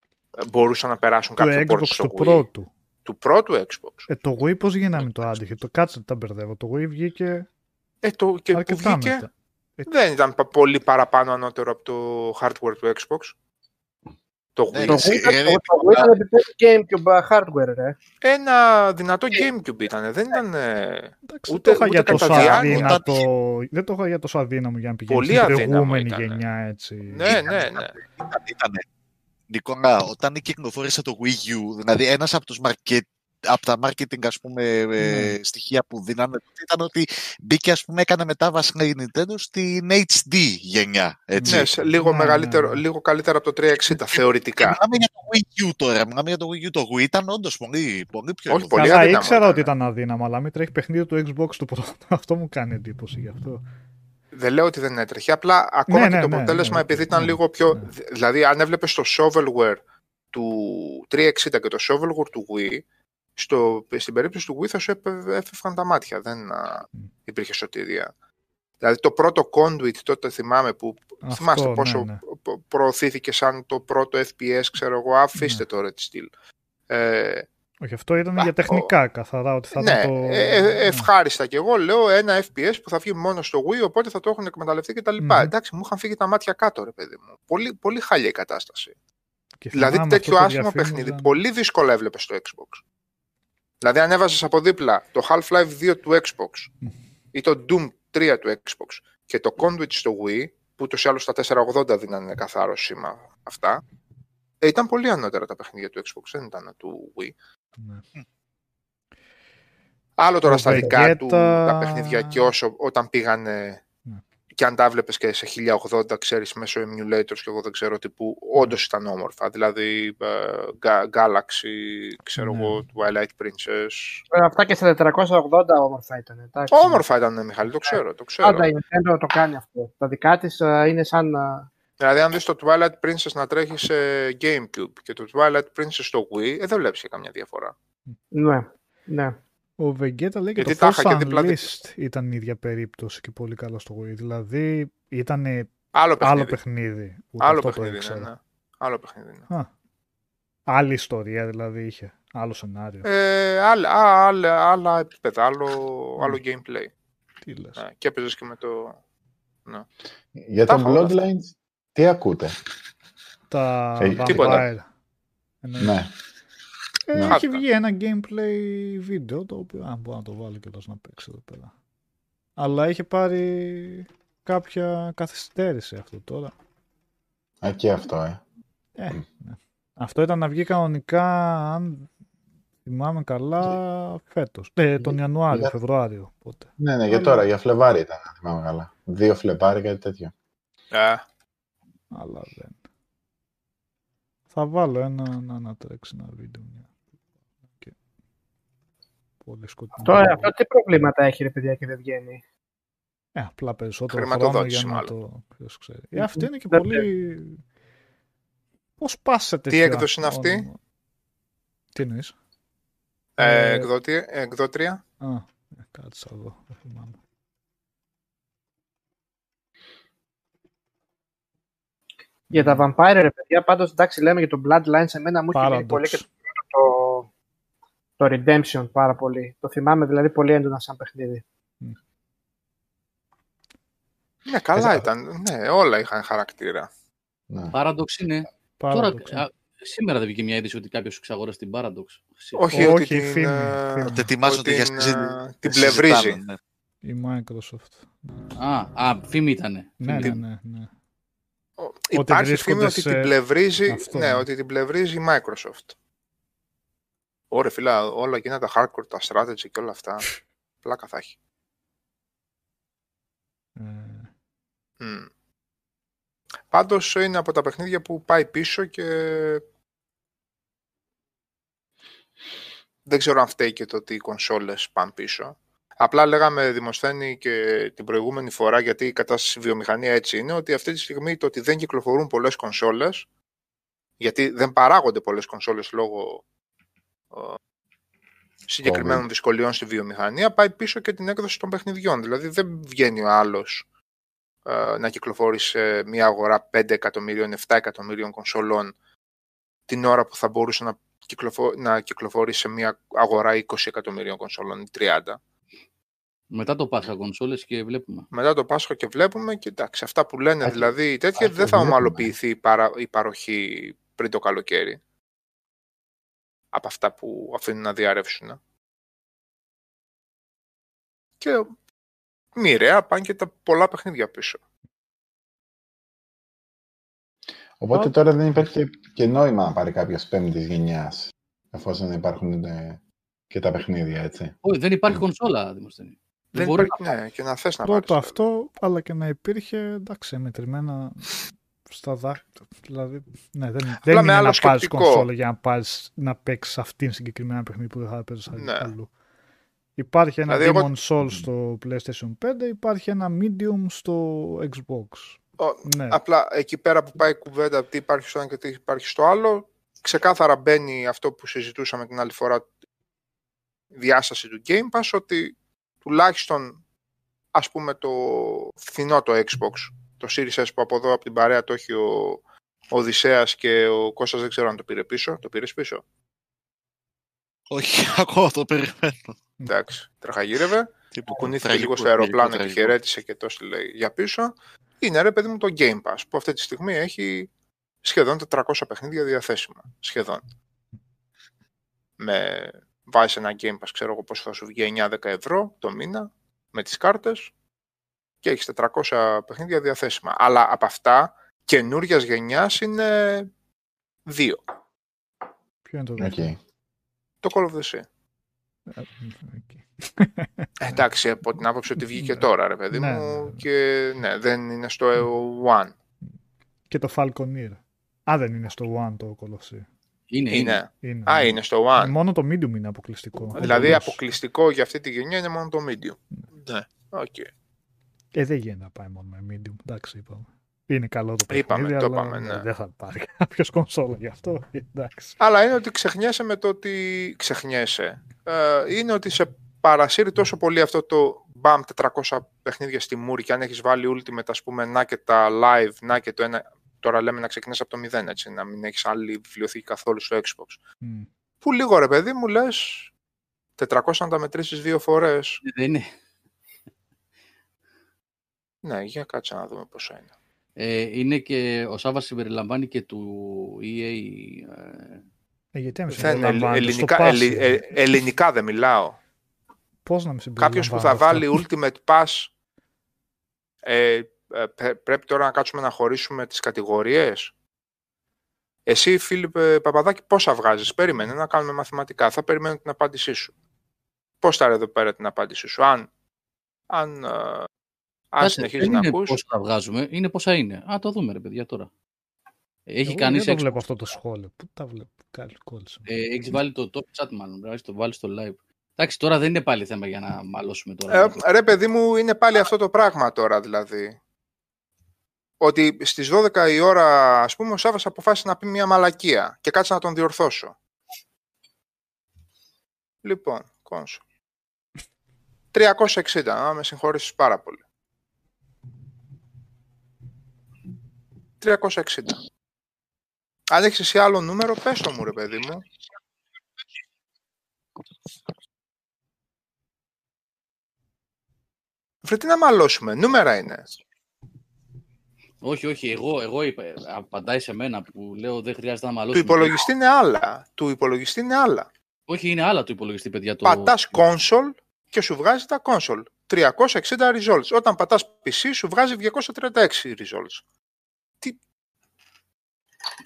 μπορούσαν να περάσουν Το κάποιο port Xbox στο του Wii. πρώτου. Του πρώτου Xbox. Ε, το Wii πώς γίναμε το άντυχε; Το κάτσε τα μπερδεύω. Το Wii βγήκε Ε, το, και που αρκετά βγήκε μετά. δεν ήταν πα- πολύ παραπάνω ανώτερο από το hardware του Xbox. Το Ναι, Wii. Το εσύ, Wii ήταν- ε, το- το Wii ήταν επίπεδο GameCube hardware, ρε. Ένα δυνατό GameCube ήταν. Δεν ήταν. ε, Εντάξει, Ούτε- δεν το είχα ούτε για τόσο κατά διάνοια. αδύνατο. Δεν το είχα για τόσο αδύναμο για να πηγαίνει Πολύ στην αδύναμο προηγούμενη ήτανε. γενιά έτσι. Ναι, ναι, ναι. Ήταν, ήτανε. Νικόλα, όταν κυκλοφόρησε το Wii U, δηλαδή ένας από τους market, από τα marketing ας πούμε, ε, Ναι. στοιχεία που δίνανε ήταν ότι μπήκε ας πούμε έκανε μετάβαση η Nintendo στην HD γενιά. Έτσι. Ναι, σε λίγο, Ναι, μεγαλύτερο, ναι, ναι. λίγο καλύτερα από το 360 Και θεωρητικά. μιλάμε για το Wii U τώρα. Μιλάμε για το Wii U. Το Wii ήταν όντως πολύ, πολύ πιο Όχι, ευκολό. πολύ Καλά, αδύναμο ήξερα ήταν. ότι ήταν αδύναμο, αλλά μην τρέχει παιχνίδι του Xbox του πρώτου. Αυτό μου κάνει εντύπωση γι' αυτό. Δεν λέω ότι δεν έτρεχε. Απλά ακόμα Ναι, και ναι, το ναι, αποτέλεσμα, ναι, επειδή ήταν ναι, λίγο πιο. ναι. Δηλαδή, αν έβλεπες το shovelware του 360 και το shovelware του Wii, στο, στην περίπτωση του Wii θα σου έπε- έφευγαν τα μάτια. Δεν α, υπήρχε σωτηρία. Δηλαδή, το πρώτο conduit τότε θυμάμαι που. Αυτό, θυμάστε ναι, πόσο ναι. προ- προωθήθηκε σαν το πρώτο FPS, ξέρω εγώ. Αφήστε Ναι. το Red Steel. Ε, Όχι, αυτό ήταν Α, για ο- τεχνικά καθαρά. Ότι θα ναι, ήταν το... ε, ε, ευχάριστα και εγώ λέω ένα FPS που θα βγει μόνο στο Wii, οπότε θα το έχουν εκμεταλλευτεί και τα λοιπά. Μμμ. Εντάξει, μου είχαν φύγει τα μάτια κάτω, ρε παιδί μου. Πολύ, πολύ χάλια η κατάσταση. Και δηλαδή θυμάμαι τέτοιο αυτό το άσχημο διαφήμιζαν. παιχνίδι πολύ δύσκολα έβλεπες στο Xbox. Δηλαδή αν έβαζες από δίπλα το Half-Life 2 του Xbox Μμ. ή το Doom 3 του Xbox και το Conduit στο Wii, που ούτως ή άλλως τα 480 δίνανε καθαρό σήμα αυτά, ε, ήταν πολύ ανώτερα τα παιχνίδια του Xbox, δεν ήταν του Wii. Ναι. Άλλο τώρα Το στα δικά του Vegeta- τα παιχνίδια και όσο όταν πήγανε Ναι. και αν τα βλέπεις και σε 1080, ξέρεις, μέσω emulators και εγώ δεν ξέρω τι που, όντως ήταν όμορφα. Δηλαδή, uh, Galaxy, ξέρω mm. εγώ, Twilight Princess. Ε, αυτά και στα 480 όμορφα ήταν. Εντάξει. Όμορφα ήταν, Μιχάλη, το ξέρω. Το ξέρω. Πάντα η Nintendo το κάνει αυτό. Τα δικά της uh, είναι σαν... Uh... Δηλαδή, αν δεις το Twilight Princess να τρέχει σε Gamecube και το Twilight Princess στο Wii, ε, δεν βλέπεις καμιά διαφορά. Ναι, ναι. Ο Βεγγέτα λέει και Γιατί το Force Unleashed ήταν η ίδια περίπτωση και πολύ καλό στο Wii. Δηλαδή ήταν άλλο παιχνίδι. Άλλο παιχνίδι, άλλο παιχνίδι ναι, ναι. Άλλο παιχνίδι. Ναι. Α, άλλη ιστορία δηλαδή είχε. Άλλο σενάριο. Ε, άλλα, άλλα, άλλα επίπεδα, άλλο, άλλο gameplay. Τι λες. Ναι, και έπαιζες και με το... Ναι. Για τον Bloodlines, τι ακούτε; Τα ε, Vampire. Ναι. Ε, έχει βγει ένα gameplay βίντεο το οποίο αν μπορώ να το βάλω και να παίξει εδώ πέρα. Αλλά είχε πάρει κάποια καθυστέρηση αυτό τώρα. Α, και αυτό, ε. ε ναι. Αυτό ήταν να βγει κανονικά, αν θυμάμαι καλά, φέτος. Ε, τον Ιανουάριο, για... Φεβρουάριο. Πότε. Ναι, ναι, για τώρα, για Φλεβάρι ήταν, αν θυμάμαι καλά. Δύο Φλεβάρι, κάτι τέτοιο. Ε. Αλλά δεν. Θα βάλω ένα να ανατρέξει ένα βίντεο. Πολύ σκοτεινό. Τώρα αυτό τι προβλήματα έχει ρε παιδιά και δεν βγαίνει; Ε, απλά περισσότερο χρόνο για να το... Ποιος ξέρει. Ε, αυτή είναι και πολύ... Πώς πάσετε Τι έκδοση είναι αυτή; Τι εννοείς; Ε, ε, εκδότρια. Α, ε, κάτσα εδώ. Δεν θυμάμαι. Για τα Vampire, ρε παιδιά, πάντως εντάξει λέμε για το Bloodlines, εμένα μου έχει πολύ και το το Redemption πάρα πολύ. Το θυμάμαι δηλαδή πολύ έντονα σαν παιχνίδι. Ναι, καλά ήταν. Ναι, όλα είχαν χαρακτήρα. Ναι. Paradox είναι. Τώρα, σήμερα δεν βγήκε μια είδηση ότι κάποιος εξαγόρασε την Paradox. Όχι, όχι, την, φήμη. Ότι ετοιμάζονται για Την πλευρίζει. Ναι. Η Microsoft. Α, α φήμη ήταν. Ναι, ναι, ναι, ναι. Υπάρχει φήμη ότι την πλευρίζει, ναι, ότι την πλευρίζει η Microsoft. Ωραία, φίλα, όλα εκείνα τα hardcore, τα strategy και όλα αυτά. Πλάκα θα έχει. Mm. Mm. Πάντως είναι από τα παιχνίδια που πάει πίσω και δεν ξέρω αν φταίει και το ότι οι κονσόλες πάνε πίσω. Απλά λέγαμε Δημοσθένη και την προηγούμενη φορά, γιατί η κατάσταση βιομηχανία έτσι είναι, ότι αυτή τη στιγμή το ότι δεν κυκλοφορούν πολλές κονσόλες, γιατί δεν παράγονται πολλές κονσόλες λόγω συγκεκριμένων δυσκολιών στη βιομηχανία, πάει πίσω και την έκδοση των παιχνιδιών. Δηλαδή δεν βγαίνει ο άλλος ε, να κυκλοφορεί σε μια αγορά 5 εκατομμύριων, 7 εκατομμύριων κονσολών την ώρα που θα μπορούσε να, κυκλοφο... να κυκλοφορεί σε μια αγορά 20 εκατομμύριων κονσολών ή 30. Μετά το Πάσχα κονσόλες και βλέπουμε. Μετά το Πάσχα και βλέπουμε και εντάξει, αυτά που λένε δηλαδή τέτοια δεν θα ομαλοποιηθεί η, παρα... η παροχή πριν το καλοκαίρι από αυτά που αφήνουν να διαρρεύσουν. Και μοιραία πάνε και τα πολλά παιχνίδια πίσω. Οπότε τώρα δεν υπάρχει και νόημα να πάρει κάποιος πέμπτης γενιάς, εφόσον υπάρχουν ε, και τα παιχνίδια, έτσι. Όχι, δεν υπάρχει κονσόλα, Δημοσθένη. Δεν, μπορεί να... Ναι, και να θες να Πρώτο αυτό, αλλά και να υπήρχε, εντάξει, μετρημένα στα δάχτυλα. Δηλαδή, ναι, δεν, δεν είναι να πάρεις κονσόλα για να, πάρεις, να παίξεις αυτήν συγκεκριμένα παιχνίδι που δεν θα παίζει ναι. αλλού. Υπάρχει ένα δηλαδή, Demon Soul στο PlayStation 5, υπάρχει ένα Medium στο Xbox. ναι. Απλά εκεί πέρα που πάει η κουβέντα τι υπάρχει στο ένα και τι υπάρχει στο άλλο, ξεκάθαρα μπαίνει αυτό που συζητούσαμε την άλλη φορά, διάσταση του Game Pass, ότι τουλάχιστον ας πούμε το φθηνό το Xbox το Series S που από εδώ από την παρέα το έχει ο, ο Οδυσσέας και ο Κώστας δεν ξέρω αν το πήρε πίσω. Το πήρες πίσω; Όχι, ακόμα το περιμένω. Εντάξει, τραχαγύρευε. Που κουνήθηκε λίγο στο αεροπλάνο και χαιρέτησε και το λέει για πίσω. Είναι ρε παιδί μου το Game Pass που αυτή τη στιγμή έχει σχεδόν 400 παιχνίδια διαθέσιμα. Σχεδόν. Με βάζεις ένα Game Pass, ξέρω εγώ πώς θα σου βγει 9-10 ευρώ το μήνα με τις κάρτες και έχεις 400 παιχνίδια διαθέσιμα. Αλλά από αυτά καινούργια γενιάς είναι δύο. Ποιο είναι το δεύτερο; Το Call of the Sea. Okay. Εντάξει, από την άποψη ότι βγήκε ναι. τώρα, ρε παιδί ναι, μου, ναι, και ναι, δεν είναι στο One. Και το Falconeer. Α, δεν είναι στο One το Colosseum. Είναι, είναι. είναι. Α, είναι στο One. Μόνο το Medium είναι αποκλειστικό. Δηλαδή, αποκλειστικό για αυτή τη γενιά είναι μόνο το Medium. Ναι. Okay. Ε, δεν γίνεται να πάει μόνο με Medium. Εντάξει, είπαμε. Είναι καλό το παιχνίδι, είπαμε, το είπαμε, ναι. δεν θα πάρει κάποιος κονσόλα γι' αυτό. Εντάξει. Αλλά είναι ότι ξεχνιέσαι με το ότι ξεχνιέσαι. Ε, είναι ότι σε παρασύρει τόσο πολύ αυτό το BAM 400 παιχνίδια στη μούρη και αν έχεις βάλει Ultimate ας πούμε να και τα live, να και το ένα τώρα λέμε να ξεκινήσει από το 0 έτσι, να μην έχεις άλλη βιβλιοθήκη καθόλου στο Xbox. Mm. Που λίγο ρε παιδί μου λες 400 να τα μετρήσεις δύο φορές. Ε, δεν είναι. Ναι, για κάτσε να δούμε πόσο είναι. Ε, είναι και ο Σάββας συμπεριλαμβάνει και του EA... Ε, ε γιατί δεν ελληνικά, ε, ελληνικά δεν μιλάω. Πώς να με Κάποιος που θα βάλει Ultimate Pass ε, ε πρέπει τώρα να κάτσουμε να χωρίσουμε τις κατηγορίες. Εσύ, Φίλιπ Παπαδάκη, πόσα βγάζεις; Περίμενε να κάνουμε μαθηματικά. Θα περιμένω την απάντησή σου. Πώς θα εδώ πέρα την απάντησή σου; Αν, αν αν συνεχίζεις να ακούς. Πόσα θα βγάζουμε, είναι πόσα είναι. Α, το δούμε ρε παιδιά τώρα. Έχει Εγώ κανείς δεν το βλέπω αυτό το σχόλιο. Πού τα βλέπω, κόλλησα. Ε, έχεις βάλει το top chat μάλλον, πρέπει το βάλει στο live. Εντάξει, τώρα δεν είναι πάλι θέμα για να μαλώσουμε τώρα. Ε, ρε παιδί μου, είναι πάλι αυτό το πράγμα τώρα δηλαδή. Ότι στις 12 η ώρα, ας πούμε, ο Σάββας αποφάσισε να πει μια μαλακία και κάτσε να τον διορθώσω. Λοιπόν, κόνσο. 360, να με συγχωρήσεις πάρα πολύ. 360. Αν έχεις εσύ άλλο νούμερο, πες το μου ρε παιδί μου. Βρε τι να μαλώσουμε, νούμερα είναι. Όχι, όχι, εγώ, εγώ είπα, απαντάει σε μένα που λέω δεν χρειάζεται να μαλώσουμε. Του υπολογιστή είναι άλλα. Του υπολογιστή είναι άλλα. Όχι, είναι άλλα του υπολογιστή, παιδιά. Το... Πατάς console και σου βγάζει τα console. 360 results. Όταν πατάς PC σου βγάζει 236 results.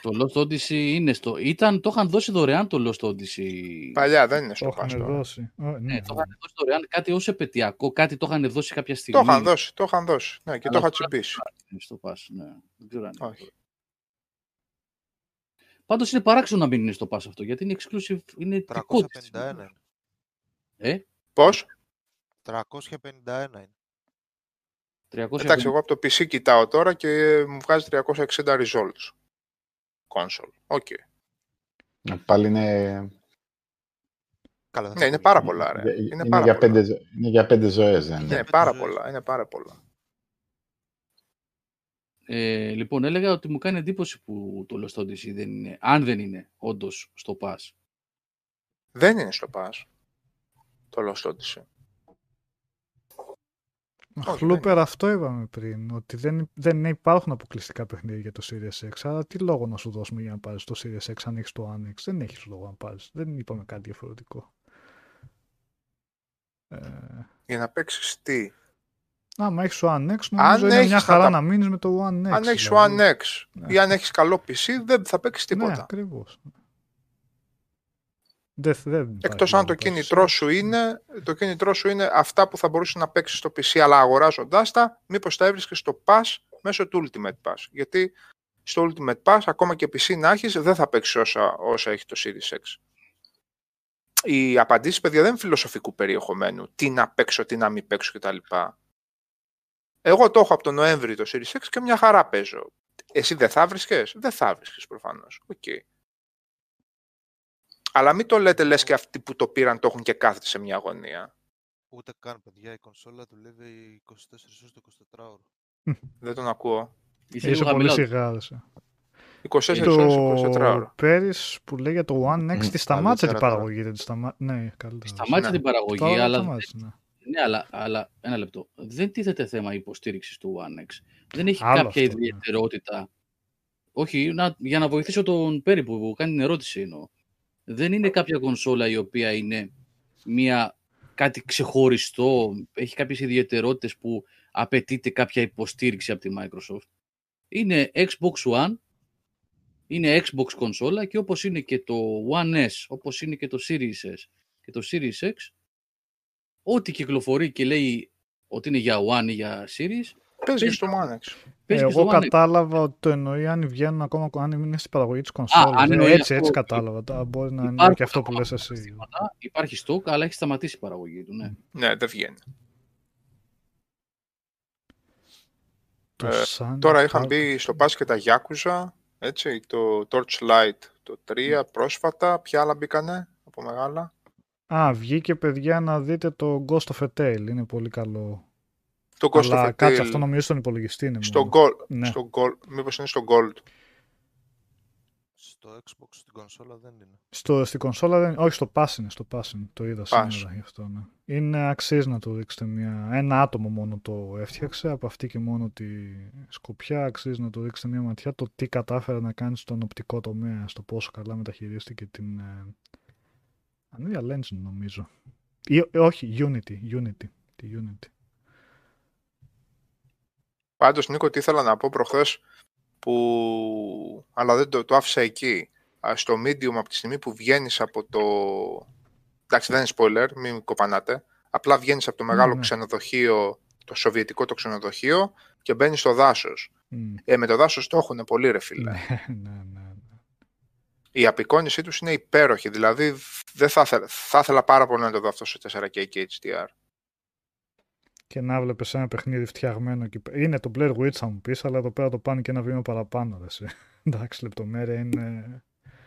Το Lost Odyssey είναι στο... Ήταν, το είχαν δώσει δωρεάν το Lost Odyssey. Παλιά δεν είναι στο Το είχαν δώσει. Ναι, ναι, το είχαν δώσει δωρεάν. Κάτι ως επαιτειακό, κάτι το είχαν δώσει κάποια στιγμή. Το είχαν δώσει, το είχαν δώσει. Ναι, και Αλλά το είχα τσιμπήσει. Στο Pass, ναι. Δεν ξέρω αν Όχι. Πάντως είναι παράξενο να μην είναι στο Pass αυτό, γιατί είναι exclusive, είναι 351. Ε; Πώς; 351 είναι. 350... Εντάξει, εγώ από το PC κοιτάω τώρα και μου βγάζει 360 results console. OK. Okay. Ε, πάλι είναι... Καλά, ναι, είναι πάρα πολλά. Ρε. Είναι, είναι, πάρα για πολλά. Πέντε, είναι για πέντε ζωές. Δεν είναι. Ναι, πάρα πολλά. Είναι πάρα πολλά. Ε, λοιπόν, έλεγα ότι μου κάνει εντύπωση που το Lost Odyssey δεν είναι, αν δεν είναι όντως στο Pass. Δεν είναι στο Pass το Lost Odyssey. Χλούπερ αυτό είπαμε πριν, ότι δεν, δεν υπάρχουν αποκλειστικά παιχνίδια για το Series X, αλλά τι λόγο να σου δώσουμε για να πάρεις το Series X αν έχεις το One X, δεν έχεις λόγο να πάρεις, δεν είπαμε κάτι διαφορετικό. Ε... Για να παίξεις τι; Άμα έχεις το One X, νομίζω είναι μια χαρά τα... να μείνεις με το One X. Αν έχεις το δηλαδή. One X ναι. ή αν έχεις καλό PC, δεν θα παίξεις τίποτα. Ναι, ακριβώ. Εκτός αν το κίνητρό, σου είναι, το κίνητρό σου είναι αυτά που θα μπορούσε να παίξεις στο PC, αλλά αγοράζοντάς τα, μήπως τα έβρισκες στο Pass μέσω του Ultimate Pass. Γιατί στο Ultimate Pass, ακόμα και PC να έχεις, δεν θα παίξεις όσα, όσα έχει το Series X. Οι απαντήσεις, παιδιά, δεν είναι φιλοσοφικού περιεχομένου. Τι να παίξω, τι να μην παίξω κτλ. Εγώ το έχω από τον Νοέμβρη το Series X και μια χαρά παίζω. Εσύ δεν θα βρίσκες, δεν θα βρίσκε προφανώς. Okay. Αλλά μην το λέτε λες και αυτοί που το πήραν το έχουν και κάθεται σε μια γωνία. Ούτε καν, παιδιά. Η κονσόλα δουλεύει 24 ώρες το 24 ώρο. Δεν τον ακούω. Είσαι πολύ σιγάδεσαι. 24 ώρες 24 ώρο. Πέρυσι που λέει για το One X, τη σταμάτησε την παραγωγή. Δεν τη σταμά... Ναι, καλύτερα. Σταμάτησε την παραγωγή, αλλά... Ναι. ναι, αλλά, αλλά ένα λεπτό. Δεν τίθεται θέμα υποστήριξης του One X. Δεν έχει Άλλο κάποια αυτό, ναι. ιδιαιτερότητα. Ναι. Όχι, να, για να βοηθήσω τον Πέρι που κάνει την ερώτηση εννοώ δεν είναι κάποια κονσόλα η οποία είναι μια, κάτι ξεχωριστό, έχει κάποιες ιδιαιτερότητες που απαιτείται κάποια υποστήριξη από τη Microsoft. Είναι Xbox One, είναι Xbox κονσόλα και όπως είναι και το One S, όπως είναι και το Series S και το Series X, ό,τι κυκλοφορεί και λέει ότι είναι για One ή για Series, παίζει στο One X. Εγώ κατάλαβα ότι το εννοεί αν βγαίνουν ακόμα, αν είναι στην παραγωγή της κονσόλα. Έτσι, έτσι κατάλαβα. Τώρα μπορεί να είναι και αυτό που λες εσύ. Υπάρχει στόκ, αλλά έχει σταματήσει η παραγωγή του. Ναι, ναι δεν βγαίνει. Ε, τώρα είχαν μπει στο πας και τα Yakuza, έτσι, το Torchlight το 3 πρόσφατα. Ποια άλλα μπήκανε από μεγάλα; Α, βγήκε παιδιά να δείτε το Ghost of a Tale. Είναι πολύ καλό. Το Ghost Αλλά of a Tale. κάτσε αυτό νομίζω στον υπολογιστή είναι. Στο Gold. Ναι. Στο Gold. Μήπως είναι στο Gold. Στο Xbox στην κονσόλα δεν είναι. Στο, στην κονσόλα δεν Όχι, στο Pass είναι. Στο Pass είναι. Το είδα Pass. σήμερα γι' αυτό. Ναι. Είναι αξίζει να το δείξετε μια... Ένα άτομο μόνο το έφτιαξε. Από αυτή και μόνο τη σκοπιά αξίζει να το δείξετε μια ματιά. Το τι κατάφερε να κάνει στον οπτικό τομέα. Στο πόσο καλά μεταχειρίστηκε την... Ε, Unreal Engine νομίζω. Ή, όχι, Unity. Unity. Τη Unity. Πάντως, Νίκο, τι ήθελα να πω προχθές που... αλλά δεν το, το άφησα εκεί. Στο Medium από τη στιγμή που βγαίνεις από το... Εντάξει, δεν είναι spoiler, μην κοπανάτε. Απλά βγαίνεις από το μεγάλο mm, ξενοδοχείο, το σοβιετικό το ξενοδοχείο και μπαίνεις στο δάσος. Mm. Ε, με το δάσος το έχουν πολύ ρε φίλε. ναι, ναι, ναι. Η απεικόνισή τους είναι υπέροχη, δηλαδή δεν θα, ήθελα, θα ήθελα πάρα πολύ να το δω αυτό σε 4K και HDR και να βλέπεις ένα παιχνίδι φτιαγμένο. Και... Είναι το Blair Witch, θα μου πεις, αλλά εδώ πέρα το πάνε και ένα βήμα παραπάνω. Ρε. Εντάξει, λεπτομέρεια είναι.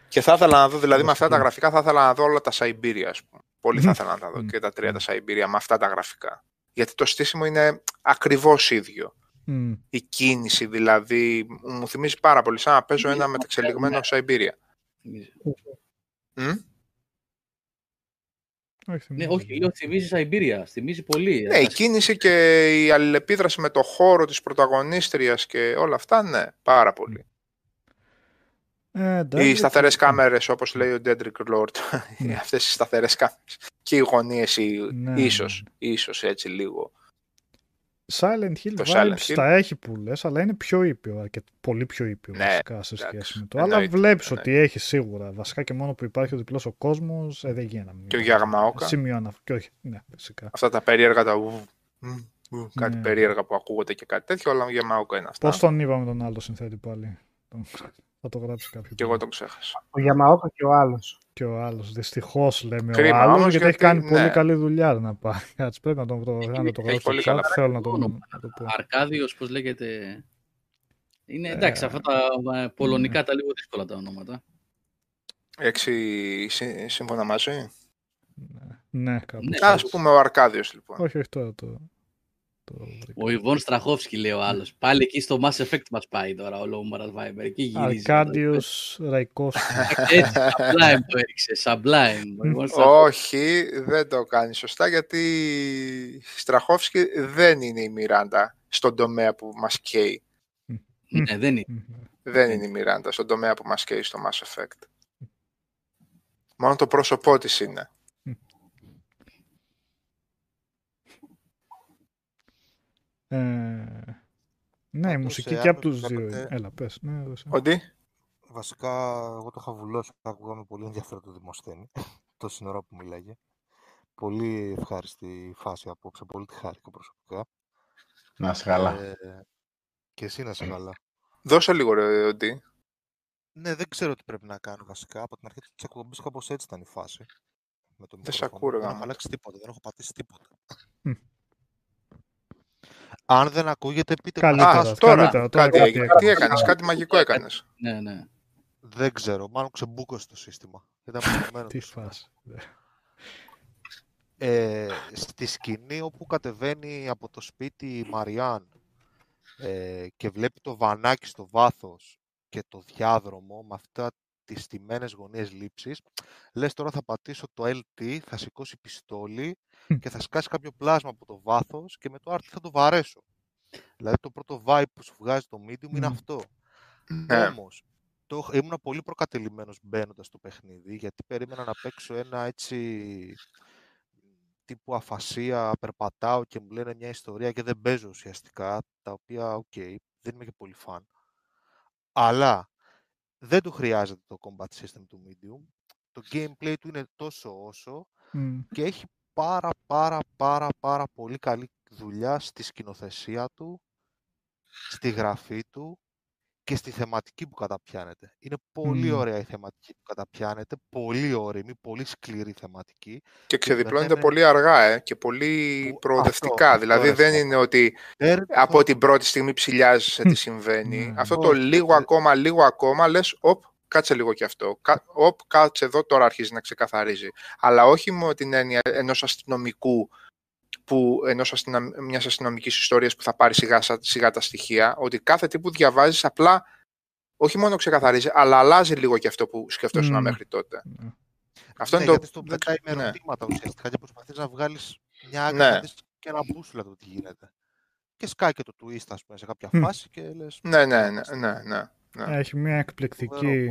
Και θα ήθελα να δω, δηλαδή με αυτά τα γραφικά, θα ήθελα να δω όλα τα Siberia, ας πούμε. Πολύ θα ήθελα να τα δω και τα τρία τα Siberia με αυτά τα γραφικά. Γιατί το στήσιμο είναι ακριβώς ίδιο. Mm. Η κίνηση δηλαδή μου θυμίζει πάρα πολύ σαν να παίζω ένα μετεξελιγμένο Syberia. Mm? Όχι, ναι, όχι, λέω θυμίζει Syberia, θυμίζει πολύ. Ναι, η κίνηση και η αλληλεπίδραση με το χώρο της πρωταγωνίστριας και όλα αυτά, ναι, πάρα πολύ. Ε, οι σταθερές κάμερες, όπως λέει ο Daedric Lord, ναι. αυτές οι σταθερές κάμερες. Και οι γωνίες, ναι, ίσως, ναι. ίσως έτσι λίγο. Silent Hill το vibes Hill. τα έχει που λες, αλλά είναι πιο ήπιο και πολύ πιο ήπιο ναι, βασικά σε σχέση με το. Αλλά βλέπεις ναι. ότι έχει σίγουρα. Βασικά και μόνο που υπάρχει ο διπλός ο κόσμος, ε, δεν γίνει. Και ο Γιαγμαόκα. Σημειώνω. Και όχι, ναι, φυσικά. Αυτά τα περίεργα τα ου, ου, κάτι ναι. περίεργα που ακούγονται και κάτι τέτοιο, αλλά ο Γιαγμαόκα είναι αυτά. Πώς τον είπαμε τον άλλο συνθέτη πάλι. Θα το γράψει κάποιο. Και εγώ τον ξέχασα. Ο Γιαμαόκα και ο άλλος. Και ο άλλος. Δυστυχώς λέμε Κρίμα, ο άλλος, γιατί, γιατί, έχει κάνει ναι. πολύ καλή δουλειά να πάει. Κάτσε, πρέπει να τον το, να το γράψω. Πολύ καλά. Θέλω να το, να το πω. Αρκάδιος, πώς λέγεται. Είναι εντάξει, ε... αυτά τα ε, πολωνικά ναι. τα λίγο δύσκολα τα ονόματα. Έξι σύμφωνα μαζί. Ναι, ναι κάπως. Ναι, ας πούμε ο Αρκάδιος λοιπόν. Όχι, όχι τώρα το... Ο Ιβόν Στραχόφσκι λέει ο άλλος. Πάλι εκεί στο Mass Effect μας πάει τώρα ο Λόμαρας Βάιμπερ. Εκεί γυρίζει. Αρκάντιο Ραϊκός. Έτσι, Sublime το έριξε. Sublime. Όχι, δεν το κάνει σωστά γιατί Στραχόφσκι δεν είναι η Μιράντα στον τομέα που μας καίει. Ναι, δεν είναι. Δεν είναι η Μιράντα στον τομέα που μας καίει στο Mass Effect. Μόνο το πρόσωπό της είναι. Ε, ναι, η μουσική και από τους δύο. Έλα, πες. Ναι, Ότι; Βασικά, εγώ το είχα βουλώσει. Άκουγα με πολύ ενδιαφέρον το Δημοσθένη. το σύνορα που μιλάγε. Πολύ ευχάριστη φάση απόψε. Πολύ τη χάρηκα προσωπικά. Να είσαι καλά. Ε, και εσύ να είσαι καλά. Δώσε λίγο ρε, ότι. Ναι, δεν ξέρω τι πρέπει να κάνω βασικά. Από την αρχή της εκπομπής κάπως έτσι ήταν η φάση. Με το δεν σε ακούω, Δεν έχω αλλάξει τίποτα, δεν έχω πατήσει τίποτα. Αν δεν ακούγεται, πείτε καλύτερα, Α, τώρα, καλύτερα, τώρα κάτι, κάτι, τι έκανες, κάτι μαγικό έκανες. Ναι, ναι. Δεν ξέρω, μάλλον ξεμπούκωσε το σύστημα. Ήταν Τι φάση. Ναι. Ε, στη σκηνή όπου κατεβαίνει από το σπίτι η Μαριάν ε, και βλέπει το βανάκι στο βάθος και το διάδρομο με αυτά τις στιμένες γωνίες λήψης, λες τώρα θα πατήσω το LT, θα σηκώσει πιστόλι και θα σκάσει κάποιο πλάσμα από το βάθος και με το RT θα το βαρέσω. Δηλαδή το πρώτο vibe που σου βγάζει το Medium είναι αυτό. Ναι. Όμως, το, ήμουν πολύ προκατειλημμένος μπαίνοντας στο παιχνίδι, γιατί περίμενα να παίξω ένα έτσι τύπου αφασία, περπατάω και μου λένε μια ιστορία και δεν παίζω ουσιαστικά, τα οποία, OK, okay, δεν είμαι και πολύ φαν. Αλλά δεν του χρειάζεται το combat system του Medium. Το gameplay του είναι τόσο όσο και έχει πάρα πάρα πάρα πάρα πολύ καλή δουλειά στη σκηνοθεσία του, στη γραφή του και στη θεματική που καταπιάνεται. Είναι πολύ ωραία η θεματική που καταπιάνεται, πολύ όρημη, πολύ σκληρή θεματική. Και ξεδιπλώνεται πολύ αργά ε, και πολύ προοδευτικά. δηλαδή δεν είναι ότι από την πρώτη στιγμή ψηλιάζεσαι τι συμβαίνει. αυτό το λίγο ακόμα, λίγο ακόμα, λες, οπ, κάτσε λίγο κι αυτό. Οπ, κάτσε εδώ, τώρα αρχίζει να ξεκαθαρίζει. Αλλά όχι με την έννοια ενός αστυνομικού που ενός αστυνο... μιας αστυνομικής ιστορίας που θα πάρει σιγά, σιγά τα στοιχεία, ότι κάθε τι που διαβάζεις απλά όχι μόνο ξεκαθαρίζει, αλλά αλλάζει λίγο και αυτό που σκεφτόσουν mm. μέχρι τότε. Mm. Αυτό ναι, είναι γιατί το... στο πετάει με ναι. ερωτήματα ουσιαστικά και προσπαθείς να βγάλεις μια άκρη ναι. και ένα μπούσουλα το τι γίνεται. Και σκάει και το twist, ας πούμε, σε κάποια mm. φάση και λες... Ναι, ναι, ναι, ναι, ναι, ναι. Έχει μια εκπληκτική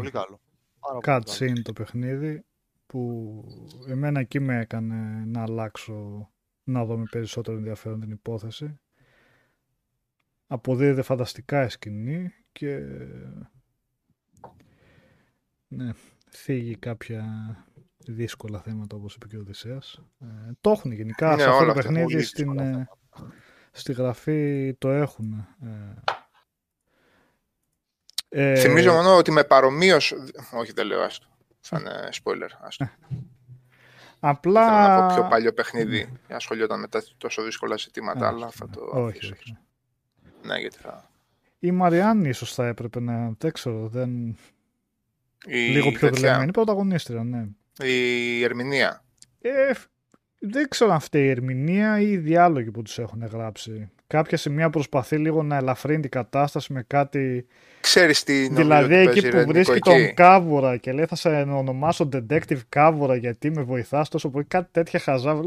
cutscene το παιχνίδι που εμένα εκεί με έκανε να αλλάξω να δω με περισσότερο ενδιαφέρον την υπόθεση. Αποδίδεται φανταστικά η σκηνή και ναι, θίγει κάποια δύσκολα θέματα όπως είπε και ο Οδυσσέας. Ε, το έχουν γενικά ναι, σε αυτό το παιχνίδι στην, ε, στη γραφή το έχουν. Ε, Θυμίζω μόνο ότι με παρομοίως... Όχι δεν λέω άστο. Θα είναι spoiler. Άστο. Απλά... Θέλω να πω πιο παλιό παιχνίδι. Ασχολιόταν με τα τόσο δύσκολα ζητήματα, αλλά θα το όχι, αφήσω. Όχι. Ναι, γιατί θα... Η Μαριάννη ίσως θα έπρεπε να... Δεν ξέρω, δεν... Η... Λίγο πιο δουλεμένη πρωταγωνίστρια, ναι. Η ερμηνεία. Ε, δεν ξέρω αν φταίει η ερμηνεία ή οι διάλογοι που τους έχουν γράψει. Κάποια σημεία προσπαθεί λίγο να ελαφρύνει την κατάσταση με κάτι Ξέρεις τι Δηλαδή εκεί που βρίσκει τον Κάβουρα και λέει θα σε ονομάσω Detective Κάβουρα γιατί με βοηθάς τόσο πολύ, κάτι τέτοια χαζά.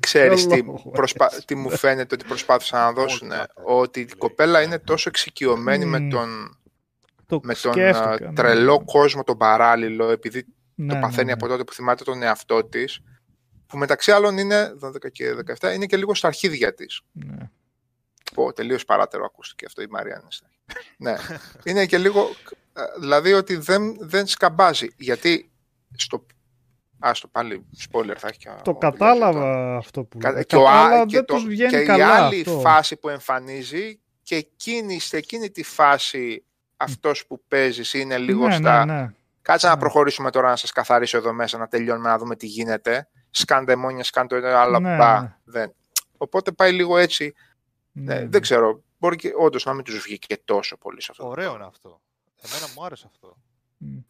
Ξέρεις τι, προσπα... τι μου φαίνεται ότι προσπάθησαν να δώσουν. ότι η κοπέλα είναι τόσο εξοικειωμένη με τον, το με τον τρελό κόσμο τον παράλληλο επειδή ναι, το παθαίνει ναι, από τότε που θυμάται τον εαυτό της που μεταξύ άλλων είναι 12 και 17 είναι και λίγο στα αρχίδια της. Ναι. Πω, τελείως παράτερο ακούστηκε αυτό η Μαρία ναι. Είναι και λίγο, ε, δηλαδή ότι δεν, δεν σκαμπάζει. Γιατί στο Άστο πάλι, spoiler θα έχει και Το κατάλαβα αυτό που λέει. Και, ο, και, το, και η άλλη φάση που εμφανίζει και εκείνη, σε εκείνη τη φάση αυτός που παίζεις είναι λίγο ναι, στα... Ναι, ναι. Κάτσε να ναι. προχωρήσουμε τώρα να σας καθαρίσω εδώ μέσα, να τελειώνουμε να δούμε τι γίνεται. Σκάν δαιμόνια, σκάν το ένα, αλλά ναι, μπα, δεν. Οπότε πάει λίγο έτσι. Ναι, δεν ξέρω, μπορεί και όντως να μην τους βγήκε τόσο πολύ σε αυτό. Ωραίο είναι αυτό. Εμένα μου άρεσε αυτό. Mm.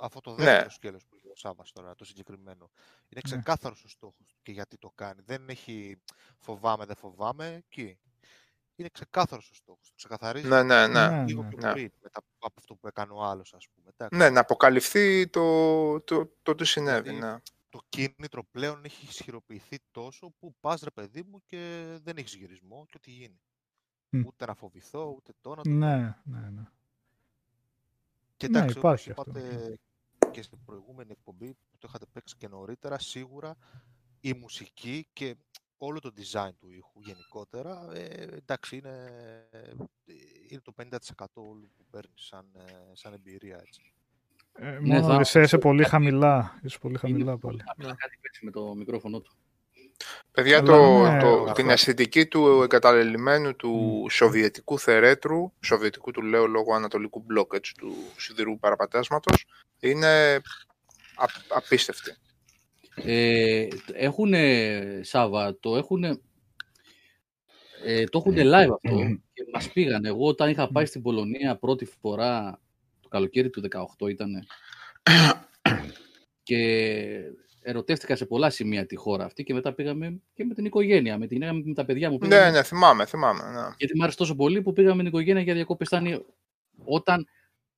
Αυτό το δεύτερο ναι. σκέλος που λέει ο Σάβα τώρα, το συγκεκριμένο. Είναι ναι. ξεκάθαρος ο στόχος και γιατί το κάνει. Δεν έχει φοβάμαι, δεν φοβάμαι. Εκεί. Είναι ξεκάθαρος ο στόχος. Το ξεκαθαρίζει ναι, ναι, ναι. λίγο πιο ναι. πριν μετά από αυτό που έκανε ο άλλος, ας πούμε. Ναι, να αποκαλυφθεί το, το, το, τι συνέβη. Δηλαδή, ναι. Το κίνητρο πλέον έχει ισχυροποιηθεί τόσο που πας ρε παιδί μου και δεν έχεις γυρισμό και ό,τι γίνει. Ούτε να φοβηθώ, ούτε το να το Ναι, ναι, ναι. Και ναι, εντάξει, ναι, όπως είπατε και στην προηγούμενη εκπομπή που το είχατε παίξει και νωρίτερα, σίγουρα η μουσική και όλο το design του ήχου γενικότερα, ε, εντάξει, είναι, είναι το 50% όλου που παίρνεις σαν, ε, σαν εμπειρία, έτσι. Ε, ναι, μόνο θα... είσαι, πολύ χαμηλά. Είσαι πολύ χαμηλά πάλι. Κάτι με το μικρόφωνο του. Παιδιά, το, ναι, το, την αισθητική του εγκαταλελειμμένου του mm. σοβιετικού θερέτρου, σοβιετικού του λέω λόγω ανατολικού μπλοκ έτσι, του σιδηρού παραπατάσματος, είναι α, απίστευτη. Ε, έχουν, Σάβα, το έχουν, ε, το έχουν live αυτό και μας πήγαν. Εγώ όταν είχα πάει στην Πολωνία πρώτη φορά, το καλοκαίρι του 18 ήταν, και ερωτεύτηκα σε πολλά σημεία τη χώρα αυτή και μετά πήγαμε και με την οικογένεια, με, την, με τα παιδιά μου. Ναι, ναι, θυμάμαι, θυμάμαι. Ναι. Γιατί μου άρεσε τόσο πολύ που πήγαμε με την οικογένεια για διακόπες. όταν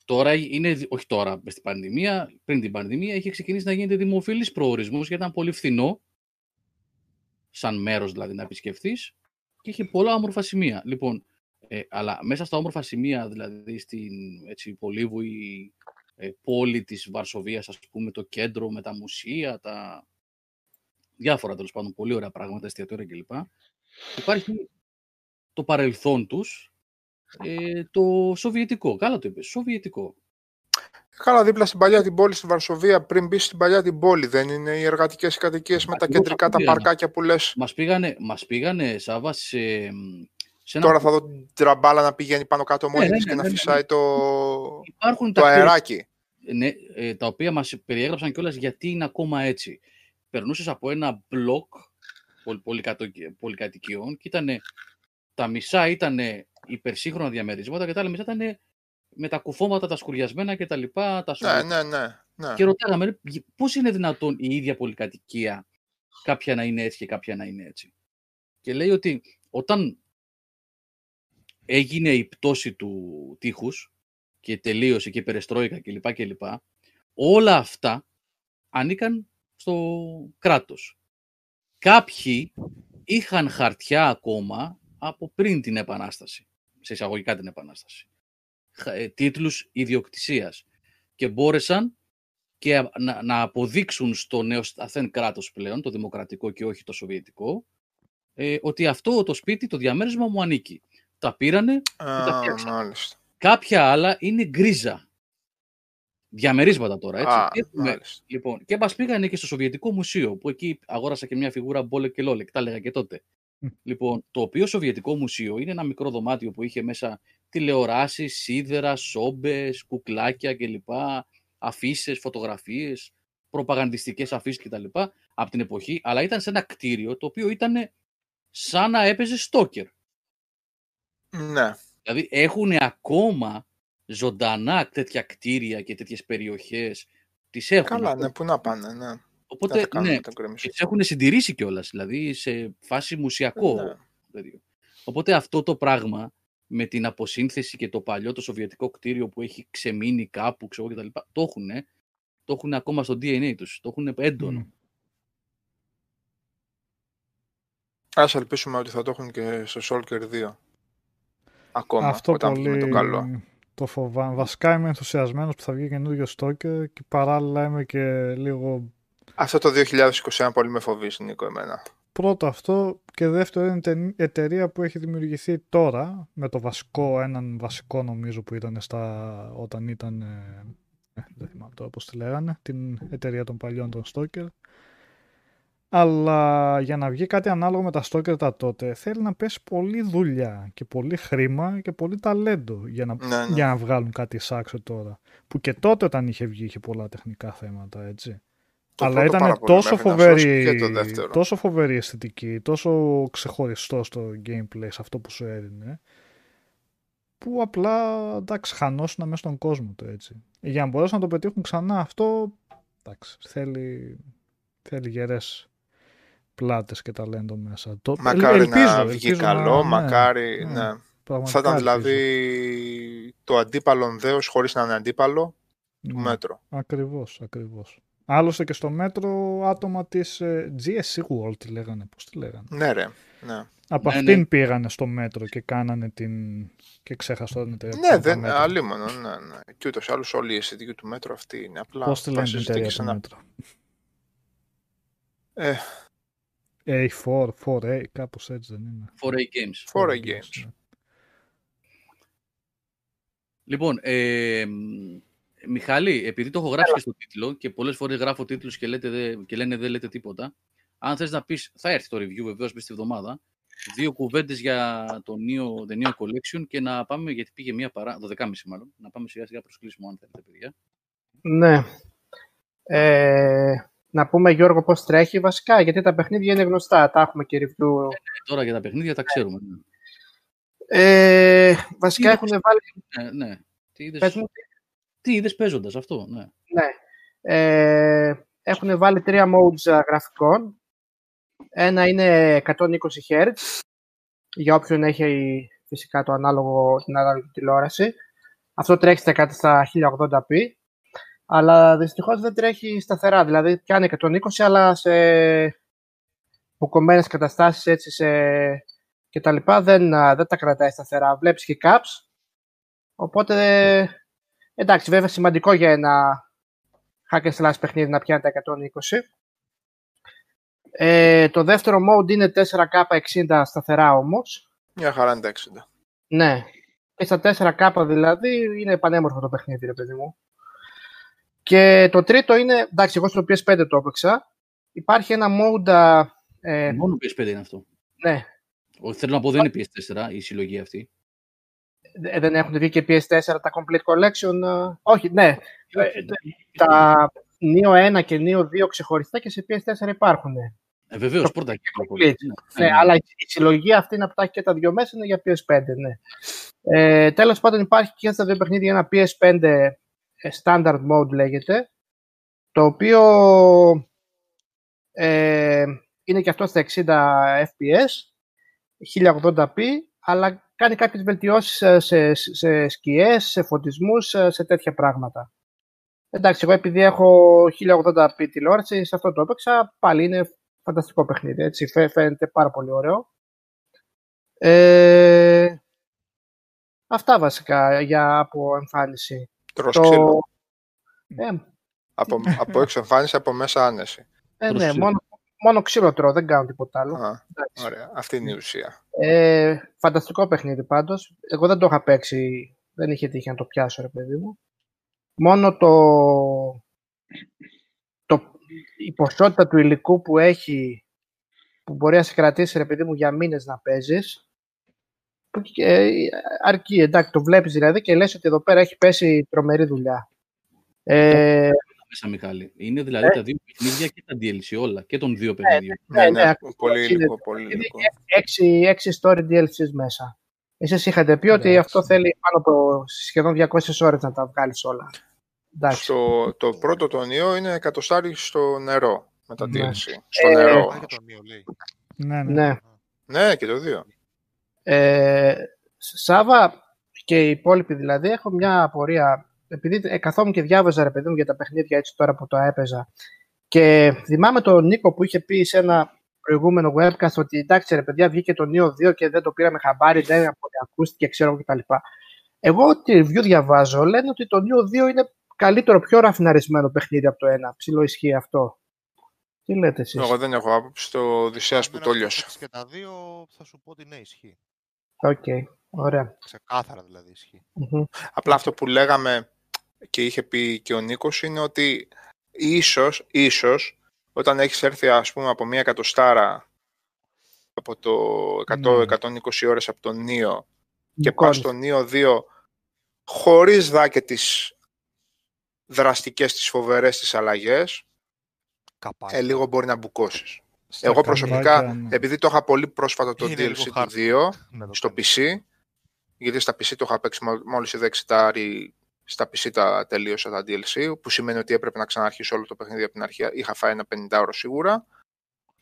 τώρα είναι, όχι τώρα, στην πανδημία, πριν την πανδημία, είχε ξεκινήσει να γίνεται δημοφιλής προορισμός γιατί ήταν πολύ φθηνό, σαν μέρος δηλαδή να επισκεφθείς και είχε πολλά όμορφα σημεία. Λοιπόν, ε, αλλά μέσα στα όμορφα σημεία, δηλαδή στην έτσι, πολύβουη ε, πόλη της Βαρσοβίας, ας πούμε, το κέντρο με τα μουσεία, τα διάφορα τέλος πάντων πολύ ωραία πράγματα, εστιατόρια κλπ. Υπάρχει το παρελθόν τους, ε, το σοβιετικό. Καλά το είπες, σοβιετικό. Καλά, δίπλα στην παλιά την πόλη στη Βαρσοβία, πριν μπεις στην παλιά την πόλη, δεν είναι οι εργατικές κατοικίες με τα κεντρικά τα παρκάκια που λες; Μας πήγανε, μας πήγανε, Σάβα, σε, σε Τώρα θα δω την τραμπάλα να πηγαίνει πάνω κάτω μόνη ναι, ναι, και να ναι, φυσάει το, Υπάρχουν το αεράκι. Ναι, ε, τα οποία μας περιέγραψαν κιόλας γιατί είναι ακόμα έτσι. Περνούσες από ένα μπλοκ πολυκατοικιών και ήταν τα μισά ήταν υπερσύγχρονα διαμερίσματα και τα άλλα μισά ήταν με τα κουφώματα, τα σκουριασμένα και τα λοιπά. Τα ναι, ναι, ναι, ναι. Και ρωτάγαμε πώς είναι δυνατόν η ίδια πολυκατοικία κάποια να είναι έτσι και κάποια να είναι έτσι. Και λέει ότι όταν έγινε η πτώση του τείχους και τελείωσε και περιστρόικα κλπ. κλπ. Όλα αυτά ανήκαν στο κράτος. Κάποιοι είχαν χαρτιά ακόμα από πριν την Επανάσταση, σε εισαγωγικά την Επανάσταση. Ε, τίτλους ιδιοκτησίας και μπόρεσαν και να, αποδείξουν στο νέο σταθέν κράτος πλέον, το δημοκρατικό και όχι το σοβιετικό, ε, ότι αυτό το σπίτι, το διαμέρισμα μου ανήκει. Τα πήρανε και τα φτιάξαν. Κάποια άλλα είναι γκρίζα. Διαμερίσματα τώρα, έτσι. Α, Έχουμε, λοιπόν, και μας πήγανε και στο Σοβιετικό Μουσείο, που εκεί αγόρασα και μια φιγούρα Μπόλεκ και Λόλεκ, τα έλεγα και τότε. Λοιπόν, το οποίο Σοβιετικό Μουσείο είναι ένα μικρό δωμάτιο που είχε μέσα τηλεοράσεις, σίδερα, σόμπες, κουκλάκια κλπ. Αφήσει, φωτογραφίες, προπαγανδιστικές αφήσει κτλ. από την εποχή, αλλά ήταν σε ένα κτίριο το οποίο ήταν σαν να έπαιζε στόκερ. Ναι. Δηλαδή έχουν ακόμα ζωντανά τέτοια κτίρια και τέτοιες περιοχές. Τις έχουν. Καλά, ναι, πού να πάνε, ναι. Οπότε, ναι, τις έχουν συντηρήσει κιόλας, δηλαδή σε φάση μουσιακό. Ναι. Οπότε αυτό το πράγμα με την αποσύνθεση και το παλιό το σοβιετικό κτίριο που έχει ξεμείνει κάπου, ξέρω κτλ. Το έχουν, το έχουν ακόμα στο DNA τους, το έχουν έντονο. Mm. Ας ελπίσουμε ότι θα το έχουν και στο Solker 2. Ακόμα, Αυτό όταν πολύ... το καλό. Το φοβάμαι. Βασικά είμαι ενθουσιασμένος που θα βγει καινούριο Stalker και παράλληλα είμαι και λίγο... Αυτό το 2021 πολύ με φοβίζει, Νίκο, εμένα. Πρώτο αυτό και δεύτερο είναι εταιρεία που έχει δημιουργηθεί τώρα με το βασικό, έναν βασικό νομίζω που ήταν στα, όταν ήταν, ε, ε δεν θυμάμαι τώρα πώς τη λέγανε, την εταιρεία των παλιών των Stalker. Αλλά για να βγει κάτι ανάλογο με τα Stalker τα τότε θέλει να πέσει πολλή δουλειά και πολύ χρήμα και πολύ ταλέντο για να, ναι, ναι. Για να βγάλουν κάτι σάξο τώρα. Που και τότε όταν είχε βγει είχε πολλά τεχνικά θέματα έτσι. Αλλά ήταν τόσο φοβερή, τόσο φοβερή αισθητική, τόσο ξεχωριστό στο gameplay σε αυτό που σου έδινε, που απλά εντάξει, χανώσουν μέσα στον κόσμο το έτσι. Για να μπορέσουν να το πετύχουν ξανά αυτό, εντάξει, θέλει, θέλει γερές πλάτες και ταλέντο μέσα. Το, μακάρι ελπίζω, να βγει καλό, να, ναι, μακάρι, ναι. ναι. Θα ήταν δηλαδή το αντίπαλο δέος χωρίς να είναι αντίπαλο του ναι, μέτρο. Ακριβώς, ακριβώς. Άλλωστε και στο μέτρο άτομα της ε, GSC World τη λέγανε, πώς τη λέγανε; Ναι ρε, ναι. Από ναι, αυτήν ναι. πήγανε στο μέτρο και κάνανε την... και ξέχασα την εταιρεία. Ναι, δεν, αλίμονο, ναι, ναι. Και ούτως άλλως όλη η αισθητική του μέτρο αυτή είναι. Απλά πώς τη λένε την εταιρεία του μέτρο. Ε, A4, 4A, κάπως έτσι δεν είναι. 4A Games. 4A Games. Ναι. Λοιπόν, ε, Μιχάλη, επειδή το έχω γράψει και στο τίτλο και πολλές φορές γράφω τίτλους και, λέτε, και λένε δεν λέτε τίποτα, αν θες να πεις, θα έρθει το review βεβαίως μέσα στη εβδομάδα, δύο κουβέντες για το Neo, The Neo Collection και να πάμε, γιατί πήγε μία παρά, 12.30 μάλλον, να πάμε σιγά σιγά προς κλείσιμο αν θέλετε παιδιά. Ναι. Ε, να πούμε Γιώργο πώς τρέχει βασικά, γιατί τα παιχνίδια είναι γνωστά, τα έχουμε και review. Ε, τώρα για τα παιχνίδια τα ξέρουμε. Ναι. Ε, βασικά έχουν βάλει... Ε, ναι. Τι είδες... Τι είδες παίζοντας αυτό, ναι. Ναι. Ε, έχουν βάλει τρία modes γραφικών. Ένα είναι 120 Hz, για όποιον έχει φυσικά το ανάλογο, την ανάλογη τηλεόραση. Αυτό τρέχει στα 1080p, αλλά δυστυχώς δεν τρέχει σταθερά. Δηλαδή πιάνει 120, αλλά σε αποκομμένες καταστάσεις έτσι σε... και τα λοιπά δεν, δεν τα κρατάει σταθερά. Βλέπεις και caps. Οπότε Εντάξει, βέβαια σημαντικό για ένα hack and slash παιχνίδι να πιάνει τα 120. Ε, το δεύτερο mode είναι 4K60 σταθερά όμως. Μια χαρά είναι τα 60. Ναι. Και στα 4K δηλαδή είναι πανέμορφο το παιχνίδι, ρε παιδί μου. Και το τρίτο είναι, εντάξει, εγώ στο PS5 το έπαιξα. Υπάρχει ένα mode. Ε, Μόνο PS5 είναι αυτό. Ναι. Όχι, θέλω να πω, δεν είναι PS4 η συλλογή αυτή. Ε, δεν έχουν βγει και PS4 τα Complete Collection. Ε, όχι, ναι. Ε, τα Neo 1 και Neo 2 ξεχωριστά και σε PS4 υπάρχουν. Ε, Βεβαίως, πρώτα και ναι, ναι, ναι, αλλά η συλλογή αυτή να πτάχει και τα δυο μέσα είναι για PS5. Ναι. Ε, Τέλος πάντων, υπάρχει και στα δύο παιχνίδια ένα PS5 Standard Mode λέγεται, το οποίο ε, είναι και αυτό στα 60 FPS, 1080p, αλλά κάνει κάποιες βελτιώσεις σε, σε, σε σκιές, σε φωτισμούς, σε τέτοια πράγματα. Εντάξει, εγώ επειδή έχω 1080p τηλεόραση, σε αυτό το έπαιξα, πάλι είναι φανταστικό παιχνίδι, έτσι, φαίνεται πάρα πολύ ωραίο. Ε, αυτά βασικά για από εμφάνιση. Το... Ε, από, από έξω εμφάνιση, από μέσα άνεση. Ε, ναι, μόνο, μόνο ξύλο τρώω, δεν κάνω τίποτα άλλο. Α, ωραία, αυτή είναι η ουσία. Ε, φανταστικό παιχνίδι πάντως. Εγώ δεν το είχα παίξει, δεν είχε τύχει να το πιάσω ρε παιδί μου. Μόνο το, το, η ποσότητα του υλικού που έχει που μπορεί να σε κρατήσει ρε παιδί μου για μήνες να παίζεις ε, αρκεί, εντάξει, το βλέπεις δηλαδή και λες ότι εδώ πέρα έχει πέσει τρομερή δουλειά. Ε, μέσα, Μιχάλη. Είναι δηλαδή ε. τα δύο παιχνίδια και τα DLC όλα, και των δύο παιχνίδιων. Ναι, ναι, ναι, ναι, πολύ υλικό, πολύ υλικό. Έξι, έξι story DLCs μέσα. Εσείς είχατε πει ότι αυτό θέλει πάνω από σχεδόν 200 ώρες να τα βγάλεις όλα. Στο, το πρώτο τον ιό είναι εκατοστάρι στο νερό με τα ναι. DLC. Στο ε, νερό. Ναι, ναι. ναι. Ναι, και το δύο. Ε, Σάβα και οι υπόλοιποι δηλαδή, έχω μια απορία. Επειδή ε, καθόμουν και διάβαζα ρε παιδί μου για τα παιχνίδια έτσι τώρα που το έπαιζα. Και θυμάμαι τον Νίκο που είχε πει σε ένα προηγούμενο webcast ότι εντάξει ρε παιδιά βγήκε το Neo 2 και δεν το πήραμε χαμπάρι, δεν ακούστηκε ξέρω κτλ. Εγώ ό,τι review διαβάζω λένε ότι το Nioh 2 είναι καλύτερο, πιο ραφιναρισμένο παιχνίδι από το ένα. Ψιλοϊσχύει αυτό. Τι λέτε εσείς; Εγώ δεν έχω άποψη το Οδυσσέας που το λιώσα. Και τα δύο θα σου πω ότι ναι, ισχύει. OK, okay. ωραία. Ξεκάθαρα δηλαδή Απλά αυτό που λέγαμε και είχε πει και ο Νίκος είναι ότι ίσως, ίσως όταν έχεις έρθει ας πούμε από μία εκατοστάρα από το 100-120 ναι. ώρες από τον Νίο και πας στο Νίο 2 χωρίς δά και τις δραστικές, τις φοβερές τις αλλαγές ε, λίγο μπορεί να μπουκώσεις. Εγώ προσωπικά, ναι. επειδή το είχα πολύ πρόσφατα το DLC του 2 στο PC, γιατί στα PC το είχα παίξει μόλις είδα εξετάρει στα PC τα τελείωσα τα DLC, που σημαίνει ότι έπρεπε να ξαναρχίσω όλο το παιχνίδι από την αρχή. Είχα φάει ένα 50 ώρο σίγουρα.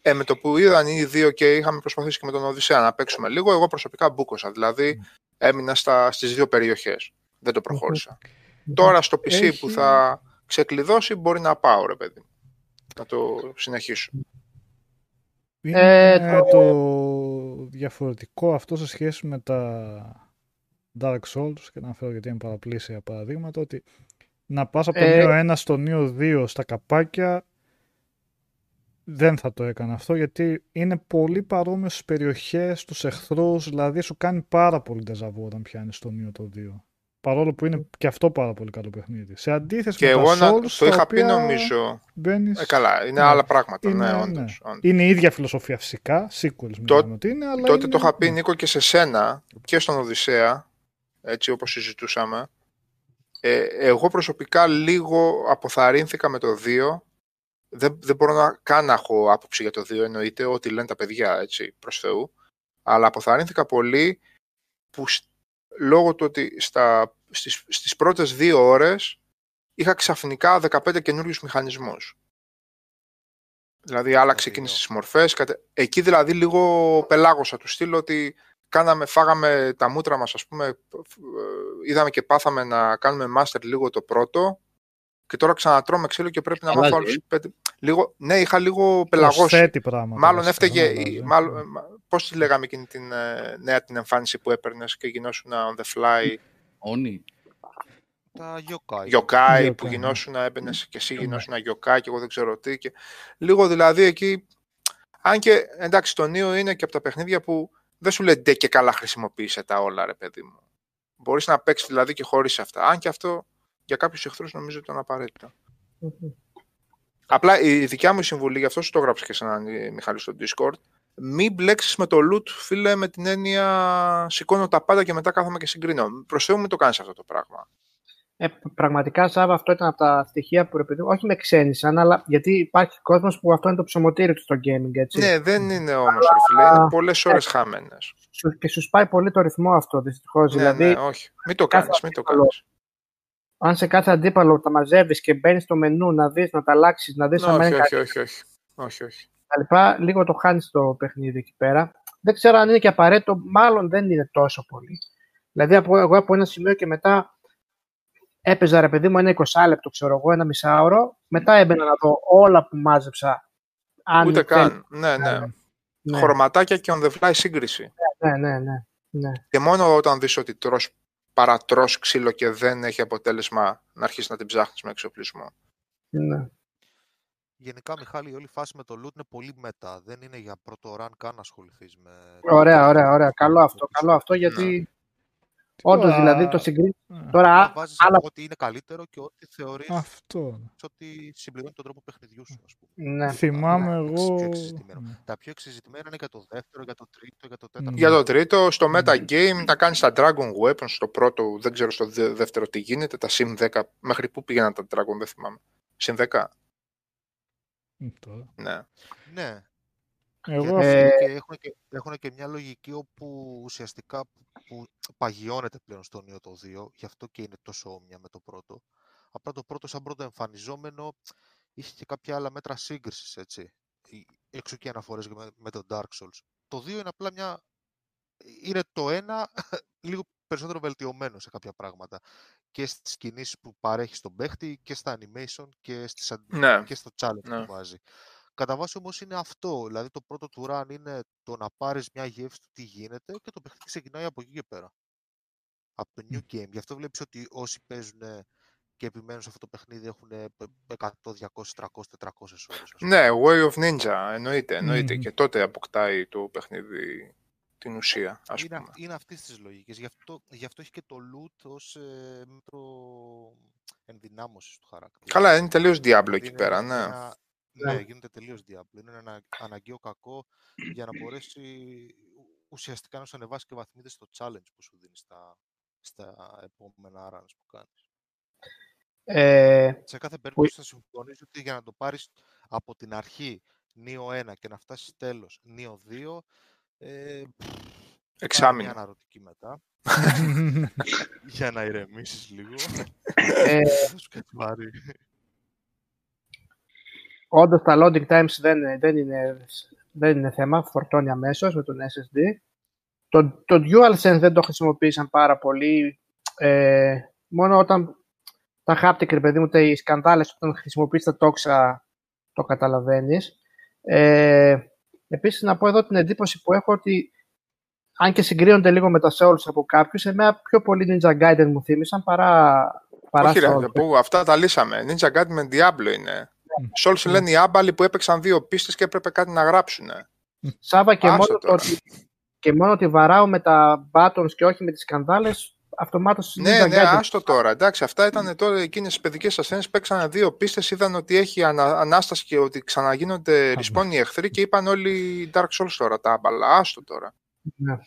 Ε, με το που είδαν οι δύο και είχαμε προσπαθήσει και με τον Οδυσσέα να παίξουμε λίγο, εγώ προσωπικά μπούκοσα. Δηλαδή έμεινα στα, στις δύο περιοχές. Δεν το προχώρησα. Τώρα στο PC που θα ξεκλειδώσει μπορεί να πάω, ρε παιδί. Να το συνεχίσω. Είναι ε, το... το διαφορετικό αυτό σε σχέση με τα Dark Souls και να φέρω γιατί είναι παραπλήσια παραδείγματα ότι να πας από το ε... 1 στο νέο 2 στα καπάκια δεν θα το έκανα αυτό γιατί είναι πολύ παρόμοιο στις περιοχές, στους εχθρούς, δηλαδή σου κάνει πάρα πολύ τεζαβού όταν πιάνεις το νέο το 2. Παρόλο που είναι και αυτό πάρα πολύ καλό παιχνίδι. Σε αντίθεση και με εγώ τα Souls, το είχα πει νομίζω. Μπαίνεις... Ε, καλά, είναι ναι. άλλα πράγματα. Είναι, ναι, όντως, ναι. είναι η ίδια φιλοσοφία φυσικά. Sequels το, ότι είναι, αλλά τότε είναι... το είχα πει Νίκο και σε σένα και στον Οδυσσέα, έτσι όπως συζητούσαμε. Ε, εγώ προσωπικά λίγο αποθαρρύνθηκα με το 2. Δεν, δεν μπορώ να καν να έχω άποψη για το 2, εννοείται ό,τι λένε τα παιδιά, έτσι, προς Θεού. Αλλά αποθαρρύνθηκα πολύ που λόγω του ότι στα, στις, στις πρώτες δύο ώρες είχα ξαφνικά 15 καινούριους μηχανισμούς. Δηλαδή άλλαξε εκείνες τις μορφές. Εκεί δηλαδή λίγο πελάγωσα του στείλω ότι κάναμε, φάγαμε τα μούτρα μας, ας πούμε, είδαμε και πάθαμε να κάνουμε master λίγο το πρώτο και τώρα ξανατρώμε ξύλο και πρέπει να μάθω άλλους πέντε. Λίγο, ναι, είχα λίγο πελαγώσει. Μάλλον έφταιγε, μάλλον, πώς τη λέγαμε εκείνη την ε, νέα την εμφάνιση που έπαιρνες και γινόσουν on the fly; Όνι. Τα yokai. Yokai που γινόσουν, έμπαινες και εσύ γινόσουν yokai και εγώ δεν ξέρω τι. Και... Λίγο δηλαδή εκεί, αν και εντάξει το νέο είναι και από τα παιχνίδια που δεν σου λέει και καλά χρησιμοποίησε τα όλα ρε παιδί μου. Μπορείς να παίξεις δηλαδή και χωρίς αυτά. Αν και αυτό για κάποιους εχθρούς νομίζω ότι είναι απαραίτητο. Απλά η δικιά μου συμβουλή, γι' αυτό σου το έγραψα και σε έναν ε, Μιχάλη στο Discord, μην μπλέξεις με το loot, φίλε, με την έννοια σηκώνω τα πάντα και μετά κάθομαι και συγκρίνω. Προ Θεού μην το κάνεις αυτό το πράγμα. Ε, πραγματικά, Σάβα, αυτό ήταν από τα στοιχεία που επειδή, όχι με ξένησαν, αλλά γιατί υπάρχει κόσμος που αυτό είναι το ψωμοτήρι του στο gaming, έτσι. Ναι, δεν είναι όμως, φίλε. Είναι πολλές ώρες ε, χαμένε. Και σου σπάει πολύ το ρυθμό αυτό, δυστυχώς. Ναι, δηλαδή, ναι, όχι. Μην το κάνεις, μην το κάνεις. Αν σε κάθε αντίπαλο τα μαζεύεις και μπαίνεις στο μενού να δεις, να τα αλλάξεις, να δεις αν όχι, όχι, όχι, όχι, όχι, όχι. Τα λοιπά, λίγο το χάνεις το παιχνίδι εκεί πέρα. Δεν ξέρω αν είναι και απαραίτητο, μάλλον δεν είναι τόσο πολύ. Δηλαδή, εγώ από ένα σημείο και μετά έπαιζα ρε παιδί μου ένα 20 λεπτό, ξέρω εγώ, ένα μισάωρο. Μετά έμπαινα να δω όλα που μάζεψα. Αν Ούτε καν. Ναι, ναι, ναι. Χρωματάκια και on the fly σύγκριση. Ναι, ναι, ναι. ναι. Και μόνο όταν δεις ότι τρως, παρατρως ξύλο και δεν έχει αποτέλεσμα να αρχίσει να την ψάχνεις με εξοπλισμό. Ναι. Γενικά, Μιχάλη, η όλη φάση με το loot είναι πολύ μετά. Δεν είναι για πρώτο run καν να ασχοληθείς με. Ωραία, ωραία, ωραία. Καλό αυτό. Καλό αυτό γιατί ναι. Όντως, δηλαδή το συγκρίνει. Ναι. Τώρα, άλλα... ότι είναι καλύτερο και ότι θεωρείς Αυτό. ότι συμπληρώνει τον τρόπο παιχνιδιού σου, ας πούμε. Ναι. Θυμάμαι εγώ. Ναι. Τα πιο εξεζητημένα είναι για το δεύτερο, για το τρίτο, για το τέταρτο. Για το τρίτο, στο metagame τα κάνεις τα Dragon Weapons. Στο πρώτο, δεν ξέρω στο δεύτερο τι γίνεται. Τα Sim 10. Μέχρι πού πήγαιναν τα Dragon, δεν θυμάμαι. Sim 10. Ναι. ναι. Εγώ... Ε, και έχουν, και, έχουν και μια λογική όπου ουσιαστικά που παγιώνεται πλέον στο νέο το 2, γι' αυτό και είναι τόσο όμοια με το πρώτο. Απλά το πρώτο σαν πρώτο εμφανιζόμενο είχε και κάποια άλλα μέτρα σύγκρισης, έτσι. Έξω και αναφορές με, με το Dark Souls. Το 2 είναι απλά μια... Είναι το ένα λίγο περισσότερο βελτιωμένο σε κάποια πράγματα. Και στις κινήσεις που παρέχει στον παίχτη και στα animation και, στις... ναι. και στο challenge ναι. που βάζει. Κατά βάση όμως είναι αυτό. Δηλαδή το πρώτο του run είναι το να πάρεις μια γεύση του τι γίνεται και το παιχνίδι ξεκινάει από εκεί και πέρα. Από το new game. Γι' αυτό βλέπεις ότι όσοι παίζουν και επιμένουν σε αυτό το παιχνίδι έχουν 100, 200, 300, 400 ώρες. Ναι, Way of Ninja, εννοείται. εννοείται. Και τότε αποκτάει το παιχνίδι την ουσία, ας είναι, πούμε. Είναι αυτής της λογικής. Γι' αυτό, γι αυτό έχει και το loot ως ε, μέτρο ενδυνάμωσης του χαρακτήρα. Καλά, είναι τελείως Diablo εκεί πέρα, ναι. Ναι, ναι, γίνεται τελείως διάπλο. Είναι ένα αναγκαίο κακό για να μπορέσει ουσιαστικά να σου ανεβάσει και βαθμίδες στο challenge που σου δίνεις στα, στα επόμενα runs που κάνεις. Ε, Σε κάθε περίπτωση θα συμφωνήσω ότι για να το πάρεις από την αρχή νίο 1 και να φτάσεις τέλος νίο 2 ε, Εξάμεινο. Μια αναρωτική μετά. για να ηρεμήσεις λίγο. Ε, θα σου Όντως τα loading times δεν, δεν, είναι, δεν είναι θέμα, φορτώνει αμέσως με τον SSD. Το, το DualSense δεν το χρησιμοποίησαν πάρα πολύ. Ε, μόνο όταν τα haptic, παιδί μου, οι σκανδάλες, όταν χρησιμοποιείς τα τόξα, το καταλαβαίνεις. Ε, επίσης, να πω εδώ την εντύπωση που έχω ότι αν και συγκρίνονται λίγο με τα Souls από κάποιους, εμένα πιο πολύ Ninja Gaiden μου θύμισαν παρά, παρά Όχι, ρε, που, αυτά τα λύσαμε. Ninja Gaiden με Diablo είναι. Σε όλους λένε οι άμπαλοι που έπαιξαν δύο πίστες και έπρεπε κάτι να γράψουν. Σάβα και μόνο, το ότι, και μόνο ότι βαράω με τα buttons και όχι με τις σκανδάλες, αυτομάτως Ναι, ναι, άστο τώρα. Εντάξει, αυτά ήταν τώρα εκείνες οι παιδικές ασθένειες που παίξαν δύο πίστες, είδαν ότι έχει ανα, ανάσταση και ότι ξαναγίνονται respawn οι εχθροί και είπαν όλοι Dark Souls τώρα τα άμπαλα. Άστο τώρα. Ναι.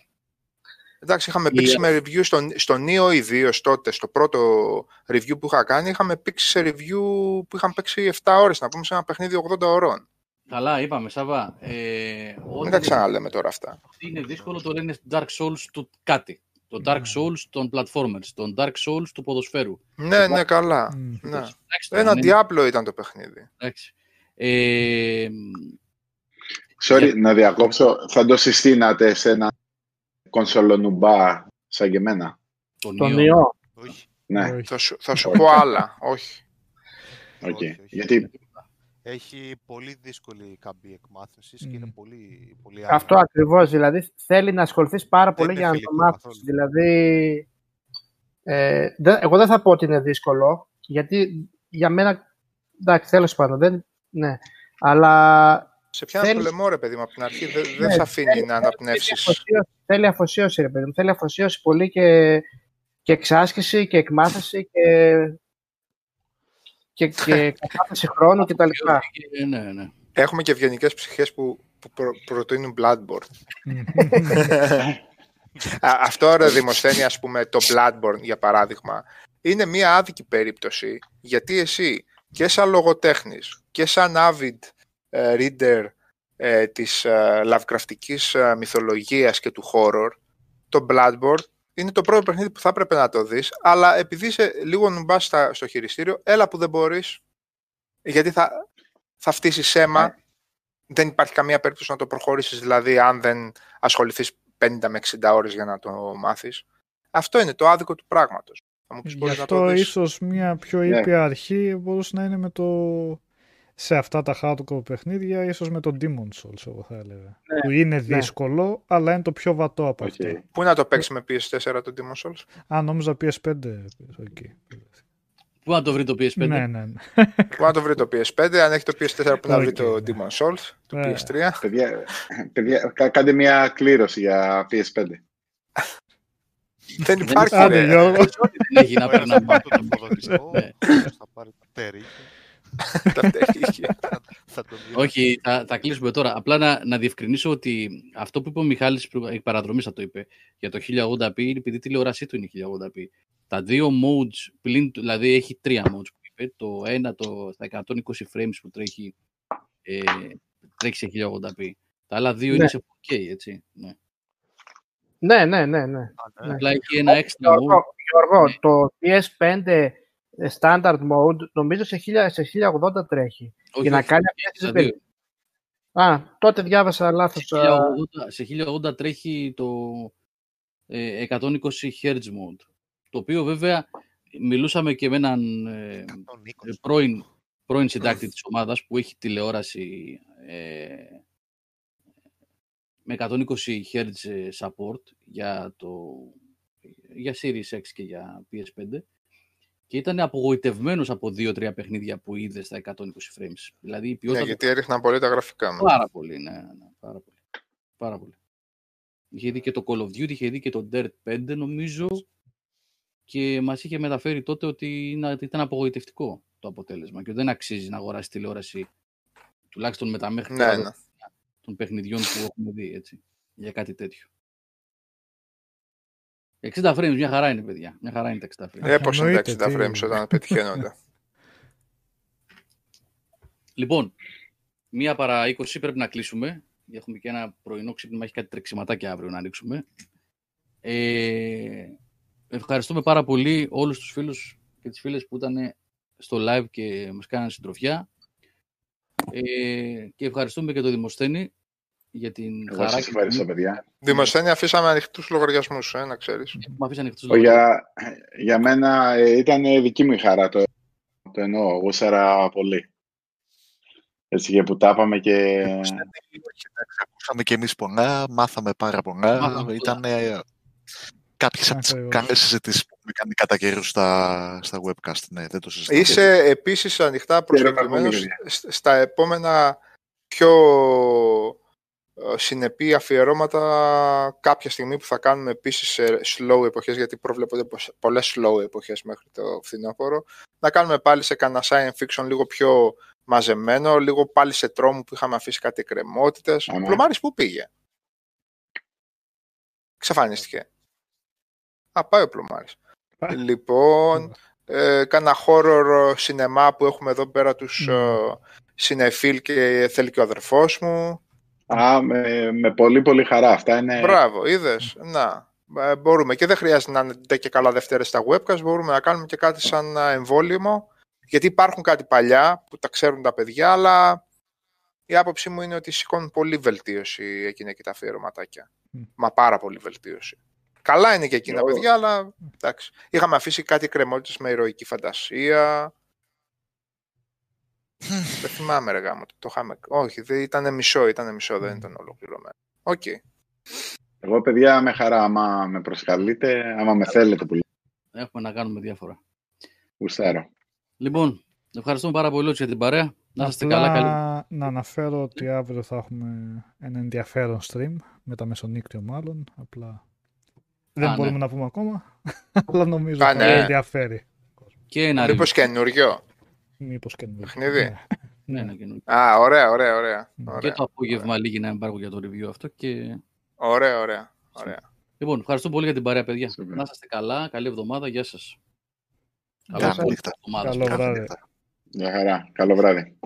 Εντάξει, είχαμε πήξει με review στο, στο Neo ιδίω τότε, στο πρώτο review που είχα κάνει, είχαμε πήξει σε review που είχαν παίξει 7 ώρες, να πούμε σε ένα παιχνίδι 80 ώρων. Καλά, είπαμε, Σαββά. Ε, Μην τα ξαναλέμε τώρα αυτά. Είναι δύσκολο, το λένε Dark Souls του κάτι. Το Dark Souls των platformers, τον Dark Souls του ποδοσφαίρου. Ναι, ναι, καλά. Ναι. Ένα διάπλο ήταν το παιχνίδι. Εντάξει. Ε, Sorry, να διακόψω. Θα το συστήνατε σε ένα κονσολονουμπά σαν και εμένα. Τον ιό. Όχι. Ναι. Θα σου, θα σου πω άλλα. όχι. Okay. Γιατί... Έχει πολύ δύσκολη καμπή εκμάθησης mm. και είναι πολύ, πολύ Αυτό ακριβώς. Δηλαδή θέλει να ασχοληθείς πάρα πολύ για να το μάθεις. Δηλαδή. Ε, εγώ δεν θα πω ότι είναι δύσκολο, γιατί για μένα. Εντάξει, τέλος πάντων. Δεν, ναι. Αλλά σε πιάνει θέλει... το λαιμό, ρε παιδί μου, από την αρχή. Δεν, ναι, δεν σε αφήνει θέλει, να αναπνεύσεις. Θέλει αφοσίωση, ρε παιδί μου. Θέλει αφοσίωση πολύ και, και εξάσκηση και εκμάθηση και, και, και κατάθεση χρόνου κτλ. Ναι, ναι. Έχουμε και ευγενικές ψυχές που, που προ, προτείνουν Bloodborne. Αυτό ρε Δημοσθένη, ας πούμε, το Bloodborne για παράδειγμα, είναι μια άδικη περίπτωση γιατί εσύ και σαν λογοτέχνης και σαν avid uh, reader uh, της uh, Lovecraftικής uh, μυθολογίας και του horror, το Bloodborne είναι το πρώτο παιχνίδι που θα έπρεπε να το δεις, αλλά επειδή είσαι λίγο νουμπά στο χειριστήριο, έλα που δεν μπορείς, γιατί θα, θα φτύσεις αίμα. Ναι. Δεν υπάρχει καμία περίπτωση να το προχωρήσεις, δηλαδή αν δεν ασχοληθείς 50 με 60 ώρες για να το μάθεις. Αυτό είναι το άδικο του πράγματος. Γι' αυτό ίσως μια πιο ήπια ναι. αρχή μπορούσε να είναι με το... σε αυτά τα hardcore παιχνίδια, ίσως με το Demon Souls, εγώ θα έλεγα. Ναι. Που είναι ναι. δύσκολο, αλλά είναι το πιο βατό από okay. αυτό. Πού να το παίξεις με PS4 το Demon Souls? Α, νόμιζα PS5. Okay. Πού να το βρει το PS5. Ναι, ναι, ναι. Πού να το βρει το PS5, αν έχει το PS4 που να βρει το Demon Souls, το PS3. Παιδιά, παιδιά, κάντε μια κλήρωση για PS5. Δεν υπάρχει. Άντε, Γιώργο. Δεν έχει να παίρνει να πάρει τον Θα πάρει τα τέρι. Όχι, θα, θα κλείσουμε τώρα. Απλά να, να διευκρινίσω ότι αυτό που είπε ο Μιχάλης, η παραδρομής θα το είπε, για το 1080p είναι επειδή η τηλεόρασή του είναι 1080p. Τα δύο modes, πλην, δηλαδή έχει τρία modes που είπε. Το ένα το, στα 120 frames που τρέχει, ε, τρέχει σε 1080p. Τα άλλα δύο ναι. είναι σε 4K, έτσι. Ναι. Ναι, ναι, ναι. ναι. Απλά έχει ένα έξτρα mode. Γιώργο, ναι. το PS5 ες, standard mode νομίζω σε, 1000, σε 1080 τρέχει. Όχι, για να κάνει αυτές τις Α, τότε διάβασα λάθος. Σε 1080, σε 1080 τρέχει το ε, 120 Hz mode. Το οποίο βέβαια μιλούσαμε και με έναν ε, πρώην, πρώην συντάκτη της ομάδας που έχει τηλεόραση ε, με 120 Hz support για, το, για Series X και για PS5 και ήταν απογοητευμένος από δύο-τρία παιχνίδια που είδε στα 120 frames. Δηλαδή, η ποιότητα ναι, γιατί έριχναν πολύ τα γραφικά μου. Πάρα πολύ, ναι, ναι, πάρα πολύ. Πάρα πολύ. Είχε δει και το Call of Duty, είχε δει και το Dirt 5 νομίζω και μας είχε μεταφέρει τότε ότι ήταν απογοητευτικό το αποτέλεσμα και δεν αξίζει να αγοράσεις τηλεόραση τουλάχιστον με τα μέχρι ναι, ναι. των παιχνιδιών που έχουμε δει έτσι, για κάτι τέτοιο. 60 frames, μια χαρά είναι, παιδιά. Μια χαρά είναι τα 60 frames. Ε, πώς είναι τα 60 frames όταν πετυχαίνονται. λοιπόν, μία παρά 20 πρέπει να κλείσουμε. Έχουμε και ένα πρωινό ξύπνημα, έχει κάτι τρεξιματάκια αύριο να ανοίξουμε. Ε, ευχαριστούμε πάρα πολύ όλους τους φίλους και τις φίλες που ήταν στο live και μας κάνανε συντροφιά. Ε, και ευχαριστούμε και τον Δημοσθένη για την Εγώ χαρά. Σας ευχαριστώ, παιδιά. Δημοσθένη, αφήσαμε ανοιχτούς λογαριασμούς, ε, να ξέρεις. Για, για μένα ε, ήταν δική μου η χαρά το, το εννοώ. Εγώ σέρα πολύ. Έτσι και που τα είπαμε και... Ακούσαμε και εμείς πολλά, μάθαμε πάρα πολλά. Ήταν κάποιες από τις καλές συζητήσεις που έχουμε κάνει κατά καιρούς στα, στα webcast. Ναι, δεν το συζητάμε. Είσαι επίσης ανοιχτά προσκεκλημένος στα επόμενα πιο ε, συνεπή αφιερώματα κάποια στιγμή που θα κάνουμε επίσης σε slow εποχές, γιατί προβλέπονται πολλές slow εποχές μέχρι το φθινόπωρο, να κάνουμε πάλι σε κανένα science fiction λίγο πιο μαζεμένο, λίγο πάλι σε τρόμο που είχαμε αφήσει κάτι εκκρεμότητες. Ο Πλωμάρης πού πήγε; Ξαφανίστηκε. Α, πάει ο Πλωμάρης. Λοιπόν, ε, κάνα horror σινεμά που έχουμε εδώ πέρα τους mm. και θέλει και ο αδερφός μου. Α, με, με πολύ πολύ χαρά. Αυτά είναι... Μπράβο, είδες. Να. Ε, μπορούμε και δεν χρειάζεται να είναι και καλά Δευτέρες στα webcast. Μπορούμε να κάνουμε και κάτι σαν εμβόλυμο. Γιατί υπάρχουν κάτι παλιά που τα ξέρουν τα παιδιά, αλλά η άποψή μου είναι ότι σηκώνουν πολύ βελτίωση εκείνα και τα αφιερωματάκια. Μα πάρα πολύ βελτίωση. Καλά είναι και εκείνα, παιδιά, αλλά εντάξει. Είχαμε αφήσει κάτι κρεμότητε με ηρωική φαντασία. Δεν θυμάμαι ρε γάμο, το είχαμε... Όχι, δεν ήταν μισό, ήταν μισό, δεν ήταν ολοκληρωμένο. OK. Okay. Εγώ, παιδιά, με χαρά, άμα με προσκαλείτε, άμα με θέλετε πολύ. Έχουμε να κάνουμε διάφορα. Γουστάρω. Λοιπόν, ευχαριστούμε πάρα πολύ για την παρέα. Να είστε καλά, καλή. Να αναφέρω ότι αύριο θα έχουμε ένα ενδιαφέρον stream, μεταμεσονύκτιο μάλλον, απλά δεν μπορούμε ναι. να πούμε ακόμα, αλλά νομίζω ότι ναι. ενδιαφέρει. Και ένα Μήπως καινούριο. Μήπως καινούργιο. Παιχνίδι. ναι. ναι, ναι. ναι Α, ωραία, ωραία, ωραία. Και το απόγευμα λίγη να εμπάρκω για το review αυτό και... Ωραία, ωραία, ωραία. Λοιπόν, ευχαριστώ πολύ για την παρέα, παιδιά. Να είστε καλά. Καλή εβδομάδα. Γεια σας. Καλή εβδομάδα. Καλό βράδυ. Γεια χαρά. Καλό βράδυ.